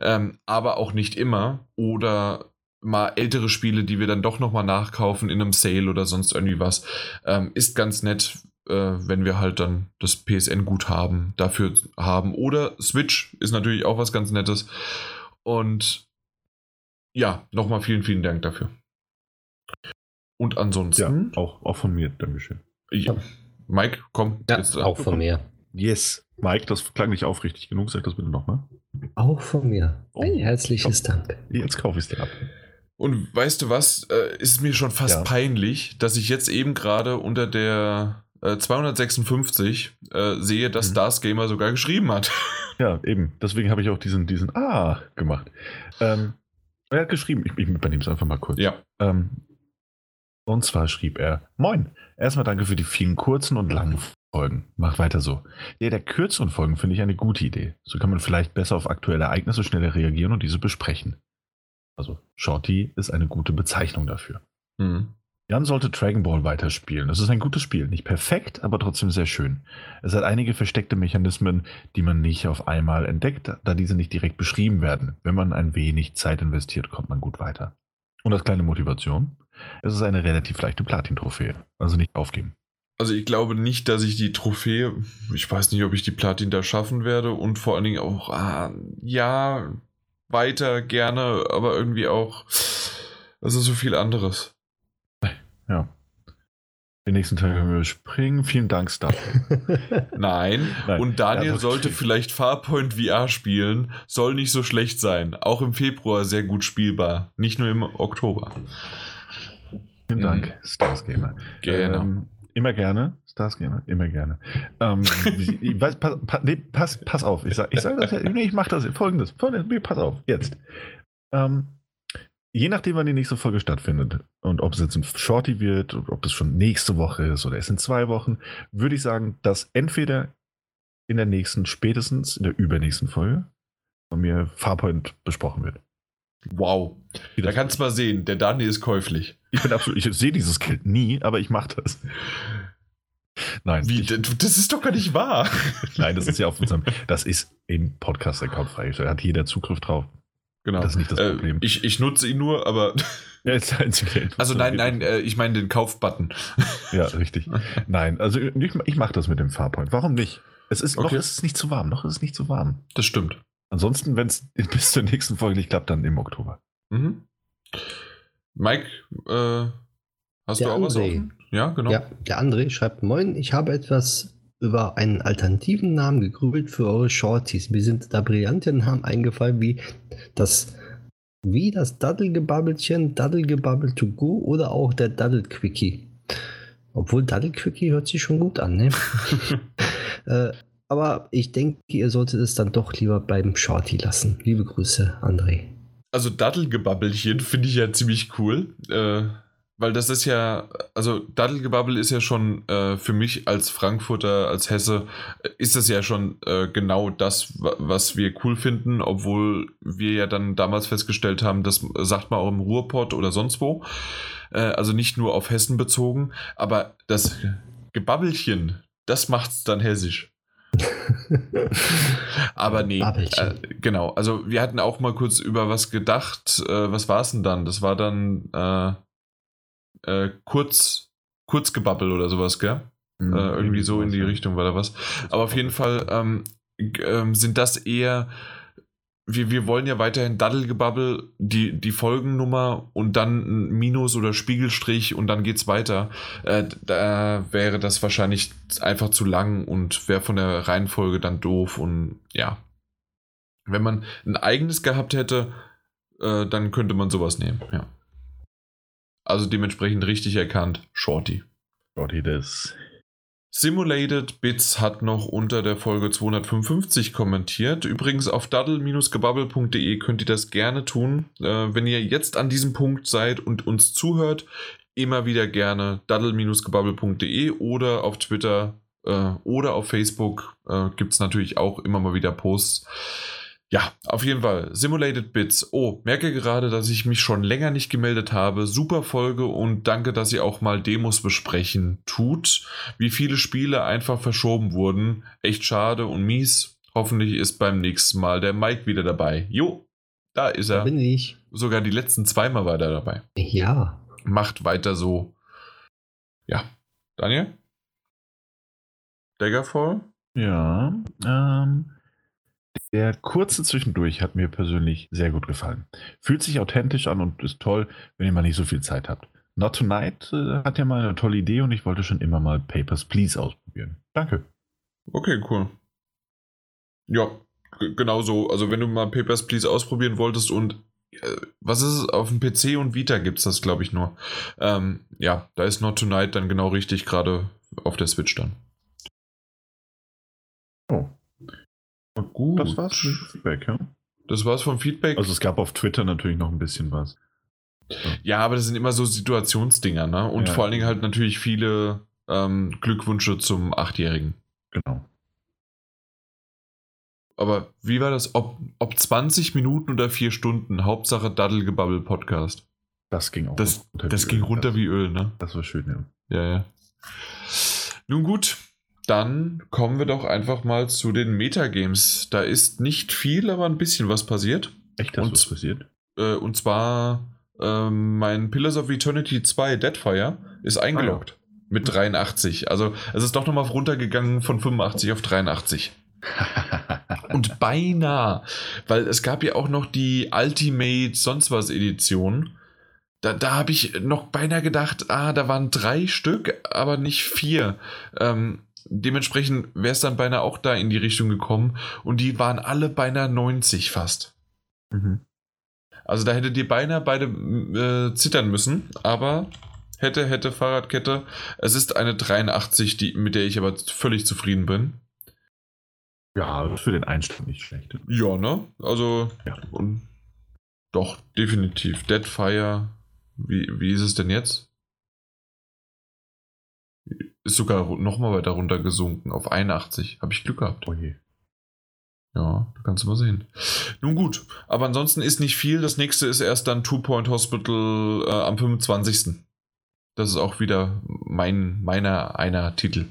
Speaker 1: ähm, aber auch nicht immer. Oder mal ältere Spiele, die wir dann doch nochmal nachkaufen in einem Sale oder sonst irgendwie was. Ähm, ist ganz nett, äh, wenn wir halt dann das PSN-Guthaben dafür haben. Oder Switch ist natürlich auch was ganz Nettes. Und ja, nochmal vielen, vielen Dank dafür. Und ansonsten.
Speaker 3: Ja, auch, auch von mir, Dankeschön.
Speaker 1: Ja. Mike, komm.
Speaker 2: Ja, auch von mir.
Speaker 3: Yes. Mike, das klang nicht aufrichtig genug. Sag das bitte nochmal.
Speaker 2: Auch von mir. Ein oh, herzliches komm. Dank.
Speaker 3: Jetzt kaufe ich es dir ab.
Speaker 1: Und weißt du was? Äh, ist mir schon fast ja. peinlich, dass ich jetzt eben gerade unter der äh, 256 äh, sehe, dass
Speaker 3: Mhm.
Speaker 1: Stars Gamer sogar geschrieben hat.
Speaker 3: Ja, eben. Deswegen habe ich auch diesen, diesen Ah gemacht. Ähm, er hat geschrieben, ich, ich übernehme es einfach mal kurz.
Speaker 1: ja.
Speaker 3: Ähm, und zwar schrieb er: Moin, erstmal danke für die vielen kurzen und langen Folgen. Macht weiter so. Der der kürzeren Folgen finde ich eine gute Idee. So kann man vielleicht besser auf aktuelle Ereignisse schneller reagieren und diese besprechen. Also, Shorty ist eine gute Bezeichnung dafür.
Speaker 1: Hm.
Speaker 3: Jan sollte Dragon Ball weiterspielen. Es ist ein gutes Spiel. Nicht perfekt, aber trotzdem sehr schön. Es hat einige versteckte Mechanismen, die man nicht auf einmal entdeckt, da diese nicht direkt beschrieben werden. Wenn man ein wenig Zeit investiert, kommt man gut weiter. Und als kleine Motivation, es ist eine relativ leichte Platin-Trophäe. Also nicht aufgeben.
Speaker 1: Also ich glaube nicht, dass ich die Trophäe, ich weiß nicht, ob ich die Platin da schaffen werde und vor allen Dingen auch, ah, ja, weiter gerne, aber irgendwie auch, also so viel anderes.
Speaker 3: Ja. Den nächsten Teil können wir springen. Vielen Dank, Star.
Speaker 1: Nein.
Speaker 3: Nein.
Speaker 1: Und Daniel
Speaker 3: Ja,
Speaker 1: sollte
Speaker 3: stimmt.
Speaker 1: vielleicht Farpoint VR spielen. Soll nicht so schlecht sein. Auch im Februar sehr gut spielbar. Nicht nur im Oktober.
Speaker 3: Vielen
Speaker 1: Mhm.
Speaker 3: Dank, Stars Gamer.
Speaker 1: Genau.
Speaker 3: Ähm, immer gerne. Stars Gamer, immer gerne. Ähm, ich weiß, pass, pass, nee, pass, pass auf. Ich sage ich sag das ja. Nee, ich mache das. Folgendes. Folgendes. Nee, pass auf. Jetzt. Ähm, je nachdem, wann die nächste Folge stattfindet und ob es jetzt ein Shorty wird, oder ob es schon nächste Woche ist oder erst in zwei Wochen, würde ich sagen, dass entweder in der nächsten, spätestens in der übernächsten Folge von mir Farpoint besprochen wird.
Speaker 1: Wow. Da kannst du mal sehen, der Daniel ist käuflich.
Speaker 3: Ich bin absolut, ich sehe dieses Geld nie, aber ich mache das. Nein,
Speaker 1: Wie,
Speaker 3: ich,
Speaker 1: das ist doch gar nicht wahr.
Speaker 3: nein, das ist ja auf unserem, das ist im Podcast-Account freigestellt. Da hat jeder Zugriff drauf.
Speaker 1: Genau.
Speaker 3: Das ist nicht das
Speaker 1: Äh,
Speaker 3: Problem.
Speaker 1: ich, ich nutze ihn nur, aber.
Speaker 3: Ja, ist einzige.
Speaker 1: Also nein, nein, äh, ich meine den Kaufbutton.
Speaker 3: Ja, richtig. Nein, also ich, ich mache das mit dem Farpoint. Warum nicht? Es ist, Noch
Speaker 1: Okay.
Speaker 3: ist es nicht zu warm. Noch ist es nicht zu warm.
Speaker 1: Das stimmt.
Speaker 3: Ansonsten, wenn es bis zur nächsten Folge nicht klappt, dann im Oktober.
Speaker 1: Mhm. Mike, äh, hast
Speaker 2: Der
Speaker 1: du auch was
Speaker 2: André.
Speaker 1: offen? Ja, genau.
Speaker 2: Ja, der André schreibt: Moin, ich habe etwas über einen alternativen Namen gegrübelt für eure Shorties. Mir sind da brillante Namen eingefallen, wie das, wie das Daddelgebabbelchen, Daddelgebabbel to go oder auch der Daddelquickie. Obwohl Daddelquickie hört sich schon gut an, ne? äh, aber ich denke, ihr solltet es dann doch lieber beim Shorty lassen. Liebe Grüße, André.
Speaker 1: Also Daddelgebabbelchen finde ich ja ziemlich cool, äh, weil das ist ja, also Daddelgebabbel ist ja schon äh, für mich als Frankfurter, als Hesse, äh, ist das ja schon äh, genau das, wa- was wir cool finden, obwohl wir ja dann damals festgestellt haben, das sagt man auch im Ruhrpott oder sonst wo, äh, also nicht nur auf Hessen bezogen, aber das Gebabbelchen, das macht's dann hessisch. Aber nee, äh, genau. Also wir hatten auch mal kurz über was gedacht. Äh, was war es denn dann? Das war dann äh, äh, kurz, Kurzgebabbel oder sowas, gell?
Speaker 3: Mhm.
Speaker 1: Irgendwie so in die Richtung war da was. Aber auf jeden Fall ähm, ähm, sind das eher. Wir, wir wollen ja weiterhin Daddelgebabbel, die, die Folgennummer und dann ein Minus oder Spiegelstrich und dann geht's weiter. Äh, da wäre das wahrscheinlich einfach zu lang und wäre von der Reihenfolge dann doof und ja. Wenn man ein eigenes gehabt hätte, äh, dann könnte man sowas nehmen, ja. Also dementsprechend richtig erkannt, Shorty.
Speaker 3: Shorty das.
Speaker 1: Simulated Bits hat noch unter der Folge 255 kommentiert. Übrigens auf daddle-gebabbel.de könnt ihr das gerne tun. Äh, wenn ihr jetzt an diesem Punkt seid und uns zuhört, immer wieder gerne daddle-gebabbel.de oder auf Twitter äh, oder auf Facebook äh, gibt es natürlich auch immer mal wieder Posts. Ja, auf jeden Fall. Simulated Bits. Oh, merke gerade, dass ich mich schon länger nicht gemeldet habe. Super Folge und danke, dass ihr auch mal Demos besprechen tut. Wie viele Spiele einfach verschoben wurden. Echt schade und mies. Hoffentlich ist beim nächsten Mal der Mike wieder dabei. Jo, da ist
Speaker 2: Da
Speaker 1: er.
Speaker 2: bin ich.
Speaker 1: Sogar die letzten zweimal war er dabei.
Speaker 2: Ja.
Speaker 1: Macht weiter so. Ja. Daniel? Daggerfall?
Speaker 3: Ja, ähm, der kurze Zwischendurch hat mir persönlich sehr gut gefallen. Fühlt sich authentisch an und ist toll, wenn ihr mal nicht so viel Zeit habt. Not Tonight äh, hat ja mal eine tolle Idee und ich wollte schon immer mal Papers, Please ausprobieren. Danke.
Speaker 1: Okay, cool. Ja, genau so. Also wenn du mal Papers, Please ausprobieren wolltest und äh, was ist es? Auf dem PC und Vita gibt es das, glaube ich, nur. Ähm, ja, da ist Not Tonight dann genau richtig, gerade auf der Switch dann.
Speaker 3: Oh.
Speaker 1: Gut.
Speaker 3: Das war's mit Feedback, ja.
Speaker 1: Das war's vom Feedback.
Speaker 3: Also es gab auf Twitter natürlich noch ein bisschen was.
Speaker 1: ja, aber das sind immer so Situationsdinger, ne? Und
Speaker 3: Ja.
Speaker 1: vor allen Dingen halt natürlich viele ähm, Glückwünsche zum Achtjährigen.
Speaker 3: Genau.
Speaker 1: Aber wie war das? Ob, ob 20 Minuten oder 4 Stunden? Hauptsache Daddelgebabbel Podcast.
Speaker 3: Das ging auch
Speaker 1: Das,
Speaker 3: runter
Speaker 1: das
Speaker 3: wie
Speaker 1: ging
Speaker 3: Öl.
Speaker 1: runter wie Öl, ne?
Speaker 3: Das war schön, ja.
Speaker 1: Ja, ja. Nun gut, dann kommen wir doch einfach mal zu den Metagames. Da ist nicht viel, aber ein bisschen was passiert.
Speaker 3: Echt, das
Speaker 1: Und-
Speaker 3: was passiert?
Speaker 1: Äh, und zwar ähm, mein Pillars of Eternity 2 Deadfire ist eingeloggt mit 83. Also es ist doch nochmal runtergegangen von 85 auf 83. Und beinahe, weil es gab ja auch noch die Ultimate sonst was Edition. Da, da habe ich noch beinahe gedacht, ah, da waren drei Stück, aber nicht vier. Ähm, dementsprechend wäre es dann beinahe auch da in die Richtung gekommen. Und die waren alle beinahe 90 fast.
Speaker 3: mhm.
Speaker 1: Also da hättet ihr beinahe beide äh, zittern müssen, aber hätte, hätte Fahrradkette. Es ist eine 83, die, mit der ich aber völlig zufrieden bin.
Speaker 3: Ja, für den Einstieg nicht schlecht.
Speaker 1: Ja, ne? Also,
Speaker 3: Ja.
Speaker 1: doch, definitiv. Deadfire, wie, wie ist es denn jetzt? Ist sogar nochmal weiter runtergesunken auf 81. Habe ich Glück gehabt.
Speaker 3: Oh je.
Speaker 1: Ja, da kannst du mal sehen. Nun gut, aber ansonsten ist nicht viel. Das nächste ist erst dann Two Point Hospital äh, am 25. Das ist auch wieder mein, meiner, einer Titel.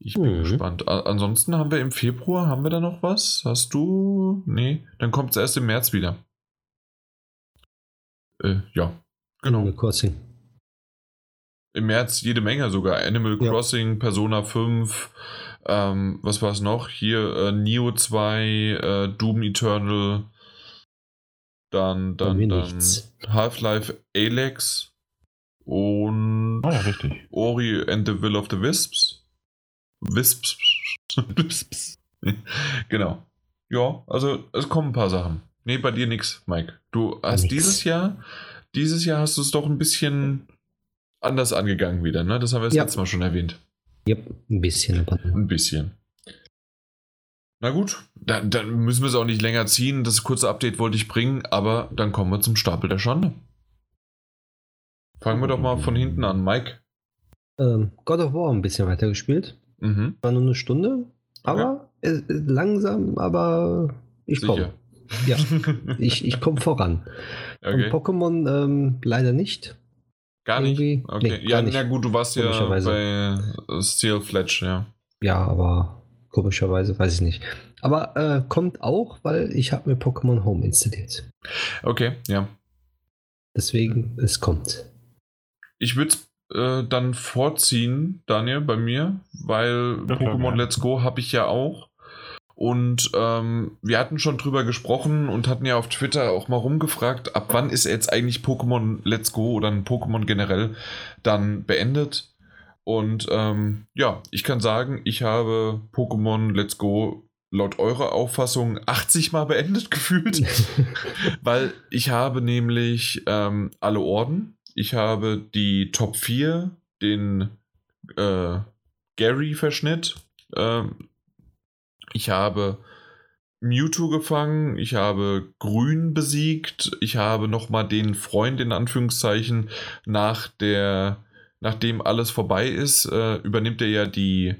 Speaker 1: Ich bin
Speaker 2: Mhm.
Speaker 1: gespannt. A ansonsten haben wir im Februar, haben wir da noch was? Hast du? Nee, dann kommt es erst im März wieder. Äh, ja, genau.
Speaker 2: Animal Crossing.
Speaker 1: Im März jede Menge sogar. Animal
Speaker 2: Ja.
Speaker 1: Crossing, Persona 5, ähm, was war es noch? Hier äh, Neo 2, äh, Doom Eternal, dann, dann, dann. Half-Life Alex und
Speaker 3: Ah ja, richtig.
Speaker 1: Ori and the Will of the Wisps. Wisps.
Speaker 3: Wisps.
Speaker 1: genau. Ja, also es kommen ein paar Sachen. Nee, bei dir nix, Mike. Du hast
Speaker 2: nix.
Speaker 1: dieses Jahr, dieses Jahr hast du es doch ein bisschen anders angegangen wieder, ne? Das haben wir das
Speaker 2: Ja.
Speaker 1: letzte Mal schon erwähnt.
Speaker 2: Yep, ein bisschen. Aber
Speaker 1: Ein bisschen. Na gut, dann, dann müssen wir es auch nicht länger ziehen. Das kurze Update wollte ich bringen, aber dann kommen wir zum Stapel der Schande. Fangen wir doch mal von hinten an, Mike.
Speaker 2: ähm, God of War ein bisschen weitergespielt.
Speaker 1: Mhm.
Speaker 2: War nur eine Stunde. Aber äh, langsam, aber ich komme. Ja, ich, ich komme voran. Und
Speaker 1: okay.
Speaker 2: Pokémon ähm, leider nicht.
Speaker 1: Gar nicht.
Speaker 2: irgendwie-
Speaker 1: Okay.
Speaker 2: nee,
Speaker 1: ja,
Speaker 2: gar nicht.
Speaker 1: na gut, du warst ja
Speaker 2: Komischerweise.
Speaker 1: bei äh, Steel Fletch, ja.
Speaker 2: Ja, aber komischerweise weiß ich nicht. Aber äh, kommt auch, weil ich habe mir Pokémon Home installiert.
Speaker 1: Okay, ja.
Speaker 2: Deswegen, es kommt.
Speaker 1: Ich würde es äh, dann vorziehen, Daniel, bei mir, weil
Speaker 3: Ja,
Speaker 1: Pokémon
Speaker 3: ja.
Speaker 1: Let's Go habe ich ja auch. Und ähm, wir hatten schon drüber gesprochen und hatten ja auf Twitter auch mal rumgefragt, ab wann ist jetzt eigentlich Pokémon Let's Go oder ein Pokémon generell dann beendet. Und ähm, ja, ich kann sagen, ich habe Pokémon Let's Go laut eurer Auffassung 80 Mal beendet gefühlt. Weil ich habe nämlich ähm, alle Orden. Ich habe die Top 4, den äh, Gary-Verschnitt. Ähm, ich habe Mewtwo gefangen. Ich habe Grün besiegt. Ich habe nochmal den Freund in Anführungszeichen nach der, nachdem alles vorbei ist, äh, übernimmt er ja die,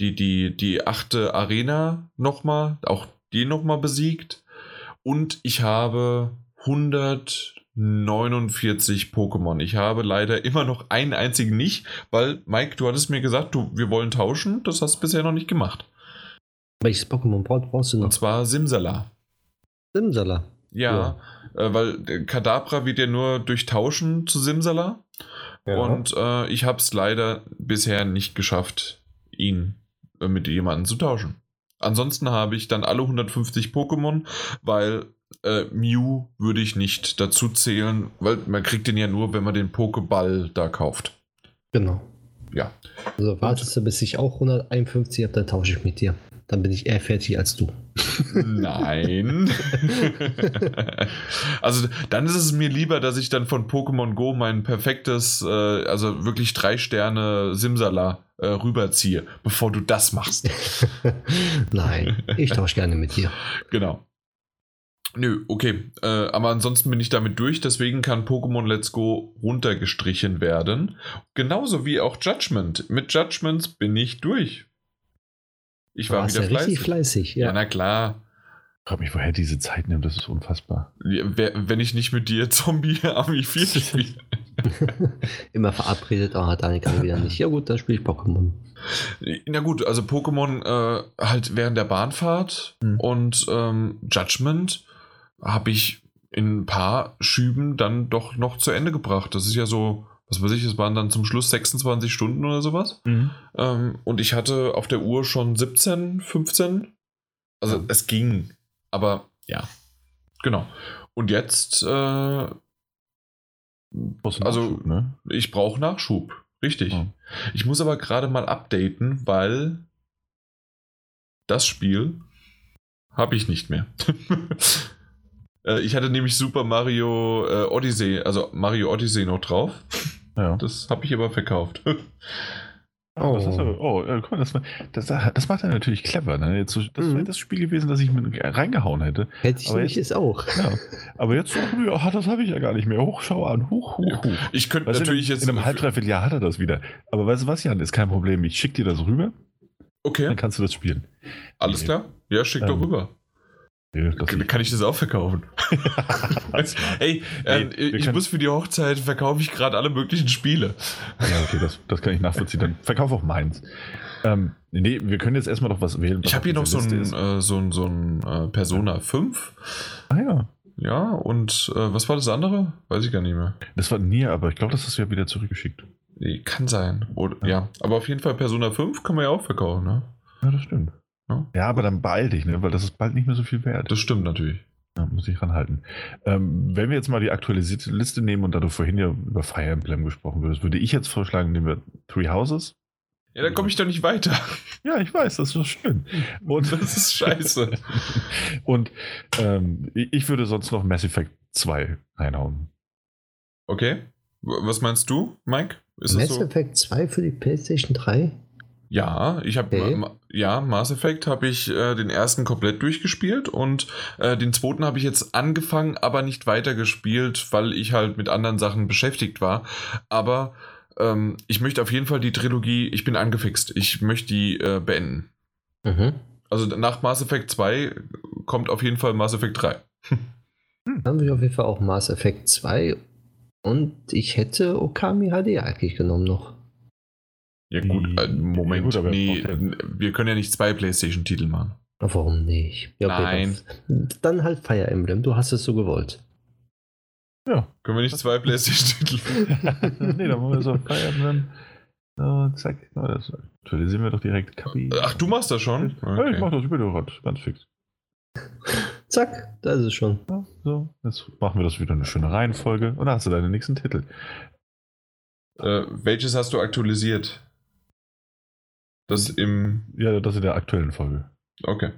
Speaker 1: die, die, die achte Arena nochmal. Auch die nochmal besiegt. Und ich habe 149 Pokémon. Ich habe leider immer noch einen einzigen nicht, weil, Mike, du hattest mir gesagt, du, wir wollen tauschen. Das hast du bisher noch nicht gemacht.
Speaker 2: Welches Pokémon brauchst, du
Speaker 1: Und
Speaker 2: noch?
Speaker 1: zwar Simsala.
Speaker 2: Simsala.
Speaker 1: Ja, Äh, weil Kadabra wird ja nur durch Tauschen zu Simsala. Und äh, ich habe es leider bisher nicht geschafft, ihn äh, mit jemandem zu tauschen. Ansonsten habe ich dann alle 150 Pokémon, weil äh, Mew würde ich nicht dazu zählen, weil man kriegt den ja nur, wenn man den Pokéball da kauft.
Speaker 2: Genau.
Speaker 1: Ja.
Speaker 2: Also wartest du, bis ich auch 151 habe, dann tausche ich mit dir. Dann bin ich eher fertig als du.
Speaker 1: Nein. also dann ist es mir lieber, dass ich dann von Pokémon Go mein perfektes, äh, also wirklich drei Sterne Simsala äh, rüberziehe, bevor du das machst.
Speaker 2: Nein, ich tausche gerne mit dir.
Speaker 1: Genau. Nö, okay. Äh, aber ansonsten bin ich damit durch, deswegen kann Pokémon Let's Go runtergestrichen werden. Genauso wie auch Judgment. Mit Judgments bin ich durch. Ich war wieder
Speaker 2: ja
Speaker 1: fleißig.
Speaker 2: richtig fleißig, ja.
Speaker 1: Ja, na klar.
Speaker 3: Ich frage mich, woher diese Zeit nimmt, das ist unfassbar.
Speaker 1: Ja, wer- Wenn ich nicht mit dir Zombie Army 4 spiele.
Speaker 2: Immer verabredet, ah, Daniel kann wieder nicht. Ja gut, dann spiele ich Pokémon.
Speaker 1: Na gut, also Pokémon äh, halt während der Bahnfahrt
Speaker 3: Hm.
Speaker 1: und ähm, Judgment habe ich in ein paar Schüben dann doch noch zu Ende gebracht. Das ist ja so, was weiß ich, es waren dann zum Schluss 26 Stunden oder sowas. Ähm, und ich hatte auf der Uhr schon 17, 15. Also
Speaker 3: Ja.
Speaker 1: es ging, aber ja, genau. Und jetzt, äh, Also-
Speaker 3: ne?
Speaker 1: ich brauche Nachschub. Richtig.
Speaker 3: Ja.
Speaker 1: Ich muss aber gerade mal updaten, weil das Spiel habe ich nicht mehr. Äh, ich hatte nämlich Super Mario äh, Odyssey, also Mario Odyssey noch drauf.
Speaker 3: Ja.
Speaker 1: Das habe ich aber verkauft.
Speaker 3: Oh, das, ist aber, oh äh, guck mal, das, das, das macht er natürlich clever. Ne? Jetzt, das wäre
Speaker 2: Mhm.
Speaker 3: das Spiel gewesen, das ich mit reingehauen hätte.
Speaker 2: Hätte ich
Speaker 3: Aber
Speaker 2: nämlich
Speaker 3: jetzt-
Speaker 2: es auch.
Speaker 3: Ja. Aber jetzt so, ja, das habe ich ja gar nicht mehr. Hoch, schau an. Huch, huch, huch.
Speaker 1: Ich könnte
Speaker 3: Weißt
Speaker 1: natürlich
Speaker 3: in,
Speaker 1: jetzt.
Speaker 3: in einem halb, dreiviertel Jahr hat er das wieder. Aber weißt du was, Jan, ist kein Problem. Ich schicke dir das rüber,
Speaker 1: Okay,
Speaker 3: dann kannst du das spielen.
Speaker 1: alles klar. Ja, schick doch
Speaker 3: Ähm,
Speaker 1: rüber.
Speaker 3: Ja,
Speaker 1: Kann, ich das auch verkaufen? Ey, äh,
Speaker 3: Nee, wir
Speaker 1: ich muss für die Hochzeit verkaufe ich gerade alle möglichen Spiele.
Speaker 3: ja, okay, das, das kann ich nachvollziehen. Dann verkauf auch meins. Ähm, nee, wir können jetzt erstmal noch was wählen. was
Speaker 1: Ich habe hier noch so ein, äh, so ein, so ein äh, Persona 5.
Speaker 3: Ah ja,
Speaker 1: Ja, und äh, was war das andere? Weiß ich gar nicht mehr.
Speaker 3: das war Nier, aber ich glaube, das hast du ja wieder zurückgeschickt.
Speaker 1: Nee, kann sein. Oder,
Speaker 3: Ja.
Speaker 1: ja. aber auf jeden Fall Persona 5 kann man ja auch verkaufen, ne?
Speaker 3: Ja, das stimmt.
Speaker 1: Ja.
Speaker 3: Ja, aber dann beeil dich, ne? weil das ist bald nicht mehr so viel wert.
Speaker 1: Das stimmt natürlich.
Speaker 3: Ja, muss ich ranhalten. Ähm, wenn wir jetzt mal die aktualisierte Liste nehmen und da du vorhin ja über Fire Emblem gesprochen würdest, würde ich jetzt vorschlagen, nehmen wir Three Houses.
Speaker 1: Ja, dann komme ich doch nicht weiter.
Speaker 3: Ja, ich weiß, das ist doch schön. Und
Speaker 1: Das ist scheiße.
Speaker 3: und ähm, ich würde sonst noch Mass Effect 2 reinhauen.
Speaker 1: Okay. Was meinst du, Mike? Ist
Speaker 2: Mass
Speaker 1: das so?
Speaker 2: Effect 2 für die PlayStation 3?
Speaker 1: Ja, ich habe
Speaker 2: Okay.
Speaker 1: ma- ja Mass Effect habe ich äh, den ersten komplett durchgespielt und äh, den zweiten habe ich jetzt angefangen, aber nicht weitergespielt, weil ich halt mit anderen Sachen beschäftigt war. Aber ähm, ich möchte auf jeden Fall die Trilogie, ich bin angefixt. Ich möchte die äh, beenden.
Speaker 2: Mhm.
Speaker 1: Also nach Mass Effect 2 kommt auf jeden Fall Mass Effect 3.
Speaker 2: Dann habe ich auf jeden Fall auch Mass Effect 2 und ich hätte Okami HD eigentlich genommen noch.
Speaker 1: Ja gut, äh,
Speaker 3: Ja,
Speaker 1: Moment,
Speaker 3: gut, aber
Speaker 1: nee, wir können ja nicht zwei PlayStation-Titel machen.
Speaker 2: Warum nicht? Ja, okay,
Speaker 1: Nein.
Speaker 2: Dann, dann halt Fire Emblem, du hast es so gewollt.
Speaker 3: Ja.
Speaker 1: Können wir nicht zwei PlayStation-Titel
Speaker 3: nee, dann machen wir so Fire Emblem. So, zack. Ja, das aktualisieren wir doch direkt. Kapi.
Speaker 1: Ach, du machst das schon?
Speaker 3: Ja, ich mach das über ganz, ganz fix.
Speaker 2: Zack, da ist es schon.
Speaker 3: Ja, so, jetzt machen wir das wieder eine schöne Reihenfolge und dann hast du deinen nächsten Titel.
Speaker 1: Äh, welches hast du aktualisiert? Das im.
Speaker 3: Ja, das in der aktuellen Folge.
Speaker 1: Okay.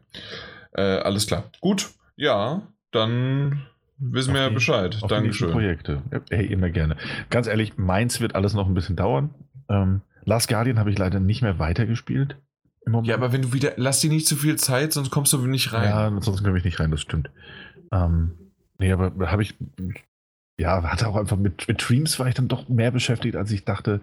Speaker 1: Äh, alles klar. Gut. Ja, dann wissen wir ja
Speaker 3: Auf
Speaker 1: Bescheid.
Speaker 3: Auf
Speaker 1: Dankeschön.
Speaker 3: Projekte. Ja, Hey, immer gerne. Ganz ehrlich, meins wird alles noch ein bisschen dauern. Ähm, Last Guardian habe ich leider nicht mehr weitergespielt. Im Moment.
Speaker 1: Ja, aber wenn du wieder. Lass dir nicht zu viel Zeit, sonst kommst du nicht rein.
Speaker 3: Ja, ansonsten komme ich nicht rein, das stimmt. Ähm, nee, aber habe ich, ja, hatte auch einfach mit, mit Dreams war ich dann doch mehr beschäftigt, als ich dachte.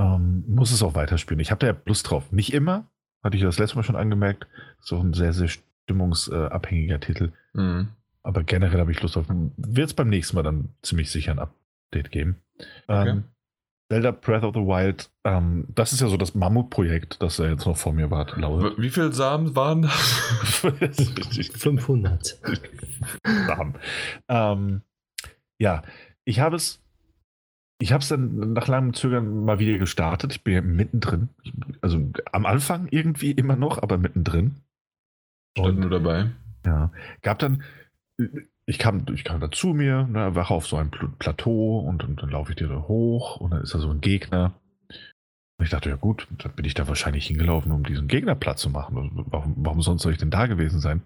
Speaker 3: Ähm, muss es auch weiterspielen. Ich habe da ja Lust drauf. Nicht immer, hatte ich das letzte Mal schon angemerkt. Auch ein sehr, sehr stimmungsabhängiger Titel.
Speaker 1: Mhm.
Speaker 3: Aber generell habe ich Lust drauf. Wird es beim nächsten Mal dann ziemlich sicher ein Update geben.
Speaker 1: Okay.
Speaker 3: Ähm, Zelda Breath of the Wild, ähm, das ist ja so das Mammutprojekt, das da jetzt noch vor mir war.
Speaker 1: Wie viele Samen waren das?
Speaker 3: das ist richtig
Speaker 2: 500.
Speaker 3: Namen. Ähm, ja, ich habe es, ich habe es dann nach langem Zögern mal wieder gestartet. Ich bin ja mittendrin. Also am Anfang irgendwie immer noch, aber mittendrin.
Speaker 1: Stand nur dabei.
Speaker 3: ja, gab dann, ich kam, ich kam da zu mir, ne, wache auf so ein Pl- Plateau und, und dann laufe ich dir da hoch und dann ist da so ein Gegner. Und ich dachte, ja gut, dann bin ich da wahrscheinlich hingelaufen, um diesen Gegner platt zu machen. Warum, warum sonst soll ich denn da gewesen sein?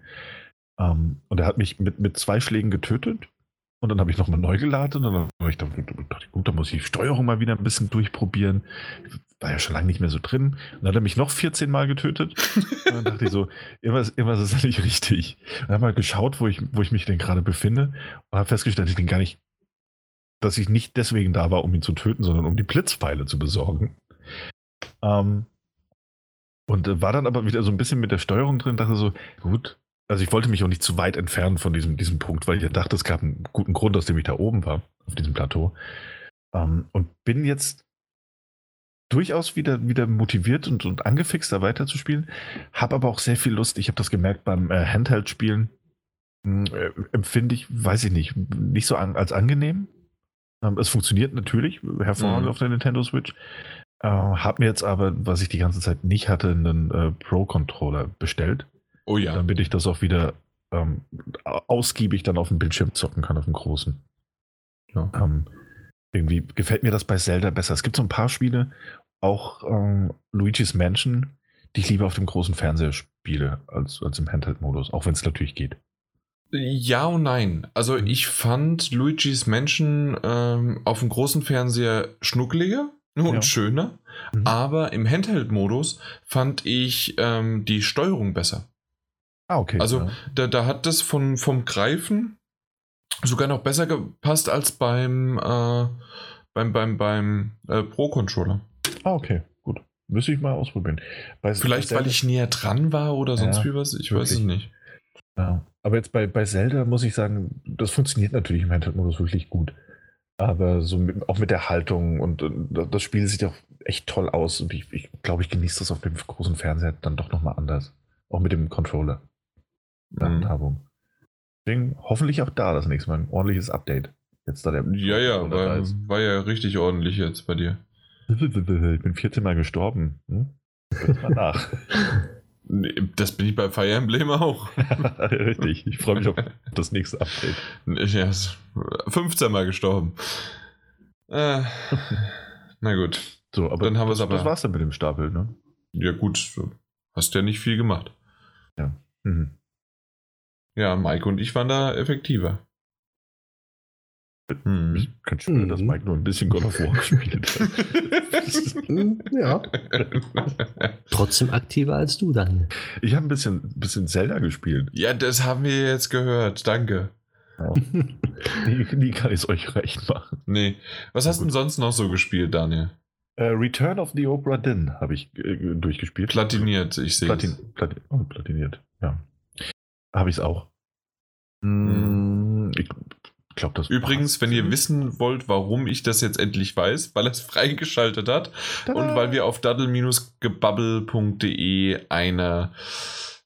Speaker 3: Ähm, und er hat mich mit, mit zwei Schlägen getötet. Und dann habe ich nochmal neu geladen und dann habe ich gedacht, gut, dann muss ich die Steuerung mal wieder ein bisschen durchprobieren. War ja schon lange nicht mehr so drin. Und dann hat er mich noch 14 Mal getötet. Und dann dachte ich so, irgendwas, irgendwas ist nicht richtig. Und dann habe mal geschaut, wo ich, wo ich mich denn gerade befinde und habe festgestellt, ich bin gar nicht, dass ich nicht deswegen da war, um ihn zu töten, sondern um die Blitzpfeile zu besorgen. Ähm, und äh, war dann aber wieder so ein bisschen mit der Steuerung drin, dachte so, gut, also ich wollte mich auch nicht zu weit entfernen von diesem, diesem Punkt, weil ich dachte, es gab einen guten Grund, aus dem ich da oben war, auf diesem Plateau. Ähm, und bin jetzt durchaus wieder, wieder motiviert und, und angefixt, da weiterzuspielen. Habe aber auch sehr viel Lust. Ich habe das gemerkt beim äh, Handheld-Spielen. Hm, äh, empfinde ich, weiß ich nicht, nicht so an, als angenehm. Ähm, es funktioniert natürlich hervorragend mhm. auf der Nintendo Switch. Äh, habe mir jetzt aber, was ich die ganze Zeit nicht hatte, einen äh, Pro-Controller bestellt.
Speaker 1: Oh ja.
Speaker 3: Damit ich das auch wieder ähm, ausgiebig dann auf dem Bildschirm zocken kann, auf dem großen. Ja. Ähm, irgendwie gefällt mir das bei Zelda besser. Es gibt so ein paar Spiele, auch ähm, Luigi's Mansion, die ich lieber auf dem großen Fernseher spiele, als, als im Handheld-Modus, auch wenn es natürlich geht.
Speaker 1: Ja und nein. Also mhm. ich fand Luigi's Mansion ähm, auf dem großen Fernseher schnuckeliger und ja. schöner, mhm. aber im Handheld-Modus fand ich ähm, die Steuerung besser.
Speaker 3: Ah, okay.
Speaker 1: Also ja. da, da hat das von, vom Greifen sogar noch besser gepasst als beim, äh, beim, beim, beim äh, Pro-Controller.
Speaker 3: Ah, okay, gut. Müsste ich mal ausprobieren.
Speaker 1: Bei, Vielleicht, weil ich näher dran war oder sonst ja, wie was, ich wirklich. weiß es nicht.
Speaker 3: Ja. Aber jetzt bei, bei Zelda muss ich sagen, das funktioniert natürlich im Handheld-Modus wirklich gut. Aber so mit, auch mit der Haltung und, und, das Spiel sieht auch echt toll aus und ich, ich glaube, ich genieße das auf dem großen Fernseher dann doch nochmal anders. Auch mit dem Controller. Handhabung. Mhm. Deswegen hoffentlich auch da das nächste Mal ein ordentliches Update.
Speaker 1: Jetzt da der ja, ja, war, war, ja richtig ordentlich jetzt bei dir.
Speaker 3: Ich bin 14 Mal gestorben. Hm? mal nach.
Speaker 1: Das bin ich bei Fire Emblem auch.
Speaker 3: Richtig, ich freue mich auf das nächste Update.
Speaker 1: Ja, 15 Mal gestorben. Äh, na gut.
Speaker 3: So, aber
Speaker 1: dann haben das, aber,
Speaker 3: das war's dann mit dem Stapel, ne?
Speaker 1: Ja, gut. Hast ja nicht viel gemacht.
Speaker 3: Ja. Mhm.
Speaker 1: Ja, Mike und ich waren da effektiver.
Speaker 3: Hm. Ich kann hm. dass Mike nur ein bisschen God of War gespielt hat.
Speaker 2: Hm, ja. Trotzdem aktiver als du dann.
Speaker 3: Ich habe ein bisschen, bisschen Zelda gespielt.
Speaker 1: Ja, das haben wir jetzt gehört. Danke.
Speaker 3: Ja. nie, nie, kann ich es euch recht machen.
Speaker 1: Nee. Was hast du denn sonst noch so gespielt, Daniel?
Speaker 3: Uh, Return of the Obra Dinn habe ich äh, durchgespielt.
Speaker 1: Platiniert, ich sehe
Speaker 3: Platin, Platin, oh, platiniert, ja. Habe ich es auch. Hm,
Speaker 1: ich glaube, das. Übrigens, wenn ihr wissen wollt, warum ich das jetzt endlich weiß, weil er es freigeschaltet hat Tada. und weil wir auf daddle-gebubble.de eine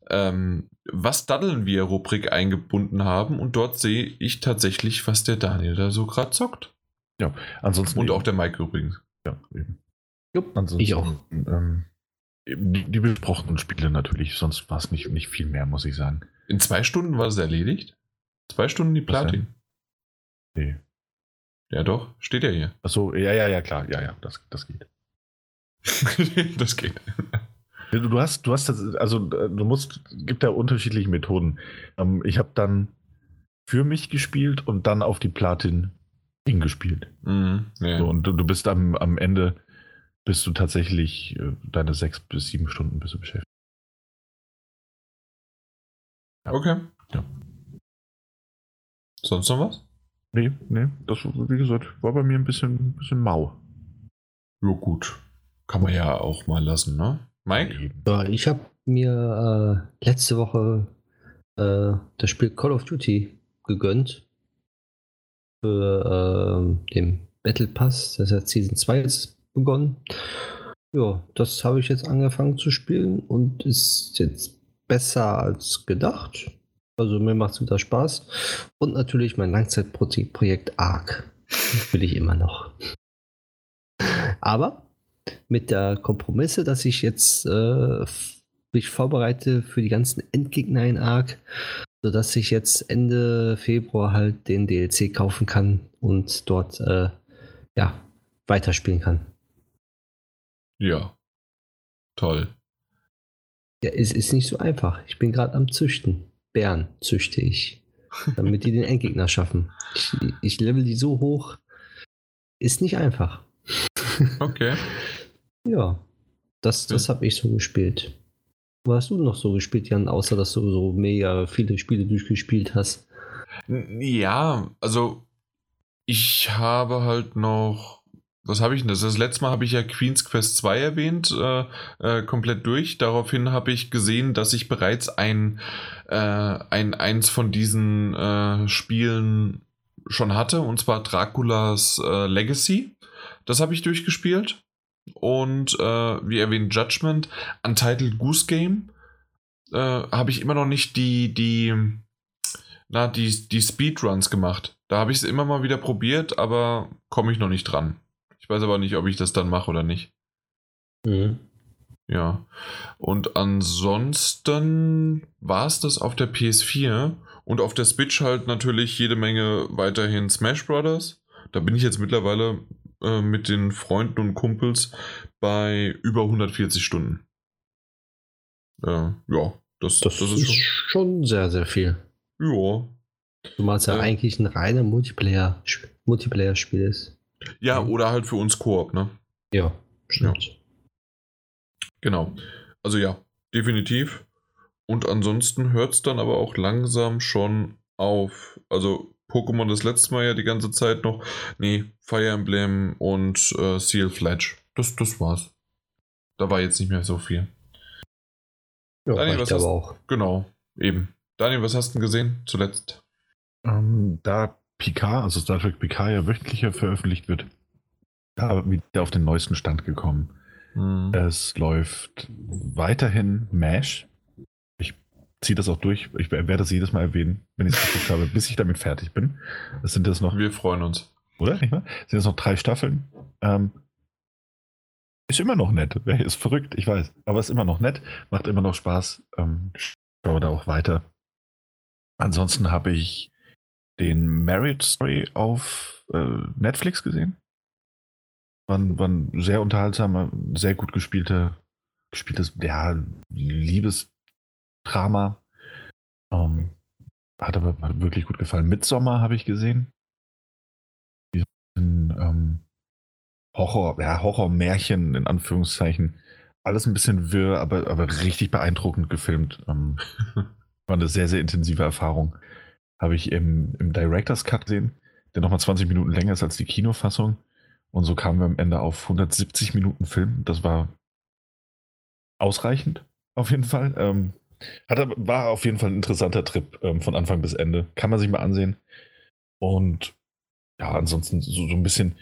Speaker 1: ähm, Was daddeln wir Rubrik eingebunden haben und dort sehe ich tatsächlich, was der Daniel da so gerade zockt.
Speaker 3: Ja, ansonsten.
Speaker 1: Und eben. auch der Mike übrigens.
Speaker 3: Ja, eben. Jupp, ansonsten, ich auch. Ähm, die, die besprochenen Spiele natürlich, sonst war es nicht, nicht viel mehr, muss ich sagen.
Speaker 1: In zwei Stunden war es erledigt? Zwei Stunden die Platin?
Speaker 3: Nee.
Speaker 1: Ja, doch, steht ja hier.
Speaker 3: Achso, ja, ja, ja, klar, ja, ja, das, das geht.
Speaker 1: das geht.
Speaker 3: Du hast, du hast das, also du musst, gibt da unterschiedliche Methoden. Ähm, ich habe dann für mich gespielt und dann auf die Platin hingespielt. Mhm, ja. so, und du, du, bist am, am Ende, bist du tatsächlich äh, deine sechs bis sieben Stunden bist du beschäftigt.
Speaker 1: Ja. Okay. Ja. Sonst noch was?
Speaker 3: Nee, nee. Das, wie gesagt, war bei mir ein bisschen, bisschen mau.
Speaker 1: Ja, gut. Kann man ja auch mal lassen, ne? Mike?
Speaker 2: Ja, ich habe mir äh, letzte Woche äh, das Spiel Call of Duty gegönnt. Für äh, den Battle Pass. Das hat Season 2 jetzt begonnen. Ja, das habe ich jetzt angefangen zu spielen und ist jetzt besser als gedacht. Also mir macht es wieder Spaß. Und natürlich mein Langzeitprojekt ARC. Will ich immer noch. Aber mit der Kompromisse, dass ich jetzt äh, mich vorbereite für die ganzen Endgegner in ARC, sodass ich jetzt Ende Februar halt den DLC kaufen kann und dort äh, ja, weiterspielen kann.
Speaker 1: Ja. Toll.
Speaker 2: Ja, es ist nicht so einfach. Ich bin gerade am Züchten. Bären züchte ich. Damit die den Endgegner schaffen. Ich, ich level die so hoch. Ist nicht einfach.
Speaker 1: Okay.
Speaker 2: Ja. Das, das habe ich so gespielt. Was hast du noch so gespielt, Jan, außer dass du so mega viele Spiele durchgespielt hast?
Speaker 1: Ja, also ich habe halt noch. Was habe ich denn? Das, das letzte Mal habe ich ja Queen's Quest 2 erwähnt, äh, äh, komplett durch. Daraufhin habe ich gesehen, dass ich bereits ein, äh, ein eins von diesen äh, Spielen schon hatte, und zwar Draculas äh, Legacy. Das habe ich durchgespielt. Und äh, wie erwähnt, Judgment, Untitled Goose Game. habe ich immer noch nicht die, die, na, die, die Speedruns gemacht. Da habe ich es immer mal wieder probiert, aber komme ich noch nicht dran. Ich weiß aber nicht, ob ich das dann mache oder nicht.
Speaker 2: Mhm.
Speaker 1: Ja. Und ansonsten war es das auf der PS4 und auf der Switch halt natürlich jede Menge weiterhin Smash Brothers. Da bin ich jetzt mittlerweile äh, mit den Freunden und Kumpels bei über 140 Stunden. Äh, ja, das,
Speaker 2: Das,
Speaker 1: das
Speaker 2: ist,
Speaker 1: ist schon.
Speaker 2: schon sehr, sehr viel.
Speaker 1: Ja.
Speaker 2: Zumal es ja
Speaker 1: Ja.
Speaker 2: eigentlich ein reiner Multiplayer, Multiplayer-Spiel ist.
Speaker 1: Ja,
Speaker 2: Mhm.
Speaker 1: oder halt für uns Koop, ne?
Speaker 2: Ja, stimmt.
Speaker 1: Genau. Also ja, definitiv. Und ansonsten hört es dann aber auch langsam schon auf. Also Pokémon das letzte Mal ja die ganze Zeit noch. Nee, Fire Emblem und äh, Seal Fledge. Das, das war's. Da war jetzt nicht mehr so viel.
Speaker 2: Ja,
Speaker 1: Daniel, was
Speaker 2: aber
Speaker 1: hast-
Speaker 2: auch.
Speaker 1: Genau, eben. Daniel, was hast du denn gesehen zuletzt?
Speaker 3: Ähm, da Picard, also Star Trek Picard ja wöchentlicher veröffentlicht wird, da wieder auf den neuesten Stand gekommen.
Speaker 1: Hm.
Speaker 3: Es läuft weiterhin MASH. Ich ziehe das auch durch. Ich werde das jedes Mal erwähnen, wenn ich es geguckt habe, bis ich damit fertig bin. Das sind jetzt noch,
Speaker 1: Wir freuen uns.
Speaker 3: oder? Das sind jetzt noch drei Staffeln. Ähm, ist immer noch nett. Ist verrückt, ich weiß. Aber ist immer noch nett. Macht immer noch Spaß. Ähm, schaue da auch weiter. Ansonsten habe ich den Marriage Story auf äh, Netflix gesehen. War ein, sehr unterhaltsamer, sehr gut gespielter, gespieltes, ja, Liebesdrama. Ähm, hat aber hat wirklich gut gefallen. Midsommar habe ich gesehen. Diesen, ähm, Horror, ja, Horror-Märchen in Anführungszeichen. Alles ein bisschen wirr, aber, aber richtig beeindruckend gefilmt. Ähm, war eine sehr, sehr intensive Erfahrung. Habe ich im, im Director's Cut gesehen, der nochmal 20 Minuten länger ist als die Kinofassung. Und so kamen wir am Ende auf 170 Minuten Film. Das war ausreichend, auf jeden Fall. Ähm, hat, war auf jeden Fall ein interessanter Trip ähm, von Anfang bis Ende. Kann man sich mal ansehen. Und ja, ansonsten so, so ein bisschen,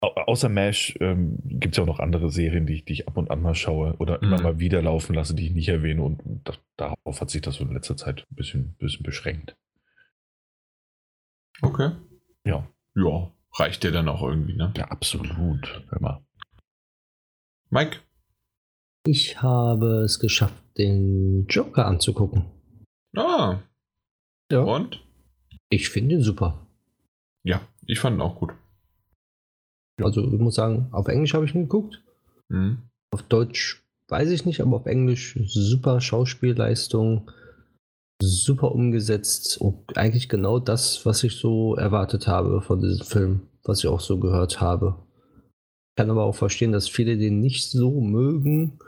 Speaker 3: au außer MASH ähm, gibt es ja auch noch andere Serien, die ich, die ich ab und an mal schaue oder immer
Speaker 1: Mhm.
Speaker 3: mal wieder laufen lasse, die ich nicht erwähne. Und da, darauf hat sich das so in letzter Zeit ein bisschen, bisschen beschränkt.
Speaker 1: Okay.
Speaker 3: Ja,
Speaker 1: Ja, reicht dir dann auch irgendwie, ne?
Speaker 3: ja, absolut. Hör mal.
Speaker 1: Mike?
Speaker 2: Ich habe es geschafft, den Joker anzugucken.
Speaker 1: Ah,
Speaker 2: Ja.
Speaker 1: und?
Speaker 2: Ich finde ihn super.
Speaker 1: Ja, ich fand ihn auch gut.
Speaker 3: Ja.
Speaker 2: Also ich muss sagen, auf Englisch habe ich ihn geguckt.
Speaker 1: Mhm.
Speaker 2: Auf Deutsch weiß ich nicht, aber auf Englisch super Schauspielleistung, super umgesetzt und eigentlich genau das, was ich so erwartet habe von diesem Film, was ich auch so gehört habe. Ich kann aber auch verstehen, dass viele den nicht so mögen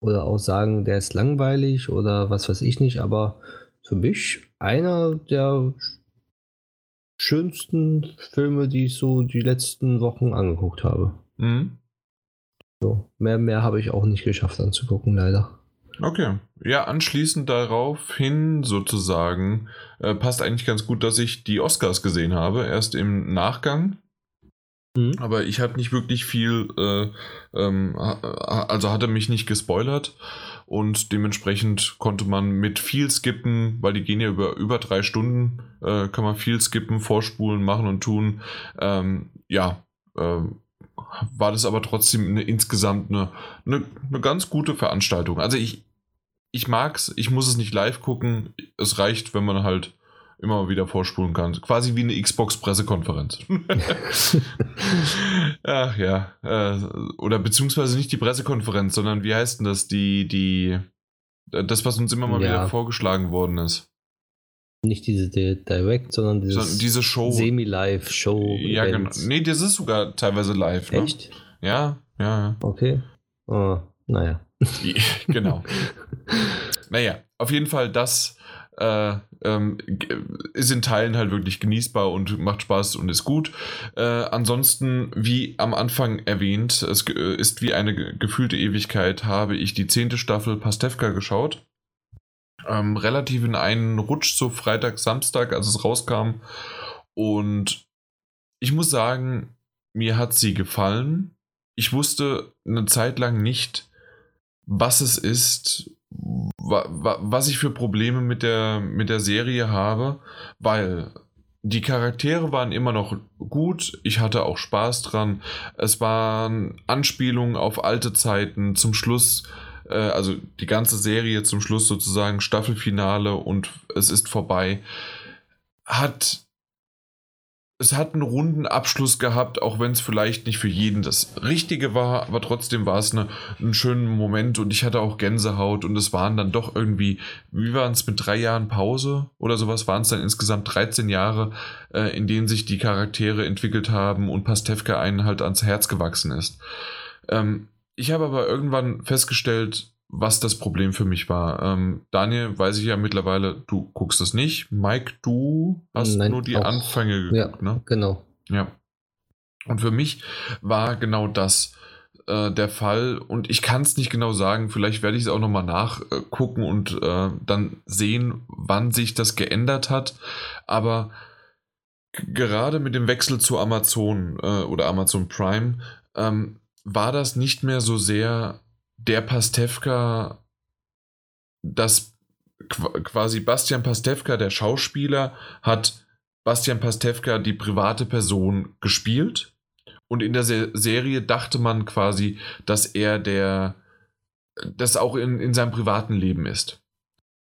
Speaker 2: oder auch sagen, der ist langweilig oder was weiß ich nicht, aber für mich einer der schönsten Filme, die ich so die letzten Wochen angeguckt habe.
Speaker 1: Mhm.
Speaker 2: So, mehr, mehr habe ich auch nicht geschafft anzugucken, leider.
Speaker 1: Okay. Ja, anschließend darauf hin sozusagen äh, passt eigentlich ganz gut, dass ich die Oscars gesehen habe, erst im Nachgang.
Speaker 2: Mhm.
Speaker 1: Aber ich habe nicht wirklich viel, äh, ähm, also hatte mich nicht gespoilert und dementsprechend konnte man mit viel skippen, weil die gehen ja über, über drei Stunden, äh, kann man viel skippen, vorspulen, machen und tun. Ähm, ja, ähm, war das aber trotzdem eine, insgesamt eine, eine, eine ganz gute Veranstaltung. Also ich, ich mag's, ich muss es nicht live gucken. Es reicht, wenn man halt immer wieder vorspulen kannst. Quasi wie eine Xbox-Pressekonferenz. Ach ja. Äh, oder beziehungsweise nicht die Pressekonferenz, sondern wie heißt denn das? Die, die, das, was uns immer mal ja. wieder vorgeschlagen worden ist.
Speaker 2: Nicht diese Direct, sondern
Speaker 1: dieses diese Show.
Speaker 2: Semi-Live-Show.
Speaker 1: Ja, genau. Nee, das ist sogar teilweise live. Ne?
Speaker 2: Echt?
Speaker 1: Ja, ja.
Speaker 2: Okay. Oh, naja.
Speaker 1: genau. naja, auf jeden Fall, das äh, ähm, ist in Teilen halt wirklich genießbar und macht Spaß und ist gut. Äh, ansonsten, wie am Anfang erwähnt, es äh, ist wie eine gefühlte Ewigkeit, habe ich die zehnte Staffel Pastewka geschaut. Ähm, relativ in einen Rutsch, so Freitag, Samstag, als es rauskam. Und ich muss sagen, mir hat sie gefallen. Ich wusste eine Zeit lang nicht, was es ist, wa wa was ich für Probleme mit der, mit der Serie habe, weil die Charaktere waren immer noch gut, ich hatte auch Spaß dran. Es waren Anspielungen auf alte Zeiten. Zum Schluss äh, also die ganze Serie zum Schluss sozusagen Staffelfinale und es ist vorbei, hat es hat einen runden Abschluss gehabt, auch wenn es vielleicht nicht für jeden das Richtige war, aber trotzdem war es eine, ein schöner Moment und ich hatte auch Gänsehaut und es waren dann doch irgendwie, wie waren es mit drei Jahren Pause oder sowas, waren es dann insgesamt 13 Jahre, äh, in denen sich die Charaktere entwickelt haben und Pastewka einen halt ans Herz gewachsen ist. Ähm, ich habe aber irgendwann festgestellt, was das Problem für mich war. Ähm, Daniel, weiß ich ja mittlerweile, du guckst es nicht. Mike, du hast Nein, nur die auch. Anfänge
Speaker 2: geguckt, ja, ne? Genau.
Speaker 1: Ja. Und für mich war genau das äh, der Fall. Und ich kann es nicht genau sagen. Vielleicht werde ich es auch nochmal nachgucken und äh, dann sehen, wann sich das geändert hat. Aber gerade mit dem Wechsel zu Amazon äh, oder Amazon Prime ähm, war das nicht mehr so sehr der Pastewka, das quasi Bastian Pastewka, der Schauspieler, hat Bastian Pastewka die private Person gespielt. Und in der Se Serie dachte man quasi, dass er der, das auch in, in seinem privaten Leben ist.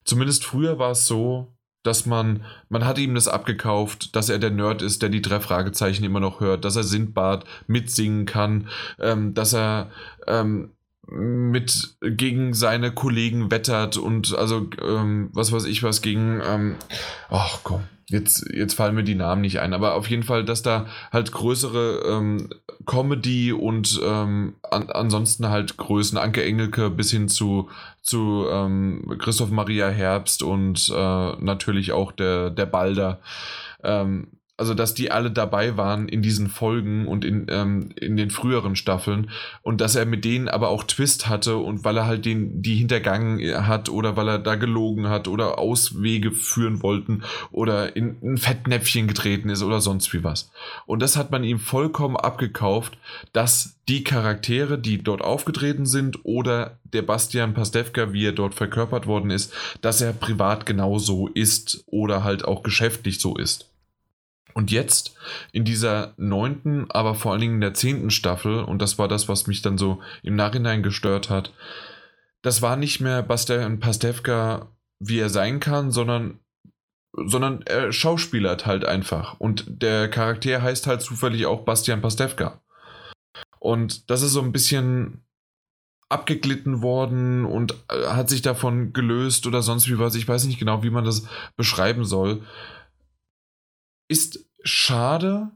Speaker 1: Zumindest früher war es so, dass man, man hat ihm das abgekauft, dass er der Nerd ist, der die drei Fragezeichen immer noch hört, dass er Sindbad mitsingen kann, ähm, dass er ähm, mit gegen seine Kollegen wettert und also ähm, was weiß ich was gegen ähm, ach komm jetzt jetzt fallen mir die Namen nicht ein aber auf jeden Fall dass da halt größere ähm, Comedy und ähm, an, ansonsten halt Größen Anke Engelke bis hin zu zu ähm, Christoph Maria Herbst und äh, natürlich auch der der Balder ähm, also dass die alle dabei waren in diesen Folgen und in, ähm, in den früheren Staffeln und dass er mit denen aber auch Twist hatte und weil er halt den, die hintergangen hat oder weil er da gelogen hat oder Auswege führen wollten oder in ein Fettnäpfchen getreten ist oder sonst wie was. Und das hat man ihm vollkommen abgekauft, dass die Charaktere, die dort aufgetreten sind oder der Bastian Pastewka, wie er dort verkörpert worden ist, dass er privat genauso ist oder halt auch geschäftlich so ist. Und jetzt in dieser neunten, aber vor allen Dingen in der zehnten Staffel, und das war das, was mich dann so im Nachhinein gestört hat, das war nicht mehr Bastian Pastewka, wie er sein kann, sondern, sondern er schauspielert halt einfach. Und der Charakter heißt halt zufällig auch Bastian Pastewka. Und das ist so ein bisschen abgeglitten worden und äh, hat sich davon gelöst oder sonst wie was. Ich weiß nicht genau, wie man das beschreiben soll. Ist schade.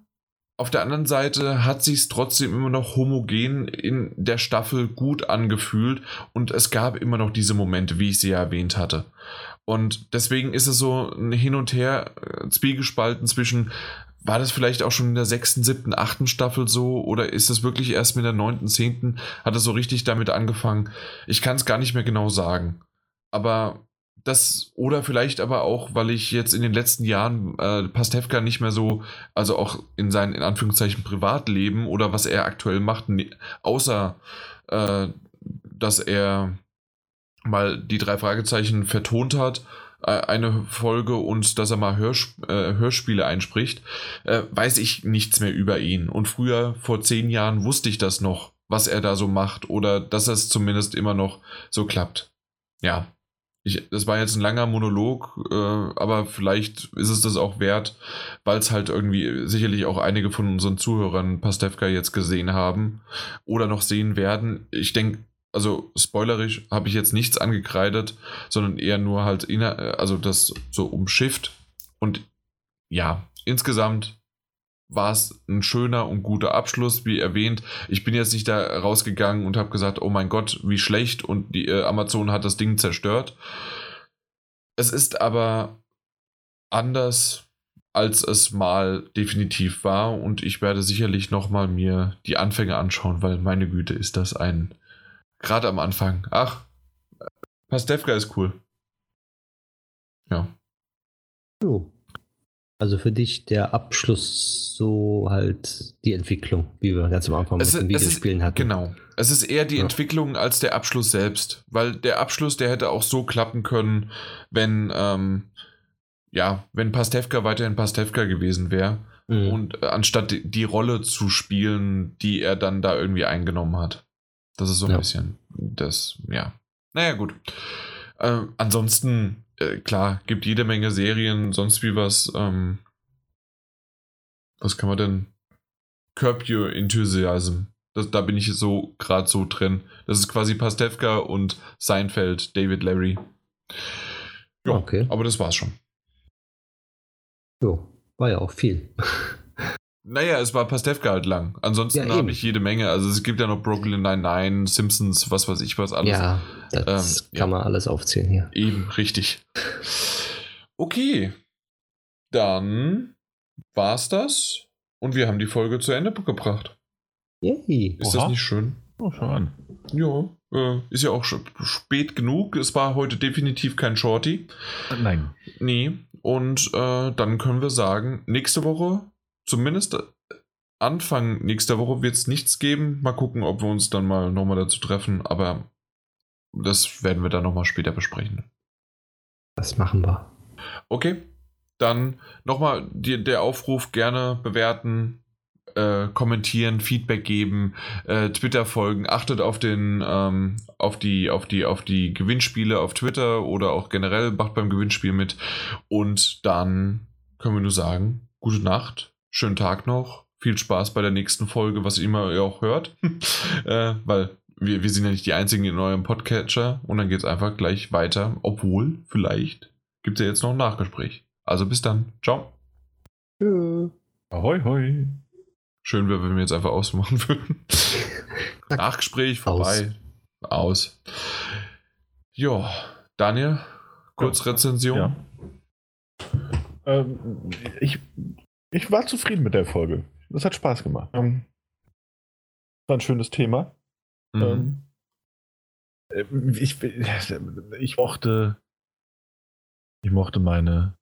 Speaker 1: Auf der anderen Seite hat sich es trotzdem immer noch homogen in der Staffel gut angefühlt und es gab immer noch diese Momente, wie ich sie ja erwähnt hatte. Und deswegen ist es so ein Hin und Her, äh, zwiegespalten zwischen, war das vielleicht auch schon in der sechsten, siebten, achten Staffel so oder ist es wirklich erst mit der neunten, zehnten, hat es so richtig damit angefangen? Ich kann es gar nicht mehr genau sagen. Aber das oder vielleicht aber auch, weil ich jetzt in den letzten Jahren äh, Pastewka nicht mehr so, also auch in seinem in Anführungszeichen Privatleben oder was er aktuell macht, ne, außer äh, dass er mal die drei Fragezeichen vertont hat, äh, eine Folge und dass er mal Hörsp äh, Hörspiele einspricht, äh, weiß ich nichts mehr über ihn. Und früher, vor zehn Jahren, wusste ich das noch, was er da so macht oder dass es zumindest immer noch so klappt. Ja, ich, das war jetzt ein langer Monolog, äh, aber vielleicht ist es das auch wert, weil es halt irgendwie sicherlich auch einige von unseren Zuhörern Pastewka jetzt gesehen haben oder noch sehen werden. Ich denke, also spoilerisch habe ich jetzt nichts angekreidet, sondern eher nur halt, also das so umschifft. Und ja, insgesamt war es ein schöner und guter Abschluss, wie erwähnt. Ich bin jetzt nicht da rausgegangen und habe gesagt, oh mein Gott, wie schlecht und die äh, Amazon hat das Ding zerstört. Es ist aber anders, als es mal definitiv war und ich werde sicherlich noch mal mir die Anfänge anschauen, weil meine Güte ist das ein gerade am Anfang. Ach, Pastewka ist cool. Ja.
Speaker 2: Jo. Also für dich der Abschluss so halt die Entwicklung, wie wir ganz am Anfang
Speaker 1: es mit den Videospielen hatten. Genau. Es ist eher die ja. Entwicklung als der Abschluss selbst. Weil der Abschluss, der hätte auch so klappen können, wenn, ähm, ja, wenn Pastewka weiterhin Pastewka gewesen wäre. Mhm. Und äh, anstatt die Rolle zu spielen, die er dann da irgendwie eingenommen hat. Das ist so ein ja. bisschen das, ja. Naja, gut. Äh, ansonsten äh, klar, gibt jede Menge Serien, sonst wie was. Ähm, was kann man denn? Curb Your Enthusiasm. Das, da bin ich so gerade so drin. Das ist quasi Pastewka und Seinfeld, David Larry. Ja, okay. aber das war's schon.
Speaker 2: Jo, war ja auch viel.
Speaker 1: Naja, es war Pastewka halt lang. Ansonsten ja, habe ich jede Menge. Also es gibt ja noch Brooklyn Nine-Nine, Simpsons, was weiß ich was alles.
Speaker 2: Ja, das ähm, kann ja. man alles aufzählen hier.
Speaker 1: Eben, richtig. Okay, dann war's das und wir haben die Folge zu Ende gebracht.
Speaker 2: Yay.
Speaker 1: Ist Oha. das nicht schön?
Speaker 3: Oh, schon.
Speaker 1: Ja, äh, ist ja auch schon spät genug. Es war heute definitiv kein Shorty.
Speaker 3: Nein.
Speaker 1: Nee. Und äh, dann können wir sagen, nächste Woche zumindest äh, Anfang nächster Woche wird es nichts geben. Mal gucken, ob wir uns dann mal nochmal dazu treffen. Aber das werden wir dann nochmal später besprechen.
Speaker 2: Das machen wir.
Speaker 1: Okay, dann nochmal der Aufruf gerne bewerten, äh, kommentieren, Feedback geben, äh, Twitter folgen, achtet auf den, ähm, auf die, auf die, auf die Gewinnspiele auf Twitter oder auch generell macht beim Gewinnspiel mit. Und dann können wir nur sagen, gute Nacht, schönen Tag noch. Viel Spaß bei der nächsten Folge, was immer ihr auch hört. äh, weil wir, wir sind ja nicht die einzigen in eurem Podcatcher und dann geht es einfach gleich weiter. Obwohl, vielleicht gibt es ja jetzt noch ein Nachgespräch. Also bis dann. Ciao.
Speaker 3: Ja. Ahoi, hoi.
Speaker 1: Schön wäre, wenn wir jetzt einfach ausmachen würden. Nachgespräch vorbei. Aus. Aus. Ja, Daniel, kurz Rezension. Ja.
Speaker 3: Ähm, ich ich war zufrieden mit der Folge. Das hat Spaß gemacht. Ähm, war ein schönes Thema. Mhm. Ähm, äh, ich, ich mochte, ich mochte meine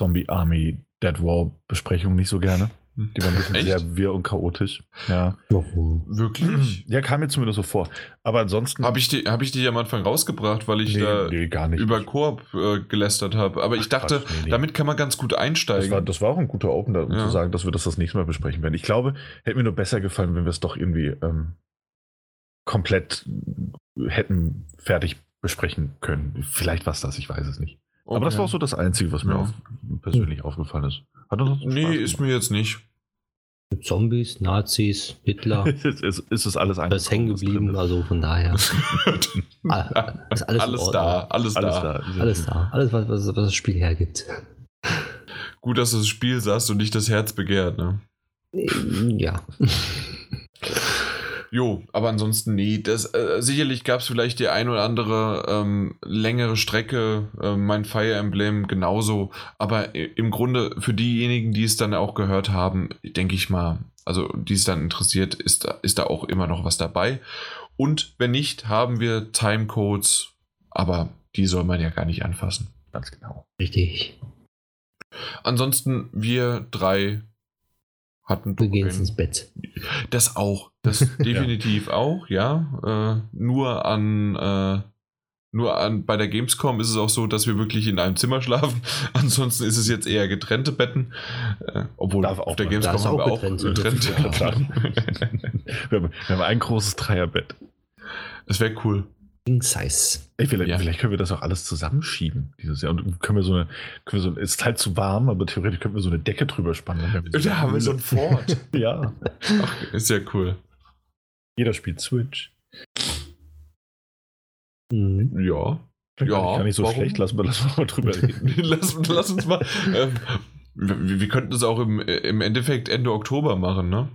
Speaker 3: Zombie Army Dead War Besprechung nicht so gerne. Die war ein bisschen Echt? sehr wirr und chaotisch. Ja.
Speaker 1: Wirklich?
Speaker 3: Ja, kam mir zumindest so vor. Aber ansonsten.
Speaker 1: Habe ich, die, hab ich die am Anfang rausgebracht, weil ich nee, da nee, über Koop äh, gelästert habe. Aber Ach, ich dachte, Quatsch, nee, damit kann man ganz gut einsteigen.
Speaker 3: Das war, das war auch ein guter Opener, um ja. zu sagen, dass wir das das nächste Mal besprechen werden. Ich glaube, hätte mir nur besser gefallen, wenn wir es doch irgendwie ähm, komplett hätten fertig besprechen können. Vielleicht war es das, ich weiß es nicht. Okay. Aber das war auch so das Einzige, was mir ja. auf, persönlich aufgefallen ist.
Speaker 1: Hat das nee, ist mir jetzt nicht.
Speaker 2: Zombies, Nazis, Hitler.
Speaker 3: ist, ist, ist es alles
Speaker 2: Alles hängen geblieben, also von daher. ist
Speaker 1: alles, alles da, alles, alles da. da.
Speaker 2: Alles da. Alles, was, was, was das Spiel hergibt.
Speaker 1: Gut, dass du das Spiel sagst und nicht das Herz begehrt, ne?
Speaker 2: Ja.
Speaker 1: Jo, aber ansonsten nee. Das, äh, sicherlich gab es vielleicht die ein oder andere ähm, längere Strecke, äh, mein Fire Emblem genauso. Aber im Grunde für diejenigen, die es dann auch gehört haben, denke ich mal, also die es dann interessiert, ist, ist da auch immer noch was dabei. Und wenn nicht, haben wir Timecodes, aber die soll man ja gar nicht anfassen.
Speaker 3: Ganz genau.
Speaker 2: Richtig.
Speaker 1: Ansonsten, wir drei hatten
Speaker 2: Du gehst ins Bett.
Speaker 1: Das auch. Das definitiv ja. auch, ja. Äh, nur an, äh, nur an, bei der Gamescom ist es auch so, dass wir wirklich in einem Zimmer schlafen. Ansonsten ist es jetzt eher getrennte Betten. Äh, obwohl
Speaker 3: Darf
Speaker 1: auf der Gamescom
Speaker 3: haben
Speaker 1: wir auch getrennt.
Speaker 3: getrennt. wir, haben, wir haben ein großes Dreierbett.
Speaker 1: Das wäre cool.
Speaker 2: King Size.
Speaker 3: Ey, vielleicht,
Speaker 1: Ja.
Speaker 3: vielleicht können wir das auch alles zusammenschieben dieses Jahr. Und können wir so eine, können wir so, es ist halt zu warm, aber theoretisch können wir so eine Decke drüber spannen. Wir
Speaker 1: Da haben wir so ein Fort.
Speaker 3: Ja,
Speaker 1: Ach, ist ja cool.
Speaker 3: jeder spielt Switch.
Speaker 2: Mhm.
Speaker 1: Ja.
Speaker 3: Gar
Speaker 1: Ja,
Speaker 3: nicht, gar nicht so
Speaker 1: warum?
Speaker 3: schlecht, lassen wir, lassen wir mal drüber reden.
Speaker 1: lass, lass uns mal. Ähm, wir, wir könnten das auch im, im Endeffekt Ende Oktober machen, ne?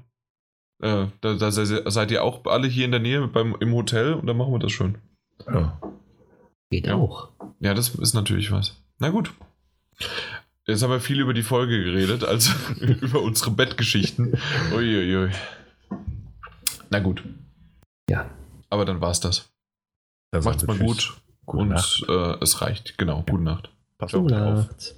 Speaker 1: Äh, da, da se- seid ihr auch alle hier in der Nähe beim, im Hotel und dann machen wir das schon.
Speaker 3: Ja.
Speaker 2: Geht
Speaker 1: Ja.
Speaker 2: auch.
Speaker 1: Ja, das ist natürlich was. Na gut. Jetzt haben wir viel über die Folge geredet, als über unsere Bettgeschichten. Uiuiui. Na gut.
Speaker 2: Ja.
Speaker 1: Aber dann war's das.
Speaker 3: Dann
Speaker 1: Macht's mal
Speaker 3: Tschüss.
Speaker 1: gut.
Speaker 3: Gute
Speaker 1: und
Speaker 3: Nacht.
Speaker 1: äh, es reicht. Genau. Gute Nacht.
Speaker 3: Pass auf
Speaker 2: Gute
Speaker 3: dich auf.
Speaker 2: Nacht.